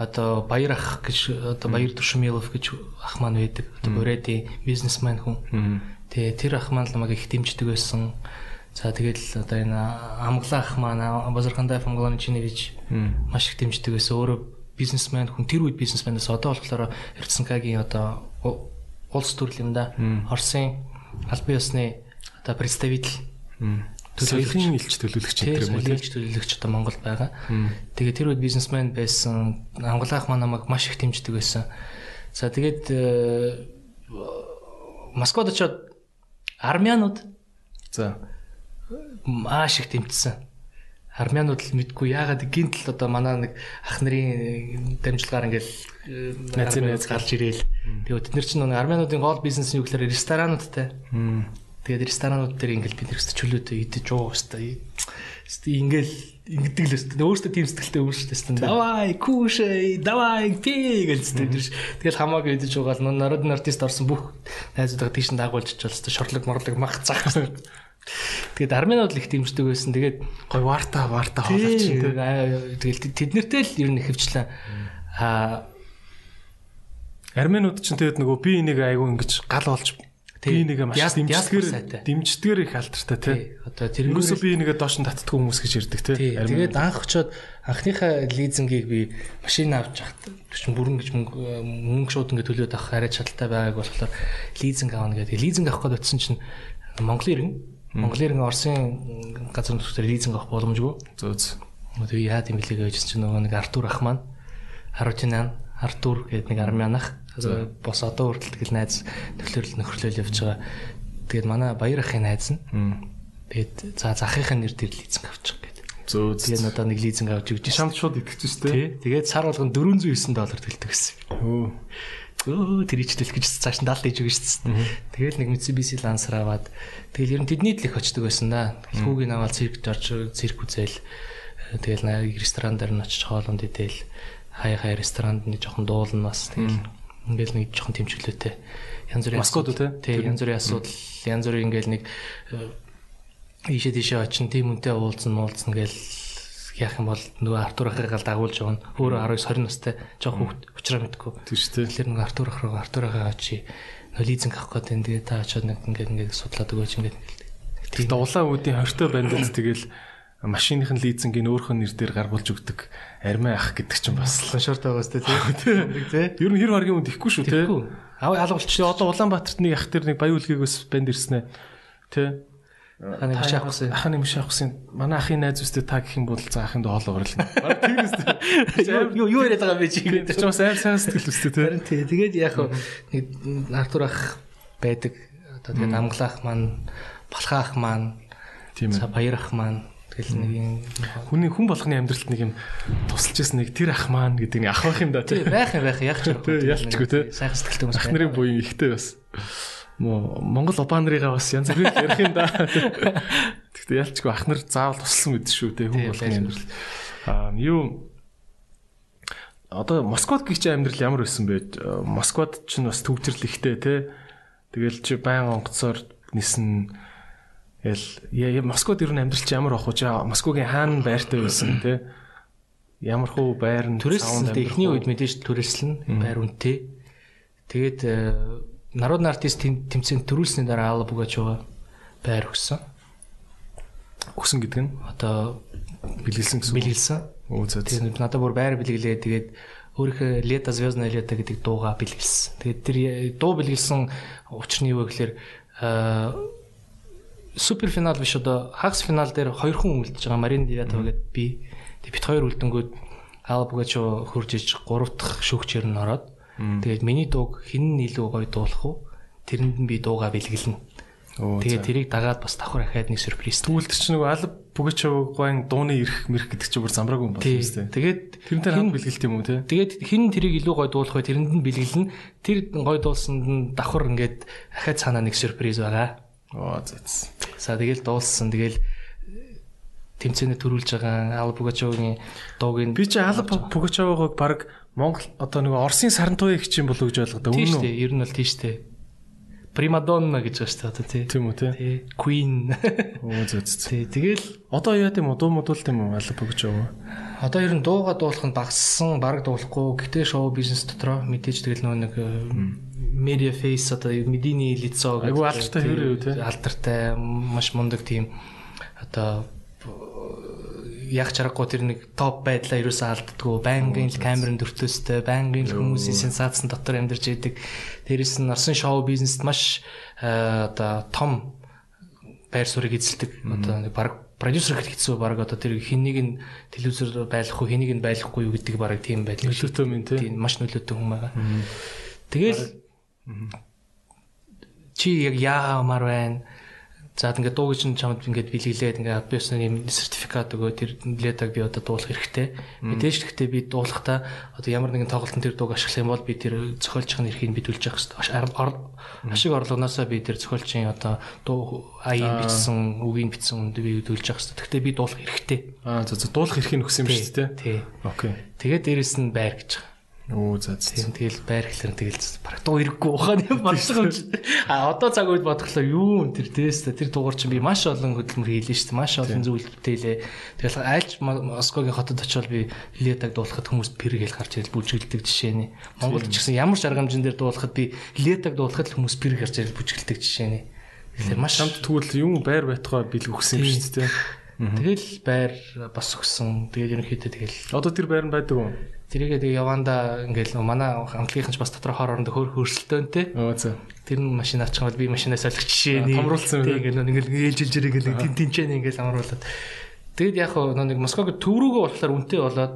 одоо Баяр ах гэж одоо Баяр Туршимилов гэж ах маань байдаг. Одоо Бурэди бизнесмен хүн. Тэгээ тэр ах маань л намайг их дэмждэг байсан. За тэгэл одоо энэ амглаах маань Базархандай Фамглоны чиний гэж маш их дэмждэг байсан. Өөрөө бизнесмен хүн тэр үед бизнесменээс одоо болохоор Эрдсэнкагийн одоо улс юм да. Оросын албан ёсны одоо представитель төлөөлөгч элч төлөөлөгч гэх юм уу тийм төлөөлөгч одоо Монголд байгаа. Тэгээ тэр үед бизнесмен байсан. Амглаах маань намайг маш их дэмждэг байсан. За тэгээд э, Москвад очиод армянууд за маш их тэмцсэн. Армянууд л мэдгүй яагаад гинт л одоо манай нэг ах нарын дамжлагаар ингээл найз найз гарч ирээл. Тэгээд тэд нар чинь нэг армянуудын гол бизнес нь юу гэхээр ресторануудтай. Тэгээд ресторанууд дээр ингээл бид нэрс чөлөөтэй идэж уух хэвээр. Ингээл ингэдэг л өстой. Өөртөө тийм сэтгэлтэй өөртөө. Давай, кушай, давай, пи гэж тэгдэж. Тэгэл хамаагүй идэж уугаал народын артист орсон бүх найзуудаа тийш дагуулж чиж бол шорлог морлог мах цаах. Тэгээд армянууд л их дэмждэг байсан. Тэгээд гой варта варта хоолойч тийм. Тэгэл тэднэртэй л ер нь хөвчлээ. Аа армянууд ч тэгээд нөгөө би энийг айгүй ингэж гал болж би нэгэ маш дэмждгээр дэмждгээр их алдартай тий. Одоо тэр юусоо би нэгэ доош нь татдаг хүмүүс гэж ярьдаг тий. Тэгээд анх очоод анхныхаа лизингийг би машин авч хат чинь бүрэн гэж мөнгө мөнгө шууд ингэ төлөөд авах арай чадaltaй байгааг болохоор лизинг аавна гэдэг. Лизинг авах гээд утсан чинь Монголын иргэн Монголын Оросын газар нутгаар лизинг авах боломжгүй. Зөө зөө. Тэгээ яа гэм бэлээ гэж чинь нөгөө нэг Артур ах маань Харутинан Артур гэдэг нэг армян ах бос одоо хүртэл тэгэл найз нөхлөрөл нөхрлөл явж байгаа. Тэгээд манай баяр ахын найз нь. Тэгээд за захынхаа нэр дээр лизинг авчих гэдэг. Зөө зөө. Тэгээд одоо нэг лизинг авч өгч шамд шууд итгэж штэ. Тэгээд сар болгон 409 доллар төлдөг гэсэн. Өө өө тэр ичтэл гэж цааш нь 70 дэж өгч шээ. Тэгэл нэг Mitsubishi Lancer аваад тэгэл ер нь тэдний л их очдөг байсан да. Хүүгийн аваад цирк орж цирк үзэл тэгэл ресторан дээр нь очиж хоолунд идэл хай хай ресторанд нэг жоохон дуулна бас тэгэл ингээл нэг жоохон тэмчглөөтэй янз бүрийн Москвад үү тий янз бүрийн асуудал. Янз бүрийн ингээл нэг ийшээ тийшээ очин тийм үнтэй уулзсан муулзсан гээл яах юм бол нөгөө Артур ахыгаа дагуулж нь өөрөө 19 20 настай жоох хүүхд уучраа мэдгүй. Тийм шүү дээ. Тэгэхээр нөгөө Артур ахыгаа Артур ахыгаа очи. Нөгөө лизинг авах гэдэг тэгээ та очиод нэг ингээд ингээд судлаад өгөөч ингээд тийм. улаан үүдийн хортой бандад тэгэл машиныхын лизингийн өөрхөн нэр дээр гаргуулж өгдөг армай ах гэдэг чинь бас шорт байгаас тэ тийм. Ер нь хэр харгийн үнд ихгүй шүү те. Аа алгуулчих. Одоо Улаанбаатарт нэг ах тэр нэг баян үлгээгөөс банд ирсэн ээ. Тэ. Ахын миш авахсан. Ахын миш авахсан. Манай ахын найз үстэй та гэх юм бол за ахын доо хоолоо орлоо. Бараг тийм үстэй. Юу юу яриад байгаа юм бэ чи? Тэр ч бас аим сайн сэтгэл үстэй тий. Харин тий. Тэгээд яг нэг Артур ах байдаг. Одоо тэгээд амглаах маань, балхаах маань, тийм ээ. Баяр ах маань Тэгэл нэг юм хүний хүн болгоны амьдралд нэг юм тусалж ирсэн нэг тэр ах маань гэдэг нэг ах байх юм да тий. Байх юм байх яг ч ялчгүй тий. Сайхан сэтгэлтэй хүмүүс. Ах нарын буян ихтэй бас Монгол Улаан нарыгаа бас янз бүрийн ярих юм да. Гэхдээ ялчгүй ахнар заавал тусласан мэт шүү те хүн болгоны амьдрал. Аа юу одоо Москвад гихч амьдрал ямар байсан бэ? Москвад ч бас төвчрөл ихтэй те. Тэгэл чи баян онгоцоор нисэн Ял Москвад ер нь амьдрал чи ямар ах вэ? Москвагийн хаана байртай байсан те. Ямар хуу байр нь түрээслэн эхний үед мэдээж түрээслэн байр үнэтэй. Тэгээд народны артист тэмцээнд төрүүлсний дараа Алла Бугачова байр өгсөн. Өгсөн гэдэг нь одоо бэлгэлсэн гэсэн. Бэлгэлсэн. Оо зөө. Тэгээд надад бүр байр бэлгэлээ. Тэгээд өөрийнхөө Лета Звездная Лета гэдэг дууга бэлгэлсэн. Тэгээд тэр дуу бэлгэлсэн учир нь юу вэ гэхээр супер финал биш одоо хагас финал дээр хоёр хүн үлдэж байгаа Марин Девятова гэдэг би. Тэгээд бит хоёр үлдэнгүүд Алла Бугачо хурж иж гурав дахь шүүгчээр нь ороод Тэгээд миний дууг хэн нь илүү гоё дуулах вэ? Тэрэнд нь би дуугаа бэлгэлнэ. Тэгээд тэрийг дагаад бас давхар ахаад нэг сюрприз. Тэр чинь нөгөө алба Пугачовын дууны ирэх мэрх гэдэг чинь бүр замраагүй юм байна тийм. Тэгээд тэрнээр хэн бэлгэлт юм уу те? Тэгээд хэн тэрийг илүү гоё дуулах вэ? Тэрэнд нь бэлгэлнэ. Тэр гоё дуулсанд нь давхар ингээд ахаад цаанаа нэг сюрприз байгаа. Оо зэц. За тэгэл дуулсан. Тэгэл тэмцээний төрүүлж байгаа Алба Пугачовын дууг нь би чи Алба Пугачовыг баг Монгол одоо нөгөө Оросын сарантуй их юм болов гэж ойлгодог. Үнэн үү? Тийм шүү. Ер нь бол тийм шүү. Примадонна гэж байна шүү дээ. Тийм үү тий. Queen. Оо зөө зөө. Тий. Тэгэл одоо яа гэм дуу модулт юм уу алба бөгж яваа. Одоо ер нь дууга дуулах нь багассан, бараг дуулахгүй. Гэтэ шоу бизнес дотроо мэдээж тэгэл нөгөө нэг media face одоо медийний лицо гэдэг. Айгу алдартай хэрэг үү тий. Алдартай маш мундаг тийм одоо яг чаргагүй тэр нэг топ байдлаа ерөөсөө алддаггүй. Байнгын л камерын дөртөөстэй, байнгын л хүмүүсийн сенсацийн дотор амьдарч идэг. Дээрэс нь Орсын шоу бизнест маш э, одоо том байр суурийг эзэлдэг. Одоо нэг баг продюсер гэхэд хэцүү баг одоо тэр хэнийг нь телевизээр байлгах уу, хэнийг нь байлгахгүй юу гэдэг баг тийм байдал. Нөлөөтэй юм тийм. Маш нөлөөтэй хүн байгаа. Тэгэл чи яг яамаар байна? За ингээд дуу гэж чамд ингээд бэлгэлээд ингээд би өснө юм сертификат өгөө тэр ледаг би одоо дуулах хэрэгтэй. Мэдээж гэхдээ би дуулахдаа одоо ямар нэгэн тоглолтын тэр дууг ашиглах юм бол би тэр зохиолчийн эрхийг бидүүлж явах хэрэгтэй. Ашиг орлогоноосоо би тэр зохиолчийн одоо дуу аяыг бичсэн, үгийг бичсэн үнд би бидүүлж явах хэрэгтэй. Гэхдээ би дуулах хэрэгтэй. Аа за за дуулах эрхийг өгсөн юм шүү дээ. Тий. Окей. Тэгээд дээрэс нь байр гэж байгаа. Оо за. Тийм тэгэл байр ихлэр тэгэл дуу ирэхгүй ухааны бодсон юм. А одоо цаг үед бодглоо юу тэр тест тэр дугаар чинь би маш олон хөдөлмөр хийлээ шүү дээ. Маш олон зүйл бүтээлээ. Тэгэл айлч Москвагийн хотод очивол би ледаг дуулахад хүмүүс пэр гэл гарч ирэл бүжгэлдэг жишээ нь. Монголд ч гэсэн ямар шаргамжин дээр дуулахад би ледаг дуулахад хүмүүс пэр гарч ирэл бүжгэлдэг жишээ нь. Тэгэхээр маш хамт тэгвэл юм байр байтугай бэлэг өгсөн юм шүү дээ. Тэгэл байр бас өгсөн. Тэгээд ерөнхийдөө тэгэл. Одоо тэр байр нь байдаг уу? Тэрийгээ тэгээ яванда ингээл манай хамтлагийнхан ч бас дотор хоор оронд хөр хөрсөлтөөнтэй. Оо за. Тэр нь машин авчих бол би машинаас олох жишээ нэг. Томруулсан. Ингээл ингээл ээлжилж ирээ ингээл тэн тэнчэн ингээл амруулаад. Тэгэд яг нэг Москваг төв рүүгээ болохоор үнэтэй болоод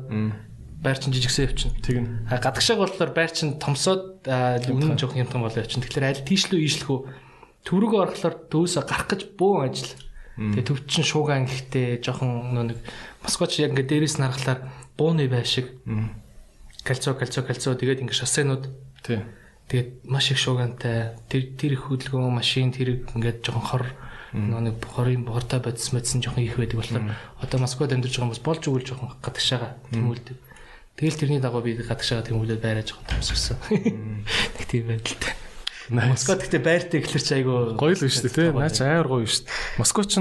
байр чин жижигсэн явчин. Тэгнь. Гадагшааг болохоор байр чин томсоод үнэн жоох юмтан болоо явчин. Тэгэхээр аль тийшлүү ийшлэх үү? Төв рүүгээ орохлоор төвөөсө гарах гэж бөөн ажил. Тэгээ төв чин шуугаан гэхдээ жоохон нэг Москвач яг ингээд дээрээс нь харахаар бууны бай шиг. Кальцо кальцо кальцо. Тэгээд ингээ шоссенууд тий. Тэгээд маш их шуугантай тэр тэр их хөдөлгөөн машин тэр ингээд жоохон хор нэг хорийн бортой бодис мэдсэн жоохон их байдаг болохоор одоо Москвад амьдарч байгаа хүмүүс болж өгөл жоохон гадагшаага тэмүүлдэг. Тэгэл тэрний дагуу би гадагшаага тэмүүлээд байраа жоохон томсгсон. Нэг тийм байдалтай. Москвад гэхдээ байртай гэхэлэр чи айгүй гоё л шүү дээ тий. Наач аяар гоё шүү дээ. Москва ч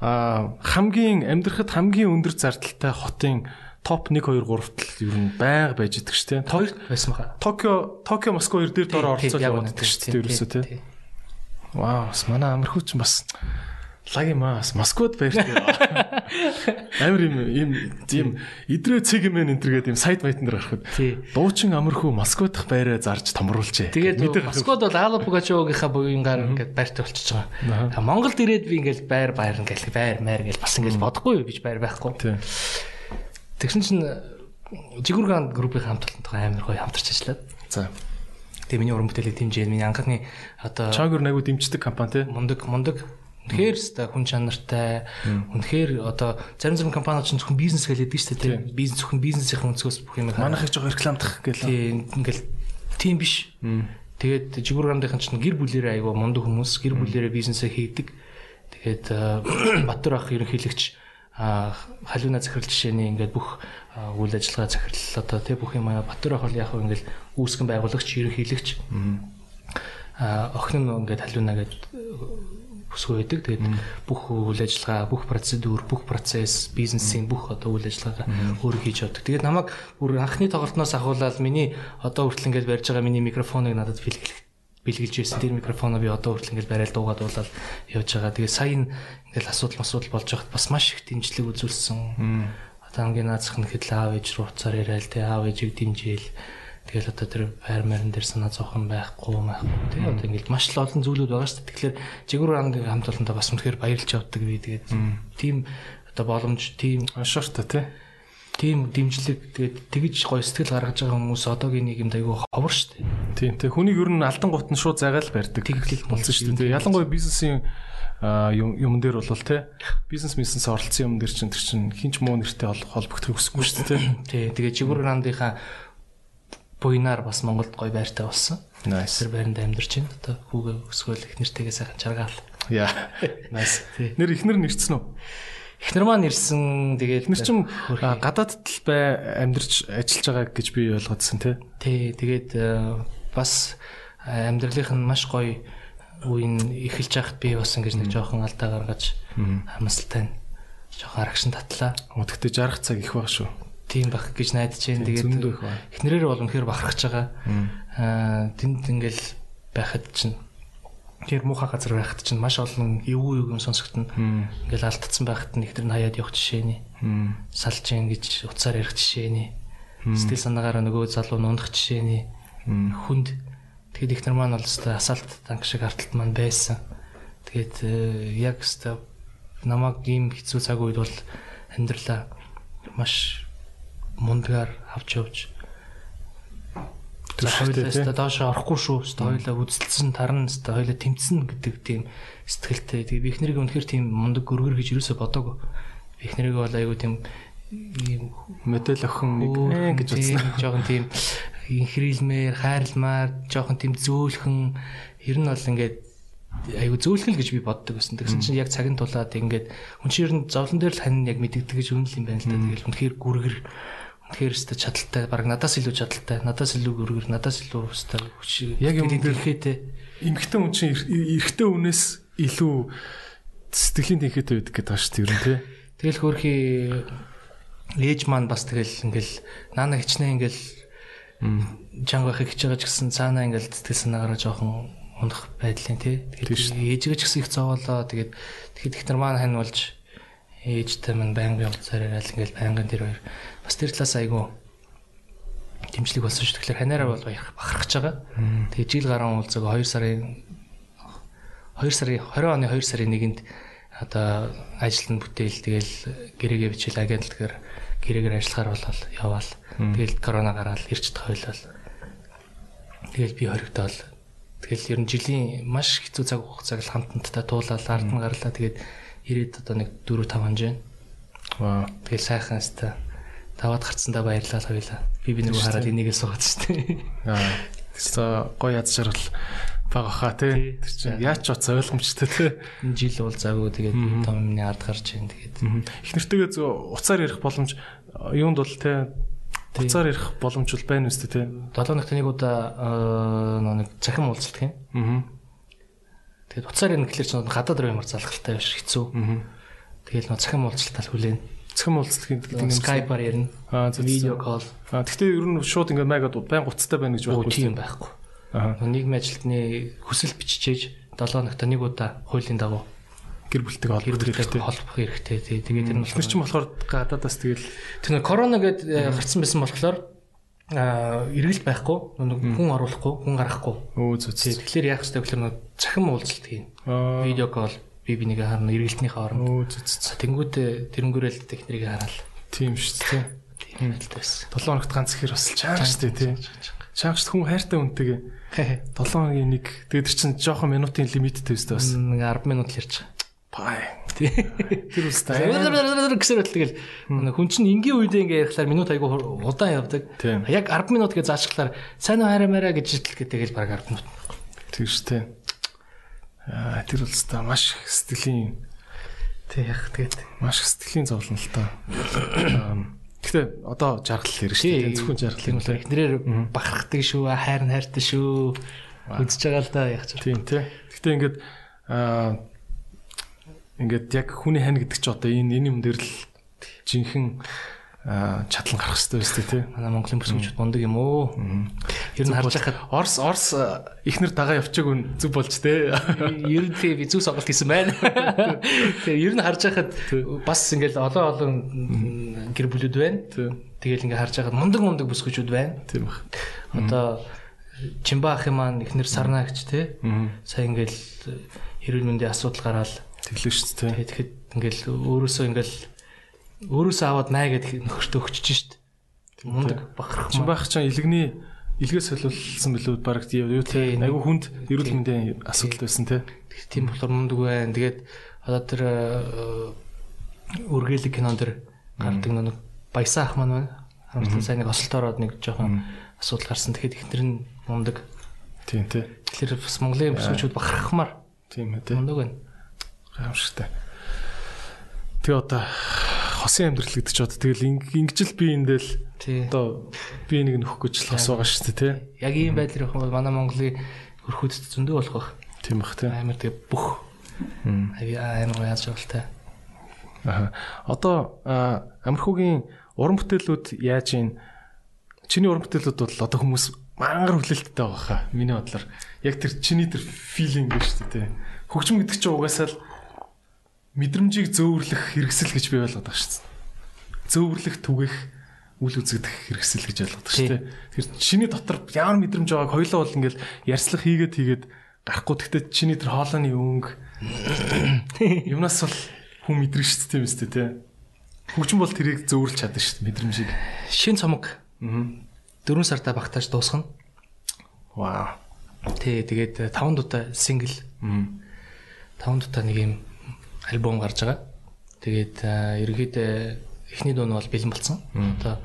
хамгийн амьдрахад хамгийн өндөр зардалтай хотын топ 1 2 3-т л ер нь байг байж идэг шүү дээ. Хоёр байсан баха. Токио Токио Москва хоёр дээр доор оролцоод яваад идэг шүү дээ ерөөсөө тий. Вау, манай амархуу ч бас лаг юм аа. Москвад байртай. Амар юм юм тийм идрээ цэг юм энэ гэдэг юм сайт байтан дээр гарахад. Дуучин амархуу Москва дахь байраа зарж томруулжээ. Тэгээд Москвад бол Алла Пугачовгийнхаа буянгаар ингээд байртай болчихж байгаа. Монголд ирээд би ингээд байр байр ингээд байр майр гэж бас ингээд бодохгүй юу гэж байр байхгүй. Тэгсэн чинь Жигүрган группийн хамт олонтойгоо амар гоё хамтарч ажиллаад. За. Тэгээ миний уран бүтээлийг дэмжиж миний анхны одоо Чагөр найгуу дэмждэг компани тий. Мундаг мундаг Үнэхээр өстой хүн чанартай. Үнэхээр одоо зарим зарим компаниуд ч зөвхөн бизнес гэлээд шүү дээ. Бизнес зөвхөн бизнесийн өнцгөөс бүх юм. Манайх их жоо рекламдах гэлээ. Тийм ингээл тийм биш. Тэгээд жигүүргамдынхан ч гэр бүлэрээ айгаа мундаг хүмүүс гэр бүлэрээ бизнесээ хийдэг. Тэгээд Баттар ах ерөнхийлөгч халиуна захирал жишээний ингээд бүх үйл ажиллагаа захирал одоо тий бүх юм Батөр ах бол яг ингээд үүсгэн байгуулагч ерөнхийлөгч а охин нь ингээд халиуна гэдэг бүсгүй байдаг. Тэгээд бүх үйл ажиллагаа, бүх процедур, бүх процесс, бизнесийн бүх одоо үйл ажиллагаа өөр хийж явдаг. Тэгээд намайг бүр анхны тоглолтноос ахуулаад миний одоо хүртэл ингээд барьж байгаа миний микрофоныг надад бэлгэлэх бэлгэлж байсан. Тэр микрофоноо би одоо хүртэл ингээд барайл дуугаад уулаад явж байгаа. Тэгээд сайн ингээл асуудал асуудал болж байхад бас маш их дэмжлэг үзүүлсэн. Одоо хамгийн наацх нь хэд л аав ээж руу уцаар яриад те аав ээжийг дэмжээл. Тэгэл одоо тэр байр марын дээр санаа зовхон байхгүй байхгүй те одоо ингээд маш л олон зүйлүүд байгаа шүү дээ. Тэгэхээр жигүүр ранг хамт олонтой бас үнэхээр баярлж явдаг би тэгээд тийм одоо боломж тийм шорт те тийм дэмжлэг тэгээд тэгж гоё сэтгэл гаргаж байгаа хүмүүс одоогийн нийгэмд айгүй ховор шүү дээ. Тийм тийм хүнийг ер нь алдан гут нь шууд зайгаал барьдаг. Тэглэл болсон шүү дээ. Ялангуяа бизнесийн юм дээр бол те бизнес бизнес оролцсон юм дээр чинь тэр чинь хинч муу нэртэй холбогдох хүсэхгүй шүү дээ. Тий. Тэгээ жигүүр рандынхаа буйнаар бас Монголд гоё байртай болсон. Тэр байранд амьдарч байна. Одоо хүүгээ өсгөөл их нэртэйгээ сайхан чаргаал. Яа. Nice. Нэр ихнэр нэрчсэн үү? Эхнэр маань ирсэн тэгээд эхнэр чинь гадаадд л бай амьдарч ажиллаж байгаа гэж би ойлгоодсэн тий. Тий, тэгээд бас амьдралынх нь маш гоё үеийн эхэлж байхад би бас ингэж нэг жоохон алдаа гаргаж хамсалтай жоохон арагшин татлаа. Гэхдээ жарах цаг их баг шүү. Тийм бах гэж найдаж байна. Тэгээд эхнэрээр бол үнэхээр бахархаж байгаа. Аа тэнд ингээл байхад чинь тэр муухай газар байхад чинь маш олон эвгүй юм сонсогдно. Ингээл алдсан байхад нь ихтер нь хаяад явах жишээний. Салж гин гэж уцаар ярих жишээний. Сэтгэл санаагаараа нөгөө залуу нундах жишээний. Хүнд Тэгэд их нар маань бол өстой асаалт танк шиг арталт маань байсан. Тэгээд э, яг өстой намайг ийм хэцүү цаг үед бол амьдралаа маш мундагаар авч явж За хоёулаа доош орохгүй шүү. Хоёулаа үдцэлсэн тарна, хоёулаа тэмцэн гэдэг тийм сэтгэлтэй. Тэгээ би ихнэрийг үнэхээр тийм мундаг өргөр гэж юусоо бодоагүй. Би ихнэрийг бол айгүй тийм ийм модель охин нэг гэж бодсон. Жохон тийм инхрийлмээр, хайрламаар, жоохон тийм зөөлхөн ер нь бол ингээд айгу зөөлхөл гэж би боддог байсан. Тэгсэн чинь яг цагийн тулаад ингээд хүн чинь ер нь зовлон дээр л хань яг мэддэг гэж үнэл юм байна л да. Тэгэл үнэхээр гүргэр үнэхээр өстө чадaltaй, баг надаас илүү чадaltaй, надаас илүү гүргэр, надаас илүү өстө хүч. Яг юм дэрхээтэй. Эмхтэн хүн чинь эрэгтэй хүнээс илүү сэтгэлийн тэнхээтэй байдаг гэдэг байна шүү дээ ер нь тий. Тэгэл хөөрхий ээж маань бас тэгэл ингээл наана хичнээн ингээл чанга хичээж байгаа ч гэсэн цаанаа ингээл сэтгэл санаагаараа жоохон унах байдлын тий. Тэгээд ээжгээ ч гэсэн их зовоолоо. Тэгээд тэгэхэд их нар маань хань болж ээжтэй маань байнгын уулзаар яриад ингээл байнгын тэр хоёр бас тэр талаас айгу дэмжлэг болсон шүү. Тэгэхээр ханаараа бол бахархаж байгаа. Тэгээд жил гарan уулзаг 2 сарын 2 сарын 20 оны 2 сарын 1-нд одоо ажилтны бүтээл тэгэл гэрээгээ бичээл агентлагаар гэрээгээр ажиллахаар болол яваал. Тэгэл корона гараад ирж тойлол. Тэгэл би хоригдоол. Тэгэл ер нь жилийн маш хэцүү цаг хугацааг л хамтантай туулаад ард нь гарлаа. Тэгээд ирээд одоо нэг 4 5 хонж байна. Ваа. Тэгэл сайхан өстой. Таваад гарцсандаа баярлалаа хоёлаа. Би би нэг хараад энийгээ суугаад штэ. Аа. За гоё яд шаргал бага хаа тий. Тэр чинь яаж ч уц ойлгомжтой тий. Энэ жил бол завгүй тэгээд том юмны ард гарч ийн тэгээд. Их нэртэйгээ зөв уцаар ярих боломж юунд бол тий уцаар ярих боломж бол байна үстэй тий. 7 ногт нэг удаа нэг цахим уулзалт юм. Аа. Тэгээд уцаар ярих гэхэлэр чинь гадаад руу ямар залхалтай биш хэцүү. Аа. Тэгээд нөө цахим уулзалтаа хүлээн. Цахим уулзалт гэдэг нь Skype-аар ярина. Аа видео call. Аа гэхдээ ер нь шууд ингээд майгаад байн гуцтай байна гэж байхгүй. Тийм байхгүй. Нийгмийн ажилтны хүсэл биччихээж 7 ногт нэг удаа хуулийн дагуу гэр бүлтэйг холбох хэрэгтэй холбох хэрэгтэй тий. Тэгээд тэр нь болохоор чинь болохоор гадаадаас тэгэл тэр корона гэд э, гарцсан байсан болохоор а эргэлт байхгүй хүн оруулахгүй хүн гарахгүй өө зү зү тэгэхээр яах вэ гэхээр цахим уулзалт хийн видео кол би бинийг харна эргэлтнийхээ оронд өө зү зү тэнгүүтээ тэрнгүүрэл техникийг хараал. Тийм шүү дээ тийм байдалтай байсан 7 хоногт ганц ихэр бас чанга шүү дээ тий. чангаш хүн хайртай үнтэйгээ. 7 хоногийн нэг тэгээд чинь жоохон минутын лимиттэй өстэй бас. Нэг 10 минут л ярьж. Байгаа Пай. Тэр үстэй. Гэсэр тэгэл. Хүн чинь энгийн үедээ ингээ ярихлаар минут айгу удаан явдаг. Яг 10 минут гэж заашглаар сайн уу хараа мараа гэж итл гэдэг л баг 10 минут. Тэр штэ. Тэр үстэй маш сэтгэлийн Тэг яг тэгээд маш их сэтгэлийн зовлон л та. Гэхдээ одоо жаргал хэрэг шүү дээ. Зөвхөн жаргал юм л. эхнэрээр бахархдаг шүү, хайр нь хайртай шүү. Үзэж байгаа л да яг ч. Тийм тий. Гэхдээ ингээд аа ингээд яг хүний хань гэдэг чи одоо энэ энэ юм дээр л жинхэнэ чадлан гарах хэрэгтэй байсан тий. Манай Монголын бүсгүүчүүд мундаг юм уу? Ер нь харж байхад Орс Орс ихнэр дагаа явчих үн зүг болж тий. Ер нь тий би зүг сонголт хийсэн байна. Тэгээ ер нь харж байхад бас ингээл олон олон гэр бүлүүд байна. Тэгэл ингээ харж байхад мундаг мундаг бүсгүүчүүд байна. Тийм баг. Одоо Чимба ах юм маань ихнэр сарна гэж тий. Сая ингээл хэрүүл мэндийн асуудал гараад тэглээ шүү дээ. Тэгэхэд ингээл өөрөөсөө ингээл өөрөөсөө аваад маа гэдэг нөхөртөө өгчөж шít. Мундаг бахарх. Чин байх чам илгэний илгээ солиулсан билүү баг юу те айгу хүнд эрүүл мэндийн асуудал байсан те. Тийм болохоор мундаг байна. Тэгээд одоо тэр үргэлэг кинон дэр гардаг нэг баясаа ах маань байна. Хамтан сайн нэг осолт ороод нэг жоохон асуудал гарсан. Тэгэхэд ихнэр нь мундаг. Тийм те. Тэгэхээр бас Монголын бүсгүүчүүд бахархмаар. Тийм ээ те. Мундаг байна. Гайхамшигтай. Тэгээ одоо хосын амьдрал гэдэг ч одоо тэгэл ингэж л би эндэл одоо би нэг нөхөх гэж л хос байгаа шүү дээ тий. Яг ийм байдлаар явах бол манай Монголын хөрхүүдэд зөндөө болох байх. Тийм бах тий. Амар тэгээ бүх амар яаж жагалтай. Аа. Одоо амархуугийн уран бүтээлүүд яаж ийн чиний уран бүтээлүүд бол одоо хүмүүс мангар хүлээлттэй байгаа хаа. Миний бодлоор яг тэр чиний тэр филинг гэж шүү дээ. Хөгжим гэдэг чинь угаасаа л мэдрэмжийг зөөвөрлөх хэрэгсэл гэж би ойлгоод байгаа шүү дээ. Зөөвөрлөх түгэх үл үзэгдэх хэрэгсэл гэж ойлгоод шүү дээ. Тэр чиний дотор ямар мэдрэмж байгааг хоёлоо бол ингээл ярьслах хийгээд хийгээд гарахгүй гэхдээ чиний тэр хоолойны өнгө юмнаас бол хүн мэдрэн шүү дээ тийм үстэй тий. Хөгжим бол тэрийг зөөвөрлж чадна шүү дээ мэдрэмжийг. Шин цомог. Аа. 4 сартаа багтааж дуусгана. Вау. Тий, тэгээд 5 дуутай сингл. Аа. 5 дуутай нэг юм альбом гарч байгаа. Тэгээд ерөнхийдөө эхний дуу нь бол бэлэн болсон. Одоо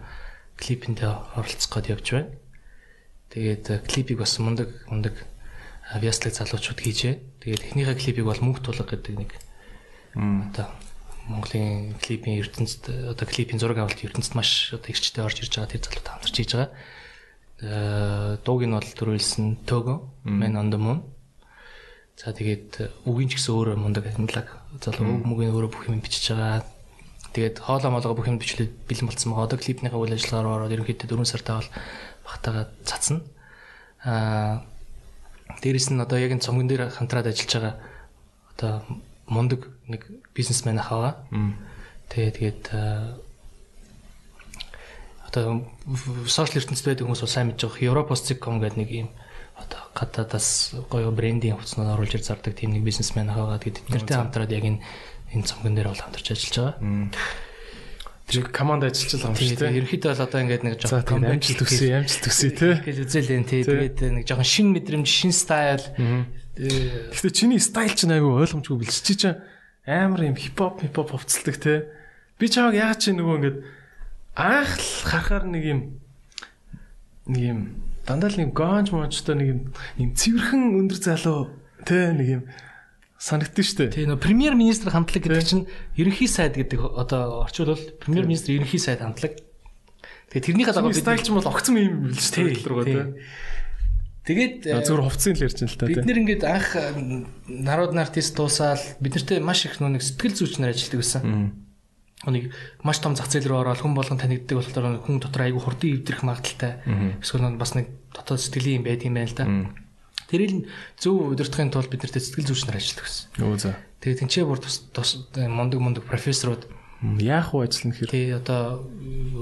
клипэндээ оролцох гээд явж байна. Тэгээд клипийг бас мундаг мундаг авьяаслаг залуучууд хийж байна. Тэгээд эхнийхээ клипийг бол мөнх тулга гэдэг нэг одоо Монголын клипийн ертөнцид одоо клипийн зураг авалт ертөнцид маш одоо ирчтэй орж ирж байгаа тэр залууд хамтарч хийж байгаа. Э дууг нь бол төрүүлсэн Togo Man on the Moon. За тэгээд үгийн ч гэсэн өөрөө мундаг амьдлаг. Залуу үг мөгийн өөрөө бүх юм бичиж байгаа. Тэгээд хоолоо молгоо бүх юм бичлээд бэлэн болсон байгаа. Одоо клипнийхээ үйл ажиллагаар ороод ерөнхийдөө 4 сартаа бол багтаага цацна. Аа дээрэс нь одоо яг энэ цомгон дээр хамтраад ажиллаж байгаа одоо мундаг нэг бизнесмен ахаа. Тэгээд тэгээд одоо сошиал ертөнцид байдаг хүмүүс сайн мэдж байгаа. Европостик.com гэдэг нэг юм одоо гадаадаас гоё брендинг хувцснууд оруулж ир зардаг тийм нэг бизнесмен хаагаад тэгээд тэднэртэй хамтраад яг энэ энэ цомгон дээр бол хамтарч ажиллаж байгаа. Тэр команд ажиллаж байгаа юм шүү дээ. Ерөнхийдөө бол одоо ингээд нэг жоохон комбайнчл төсөө, ямжл төсөө тий. Гэж үзээлэн тий. Тэгээд нэг жоохон шин мэдрэмж, шин стайл. Гэхдээ чиний стайл чинь айгүй ойлгомжгүй билж чи чинь амар юм хипхоп, хипхоп хувцалдаг тий. Би чамайг яагаад чи нөгөө ингээд анх л харахаар нэг юм нэг юм дандаа л нэг гонж мончтой нэг юм цэвэрхэн өндөр залуу тэ нэг юм санагдсан шүү дээ. Тийм нөө премьер министр хамтлаг гэдэг чинь ерөнхий сайд гэдэг одоо орчуулбал премьер министр ерөнхий сайд хамтлаг. Тэгээ тэрнийхээ дагуу бид стайл ч юм бол огцом юм биш үү рүү тэ. Тэгээд зүгээр хувцсын л ярьж байна л та. Бид нэр ингээд анх нарууд артист дуусаад бид нартэй маш их нэг сэтгэл зүйчнэр ажилладаг байсан нэг маш том зах зээл рүү ороод хүн болгон танигддаг болохоор хүн дотор айгүй хурдан ивдрэх магадaltaй. Эсвэл бас нэг дотоод сэтгэлийн юм байд юм байна л да. Тэрийг зөв удирдахын тулд бид нарт сэтгэл зүйчнэр ажилладаг гэсэн. Өө за. Тэгээд тэнцээ бүр тус мундаг мундаг профессорууд яах вэ ажил нь хэр тий одоо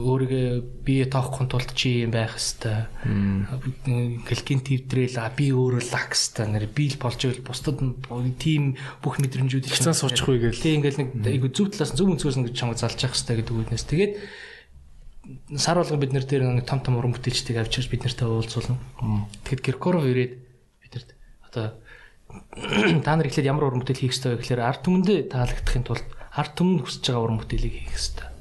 өөрийгөө бие тоохгүй тулд чи юм байх хэвээр. Гэлгийн твдрэл а би өөрөө лакс та нэр би л болж ивэл бусдад тим бүх мэдрэмжүүд чинь суучихгүй гээл тий ингээл нэг айгу зөв талаас зөв өнцгөөс нэг чамд залж явах хэрэгтэй гэдэг үгнээс. Тэгээд сар болго бид нар дээр нэг том том уран бүтээлчдийг авчирч бид нартай уулзуулна. Тэгэхэд Киркоров ирээд бидэрт одоо та нар ихлээр ямар уран бүтээл хийх ёстой вэ гэхээр ард түмэндээ таалагдахын тулд ард түмэнд хүсэж байгаа уран бүтээлийг хийх хэрэгтэй.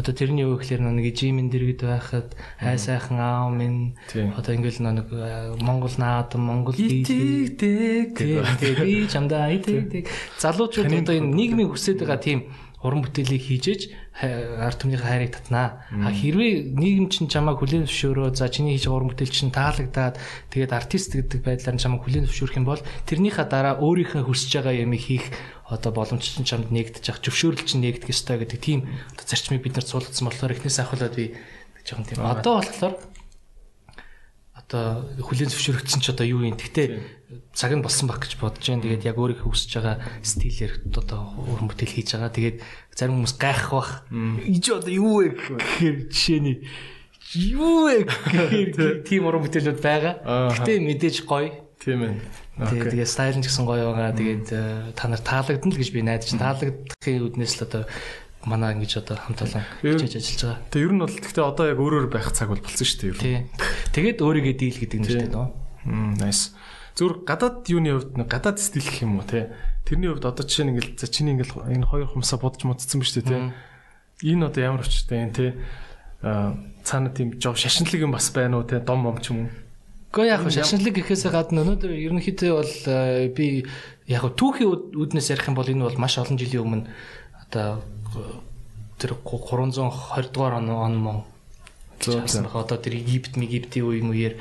Одоо тэрний юу гэхээр нэг жимэн дэргэд байхад хай сайхан аав минь одоо ингээл нэг Монгол наадам Монгол тэгээ би чамдаа итэгдэг залуучууд одоо энэ нийгмийн хүсэж байгаа тийм уран бүтээлийг хийжээж ард түмнийхээ хайрыг татнаа. А хэрвээ нийгэм чинь чамайг хүлээн зөвшөөрөө за чиний хийж байгаа уран бүтээл чинь таалагдаад тэгээд артист гэдэг байдлаар чамайг хүлээн зөвшөөрөх юм бол тэрнийхээ дараа өөрийнхөө хүсэж байгаа юмыг хийх одоо боломж чинь чамд нэгдэж ах зөвшөөрөл чинь нэгдэх ёстой гэдэг тийм одоо зарчмыг бид нар суулгацсан болохоор эхнээс ахвалаад би жоохон тийм одоо болохоор одоо хүлэн зөвшөөрөгдсөн ч одоо юу юм. Гэхдээ цаг нь болсон баг гэж бодож байна. Тэгээд яг өөрийнхөө хүсэж байгаа стилээр одоо уран бүтээл хийж байгаа. Тэгээд зарим хүмүүс гайхах бах. Иж одоо юу вэ гэхээр жишээний юу вэ гэхээр тийм уран бүтээлүүд байгаа. Гэтэ мэдээж гоё. Тийм ээ. Тэгээд тэгээ стайл нь ч гэсэн гоё байгаа. Тэгээд э, та нар таалагдана л гэж би найдаж байна. Таалагдахын үднээс л одоо манай ингэж одоо хамт олон хичээж ажиллаж байгаа. Тэгээ ер нь бол гэхдээ одоо яг өөрөөр байх цаг бол болсон шүү дээ ер нь. Тэгээд өөрийгөө дийл гэдэг нь шүү дээ. Мм nice. Зүр гадаад юуны хувьд гадаад стил гэх юм уу те. Тэрний хувьд одоо жишээ нь ингээл за чиний ингээл энэ хоёр хумсаа бодож модцсон биз дээ те. Энэ одоо ямар өчтэй юм те. Аа цаана тийм жоо шашинлаг юм бас байна уу те. Дом мом ч юм уу. Гэхдээ яг шашинлаг гэхээсээ гадна өнөөдөр ерөнхийдөө бол би яг түүхийн үүднээс ярих юм бол энэ бол маш олон жилийн өмнө одоо тэр 320 дугаар он мөн зөөсөн одоо тэр Египт Египтийн үеийн үеэр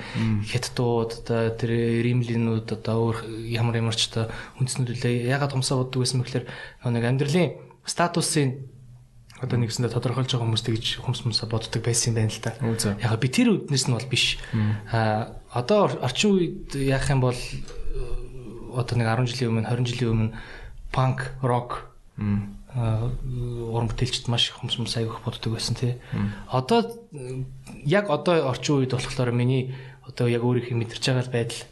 хятадууд одоо тэр римлинууд одоо өөр ямар ямар ч одоо үндснүүд үлээ ягаад томсоо боддог байсан бэхлээр нэг амьдралын статусын одоо нэгсэндээ тодорхойлж байгаа хүмүүс тэгж хумс мумсаа боддог байсан юм байна л да. Яг би тэр үднэс нь бол биш. А одоо орчин үед яах юм бол одоо нэг 10 жилийн өмнө 20 жилийн өмнө панк, рок уран бүтээлчд маш их хумс мус аягүйх боддог байсан тий. Одоо яг одоо орчин үед болохоор миний одоо яг өөрийнхөө мэдэрч байгаа байдал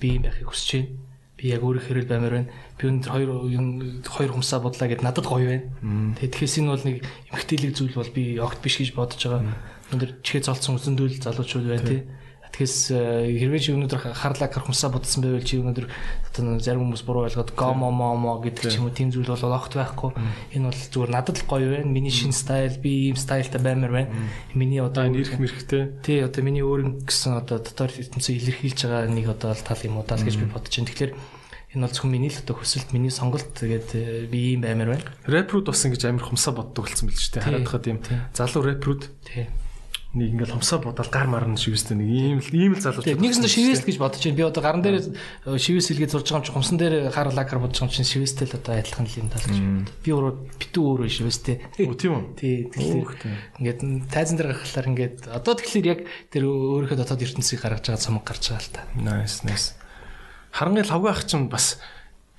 би юм байхыг хүсэж байна. Би яг өөрийнхөө хэрэг баймаар байна. Би өнөөдөр хоёр хоёр хумсаа бодлаа гэд надад гоё байна. Тэгээд тэгэхээр энэ бол нэг эмгтээлэг зүйл бол би огт биш гэж бодож байгаа. Өнөөдөр чихээ золцсон үзэндүүл залуучууд байна тий. Тэгээс э, хэрвээ чи өнөөдөр харлаа кархумсаа бодсон байвал чи өнөөдөр одоо зарим хүмүүс буруу ойлгоод гомо момо гэдэг ч юм уу тийм зүйл бол огт байхгүй. Энэ бол зүгээр надад л гоё байна. Миний шин стайл, би ийм стайлтай баймаар байна. Миний одоо ирэх мэрхтэй. Тий, одоо миний өөр гэсэн одоо дотор ертөнцөө илэрхийлж байгаа нэг одоо тал юм уу тал гэж би бодож байна. Тэгэхээр энэ бол зөвхөн миний л одоо хүсэлт, миний сонголт тэгээд э, би ийм баймаар байна. Рэпрууд бас ингэж амир хумсаа боддог болсон байл ч тий. Харагдахад юм. Залуу рэпрууд. Тий нэг ингээл хомсоо бодоод гар марна шивэстэй нэг ийм л ийм л залууч. Нэгсэн шивэст гэж бодож байна. Би одоо гаран дээр шивэс хэлгээд зурж байгаа юм чи хомсон дээр хар лакар бодож байгаа юм чи шивэстэй л одоо адилхан л юм тал гэж бод. Би өөрөө битүү өөрөө шивэстэй. Үгүй тийм үү? Тий. Тэгэхээр ингээд тайзан дээр гарахлаар ингээд одоо тэгэхээр яг тэр өөрийнхөө дотоод ертөнцийг гаргаж байгаа цомог гарч байгаа л та. Nice nice. Харангуй лавгаах чинь бас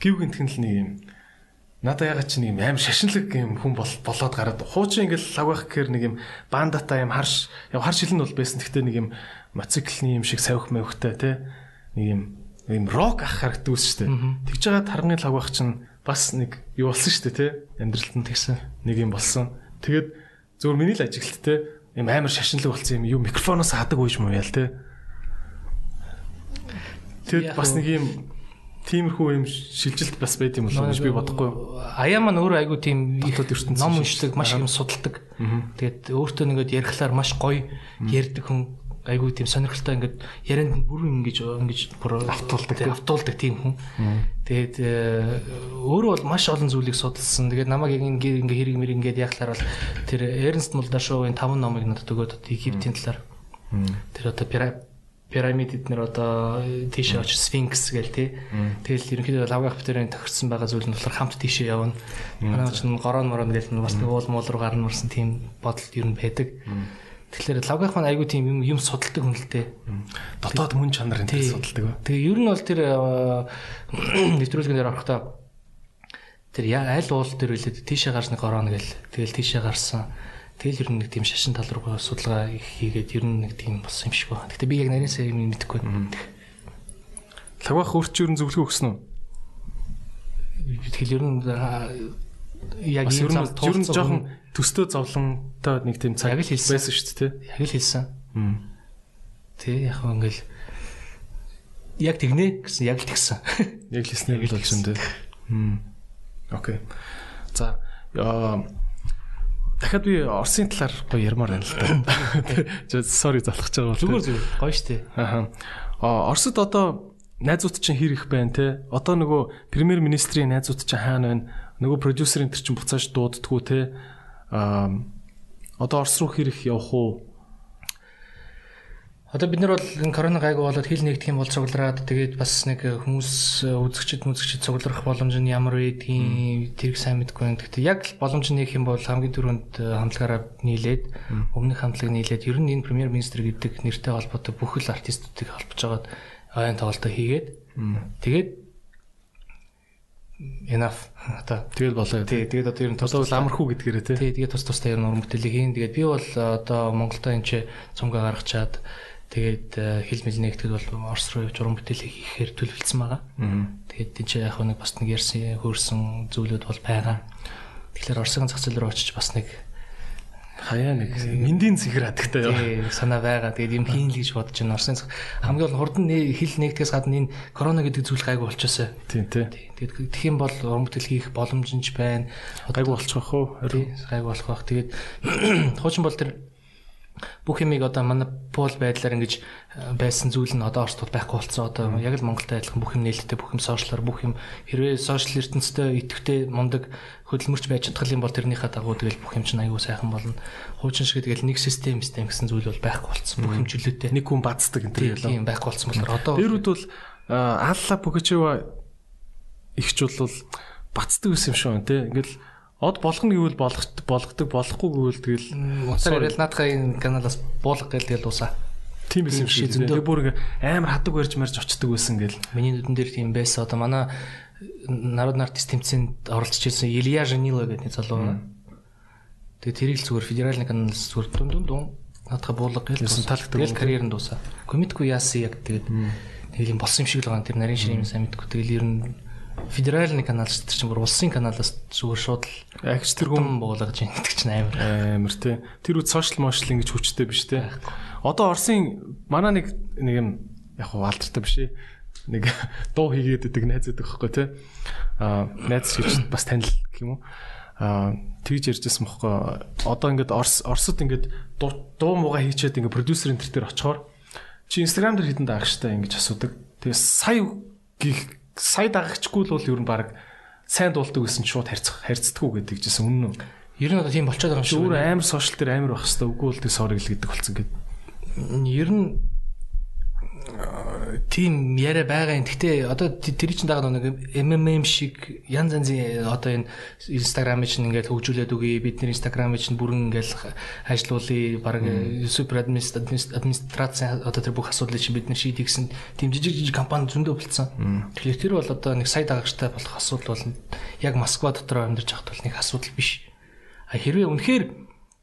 гів гинтхэн л нэг юм Надаа ягаад чи нэг юм амар шашинлаг юм хүн бол болоод гараад хуучин ингээл лавгах гэхээр нэг юм бандата юм харш яг хар шилэн бол байсан. Гэхдээ нэг юм моциклны юм шиг савих мөвхтэй те нэг юм юм рок ах харагддаг шүү дээ. Тэгж байгаа тарганы лавгах чинь бас нэг юу болсон дээ те амьдралд нь тэгсэн нэг юм болсон. Тэгээд зөвөр миний л ажиглалт те юм амар шашинлаг болсон юм юу микрофоноос хадаг үйж муу ял те. Тэгэд бас нэг юм тиймэрхүү юм шилжилт бас байд юм болов уу гэж би бодохгүй. Аяа маань өөрөө айгүй тийм их ном уншдаг, маш юм судалдаг. Тэгээд өөртөө нэгэд ярихлаар маш гоё ярьдаг хүн айгүй тийм сонирхолтой ингээд ярианд бүрэн ингэж ингэж бүр автуулдаг автуулдаг тийм хүн. Тэгээд э, өөрөө бол маш олон зүйлийг судалсан. Тэгээд намайг яг ингээ ингээ хэрэг мэр ингээд яхахлаар бол тэр Эрнст Мулдашовын 5 номыг надад өгөөд Египтийн талаар тэр одоо пирамид эднэр одоо тийшээ очиж сфинкс гээл тий. Тэгэл ерөнхийдөө лавгах битэрийн тохирсон байгаа зүйл нь болохоор хамт тийшээ явна. Манай ч гороон морон гээл бас нэг уул муул руу гарна мөрсөн тийм бодол ер нь байдаг. Тэгэхээр лавгах маань айгүй тийм юм юм судалдаг хүн л дээ. Дотоод мөн чанарын тэр судалдаг. Тэгээ ер нь бол тэр нэвтрүүлгэн дээр орохдоо тэр аль уул дээр үлээд тийшээ гарсны гороон гээл тэгэл тийшээ гарсан Тэгэл ер нь нэг тийм шашин тал руу судалгаа хийгээд ер нь нэг тийм болсон юм шиг байна. Гэтэ би яг нарийнсаа юм мэдэхгүй байна. Лагвах өөрч ер нь зөвлөгөө өгсөн үү? Тэгэл ер нь яг ер нь ер нь жоохон төстөө зовлонтой нэг тийм цаг байсан шүү дээ, тэ? Яг л хэлсэн. Тэ яг ингээл яг тэгнэ гэсэн яг л тэгсэн. Яг л хэлснээр л болсон тэ. Окей. За дахиад би Оросын талаар гоё ярмаар байна л да. Sorry залхаж байгаа бол. Зүгээр зүгээр гоё штэ. Аа. Оросд одоо найзууд чинь хэр их байна те. Одоо нөгөө премьер министрийн найзууд чинь хаана байна? Нөгөө продюсерын тэр чинь буцааж дууддггүй те. Аа одоо Орос руу хэр их явах уу? Одоо бид нар бол энэ корона гайгүй болоод хил нэгдэх юм бол цуглараад тэгээд бас нэг хүмүүс үзэгчд мүзэгчд цугларах боломж нь ямар байдгийг тэрийг сайн мэдгүй байна. Гэхдээ яг боломж их юм бол хамгийн түрүүнд хамтлагаараа нийлээд өмнөх хамтлаг нийлээд ер нь энэ премьер министр гэдэг нэртэй холбоотой бүх л артистуудыг холбож агаад айн тоглолтоо хийгээд тэгээд enough одоо тэгэл болоо. Тий, тэгээд одоо ер нь тусдаа бол амархуу гэдгээрээ тий. Тий, тэгээд тус тустай ер нь уран бүтээлийг хийн. Тэгээд би бол одоо Монголдо энэ ч цумгаа гаргачаад Тэгээд хил мэл нэгтгэд бол Орос руу явж уран бүтээл хийхээр төлөвлөсөн байгаа. Тэгээд тийч яг нэг бас нэг ярьсан хөрсөн зүйлүүд бол байгаа. Тэгэхээр Оросын зах зээл рүү очиж бас нэг хаяа нэг мэндийн цэгэр хадагтай яа. Санаа байгаа. Тэгээд юм хийн л гэж бодож байна. Оросын хамгийн гол хурдан хил нэгтгэс гадна энэ корона гэдэг зүйл гайгүй болчихосоо. Тийм тий. Тэгээд тэгэх юм бол уран бүтээл хийх боломжинч байна. Гайгүй болчих واخ уу? Гайгүй болох бах. Тэгээд хуучин бол тэр бүх юмыг одоо монопол байдлаар ингэж э, байсан зүйл нь одоо Оросд байхгүй болсон. Одоо яг л Монголтай адилхан бүх юм нээлттэй, бүх юм сошиалар, бүх юм хэрвээ сошиал ертөнцтэй идэвхтэй мундаг хөдөлмөрч байж чадхал юм бол тэрнийхээ дагуу тэгэл бүх юм чинь аюу сайхан болно. Хуучин шиг тэгэл нэг систем систем гэсэн зүйл бол байхгүй болсон. Бүх юм чөлөөтэй. Нэг хүн бацдаг энэ юм байхгүй болсон болохоор одоо Дээрүүд бол Алла Пугачева ихч бол бацдаг байсан юм шүү тий. Ингээл Од болгоно гэвэл болгох болгодог болохгүй гэвэл тэгэл утгаар ярил наадхаа энэ каналаас буулга гэл тэгэл усаа. Тийм байсан юм шиг. Тэгээ бүр ингээ амар хадаг барьж марж очдөг байсан гэл. Миний нүдэн дээр тийм байсан. Одоо манай народ артист тэмцээнд оролцож ирсэн Илья Жанило гэдэг залуу байна. Тэгээ тэрийг л зүгээр федеральны каналаас зүгээр дүн дүн дүн наадхаа буулга гэл таалагддаг. Тэгэл карьер нь дуусаа. Комедгүй яасан яг тэгээд тэгэл юм болсон юм шиг л байгаа. Тэр нарийн ширийн сайн мэдгүй. Тэгэл ер нь федеральны канал ч тэр чинь бүр улсын каналаас зүгээр шууд л агч тэр хүн буулгаж ийн гэдэг чинь амар амар тий. Тэр үе сошиал мошл ингэж хүчтэй биш тий. Одоо Оросын манай нэг нэг юм яг хуу алдартай биш. Нэг дуу хийгээд идэг найз байдаг байхгүй тий. Аа найз шиг бас танил гэх юм уу. Аа тэгж ярьжсэн бохгүй. Одоо ингээд Орос Оросд ингээд дуу муугаа хийчихэд ингээд продюсер энэ төр дээр очихоор чи Instagram дээр хитэн даах штэ ингэж асуудаг. Тэгээ сая гих сая дагагчгүй л бол ер нь баг сайн дуулдаг гэсэн шууд харьцах харьцдаггүй гэдэг жисэн үнэн үү? Ер нь одоо тийм болчиход байгаа юм шиг. Өөр амар сошиал дээр амар байх хэвээр үгүй бол тэг сориг л гэдэг болсон гэдэг. Ер нь тийм яриа байгаа юм. Гэхдээ одоо тэр чинь дагаад нэг MMM шиг янз янзын одоо энэ Instagram чинь ингээд хөгжүүлээд үгүй бид нар Instagram чинь бүрэн ингээд ажиллуулъя баг супер администрац одоо тэр бүх асуудлыг чинь бид нар шийдэх гэсэн тийм жижиг жижиг компани зөндөө болцсон. Тэгэхээр тэр бол одоо нэг сая дагагчтай болох асуудал бол яг Москва дотор амьдарч байхад бол нэг асуудал биш. А хэрвээ үнэхээр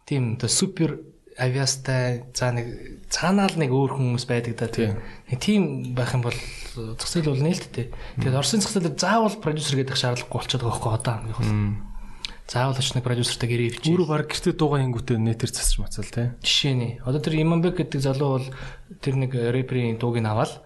тийм одоо супер авиастай за нэг цаанаа л нэг өөр хүмүүс байдаг да тийм. Нэг тийм байх юм бол зээл бол нээлттэй. Тэгээд Оросын зах зээлээр заавал продюсер гэдэг шаардлагагүй болчиход байгаа хөөе одоо хамгийн гол. Заавал оч нэг продюсертай гэрээ ивч. Өөрөө баг гэртээ дуугаа хийнгүүтээ нэтэр засч мацал тийм. Жишээ нь. Одоо тэр Иманбек гэдэг залуу бол тэр нэг рэперийн дууг нь аваад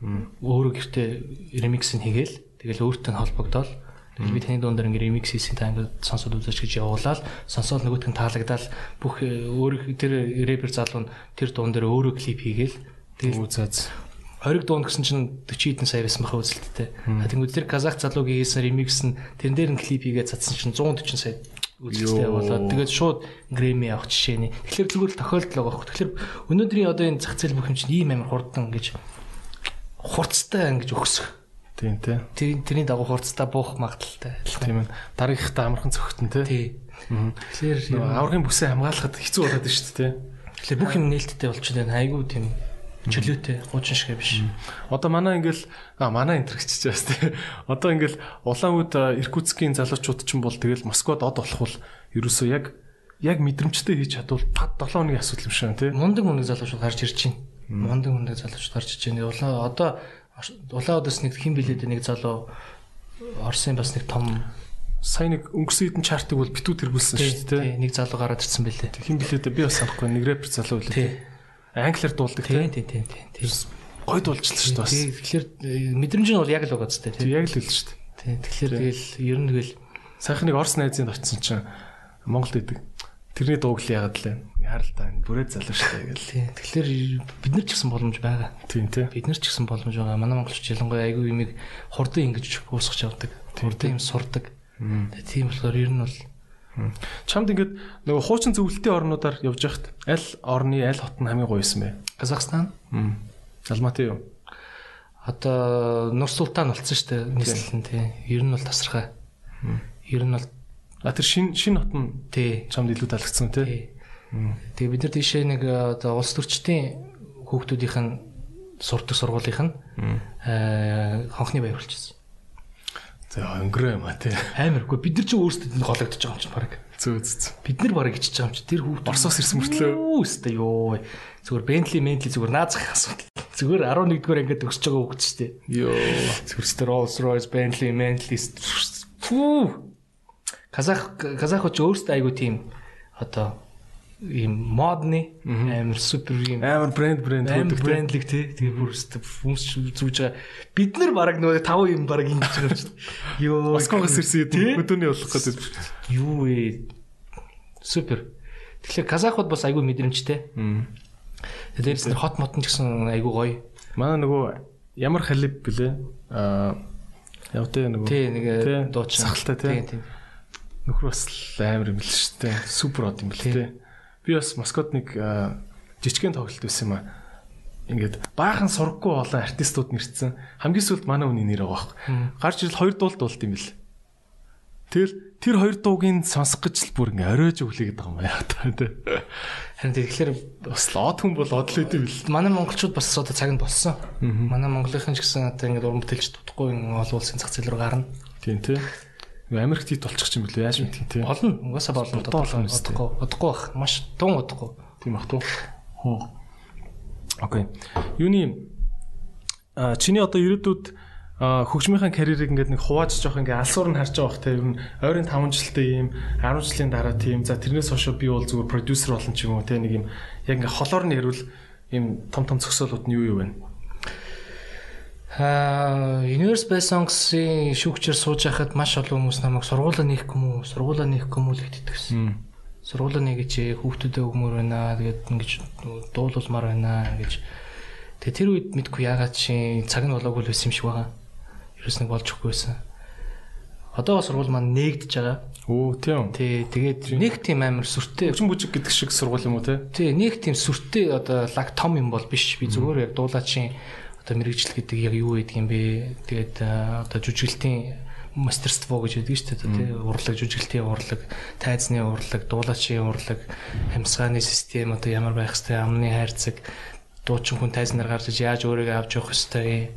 өөрөө гэртээ ремикс нь хийгээл тэгэл өөртөө холбогдоод Тэгэл би таны дундаар ингээ ремикс хийсэн та ингээ сонсоод үзэж гэж явуулаад сонсоод нөгөөтг нь таалагдаад бүх э, өөр тэр рэпер залуу нь тэр дуун дээр өөрөө клип хийгээл тэгэл үзээд 20 дунд гэсэн чинь 40 хэдэн сая байсан баха үзэлттэй. Тэгвэл тэр казах залуугийн хийсэн ремикс нь тэрэн дээр нь клип хийгээд цацсан чинь 140 сая үзэлттэй болоод тэгээд шууд Грэмми авах жишээ нь. Тэгэхээр зүгээр л тохиолдол байгаа байхгүй. Тэгэхээр өнөөдрийн одоо энэ зах зээл бүх юм чинь ийм амар хурдан ингэж хурцтай ингэж өгсөх Тийм тий. Тэр тэрний дагуу хурцтай буух магадaltaй. Тийм ээ. Дараагийнхаа амархан цогтон тий. Тий. Тэгэхээр аврагын бүсээ хамгаалахад хэцүү болоод байна шүү дээ тий. Тэгэхээр бүх юм нээлттэй болчиход байна. Айгуу тийм чөлөөтэй хуучин шиг биш. Одоо манай ингээл а манай интерчж байгаас тий. Одоо ингээл Улаан үд Иркутскийн залуучууд ч юм бол тэгэл Москвад од болох бол ерөөсөө яг яг мэдрэмжтэй хийж чадвал пад 7 хоногийн асуудал юм шиг тий. Мундаг мундаг залуучууд гарч ирж байна. Мундаг мундаг залуучууд гарч ирж байна. Улаан одоо Улаан удаас нэг хэн билээд нэг залуу Оросын бас нэг том сайн нэг өнгөрсөн хэдэн чартыг бол битүү тэргүүлсэн шүү дээ. Нэг залуу гараад ирсэн байлээ. Хэн билээд би бас санахгүй нэг рэпер залуу билээ. Англиар дуулдаг тийм тийм тийм тийм. Гой дуулчихлаа шүү дээ бас. Тэгэхээр э, мэдрэмж нь бол яг л байгаа зү тийм. Яг л л шүү дээ. Тийм. Тэгэхээр тэгэл ер нь тэгэл сайхан нэг Орос найзынд очсон чинь Монголд идэг. Тэрний дууг л яагаад лээ. Харалтаа бүрээ залуу штэ гэл. Тий. Тэгэхээр бид нар ч гэсэн боломж байгаа. Тийм тий. Бид нар ч гэсэн боломж байгаа. Манай монголч ялангуяа айгүй юмыг хурдан ингэж уусгах явдаг. Хурдан юм сурдаг. Тийм болохоор ер нь бол Чамд ингээд нөгөө хуучин зөвлөлтийн орнуудаар явж байхад аль орны аль хот нь хамгийн гоё юм бэ? Казахстан, Алматы юу? одоо Нур Султан болсон шүү дээ. Нийслэл нь тий. Ер нь бол тасархай. Ер нь бол А тэр шин шин хот нь тий. чамд илүү таалагдсан тий. Тэгээ бид нар тийшээ нэг одоо улс төрчдийн хүүхдүүдийнх нь сурдаг сургуулийнх нь аа хонхны баяр болчихсон. За өнгөрөө юм а тий. Амаргүй бид нар ч өөрсдөд энэ гологдож байгаа юм чинь баг. Зөө зөө. Бид нар бараг ичж байгаа юм чи тэр хүүхд Оросоос ирсэн мөртлөө. Үстэй ёо. Зүгээр Бентли, Ментли зүгээр наазах асуудал. Зүгээр 11-р ангид төгсөж байгаа хүүхд ч тий. Йоо. Зүгээр Rolls Royce, Bentley, Bentley фүү. Казах казахч өөрсдөө айгу тийм одоо ийм модны амар супер ийм Амар брэнд брэнд амар хөдөг тий. тий. Тэгээ бүр хүмүүс зүүж байгаа. Бид нар баг нөгөө тав юм баг ингэж байгаа юм чинь. Йоо. Москвагаас ирсэн Тий? өдөөний болох гэдэг. Юу вэ? Супер. Тэгэхээр казахууд бас айгүй мэдрэмжтэй. Дээрээс нь хот мотон ч гэсэн айгүй гоё. Манай нөгөө ямар халиб блэ? Аа явтай нөгөө Тий нэг Тий. дуучин. Сахалтай, тий. тий. нөхөр бас л амар юм л шүү дээ. Супер од юм бэл тээ. Би бас Москвад нэг жижигхэн тоглолт байсан юм аа. Ингээд баахан сургаггүй олон артистууд нэрсэн. Хамгийн сүүлд манай хүний нэр байгаа байхгүй. Гарч ирэл хоёр дуул дуулт юм бэл. Тэгэл тэр хоёр дуугийн сонсох гэж л бүр ингээ оройж өглөөгээд байгаа юм яа та тээ. Харин тэгэхээр Бас л од хүн бол од л идэв бэл. манай монголчууд бас одоо цаг нь болсон. Манай монголынхан ч гэсэн одоо ингээд уран бүтээлч дутхгүй олон улсын зах зээл рүү гарна. Тийм тээ. Америкт ит болчих юм бэл яаж мэдтий тээ. Олон угаасаа болно болно удахгүй удахгүй бах маш тун удахгүй. Тийм ах туу. Окей. Юуны а чиний одоо ирээдүйд хөгжмийнхаа карьерийг ингээд нэг хувааж жоох ингээ алсуур нь харж байгаа бах те ер нь ойрын 5 жилдээ ийм 10 жилийн дараа тийм за тэрнээс хойш би бол зүгээр продюсер болно ч юм уу те нэг юм яг ингээ холоор нь ярил ийм том том зөксөөлүүд нь юу юу вэ? Аа, Universe Best Songs-ийн шүүгчээр сууж байхад маш олон хүмүүс намайг сургуулаа нээх юм уу, сургуулаа нээх юм уу л гэдэг гэсэн. Сургуулаа нээгч хүүхдүүдэд өгмөр байна. Тэгээд ингэж дуулуулмаар байна гэж. Тэгээд тэр үед мэдгүй яагаад чи цаг нь болоогүй л байсан юм шиг байгаа. Ерөөс нэг болж өгөхгүй байсан. Одоо сургууль маань нээгдэж байгаа. Өө тийм. Тий, тэгээд нэг тийм амар сүртэй Хөгжим бүжиг гэдэг шиг сургууль юм уу те? Тий, нэг тийм сүртэй одоо лаг том юм бол биш. Би зүгээр яг дуулаачийн одоо мэрэгжил гэдэг яг юу гэдэг юм бэ? Тэгээд одоо жүжиглэлтийн мастерство гэж яддаг шүү дээ. Тий, урлаг жүжиглэлтийн урлаг, тайзны урлаг, дуулаачийн урлаг, амьсгааны систем одоо ямар байх хэвтэй, амны хайрцаг, дуучин хүн тайзнаар гарч яаж өөрийгөө авч явах хэвтэй.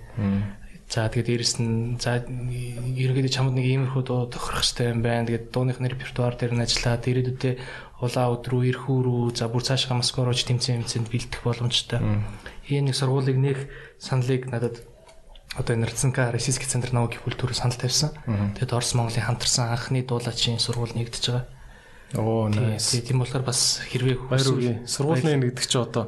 За тэгээд дээрэс нь за ерөнхийдөө чамд нэг иймэрхүү дуу тохирох хэрэгтэй юм байна. Тэгээд дууныхны репертуар дээр нь ажиллаад ирээдүйдээ улаан өд рүү, эрхүү рүү, за бүр цаашаа Москворооч тэмцээн тэмцээнд бэлдэх боломжтой. Энэ нэг сургуулийг нэх саналыг надад одоо энэ Рцэнка Российский центр науки культуры санал тавьсан. Тэгээд Орос Монголын хамтарсан анхны дуулаачийн сургууль нэгдэж байгаа. Оо nice. Тийм болохоор бас хэрвээ Баяр үгүй. Сургуулийн гэдэг чи одоо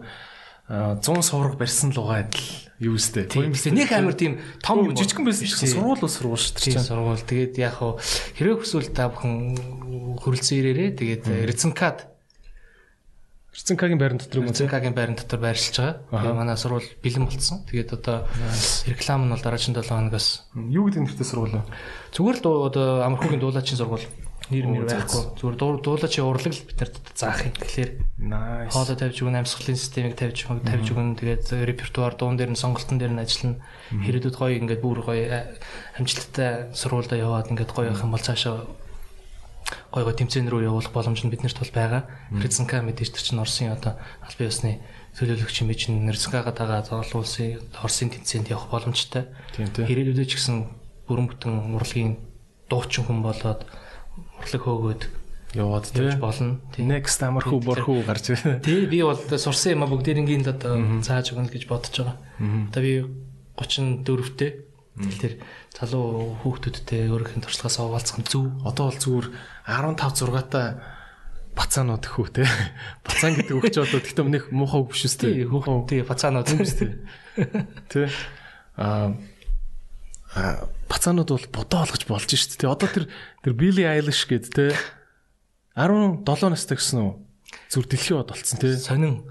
а, 100 сувраг барьсан лугаа адил юу. Тийм билээ. Нэг амар тийм том жижигхэн байсан гэсэн Тийм. сургууль бол сургууль шүү Тийм дээ. сургууль. Тэгээд яг хуу хэрэг хүсвэл та бүхэн хөрөлцөн ирээрээ тэгээд Реценкад Рцэнкагийн байран дотор юм уу те? Реценкагийн байран дотор байршилж байгаа. Тэгээд манай сургууль бэлэн болцсон. Тэгээд одоо реклам нь бол дараагийн 7 хоногоос Юу гэдэг нэртэй сургууль вэ? зүгээр л одоо амархуугийн дуулаачийн сургууль нэр мэр байхгүй. Зүгээр дуу- дуулаачийн урлаг л бид нар заах юм. Тэгэхээр Nice. хоолой тавьж өгнө, амьсгалын системийг тавьж өгнө, тавьж өгнө. Тэгээд репертуар дуун дээр нь сонголтон дээр нь ажиллана. Хэрэгдүүд гоё ингээд бүр гоё а- амжилттай сургуультай яваад ингээд гоё явах юм бол цаашаа гоё гоё тэмцээн рүү явуулах боломж нь биднэрт бол байгаа. Реценка мэдээж тэр чинь Оросын одоо албан ёсны төлөөлөгч юм чинь дагаад олон улсын Оросын тэмцээнд явах боломжтой. Ирээдүйдээ ч гэсэн бүрэн бүтэн урлагийн дуучин хүн болоод урлаг хөөгөөд Яваад явж болно. Next амархуу борхуу гарч ирээ. Тий би бол сурсан юм а бүгдээрингийн л одоо зааж өгнө гэж бодож байгаа. Одоо би 34-тэй. Тэгэхээр залуу хүүхдүүдтэй нь туршлагаас хаваалцах нь зөв. Одоо бол зүгээр 15 6-аатай бацаанууд хүү те. Бацаан гэдэг өгч одоо тэгтээ нэг муухай үг биш Тий үстэй. хүүхдтэй бацаанууд юм шүү Тэ. Аа бацаанууд бол бодоо олгож болж штт те. Одоо тэр тэр Billie Eilish гэд те. 17 настай гэсэн үү? Зүр дэлхийн бод болцсон тий. Сонин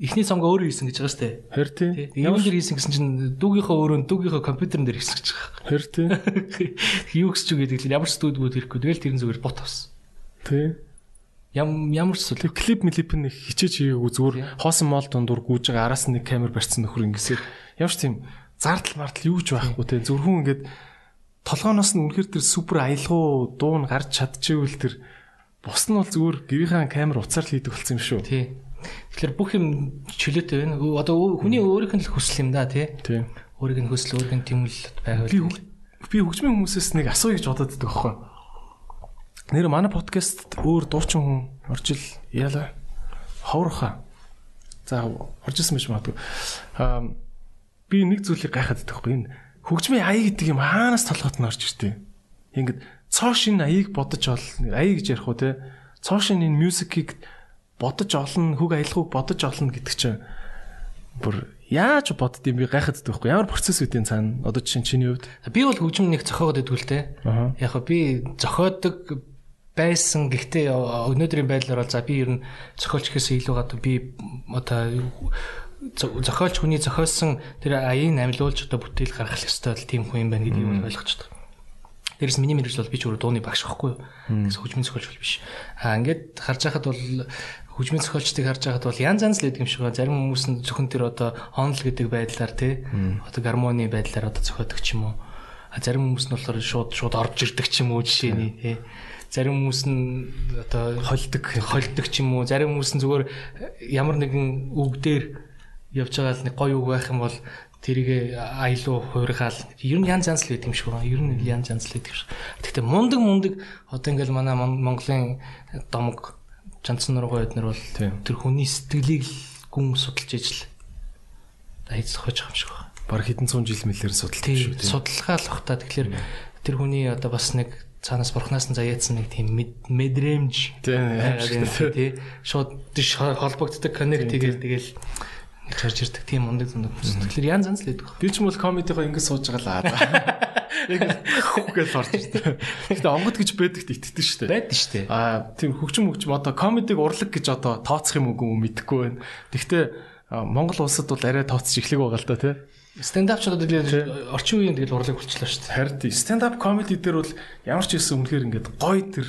эхний сонгоо өөрөө хийсэн гэж байгаа шүү дээ. Хэр тий. Юу нэр хийсэн гэсэн чинь дүүгийнхөө өөрөө дүүгийнхөө компьютерн дээр хийсэн гэж байгаа. Хэр тий. Юу гэж ч гэдэг л ямар студиуд хийхгүй тэгэл тэрэн зүгээр бот авсан. Тий. Ям ямар ч клип клип мэлип нэг хичээж хийгээгүй зүгээр хоосон мол дундуур гүйж байгаа араас нэг камер барьсан нөхөр ингэсээр ямар ч тийм зардал мартал юу ч байхгүй те зөвхөн ингээд толгооноос нь үнэхээр тэр супер аялгау дуу нь гарч чадчихвэл тэр бус нь бол зүгээр гэрийнхаа камер уцаар л хийдэг болсон юм шүү. Тий. Тэгэхээр бүх юм чөлөөтэй байна. Одоо хүний өөрийнх нь л хүсэл юм да тий. Тий. Өөрийнх нь хүсэл, өөрийнх нь тэмүүлэл байвал. Би хөгжмийн хүмүүсээс нэг асууя гэж бодоод байдаг байхгүй. Нэр манай подкастт өөр дуучин хүн орж ил яалаа. Ховрхаа. За орж исэн байж магадгүй. Аа би нэг зүйлийг гайхаад байдаг байхгүй. Энэ хөгжмийн аяа гэдэг юм хаанаас толгойд нь орж иртээ. Ингээд цоо шин аяыг бодож ол аяа гэж ярих уу те. Цоо шин энэ мьюзикийг бодож олно, хөг аялгауг бодож олно гэдэг чинь бүр яаж бодд юм би гайхаад байхгүй. Ямар процесс үүдийн цаана? Одоо чинь чиний хувьд? Би бол хөгжим нэг зохиогод те. Яг би зохиодог байсан. Гэхдээ өнөөдрийн байдлаар бол за би ер нь зохиолч гэхээс илүү гадаа би одоо зохиолч хүний зохиолсон тэр аяыг амилуулж одоо бүтээл гаргах ёстой л тийм хүн юм байна гэдгийг ойлгож байна. Дээрээс миний мэрэгжил бол би ч өөрөө дууны багш байхгүй юу. Тэгээс хөгжмийн зохиолч бол биш. Аа ингээд харж байхад бол хөгжмийн зохиолчдыг харж байхад бол янз янз л гэдэг юм шиг байна. Зарим хүмүүс нь зөвхөн тэр одоо онл гэдэг байдлаар тий одоо гармоны байдлаар одоо зохиодог ч юм уу. А зарим хүмүүс нь болохоор шууд шууд орж ирдэг ч юм уу жишээний тий зарим хүмүүс нь одоо холдог холдог ч юм уу зарим хүмүүс нь зүгээр ямар нэгэн үг дээр явж байгаа л нэг гоё үг байх юм бол тэрийг аялуу хуургаал ер нь янз янз л байдаг юм шиг байна. Ер нь янз янз л байдаг шиг. Гэхдээ мундаг мундаг одоо ингээл манай Монголын домог Жанцсан нургой эднэр бол тэр хүний сэтгэлийг гүн судалж ижил. Хайц байгаа юм шиг байна. Бараг хэдэн зуун жил мэлээр судалж шүү дээ. Судалгаа л бах та тэгэхээр тэр хүний одоо бас нэг цаанаас бурхнаас нь заяатсан нэг тийм мэдрэмж. Тий шууд холбогддог коннект тэгэл тэгэл чарж ирдэг тийм ундаг зундаг хүмүүс. Тэгэхээр янз янз л байдаг. Би ч юм бол комедигоо ингэ сууж байгаа л аа. Яг хөхгөл орж ирдэг. Гэтэ онгод гэж байдагт итгэдэг шүү дээ. Байдаг шүү дээ. Аа тийм хөгжим хөгжим одоо комедиг урлаг гэж одоо тооцох юм уу мэдэхгүй байна. Гэхдээ Монгол улсад бол арай тооцож эхлэх байгаа л да тий. Up ч одоо тэгэл орчин үеийн тэгэл урлаг болчихлоо шүү дээ. Харин stand up comedy дээр бол ямар ч байсан үнэхээр ингээд гоё тэр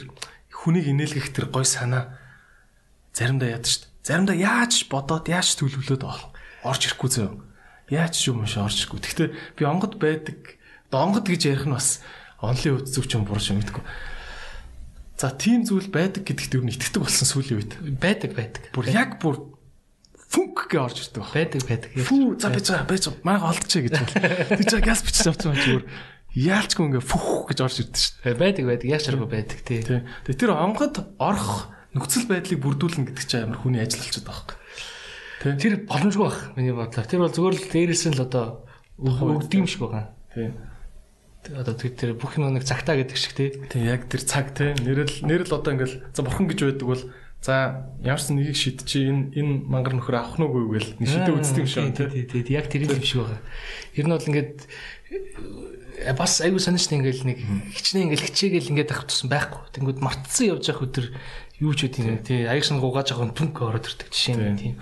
хүнийг инээлгэх тэр гоё санаа заримдаа яд шүү дээ. Заримдаа яаж бодоод яаж төлөвлөөд орж ирэхгүй зөө. Яаж ч юм шиг орж ирэхгүй. Гэхдээ би онгод байдаг донгод гэж ярих нь бас онлын хувьд зөв ч юм буруу шүү мэдгүй. За тийм зүйл байдаг гэдэгт юу нэгтгэдэг болсон сүүлийн үед. Байдаг байдаг. Бүр яг бүр фүнк гэж орж ирдэг баг. Байдаг байдаг. Фүү за байж байгаа байгаа. Мага олдчихъя гэж бол. Тэг чи газ бичиж авчихсан зүгээр яалчгүй ингээ фүх гэж орж ирдэг шүү дээ. Байдаг байдаг. Яг чаргуу байдаг тий. Тэг тэр онгод орох нөхцөл байдлыг бүрдүүлнэ гэдэг чинь амар хүний ажил болчиход байгаа юм. Тэр боломжгүй баг миний бодлоор. Тэр бол зүгээр л дээрээс нь л одоо өгдөг юм шиг байгаа. Тийм одоо тэр бүх юм нэг цагтаа гэдэг шиг тий. Тий яг тэр цаг тий. Нэрэл нэрэл одоо ингээл за бурхан гэж байдаг бол за ямар ч нэгийг шид чи энэ энэ мангар нөхөр авах нь үгүй гээл нэг шидэ үздэг юм шиг тий. Тий тий яг тэр юм шиг байгаа. Ер нь бол ингээд э, бас аюу санаачтай ингээл нэг хичнээн ингээл хичээгээл ингээд авах тусан байхгүй. Тэнгүүд мартсан явж явах өдөр юу ч үгүй тийм тий. Аяг шин гугааж байгаа хүн түнк ороод ирдэг жишээ нь тийм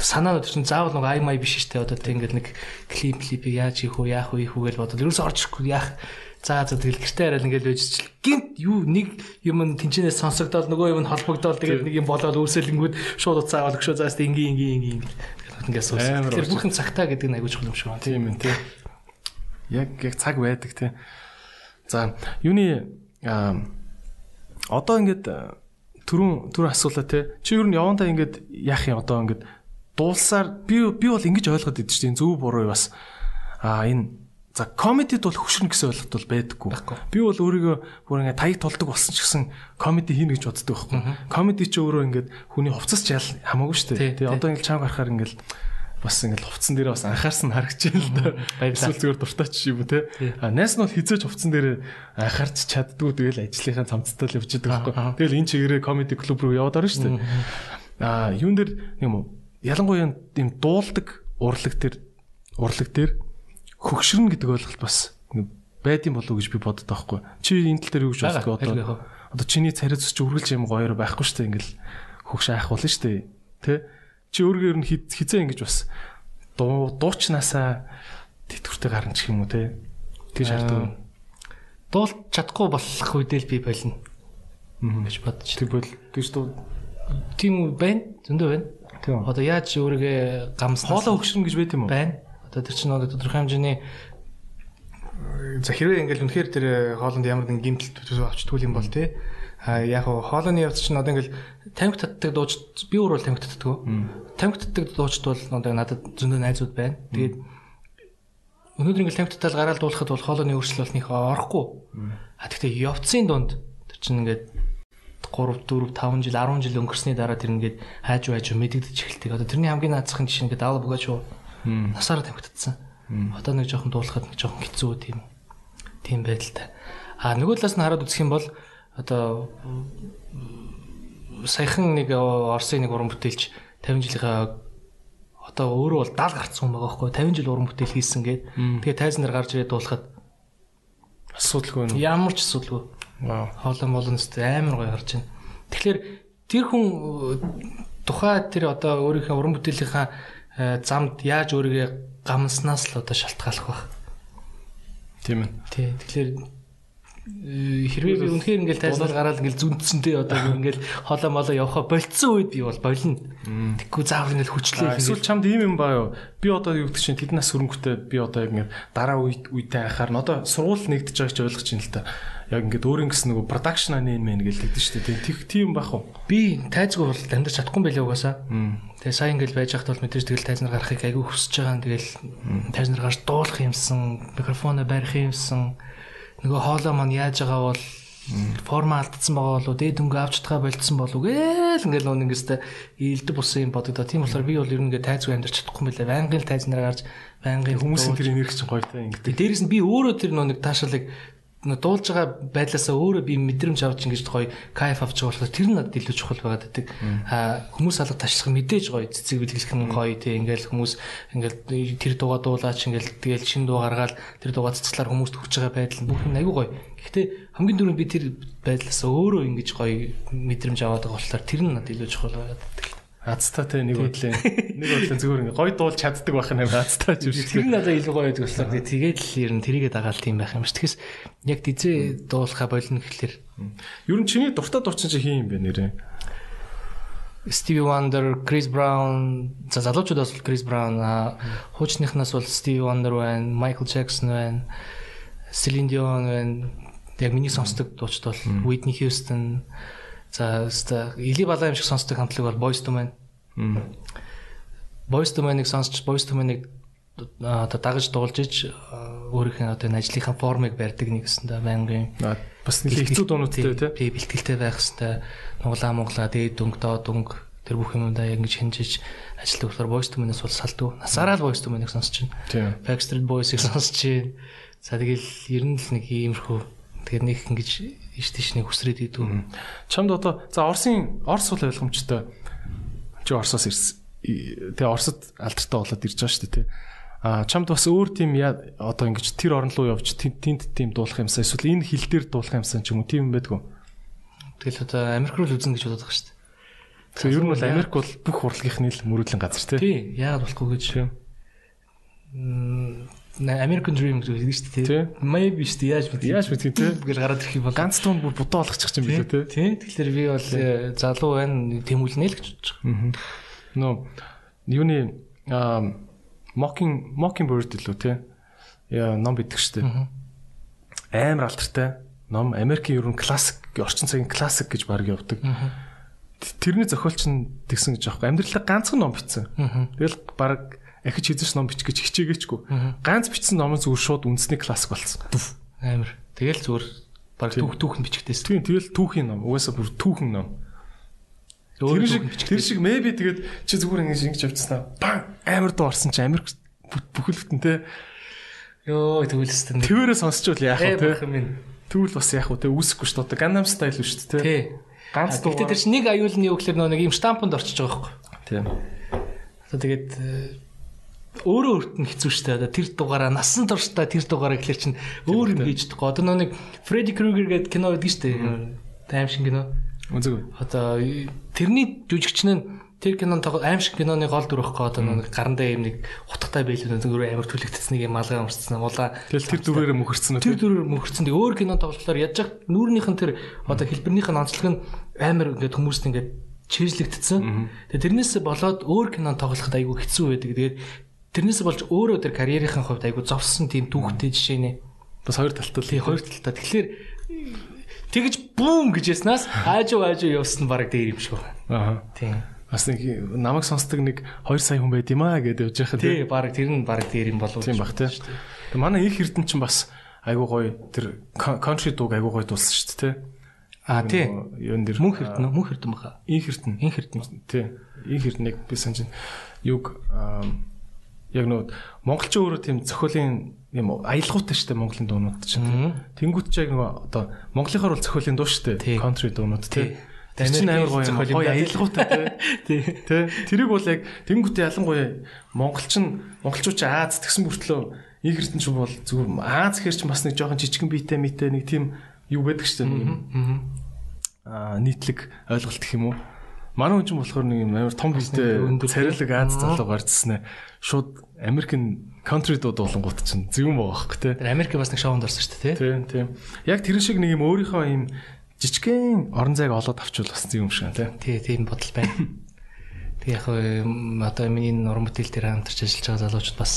санаа өдөр чинь заавал нэг ай май биш штэ. Одоо тэг ингээд нэг клип клипийг яаж хийх үү яах үү гэж бодоод ерөөсөө орж ирэхгүй яах. За за тэгэл гэртээ хараад ингээд лежчихл гинт юу нэг юм тэнчнээс сонсогдоод нөгөө юм холбогдоод тэгээд нэг юм болоод үүсэлэнгүүд шууд уцаа аваад өгшөө заast ингийн ингийн ингийн ингээд суусан тэгэхээр бүхэн цагтаа гэдэг нь чухал юм шиг байна тийм ээ тийм. Яг яг цаг байдаг тийм. За юуны одоо ингээд түрүүн түрүү асуулаа те чи ер нь явандаа ингээд яах юм? Одоо ингээд дуулсаар би би бол ингэж ойлгоод идэв чинь зөв буруу бас а энэ за комедид бол хөшрөн гэсэн ойлголт бол байдаггүй. Би бол өөрийгөө бүр ингэ таяг тулдаг болсон ч гэсэн комеди хийнэ гэж боддог байхгүй. Комеди ч өөрөө ингэ хүний хувцас жаал хамаагүй шүү дээ. Тэгээ одоо ингэ чанга гарахаар ингэ бас ингээл хувцсан дээр бас анхаарсан харагдаж байна л да. Эсвэл зүгээр дуртай ч юм уу те. А найс нь бол хизээж хувцсан дээр анхаарч чаддгүй тэгэл ажлынхаа цамцтай л явж байгаа байхгүй. Тэгэл энэ чигээрээ комеди клуб руу яваад орно шүү дээ. А юун дээр юм ялангуяа юм дуулдаг урлаг төр урлаг дээр хөгшрөн гэдэг ойлголт бас байд юм болов уу гэж би боддог байхгүй. Чи энэ тал дээр юу гэж боддог одоо? одоо чиний царай зүс чи үргэлж юм гоёор байхгүй шүү дээ ингээл хөгш айхвал шүү дээ. Тэ? Чи өөргөө ер нь хизээ ингэж бас дуу дуучнаасаа тэтгэвртэй гарна ч юм уу те. Тэг шаарддаг. Дуулж чадахгүй болох үедээ л би болно. гэж бодож. Тэг бол гэж дуу тийм үү байна. Зөндөө байна. Одоо яаж өөрийгөө гамснаа хоолоо өгшөрнө гэж байт юм уу? байна. Одоо тэр чинь одоо тодорхой хэмжээний за хэрвээ ингээл үнэхээр тэр хоолнд ямар нэгэн гимтэл төсөв авч түүл юм бол тий. А яг хоолойны явц чинь одоо ингээл тамхи татдаг дууч би өөр бол тамхи татдаг. Тамхи татдаг дуучд бол одоо надад зөндөө найзууд байна. Тэгээд өнөөдөр ингээл тамхи татал гараал дуулахад бол хоолойны өөрчлөлт болныг орохгүй. А тэгтээ явцын дунд тэр чинь ингээд 3 4 5 жил 10 жил өнгөрсний дараа тэр ингээд хайж байж мэдэгдэж эхэлдэг. Одоо тэрний хамгийн наацхан жишээ ингээд бөгөөч юу. Насаараа тамхитцсан. Одоо нэг жоохон дуулахад нэг жоохон хэцүү тийм тийм байдалтай. А нөгөө талаас нь хараад үзэх юм бол одоо саяхан нэг Оросын нэг уран бүтээлч 50 жилийнхаа одоо өөрөө бол 70 гарцсан хүн байгаа байхгүй 50 жил уран бүтээл хийсэн гээд тэгээ тайзан дээр гарч ирээд дуулахад асуудалгүй нүү. ямар ч асуудалгүй молон өстэй амар гоё харж байна. Тэгэхээр тэр хүн тухай тэр одоо өөрийнхөө уран бүтээлийнхаа э, замд яаж өөрийгөө гамснаас л одоо шалтгааллах байх. Тийм ээ. Тий. Тэгэхээр э, хэрвээ би үнэхээр ингээл тайзнаар гараад ингээл зүнцэнтэй одоо ингээл хоолой молоо явахаа болцсон үед би бол болно. Тэггүй заавал ингээл хүчлээ Эсвэл чамд ийм юм баа юу? Би одоо юу гэдэг чинь тэд нас хөрөнгөтэй би одоо яг ингээд дараа үед үедээ анхаар нь одоо сургууль нэгдэж байгаа ч ойлгож байна л та. Яг ингээд өөр ингэс нөгөө production мэн гэж хэлдэг шүү дээ. Тэг тийм байх уу? би тайзгүй бол амьдарч чадахгүй юм байлээ угаасаа. Тэгээ сайн ингээл байж хахад бол мэдээж тэгэл тайзнаар гарахыг айгүй хүсэж байгаа. Тэгэл тайзнаар гарч дуулах юмсан, микрофоноо барих юмсан. Нөгөө хоолой маань яаж байгаа бол форма алдсан байгаа болоо дээд өнгө авч чадгаа болцсон болов гээл ингээл нөө ингэстэй илдэг бусан юм бодогдоо. Тийм болохоор би бол ер нь ингээ тайзгүй амьдарч чадахгүй юм байлээ. Байнгын л тайзнаар гарч байнгын Хүмүүсийн тэр энерги чинь гоётой ингээд. Тэгээ дээрэс нь би өөрөө тэр нөө нэг таашаалыг дуулж байгаа байдлаасаа өөрөө би мэдрэмж авч ингэж гоё кайф авч байгаа болохоор тэр нь надад илүү чухал байгаад байдаг. Аа хүмүүс алга ташлах мэдээж гоё цэцэг бэлгэлэх нь гоё тий ингээл хүмүүс ингээл тэр дууга дуулаач ингээл тэгэл шин дуу гаргаад тэр дууга цэцгэлээр хүмүүст хүрч байгаа байдал нь бүх юм айгүй гоё. Гэхдээ хамгийн түрүүнд би тэр байдлаасаа өөрөө ингэж гоё мэдрэмж аваад байгаа болохоор тэр нь надад илүү чухал байгаад байдаг. Азтай те нэг бодлын нэг бодлын зүгээр ингээд гоё дуулж чаддаг байх юм азтай ч юм шиг. Тэр нь надад илүү гоё байдаг би тэгээд л ер нь тэрийгэ дагаал тийм байх юм ш. Тэгэхээс яг дизээ дуулахаа болно гэхэлэр Ер нь чиний дуртай дуучин чи хин юм бэ нэрээ? Stevie Wonder, Chris Brown, за залуучуудаас бол Chris Brown, хуучныхнаас бол Stevie Wonder байна, Michael Jackson байна, Celine Dion байна. Яг миний сонсдог дуучид бол Whitney Houston. За өстой Или балаа юм шиг сонсдог хамтлаг бол Boyz II Men. Boyz II Men-ыг сонсч Boyz II Men-ыг одоо дагаж дуулж иж өөрийнх нь одоо энэ ажлынхаа формыг барьдаг нэг гэсэндээ байнгын Бас нэг хэцүү дуунуудтай би бэлтгэлтэй байх хэвээр нуглаа муглаа дээд дүнг доод дүнг тэр бүх юмудаа яг ингэж хинжиж ажилладаг болохоор voice to man-аас бол салдгүй. Насаараа л voice to man-ыг сонсч байна. Backstreet Boys-ыг сонсч байна. За тэгэл ер нь л нэг иймэрхүү тэгэхээр нэг ингэж иш тийш нэг хүсрээд идэв. Чамд одоо за Орсын Орс бол ойлгомжтой. Чи Орсоос ирсэн. Тэгээ Оросд алдартай болоод ирж байгаа шүү дээ тий. А чамд бас өөр тийм одоо ингэж тэр орн руу явж тэнд тийм дуулах юмсаа эсвэл энэ хил дээр дуулах юмсаа ч юм уу тийм юм байдгүй. Тэгэл одоо Америк руу л үзэн гэж бодоод байгаа шүү дээ. Тэгэхээр ер нь бол Америк бол бүх урлагийнхны л мөрөдлөн газар тий. Тий, яагаад болохгүй гэж. Мм American Dream гэж хэлдэг шүү дээ. Maybe шүү дээ. Яаж мэдээ. Яаж мэдээ тий. гэж гараад ирэх юм бол Ганц тунд бүр будаа болгочих юм билүү тий. Тий. Тэгэхээр би бол э, залуу байна тэмүүлнэ л гэж бодож байгаа. Нөө юуны аа Mocking Mockingbird лөө тий. Яа ном бидэг штэ. Амар алдартай ном Америкийн ер нь классик орчин цагийн классик гэж баг явдаг. Тэрний зохиолч нь тэгсэн гэж аахгүй. Амьдралаа ганцхан ном бичсэн. Тэгэл баг ахиж хийжш ном бичих гэж хичээгээчгүй. Ганц бичсэн ном нь зүгээр шууд үндэсний классик болсон. Амар. Тэгэл зүгээр баг түүх түүхэн бичгдээс. Тийм тэгэл түүхийн ном. Угаасаа бүр түүхэн ном. Тэр шиг тэр шиг maybe тэгээд чи зүгээр ингэж ингэж явцснаа. Бан амар дуу орсон чи Америк бүхэлдэн те. Йоо төвлөстэн. Твэрээ сонсчвал яах вэ те. юм ин. Тэгвэл бас яах вэ те үүсэхгүй шүү дээ. Gangnam style шүү дээ те. Ганц дуу. Гэхдээ тэр чинь нэг аюулны нөө нэг юм штампанд орчиж байгаа байхгүй. Тийм. Одоо тэгээд э, өөрөө өөрт нь хэцүү шүү дээ. Одоо тэр дугаараа насан туршдаа тэр дугаараа гэхэлэр чинь өөр юм хийж чадахгүй. Одоо нэг Freddy Krueger гэдэг кино байдаг шүү дээ. Аим шиг кино. Үзэг. Одоо тэрний жүжигч нь тэр кинон тоглох аим шиг киноны гол дүр ихгүй одоо нэг гарандаа юм нэг утгатай байлгүй нэг амар түлэгдсэн нэг юм алгаа өмссөн улаа. Тэгэл тэр дүрээр мөхөрцөн үү? Тэр дүрээр мөхөрцөн. Тэг өөр кинон тоглохлоор яаж яг нүүрнийх нь тэр одоо хэлбэрнийх нь онцлог нь амар ингээд хүмүүст ингээд чийжлэгдсэн. Тэгээ тэрнээс болоод өөр кинон тоглоход айгүй хэцүү байдаг. Тэгээд тэрнээс болж өөрөө тэр карьерийн хувьд айгүй зовсон тийм түүхтэй жишээ нэ. Бас хоёр талтай. Тий, хоёр талтай. Тэгэхээр тэгж бүүм гэж яснаас аажуу аажуу явсан баг дээр юм шиг байна. Аа. Тийм. Бас нэг намайг сонсдог нэг 2 сая хүн байд юм аа гэдээ явж байхад Тий, баг тэр нь баг дээр юм болов. тийм баг тий. Тэгээ манай их эрдэнэ чинь бас айгуу гоё тэр country дууг айгуу гоё дуулсан шүү дээ тий. Аа тий. Юун дээр Мөнх эрдэнэ, мөнх эрдэнэ баха. инх эрдэнэ. Инх эрдэнэ. Тий. Инх эрдэнэг би санаж. Юг аам, яг нөө монголчин өөрөө тийм зохиолын юм аялгаутай шүү дээ монголын дуунууд чинь. Тэнгүүт ч яг нөгөө одоо монголынхоор бол зохиолын дуу дээ. Country дуунууд Тий. Тэр чинь амар гоё юм. Гоё даа. аялгаутай тий. Тий. Тэрийг бол яг тэнгүүтээ ялангуяа монголчин монголчууд ч Аз тэгсэн бүртлөө инх эрдэнэ ч бол зүгээр Аз хэр ч бас нэг жоохон жижигэн биетэй митэй нэг тийм юу байдаг юм аа нийтлэг ойлголт гэх юм уу. Манай хүн ч болохоор нэг юм амар том өндөр царилэг Аз залуу гарцсан ээ. Шууд Америкийн country дууд болонгууд чинь зөвөн байгаа те. Тэр Америк бас нэг шоунд орсон шүү дээ, тий. Тийм тийм. Яг тэр шиг нэг юм өөрийнхөө юм жижигхэн орон зайг олоод авчвал бас зөв юм шиг те. Тий, тийм бодол байна. Тэг яг одоо миний уран бүтээл дээр хамтарч ажиллаж байгаа залуучууд бас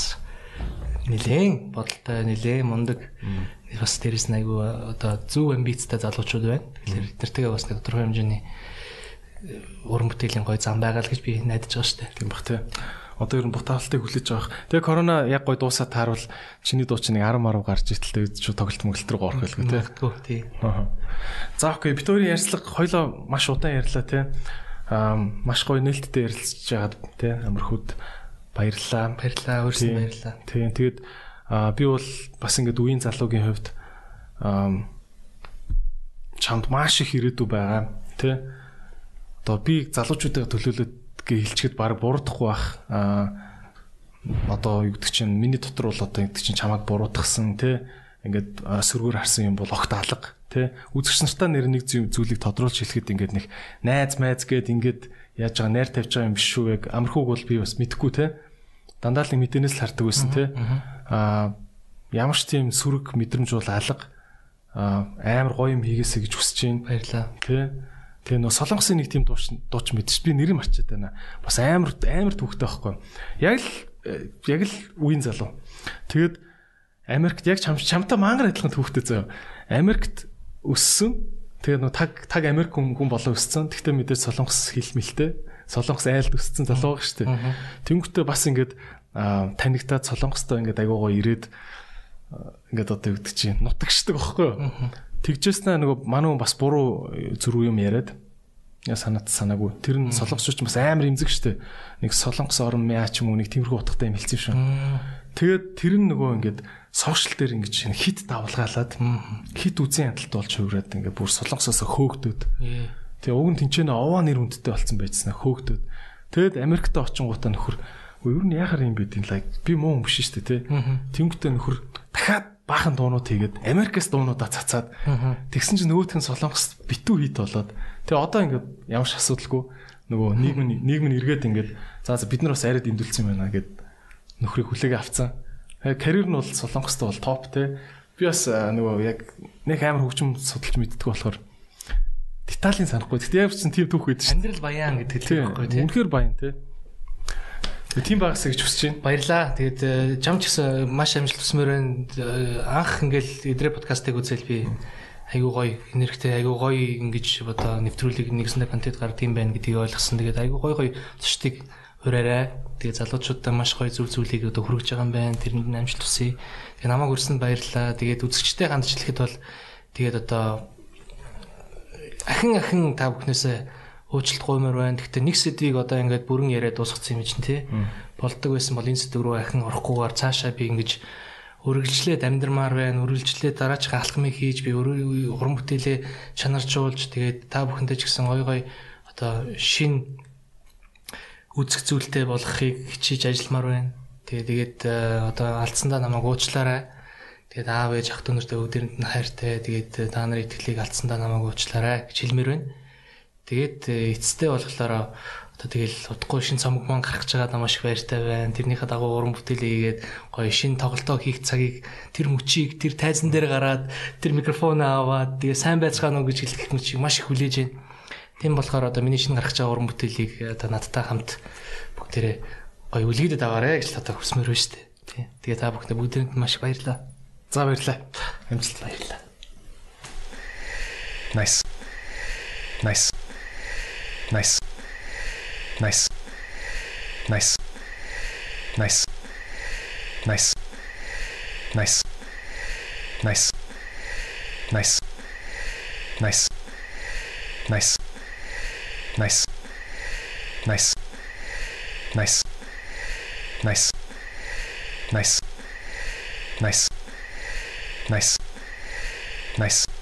нилээн бодолтой, нилээн мундаг. Бас дээрэс нь айгүй одоо зөв амбицтай залуучууд байна. Тэгэхээр эднэртэйгээ бас нэг тодорхой хэмжээний уран бүтээлийн гой зам байгаа л гэж би найдаж байгаа шүү дээ. Тийм бах те. Одоо ер нь бутаалтыг хүлээж байгаа. Тэгээ корона яг гой дуусаад таарвал чиний дуу чинь нэг 10 10 гарч итэлтэй шүү тоглолт мөглөлт рүү орох байлгүй те. Тэгвэл тий. Аа. За окей, бид хоёрын ярьцлага хоёлоо маш удаан ярьлаа те. Аа маш гоё нээлттэй ярилцж байгаад те амархууд баярлалаа. Баярлаа, өөрсдөө баярлаа. Тийм. Тэгээд аа би бол бас ингээд үеийн залуугийн хувьд аа чамд маш их ирээдүй байгаа. Тэ. Одоо би залуучуудаа төлөөлөд гээ хэлчихэд баг буруудахгүй бах. Аа одоо юу гэдэг чинь миний дотор бол одоо гэдэг чинь чамайг буруутгсан тэ. Ингээд сөргөөр харсан юм бол огт алга тэ. Үзэгч нартаа нэр нэг зүй- зүйлийг тодруулж хэлэхэд ингээд нэг найз майз гээд ингээд яаж байгаа найр тавьж байгаа юм биш шүү яг амархууг бол би бас мэдхгүй тэ. Дандаа л нэг мэдээнээс л хардаг байсан тэ. Аа ямар ч тийм сүрэг мэдрэмж бол алга амар гоё юм хийгээсэй гэж хүсэж байна. Баярлаа. Тэ. Тэгээ нөө солонгосын нэг тийм дууч дууч мэдчих би нэрийг марчаад байна. Бас амар амар түүхтэй байхгүй. Яг л э, яг л үеийн залуу. Тэгээд Америкт яг чам чамтай мангар адилхан түүхтэй заяа. Америкт өссөн. Тэгээд нөө таг таг Америк хүн болоо өссөн. Тэгтээ мэдээж солонгос хэл мэлтэй. Солонгос айлд өссөн залуу байгаа шүү дээ. Тэнгүүтээ бас ингээд аа, танигтаад солонгостой ингээд агуугаа ирээд ингээд одоо юу гэдэг чинь нутагшдаг байхгүй юу? Тэгжээснэ нөгөө манай хүн бас буруу зүрх юм яриад санаад санаагүй. Тэр нь солонгосч бас амар имзэг штэ. Нэг солонгос орн мяа ч юм уу нэг тиймэрхүү утгатай юм хэлсэн шүү. Тэгээд тэр нь нөгөө ингээд сошиал дээр ингэж хит давлгаалаад хит үзэн ядалт болж хувраад ингээд бүр солонгосоос хөөгдөд. Ээ. Тэгээ уг нь тэнцэнэ овоо нэр үндэтэй болсон байцснаа хөөгдөд. Тэгэд Америкт очингуудаа нөхөр "Өө, ер нь яхаар юм бэ тийм лайк би муу юм биш дээ тий. Тэнгүүтээ нөхөр дахиад баахан дуунууд хийгээд Америкээс дуунуудаа цацаад тэгсэн чинь нөгөөх нь солонгос битүү хит болоод тэгээ одоо ингээд ямар ч асуудалгүй нөгөө нийгэм нийгэм нь эргээд ингээд за за бид нар бас арайд имдүүлсэн юм байна гэд нөхрийг хүлээгээ авцсан. Карьер нь бол солонгостой бол топ те. Би бас нөгөө яг нэг амар хөгжим судалж мэддэг болохоор деталийн санахгүй. Гэтэ чинь тийм түүх байдаг шүү. Амьдрал баян гэдэг л Тийм. байхгүй тий. Үнэхээр баян те. Тийм байгасаа гэж хүсэж байна. Баярлаа. Тэгээд э, чам ч гэсэн маш амжилт төсмөр байна. Э, Анх ингээл эдрээ подкастыг үзэл би айгуу гоё энергтэй айгуу гоё ингэж одоо нэвтрүүлэг нэгсэндээ контент гардаг юм байна гэдгийг ойлгосон. Тэгээд айгуу гоё гоё зочдыг ураарай. Тэгээд залуучуудаа маш гоё зүв зүйлийг одоо хүргэж байгаа юм байна. Тэрэнд нь амжилт хүсье. Тэгээд намайг өрсөнд баярлалаа. Тэгээд үзэгчтэй хандж хэлэхэд бол тэгээд одоо ахин ахин та бүхнээсээ уучлалт гуймаар байна. Гэхдээ нэг сэдвийг одоо ингээд бүрэн яриад дуусгацсан юм чинь тий. Болдог байсан бол энэ сэдв рүү ахин орохгүйгээр цаашаа би ингэж үргэлжлээд амьдрмаар байна. Үргэлжлээд дараачих алхмыг хийж би өөрөө уран бүтээлээ чанаржуулж тэгээд та бүхэндээ ч гэсэн гой гой одоо шин үзэх зүйлтэй болохыг хичээж ажилламаар байна. Тэгээ тэгээд э, одоо алдсандаа намайг уучлаарай. Тэгээд аав ээж ах дүүнэртэй өдөрөнд нь хайртай. Тэгээд та нарын итгэлийг алдсандаа намайг уучлаарай гэж хэлмээр байна. Тэгээд эцэстээ болохоор одоо тэгэл удахгүй шин цомог маань гарах гэж байгаа маш их баяртай байна. Тэрнийхээ дагуу уран бүтээлээ хийгээд гоё шин тоглолтоо хийх цагийг тэр мөчийг тэр тайзан дээр гараад тэр микрофон аваад тэгээ сайн байцгаана уу гэж хэлэх мөчийг маш их хүлээж байна. Тийм болохоор одоо миний шинэ гарах гэж байгаа уран бүтээлийг одоо надтай хамт бүгдээрээ гоё үлгээдэд аваарэ гэж одоо хүсмээр байна шүү дээ. Тэгээ та бүхэнд бүгдэнд маш баярлалаа. За баярлалаа. Амжилт баярлалаа. Nice. Nice. Nice. Nice. Nice. Nice. Nice. Nice. Nice. Nice. Nice. Nice. Nice. Nice. Nice. Nice. Nice. Nice. Nice. Nice.